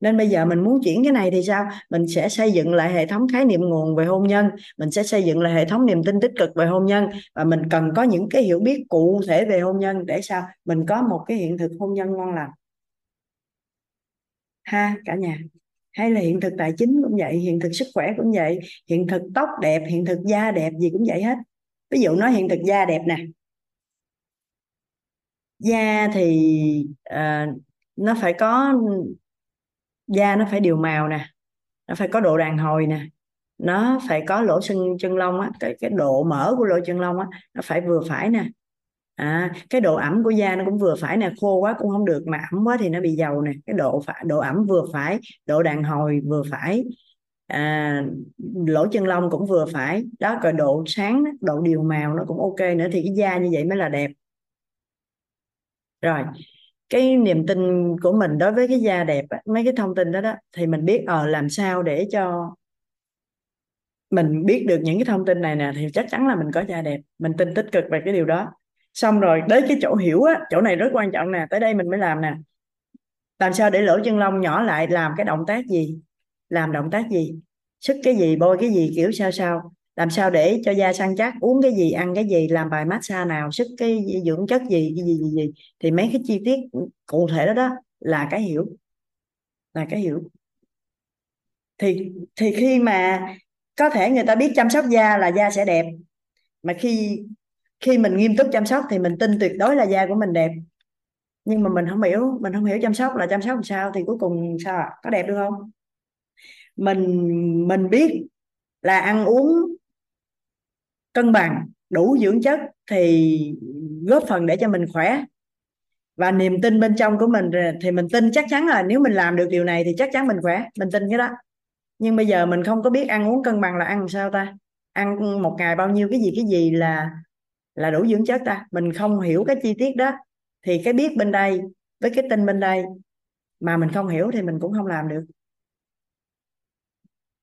A: Nên bây giờ mình muốn chuyển cái này thì sao? Mình sẽ xây dựng lại hệ thống khái niệm nguồn về hôn nhân, mình sẽ xây dựng lại hệ thống niềm tin tích cực về hôn nhân và mình cần có những cái hiểu biết cụ thể về hôn nhân để sao? Mình có một cái hiện thực hôn nhân ngon lành. Ha, cả nhà hay là hiện thực tài chính cũng vậy hiện thực sức khỏe cũng vậy hiện thực tóc đẹp hiện thực da đẹp gì cũng vậy hết. Ví dụ nói hiện thực da đẹp nè. Da thì uh, nó phải có da nó phải đều màu nè nó phải có độ đàn hồi nè nó phải có lỗ chân chân lông á cái cái độ mở của lỗ chân lông á nó phải vừa phải nè à, cái độ ẩm của da nó cũng vừa phải nè khô quá cũng không được mà ẩm quá thì nó bị dầu nè. Cái độ phải độ ẩm vừa phải độ đàn hồi vừa phải. À, lỗ chân lông cũng vừa phải. Đó rồi độ sáng độ điều màu nó cũng ok nữa thì cái da như vậy mới là đẹp. Rồi cái niềm tin của mình đối với cái da đẹp mấy cái thông tin đó đó thì mình biết ờ làm sao để cho mình biết được những cái thông tin này nè thì chắc chắn là mình có da đẹp. Mình tin tích cực về cái điều đó xong rồi đến cái chỗ hiểu á, chỗ này rất quan trọng nè, tới đây mình mới làm nè. Làm sao để lỗ chân lông nhỏ lại, làm cái động tác gì? Làm động tác gì? Sức cái gì, bôi cái gì, kiểu sao sao? Làm sao để cho da săn chắc, uống cái gì, ăn cái gì, làm bài massage nào, sức cái dưỡng chất gì, cái gì gì gì. Thì mấy cái chi tiết cụ thể đó đó là cái hiểu. Là cái hiểu. Thì thì khi mà có thể người ta biết chăm sóc da là da sẽ đẹp. Mà khi khi mình nghiêm túc chăm sóc thì mình tin tuyệt đối là da của mình đẹp. Nhưng mà mình không hiểu, mình không hiểu chăm sóc là chăm sóc làm sao thì cuối cùng sao có đẹp được không? Mình mình biết là ăn uống cân bằng, đủ dưỡng chất thì góp phần để cho mình khỏe. Và niềm tin bên trong của mình thì mình tin chắc chắn là nếu mình làm được điều này thì chắc chắn mình khỏe, mình tin cái đó. Nhưng bây giờ mình không có biết ăn uống cân bằng là ăn sao ta? Ăn một ngày bao nhiêu cái gì cái gì là là đủ dưỡng chất ta. Mình không hiểu cái chi tiết đó. Thì cái biết bên đây với cái tin bên đây mà mình không hiểu thì mình cũng không làm được.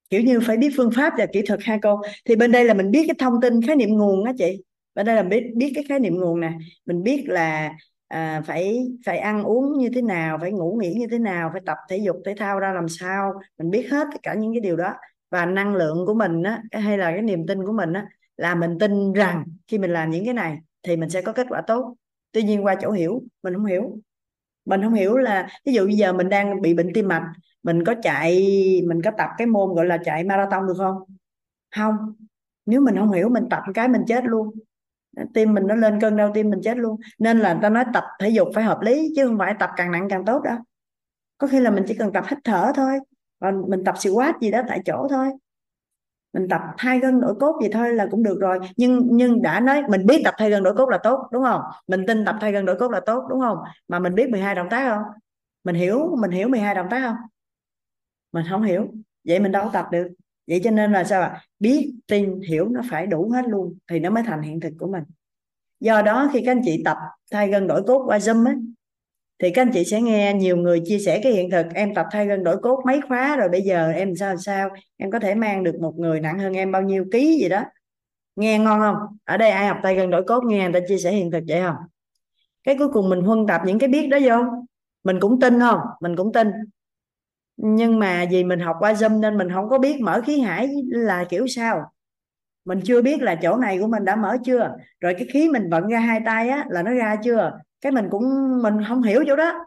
A: Kiểu như phải biết phương pháp và kỹ thuật hai cô thì bên đây là mình biết cái thông tin khái niệm nguồn á chị. Bên đây là biết biết cái khái niệm nguồn nè. Mình biết là à, phải phải ăn uống như thế nào phải ngủ nghỉ như thế nào phải tập thể dục thể thao ra làm sao. Mình biết hết tất cả những cái điều đó. Và năng lượng của mình á hay là cái niềm tin của mình á là mình tin rằng khi mình làm những cái này thì mình sẽ có kết quả tốt. Tuy nhiên qua chỗ hiểu, mình không hiểu. Mình không hiểu là, ví dụ bây giờ mình đang bị bệnh tim mạch, mình có chạy, mình có tập cái môn gọi là chạy marathon được không? Không. Nếu mình không hiểu, mình tập cái mình chết luôn. Tim mình nó lên cơn đau tim mình chết luôn. Nên là ta nói tập thể dục phải hợp lý, chứ không phải tập càng nặng càng tốt đó có khi là mình chỉ cần tập hít thở thôi còn mình tập squat gì đó tại chỗ thôi mình tập hai gân đổi cốt gì thôi là cũng được rồi. Nhưng nhưng đã nói mình biết tập thay gân đổi cốt là tốt, đúng không? Mình tin tập thay gân đổi cốt là tốt, đúng không? Mà mình biết 12 động tác không? Mình hiểu mình hiểu 12 động tác không? Mình không hiểu. Vậy mình đâu tập được. Vậy cho nên là sao ạ? Biết, tin, hiểu nó phải đủ hết luôn thì nó mới thành hiện thực của mình. Do đó khi các anh chị tập thay gân đổi cốt qua zoom ấy thì các anh chị sẽ nghe nhiều người chia sẻ cái hiện thực. Em tập thay gân đổi cốt mấy khóa rồi bây giờ em sao sao? Em có thể mang được một người nặng hơn em bao nhiêu ký gì đó. Nghe ngon không? Ở đây ai học tay gân đổi cốt? Nghe người ta chia sẻ hiện thực vậy không? Cái cuối cùng mình huân tập những cái biết đó vô. Mình cũng tin không? Mình cũng tin. Nhưng mà vì mình học qua zoom nên mình không có biết mở khí hải là kiểu sao. Mình chưa biết là chỗ này của mình đã mở chưa. Rồi cái khí mình vận ra hai tay á là nó ra chưa cái mình cũng, mình không hiểu chỗ đó.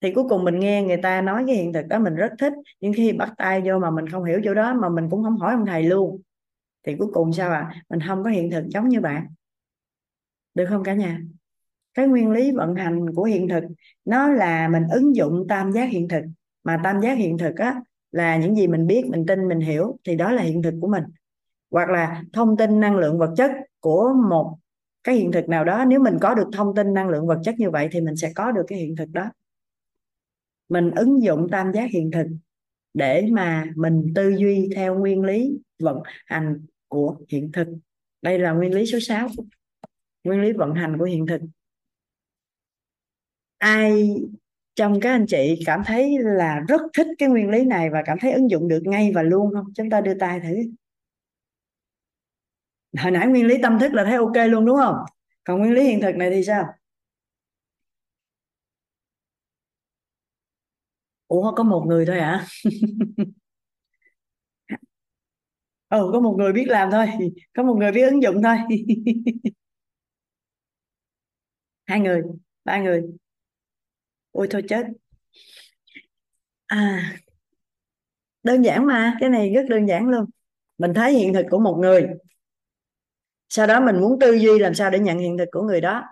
A: Thì cuối cùng mình nghe người ta nói cái hiện thực đó, mình rất thích. Nhưng khi bắt tay vô mà mình không hiểu chỗ đó, mà mình cũng không hỏi ông thầy luôn. Thì cuối cùng sao à mình không có hiện thực giống như bạn. Được không cả nhà? Cái nguyên lý vận hành của hiện thực, nó là mình ứng dụng tam giác hiện thực. Mà tam giác hiện thực á, là những gì mình biết, mình tin, mình hiểu, thì đó là hiện thực của mình. Hoặc là thông tin năng lượng vật chất của một cái hiện thực nào đó, nếu mình có được thông tin, năng lượng, vật chất như vậy thì mình sẽ có được cái hiện thực đó. Mình ứng dụng tam giác hiện thực để mà mình tư duy theo nguyên lý vận hành của hiện thực. Đây là nguyên lý số 6 nguyên lý vận hành của hiện thực. Ai trong các anh chị cảm thấy là rất thích cái nguyên lý này và cảm thấy ứng dụng được ngay và luôn không? Chúng ta đưa tay thử hồi nãy nguyên lý tâm thức là thấy ok luôn, đúng không? Còn nguyên lý hiện thực này thì sao? Ủa, có một người thôi hả? Ừ có một người biết làm thôi. Có một người biết ứng dụng thôi. Hai người, ba người. Ôi, thôi chết. À đơn giản mà, cái này rất đơn giản luôn. Mình thấy hiện thực của một người sau đó mình muốn tư duy làm sao để nhận hiện thực của người đó.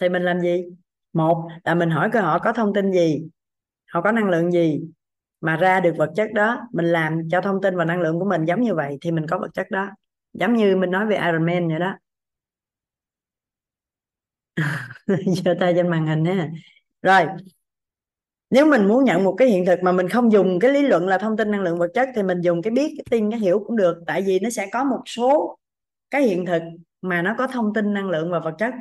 A: Thì mình làm gì? Một là mình hỏi cơ họ có thông tin gì, họ có năng lượng gì mà ra được vật chất đó, mình làm cho thông tin và năng lượng của mình giống như vậy thì mình có vật chất đó. Giống như mình nói về Iron Man vậy đó. Giơ tay trên màn hình nha. Rồi nếu mình muốn nhận một cái hiện thực mà mình không dùng cái lý luận là thông tin năng lượng vật chất thì mình dùng cái biết, cái tin, cái hiểu cũng được. Tại vì nó sẽ có một số cái hiện thực mà nó có thông tin năng lượng và vật chất.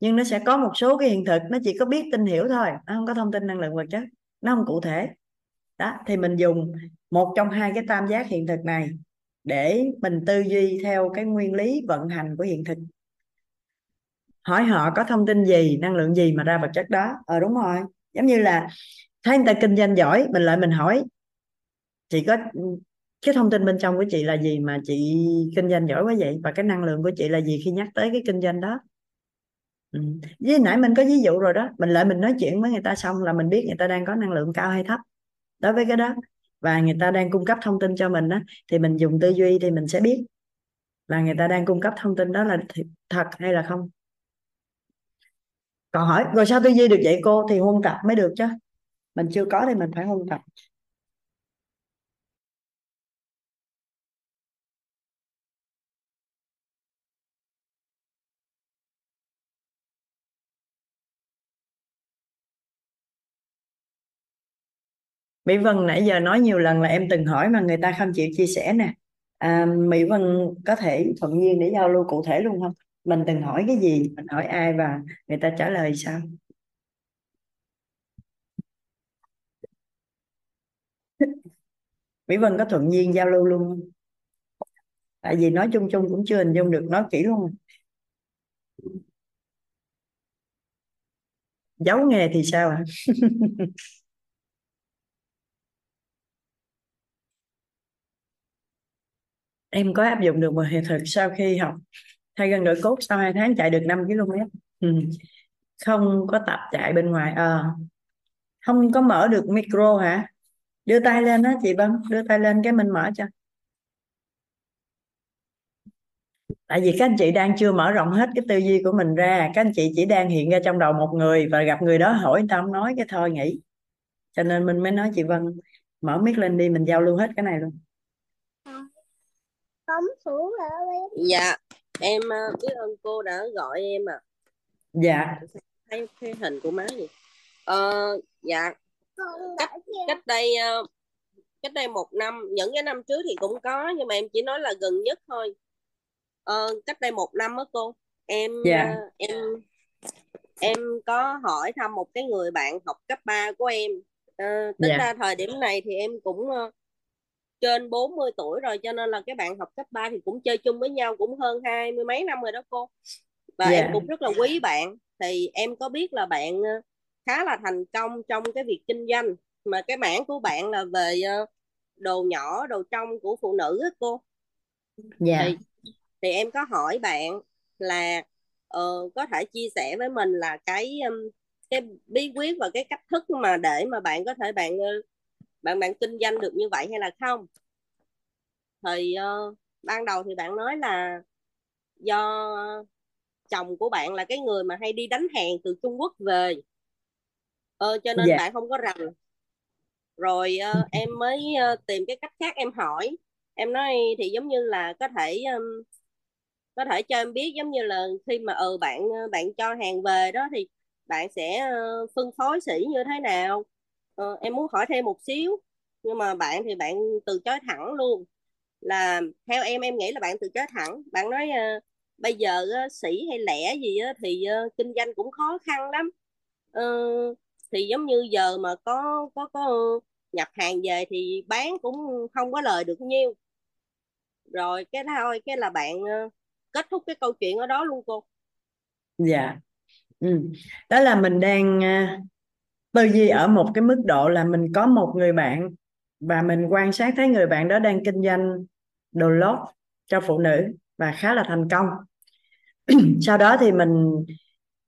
A: Nhưng nó sẽ có một số cái hiện thực nó chỉ có biết, tin, hiểu thôi, nó không có thông tin năng lượng vật chất. Nó không cụ thể. Đó, thì mình dùng một trong hai cái tam giác hiện thực này để mình tư duy theo cái nguyên lý vận hành của hiện thực. Hỏi họ có thông tin gì, năng lượng gì mà ra vật chất đó. Ờ đúng rồi. Giống như là thấy người ta kinh doanh giỏi, mình lại mình hỏi, chị có, cái thông tin bên trong của chị là gì mà chị kinh doanh giỏi quá vậy? Và cái năng lượng của chị là gì khi nhắc tới cái kinh doanh đó? Ừ. với nãy mình có ví dụ rồi đó, mình lại mình nói chuyện với người ta xong là mình biết người ta đang có năng lượng cao hay thấp đối với cái đó. Và người ta đang cung cấp thông tin cho mình đó thì mình dùng tư duy thì mình sẽ biết là người ta đang cung cấp thông tin đó là thật hay là không. Còn hỏi, rồi sao tư duy được vậy cô? Thì huân tập mới được chứ mình chưa có thì mình phải huân tập. Mỹ Vân nãy giờ nói nhiều lần là em từng hỏi mà người ta không chịu chia sẻ nè. À, Mỹ Vân có thể thuận nhiên để giao lưu cụ thể luôn không? Mình từng hỏi cái gì? Mình hỏi ai và người ta trả lời sao? Mỹ Vân có thuận nhiên giao lưu luôn không? Tại vì nói chung chung cũng chưa hình dung được nói kỹ luôn. Giấu nghề thì sao ạ? Em có áp dụng được một hệ thực sau khi học thay gần đổi cốt sau 2 tháng chạy được 5 km ừ. không có tập chạy bên ngoài. À, không có mở được micro hả? Đưa tay lên đó chị Vân đưa tay lên cái mình mở cho. Tại vì các anh chị đang chưa mở rộng hết cái tư duy của mình ra. Các anh chị chỉ đang hiện ra trong đầu một người và gặp người đó hỏi người ta không nói cái thôi nghỉ. Cho nên mình mới nói chị Vân mở mic lên đi mình giao lưu hết cái này luôn.
B: Dạ em ờ, biết ơn cô đã gọi em à
A: dạ.
B: Thấy cái hình của má gì ờ, dạ cách cách đây ờ, cách đây một năm những cái năm trước thì cũng có nhưng mà em chỉ nói là gần nhất thôi. Ờ, cách đây một năm đó cô em
A: dạ.
B: ờ, em em có hỏi thăm một cái người bạn học cấp 3 của em. Ờ, tính
A: dạ.
B: ra thời điểm này thì em cũng ờ, trên 40 tuổi rồi cho nên là cái bạn học cấp 3 thì cũng chơi chung với nhau cũng hơn hai mươi mấy năm rồi đó cô. Và em
A: dạ
B: cũng rất là quý bạn. Thì em có biết là bạn ờ, khá là thành công trong cái việc kinh doanh. Mà cái mảng của bạn là về ờ, đồ nhỏ đồ trong của phụ nữ á cô?
A: Dạ.
B: Thì thì em có hỏi bạn là ờ, có thể chia sẻ với mình là cái um, cái bí quyết và cái cách thức mà để mà bạn có thể bạn ờ, bạn bạn kinh doanh được như vậy hay là không? Thì ờ, ban đầu thì bạn nói là do chồng của bạn là cái người mà hay đi đánh hàng từ Trung Quốc về ờ, cho nên
A: dạ.
B: bạn không có rành. Rồi ờ, em mới ờ, tìm cái cách khác em hỏi. Em nói thì giống như là có thể um, có thể cho em biết giống như là khi mà ừ bạn bạn cho hàng về đó thì bạn sẽ ờ, phân phối sỉ như thế nào? Ờ, em muốn hỏi thêm một xíu. Nhưng mà bạn thì bạn từ chối thẳng luôn. Là theo em em nghĩ là bạn từ chối thẳng. Bạn nói ờ, bây giờ ờ, sỉ hay lẻ gì á, thì ờ, kinh doanh cũng khó khăn lắm. Ờ, thì giống như giờ mà có có có nhập hàng về thì bán cũng không có lời được nhiêu. Rồi cái đó thôi, cái là bạn ờ, kết thúc cái câu chuyện ở đó luôn cô.
A: Dạ. Ừ. đó là mình đang ờ, tư duy ở một cái mức độ là mình có một người bạn và mình quan sát thấy người bạn đó đang kinh doanh đồ lót cho phụ nữ và khá là thành công. Sau đó thì mình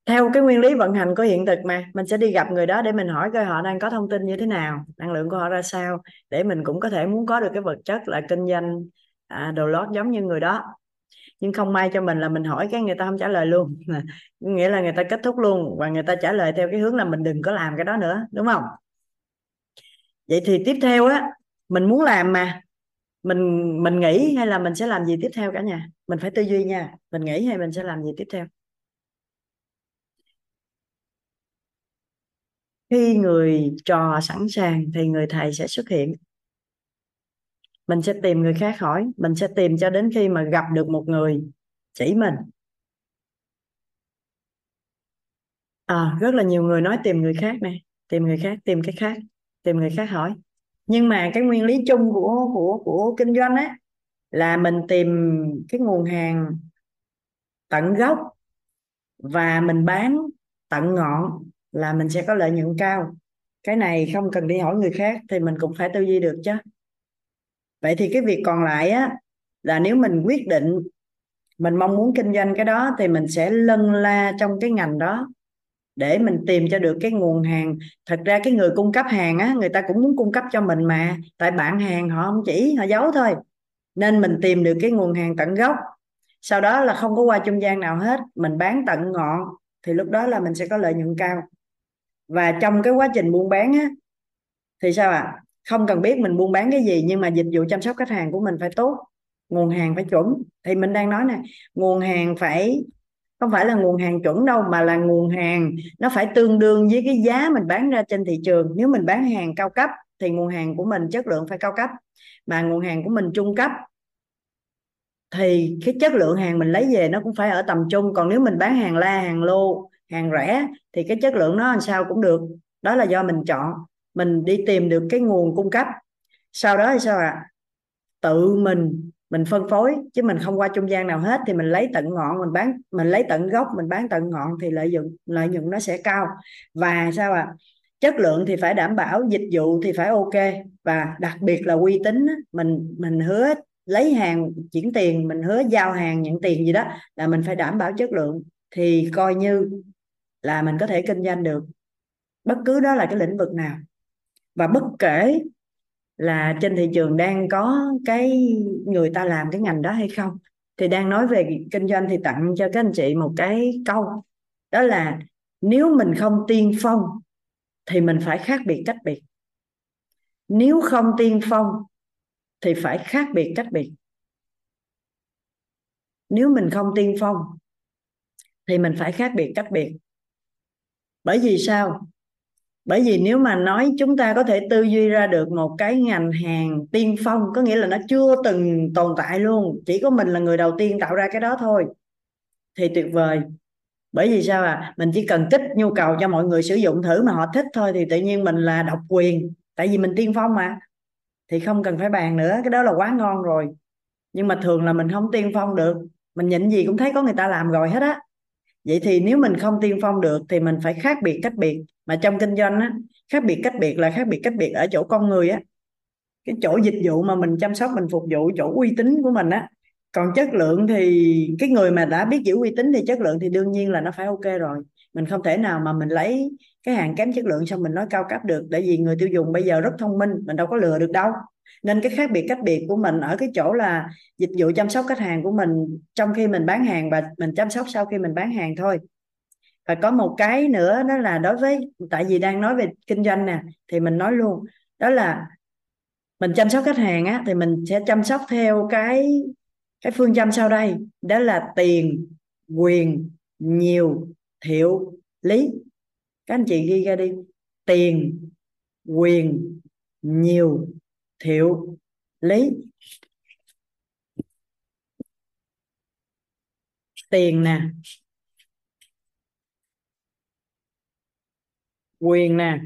A: theo cái nguyên lý vận hành của hiện thực mà mình sẽ đi gặp người đó để mình hỏi coi họ đang có thông tin như thế nào năng lượng của họ ra sao để mình cũng có thể muốn có được cái vật chất là kinh doanh à, đồ lót giống như người đó. Nhưng không may cho mình là mình hỏi cái người ta không trả lời luôn. Nghĩa là người ta kết thúc luôn và người ta trả lời theo cái hướng là mình đừng có làm cái đó nữa đúng không? Vậy thì tiếp theo á mình muốn làm mà mình mình nghĩ hay là mình sẽ làm gì tiếp theo cả nhà? Mình phải tư duy nha mình nghĩ hay mình sẽ làm gì tiếp theo? Khi người trò sẵn sàng thì người thầy sẽ xuất hiện. Mình sẽ tìm người khác hỏi mình sẽ tìm cho đến khi mà gặp được một người chỉ mình. À, rất là nhiều người nói tìm người khác này tìm người khác tìm cái khác tìm người khác hỏi. Nhưng mà cái nguyên lý chung của của của kinh doanh á là mình tìm cái nguồn hàng tận gốc và mình bán tận ngọn là mình sẽ có lợi nhuận cao. Cái này không cần đi hỏi người khác thì mình cũng phải tư duy được chứ. Vậy thì cái việc còn lại á, là nếu mình quyết định mình mong muốn kinh doanh cái đó thì mình sẽ lân la trong cái ngành đó để mình tìm cho được cái nguồn hàng. Thật ra cái người cung cấp hàng á, người ta cũng muốn cung cấp cho mình mà, tại bạn hàng họ không chỉ họ giấu thôi. Nên mình tìm được cái nguồn hàng tận gốc. Sau đó là không có qua trung gian nào hết, mình bán tận ngọn thì lúc đó là mình sẽ có lợi nhuận cao và trong cái quá trình buôn bán á, thì sao ạ? À? không cần biết mình buôn bán cái gì, nhưng mà dịch vụ chăm sóc khách hàng của mình phải tốt. Nguồn hàng phải chuẩn. Thì mình đang nói nè, nguồn hàng phải, không phải là nguồn hàng chuẩn đâu, mà là nguồn hàng nó phải tương đương với cái giá mình bán ra trên thị trường. Nếu mình bán hàng cao cấp, thì nguồn hàng của mình chất lượng phải cao cấp. Mà nguồn hàng của mình trung cấp, thì cái chất lượng hàng mình lấy về nó cũng phải ở tầm trung. Còn nếu mình bán hàng la hàng lô hàng rẻ thì cái chất lượng nó làm sao cũng được. Đó là do mình chọn, mình đi tìm được cái nguồn cung cấp. Sau đó thì sao ạ? À? tự mình mình phân phối, chứ mình không qua trung gian nào hết thì mình lấy tận ngọn, mình bán, mình lấy tận gốc, mình bán tận ngọn thì lợi nhuận lợi nhuận nó sẽ cao. Và sao ạ? À? chất lượng thì phải đảm bảo, dịch vụ thì phải ok. Và đặc biệt là uy tín mình mình hứa lấy hàng, chuyển tiền, mình hứa giao hàng nhận tiền gì đó là mình phải đảm bảo chất lượng. Thì coi như là mình có thể kinh doanh được bất cứ đó là cái lĩnh vực nào. Và bất kể là trên thị trường đang có cái người ta làm cái ngành đó hay không, thì đang nói về kinh doanh thì tặng cho các anh chị một cái câu, đó là nếu mình không tiên phong thì mình phải khác biệt cách biệt. Nếu không tiên phong thì phải khác biệt cách biệt. Nếu mình không tiên phong thì mình phải khác biệt cách biệt bởi vì sao? Bởi vì nếu mà nói chúng ta có thể tư duy ra được một cái ngành hàng tiên phong, có nghĩa là nó chưa từng tồn tại luôn, chỉ có mình là người đầu tiên tạo ra cái đó thôi, thì tuyệt vời. Bởi vì sao à mình chỉ cần kích nhu cầu cho mọi người sử dụng thử mà họ thích thôi, thì tự nhiên mình là độc quyền, tại vì mình tiên phong mà, thì không cần phải bàn nữa, cái đó là quá ngon rồi. Nhưng mà thường là mình không tiên phong được, mình nhịn gì cũng thấy có người ta làm rồi hết á vậy thì nếu mình không tiên phong được thì mình phải khác biệt cách biệt. Mà trong kinh doanh á, khác biệt cách biệt là khác biệt cách biệt ở chỗ con người á. Cái chỗ dịch vụ mà mình chăm sóc, mình phục vụ, chỗ uy tín của mình á. Còn chất lượng thì cái người mà đã biết giữ uy tín thì chất lượng thì đương nhiên là nó phải ok rồi. Mình không thể nào mà mình lấy cái hàng kém chất lượng xong mình nói cao cấp được. Tại vì người tiêu dùng bây giờ rất thông minh, mình đâu có lừa được đâu nên cái khác biệt cách biệt của mình ở cái chỗ là dịch vụ chăm sóc khách hàng của mình trong khi mình bán hàng và mình chăm sóc sau khi mình bán hàng thôi. Và có một cái nữa đó là đối với, tại vì đang nói về kinh doanh nè, thì mình nói luôn, đó là mình chăm sóc khách hàng á, thì mình sẽ chăm sóc theo cái cái phương châm sau đây, đó là tiền, quyền, nhiều thiệu lý. Các anh chị ghi ra đi. Tiền, quyền, nhiều thiệu. Lý. Tiền nè. Quyền nè.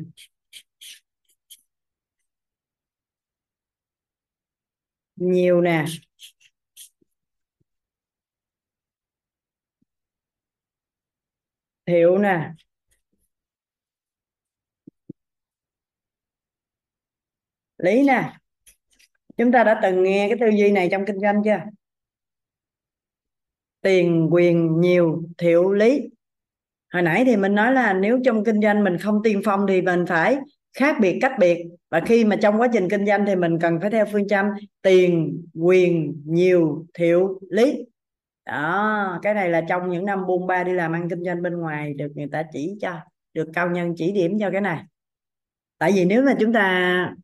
A: Nhiều nè. Thiệu nè. Lý nè chúng ta đã từng nghe cái tư duy này trong kinh doanh chưa? Tiền, quyền, nhiều thiệu lý. Hồi nãy thì mình nói là nếu trong kinh doanh mình không tiên phong thì mình phải khác biệt cách biệt. Và khi mà trong quá trình kinh doanh thì mình cần phải theo phương châm tiền, quyền, nhiều thiệu lý. Đó, cái này là trong những năm buôn ba đi làm ăn kinh doanh bên ngoài được người ta chỉ cho, được cao nhân chỉ điểm cho cái này. Tại vì nếu mà chúng ta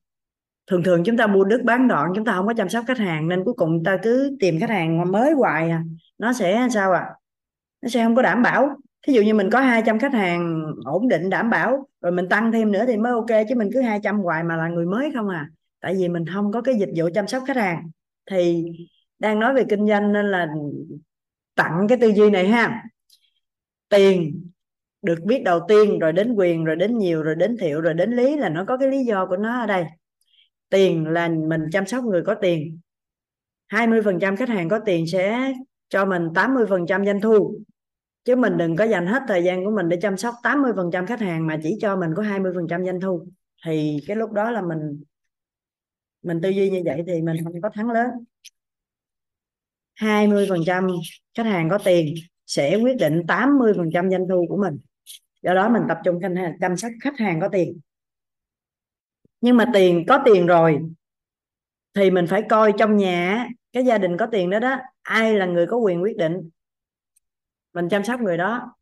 A: thường thường chúng ta mua đứt bán đoạn, chúng ta không có chăm sóc khách hàng, nên cuối cùng ta cứ tìm khách hàng mới hoài à. Nó sẽ sao à nó sẽ không có đảm bảo. Thí dụ như mình có 200 khách hàng ổn định, đảm bảo, rồi mình tăng thêm nữa thì mới ok, chứ mình cứ 200 hoài mà là người mới không à. Tại vì mình không có cái dịch vụ chăm sóc khách hàng. Thì đang nói về kinh doanh nên là tặng cái tư duy này ha. Tiền, được biết đầu tiên, rồi đến quyền, rồi đến nhiều, rồi đến thiệu rồi đến lý là nó có cái lý do của nó ở đây tiền là mình chăm sóc người có tiền. 20% khách hàng có tiền sẽ cho mình 80% doanh thu. Chứ mình đừng có dành hết thời gian của mình để chăm sóc 80% khách hàng mà chỉ cho mình có 20% doanh thu. Thì cái lúc đó là mình mình tư duy như vậy thì mình không có thắng lớn. 20% khách hàng có tiền sẽ quyết định 80% doanh thu của mình. Do đó mình tập trung chăm sóc khách hàng có tiền nhưng mà tiền, có tiền rồi, thì mình phải coi trong nhà cái gia đình có tiền đó đó, ai là người có quyền quyết định. Mình chăm sóc người đó,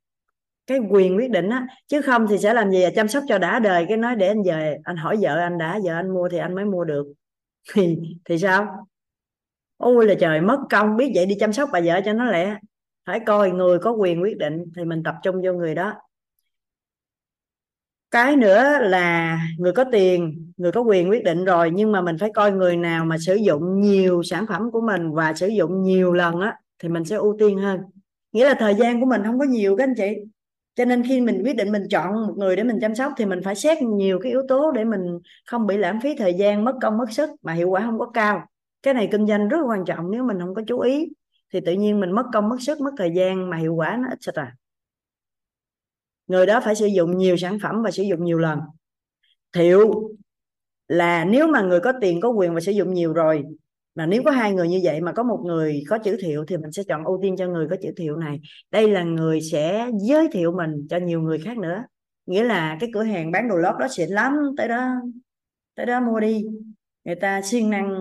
A: cái quyền quyết định á. Chứ không thì sẽ làm gì à? chăm sóc cho đã đời, cái nói để anh về, anh hỏi vợ anh đã, vợ anh mua thì anh mới mua được. Thì thì sao? Ôi là trời, mất công, biết vậy đi chăm sóc bà vợ cho nó lẹ. Phải coi người có quyền quyết định, thì mình tập trung vô người đó cái nữa là người có tiền, người có quyền quyết định rồi, nhưng mà mình phải coi người nào mà sử dụng nhiều sản phẩm của mình và sử dụng nhiều lần á, thì mình sẽ ưu tiên hơn. Nghĩa là thời gian của mình không có nhiều các anh chị. Cho nên khi mình quyết định mình chọn một người để mình chăm sóc thì mình phải xét nhiều cái yếu tố để mình không bị lãng phí thời gian, mất công, mất sức mà hiệu quả không có cao. Cái này kinh doanh rất quan trọng, nếu mình không có chú ý thì tự nhiên mình mất công, mất sức, mất thời gian mà hiệu quả nó ít sạch à người đó phải sử dụng nhiều sản phẩm và sử dụng nhiều lần. Thiệu là nếu mà người có tiền, có quyền và sử dụng nhiều rồi, mà nếu có hai người như vậy mà có một người có chữ thiệu thì mình sẽ chọn ưu tiên cho người có chữ thiệu này. Đây là người sẽ giới thiệu mình cho nhiều người khác nữa. Nghĩa là cái cửa hàng bán đồ lót đó xịn lắm, tới đó tới đó mua đi. Người ta siêng năng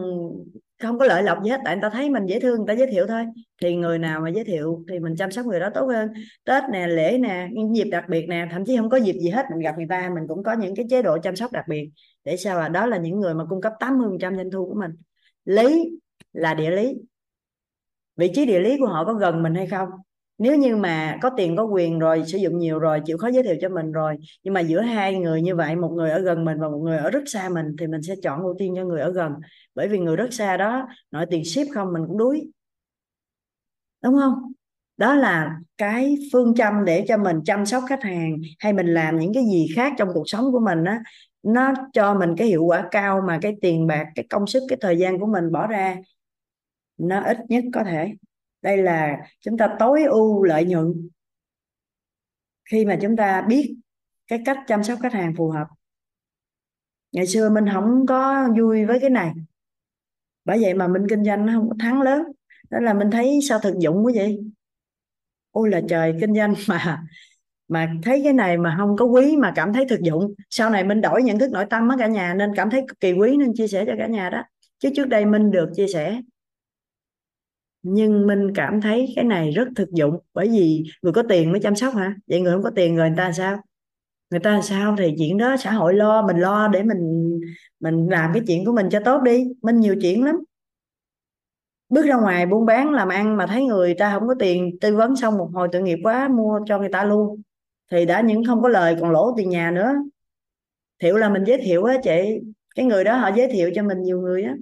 A: không có lợi lộc gì hết, tại người ta thấy mình dễ thương, người ta giới thiệu thôi. Thì người nào mà giới thiệu thì mình chăm sóc người đó tốt hơn. Tết nè, lễ nè những dịp đặc biệt nè, thậm chí không có dịp gì hết, mình gặp người ta, mình cũng có những cái chế độ chăm sóc đặc biệt. Để sao là đó là những người mà cung cấp 80% doanh thu của mình. Lý là địa lý. Vị trí địa lý của họ có gần mình hay không? Nếu như mà có tiền, có quyền rồi, sử dụng nhiều rồi, chịu khó giới thiệu cho mình rồi, nhưng mà giữa hai người như vậy, một người ở gần mình và một người ở rất xa mình, thì mình sẽ chọn ưu tiên cho người ở gần. Bởi vì người rất xa đó, nội tiền ship không, mình cũng đuối. Đúng không? Đó là cái phương châm để cho mình chăm sóc khách hàng, hay mình làm những cái gì khác trong cuộc sống của mình á, nó cho mình cái hiệu quả cao mà cái tiền bạc, cái công sức, cái thời gian của mình bỏ ra, nó ít nhất có thể đây là chúng ta tối ưu lợi nhuận khi mà chúng ta biết cái cách chăm sóc khách hàng phù hợp. Ngày xưa mình không có vui với cái này. Bởi vậy mà mình kinh doanh nó không có thắng lớn. Đó là mình thấy sao thực dụng quá vậy? Ôi là trời, kinh doanh mà mà thấy cái này mà không có quý mà cảm thấy thực dụng. Sau này mình đổi nhận thức nội tâm á cả nhà, nên cảm thấy cực kỳ quý nên chia sẻ cho cả nhà đó. Chứ trước đây mình được chia sẻ nhưng mình cảm thấy cái này rất thực dụng bởi vì người có tiền mới chăm sóc hả? Vậy người không có tiền người, người ta sao? Người ta sao thì chuyện đó xã hội lo mình lo để mình mình làm cái chuyện của mình cho tốt đi. Mình nhiều chuyện lắm. Bước ra ngoài buôn bán làm ăn mà thấy người ta không có tiền tư vấn xong một hồi tội nghiệp quá mua cho người ta luôn. Thì đã những không có lời còn lỗ tiền nhà nữa. Thiệu là mình giới thiệu á chị. Cái người đó họ giới thiệu cho mình nhiều người á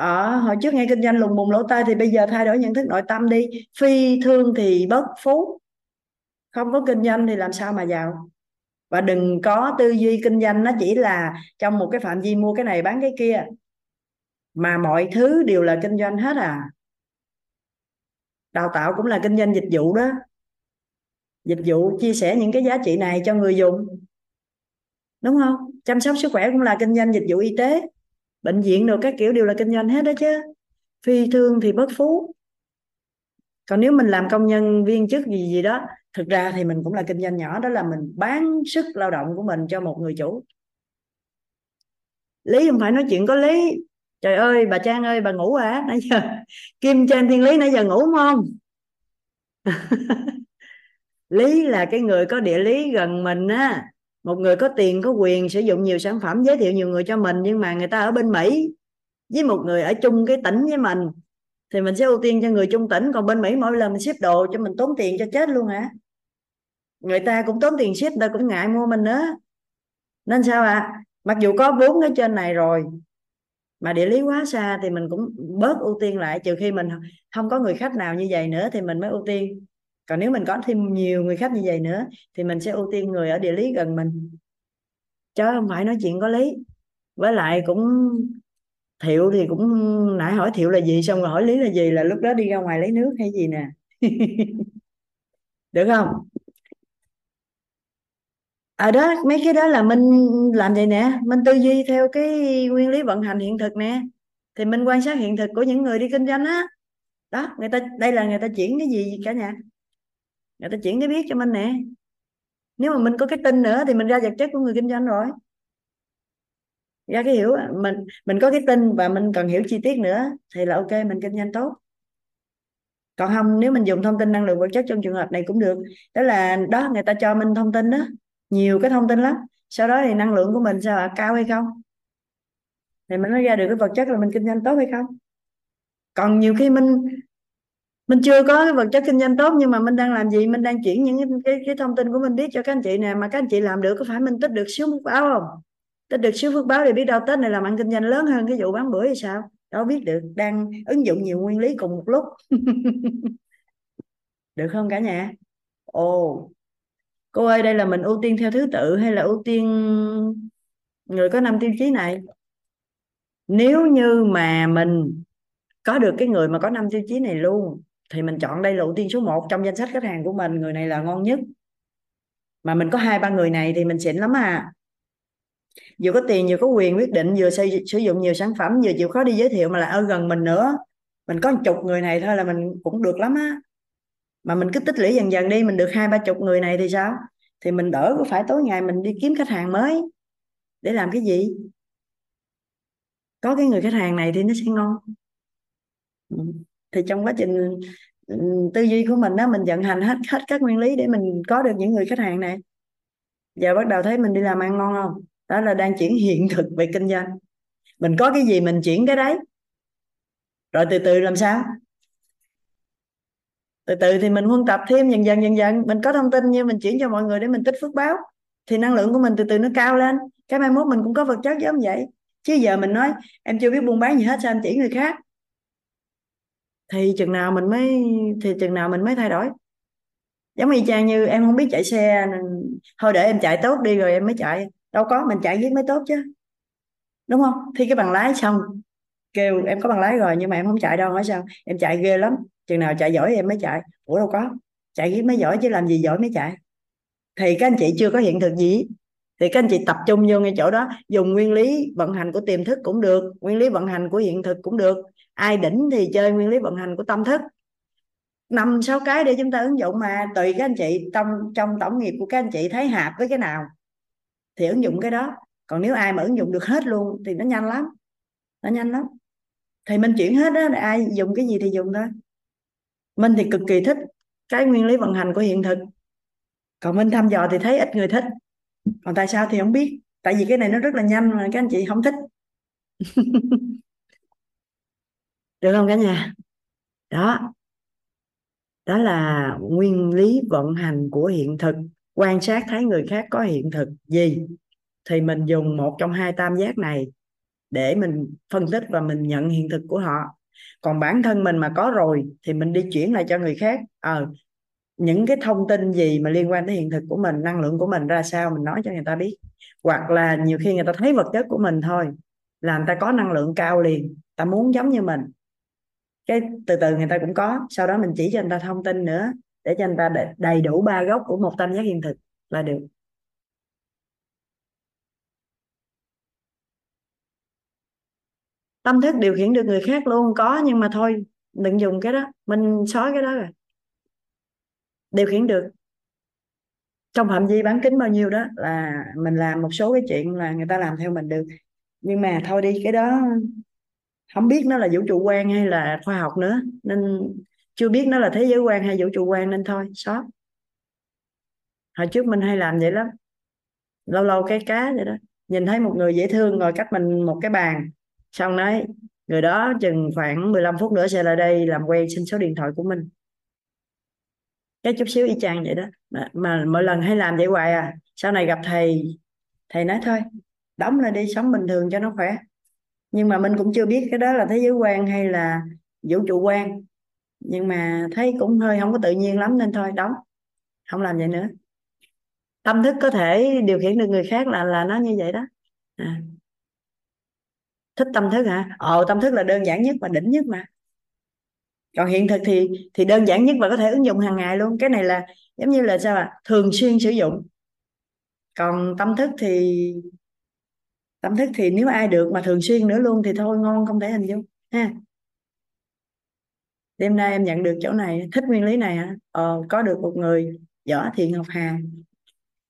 A: ở hồi trước nghe kinh doanh lùng bùng lỗ tai thì bây giờ thay đổi nhận thức nội tâm đi. Phi thương thì bất phú. Không có kinh doanh thì làm sao mà giàu? Và đừng có tư duy kinh doanh nó chỉ là trong một cái phạm vi mua cái này bán cái kia. Mà mọi thứ đều là kinh doanh hết à. Đào tạo cũng là kinh doanh dịch vụ đó. Dịch vụ chia sẻ những cái giá trị này cho người dùng. Đúng không? Chăm sóc sức khỏe cũng là kinh doanh dịch vụ y tế bệnh viện đồ các kiểu đều là kinh doanh hết đó chứ. Phi thương thì bất phú. Còn nếu mình làm công nhân viên chức gì gì đó, thực ra thì mình cũng là kinh doanh nhỏ, đó là mình bán sức lao động của mình cho một người chủ. Lý không phải nói chuyện có lý. Trời ơi, bà trang ơi, bà ngủ à? Nãy giờ, kim trên thiên lý nãy giờ ngủ không lý là cái người có địa lý gần mình á một người có tiền, có quyền sử dụng nhiều sản phẩm, giới thiệu nhiều người cho mình, nhưng mà người ta ở bên Mỹ với một người ở chung cái tỉnh với mình, thì mình sẽ ưu tiên cho người chung tỉnh. Còn bên Mỹ mỗi lần mình ship đồ cho mình tốn tiền cho chết luôn hả? Người ta cũng tốn tiền ship, người ta cũng ngại mua mình nữa. Nên sao ạ? À? mặc dù có vốn ở trên này rồi, mà địa lý quá xa thì mình cũng bớt ưu tiên lại, trừ khi mình không có người khách nào như vậy nữa thì mình mới ưu tiên còn nếu mình có thêm nhiều người khách như vậy nữa, thì mình sẽ ưu tiên người ở địa lý gần mình. Chứ không phải nói chuyện có lý. Với lại cũng thiệu thì cũng nãy hỏi thiệu là gì, xong rồi hỏi lý là gì, là lúc đó đi ra ngoài lấy nước hay gì nè. Được không? Ở à đó, mấy cái đó là mình làm vậy nè. Mình tư duy theo cái nguyên lý vận hành hiện thực nè. Thì mình quan sát hiện thực của những người đi kinh doanh á. Đó, người ta, đây là người ta chuyển cái gì cả nhà? Người ta chuyển cái biết cho mình nè. Nếu mà mình có cái tin nữa thì mình ra vật chất của người kinh doanh rồi. Ra cái hiểu, mình mình có cái tin và mình cần hiểu chi tiết nữa thì là ok, mình kinh doanh tốt. Còn không, nếu mình dùng thông tin năng lượng vật chất trong trường hợp này cũng được. Đó là, đó, người ta cho mình thông tin đó. Nhiều cái thông tin lắm. Sau đó thì năng lượng của mình sao là cao hay không? Thì mình nói ra được cái vật chất là mình kinh doanh tốt hay không? Còn nhiều khi mình mình chưa có cái vật chất kinh doanh tốt nhưng mà mình đang làm gì? Mình đang chuyển những cái, cái, thông tin của mình biết cho các anh chị nè mà các anh chị làm được có phải mình tích được xíu phước báo không? Tích được xíu phước báo thì biết đâu tết này làm ăn kinh doanh lớn hơn cái vụ bán bữa thì sao? Đâu biết được đang ứng dụng nhiều nguyên lý cùng một lúc. Được không cả nhà? Ồ. Cô ơi đây là mình ưu tiên theo thứ tự hay là ưu tiên người có năm tiêu chí này? Nếu như mà mình có được cái người mà có năm tiêu chí này luôn thì mình chọn đây là ưu tiên số 1 trong danh sách khách hàng của mình, người này là ngon nhất. Mà mình có hai, ba người này thì mình xịn lắm à. Vừa có tiền vừa có quyền quyết định, vừa xây sử dụng nhiều sản phẩm, vừa chịu khó đi giới thiệu mà là ở gần mình nữa. Mình có một chục người này thôi là mình cũng được lắm á. Mà mình cứ tích lũy dần dần đi, mình được hai, ba chục người này thì sao? Thì mình đỡ có phải tối ngày mình đi kiếm khách hàng mới để làm cái gì? Có cái người khách hàng này thì nó sẽ ngon. Ừ thì trong quá trình ừ, tư duy của mình đó mình vận hành hết hết các nguyên lý để mình có được những người khách hàng này. Giờ bắt đầu thấy mình đi làm ăn ngon không? Đó là đang chuyển hiện thực về kinh doanh. Mình có cái gì mình chuyển cái đấy. Rồi từ từ làm sao? Từ từ thì mình huân tập thêm dần dần dần dần. Mình có thông tin như mình chuyển cho mọi người để mình tích phước báo. Thì năng lượng của mình từ từ nó cao lên. Cái mai mốt mình cũng có vật chất giống vậy. Chứ giờ mình nói, em chưa biết buôn bán gì hết, sao em chỉ người khác? Thì chừng nào mình mới, thì chừng nào mình mới thay đổi. Giống y chang như em không biết chạy xe thôi để em chạy tốt đi rồi em mới chạy. Đâu có, mình chạy viết mới tốt chứ. Đúng không? Thi cái bằng lái xong, kêu em có bằng lái rồi nhưng mà em không chạy đâu, hỏi sao? Em chạy ghê lắm. Chừng nào chạy giỏi em mới chạy. Ủa, đâu có. Chạy viết mới giỏi chứ làm gì giỏi mới chạy. Thì các anh chị chưa có hiện thực gì. Thì các anh chị tập trung vô ngay chỗ đó. Dùng nguyên lý vận hành của tiềm thức cũng được, nguyên lý vận hành của hiện thực cũng được ai đỉnh thì chơi nguyên lý vận hành của tâm thức. Năm, sáu cái để chúng ta ứng dụng mà tùy các anh chị trong trong tổng nghiệp của các anh chị thấy hạp với cái nào thì ứng dụng cái đó. Còn nếu ai mà ứng dụng được hết luôn thì nó nhanh lắm, nó nhanh lắm. Thì mình chuyển hết đó, ai dùng cái gì thì dùng thôi. Mình thì cực kỳ thích cái nguyên lý vận hành của hiện thực. Còn mình thăm dò thì thấy ít người thích. Còn tại sao thì không biết. Tại vì cái này nó rất là nhanh mà các anh chị không thích. được không cả nhà? Đó. Đó là nguyên lý vận hành của hiện thực. Quan sát thấy người khác có hiện thực gì thì mình dùng một trong hai tam giác này để mình phân tích và mình nhận hiện thực của họ. Còn bản thân mình mà có rồi thì mình đi chuyển lại cho người khác. Ờ à, những cái thông tin gì mà liên quan tới hiện thực của mình năng lượng của mình ra sao mình nói cho người ta biết. Hoặc là nhiều khi người ta thấy vật chất của mình thôi là người ta có năng lượng cao liền ta muốn giống như mình cái từ từ người ta cũng có. Sau đó mình chỉ cho người ta thông tin nữa, để cho người ta đầy đủ ba gốc của một tam giác hiện thực là được. Tâm thức điều khiển được người khác luôn, có nhưng mà thôi, đừng dùng cái đó. Mình xóa cái đó rồi. Điều khiển được. Trong phạm vi bán kính bao nhiêu đó là mình làm một số cái chuyện là người ta làm theo mình được. Nhưng mà thôi đi, cái đó không biết nó là vũ trụ quan hay là khoa học nữa nên chưa biết nó là thế giới quan hay vũ trụ quan nên thôi shop hồi trước mình hay làm vậy lắm. Lâu lâu cái cá vậy đó. Nhìn thấy một người dễ thương ngồi cách mình một cái bàn. Xong nói người đó chừng khoảng 15 phút nữa sẽ lại đây làm quen xin số điện thoại của mình. Cái chút xíu y chang vậy đó. Mà, mà mỗi lần hay làm vậy hoài à. Sau này gặp thầy thầy nói thôi đóng lại đi sống bình thường cho nó khỏe nhưng mà mình cũng chưa biết cái đó là thế giới quan hay là vũ trụ quan. Nhưng mà thấy cũng hơi không có tự nhiên lắm nên thôi, đóng. Không làm vậy nữa. Tâm thức có thể điều khiển được người khác là là nó như vậy đó. À. thích tâm thức hả? Ồ tâm thức là đơn giản nhất và đỉnh nhất mà. Còn hiện thực thì thì đơn giản nhất và có thể ứng dụng hàng ngày luôn. Cái này là giống như là sao à thường xuyên sử dụng. Còn tâm thức thì tâm thức thì nếu ai được mà thường xuyên nữa luôn thì thôi ngon không thể hình dung ha. Đêm nay em nhận được chỗ này thích nguyên lý này hả? Ờ, có được một người võ thiện học hà.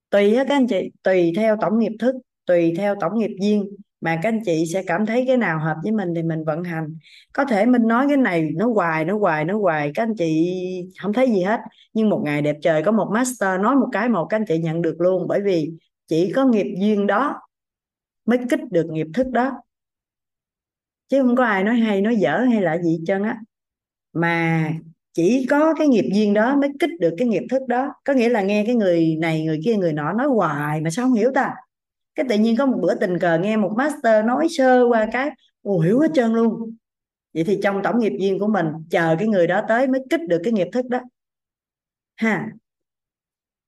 A: Tùy á các anh chị tùy theo tổng nghiệp thức tùy theo tổng nghiệp duyên mà các anh chị sẽ cảm thấy cái nào hợp với mình thì mình vận hành. Có thể mình nói cái này nó hoài nó hoài nó hoài các anh chị không thấy gì hết nhưng một ngày đẹp trời có một master nói một cái một các anh chị nhận được luôn bởi vì chỉ có nghiệp duyên đó mới kích được nghiệp thức đó. Chứ không có ai nói hay, nói dở hay là gì chân á. Mà chỉ có cái nghiệp duyên đó mới kích được cái nghiệp thức đó. Có nghĩa là nghe cái người này, người kia, người nọ nói hoài mà sao không hiểu ta? Cái tự nhiên có một bữa tình cờ nghe một master nói sơ qua cái, ồ, hiểu hết trơn luôn. Vậy thì trong tổng nghiệp duyên của mình, chờ cái người đó tới mới kích được cái nghiệp thức đó. Ha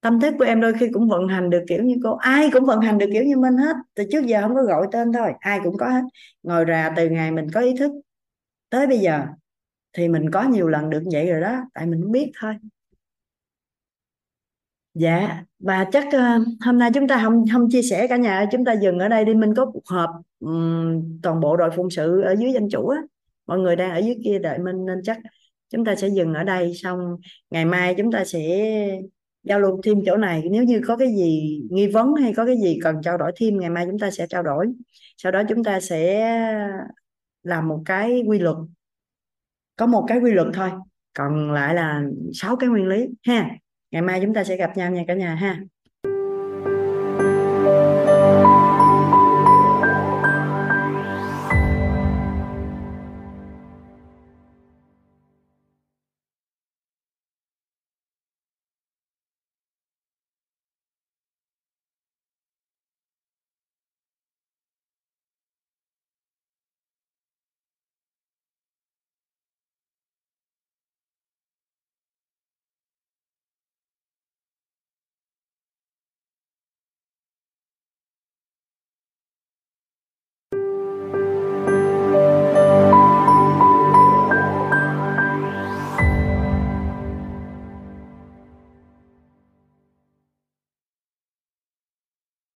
A: tâm thức của em đôi khi cũng vận hành được kiểu như cô ai cũng vận hành được kiểu như mình hết. Từ trước giờ không có gọi tên thôi ai cũng có hết. Ngồi ra từ ngày mình có ý thức tới bây giờ thì mình có nhiều lần được vậy rồi đó tại mình không biết thôi. Dạ và chắc uh, hôm nay chúng ta không không chia sẻ cả nhà chúng ta dừng ở đây đi mình có cuộc họp um, toàn bộ đội phụng sự ở dưới danh chủ á. Mọi người đang ở dưới kia đợi mình nên chắc chúng ta sẽ dừng ở đây xong ngày mai chúng ta sẽ giao lưu thêm chỗ này, nếu như có cái gì nghi vấn hay có cái gì cần trao đổi thêm ngày mai chúng ta sẽ trao đổi. Sau đó chúng ta sẽ làm một cái quy luật, có một cái quy luật thôi, còn lại là sáu cái nguyên lý ha. Ngày mai chúng ta sẽ gặp nhau nha cả nhà ha.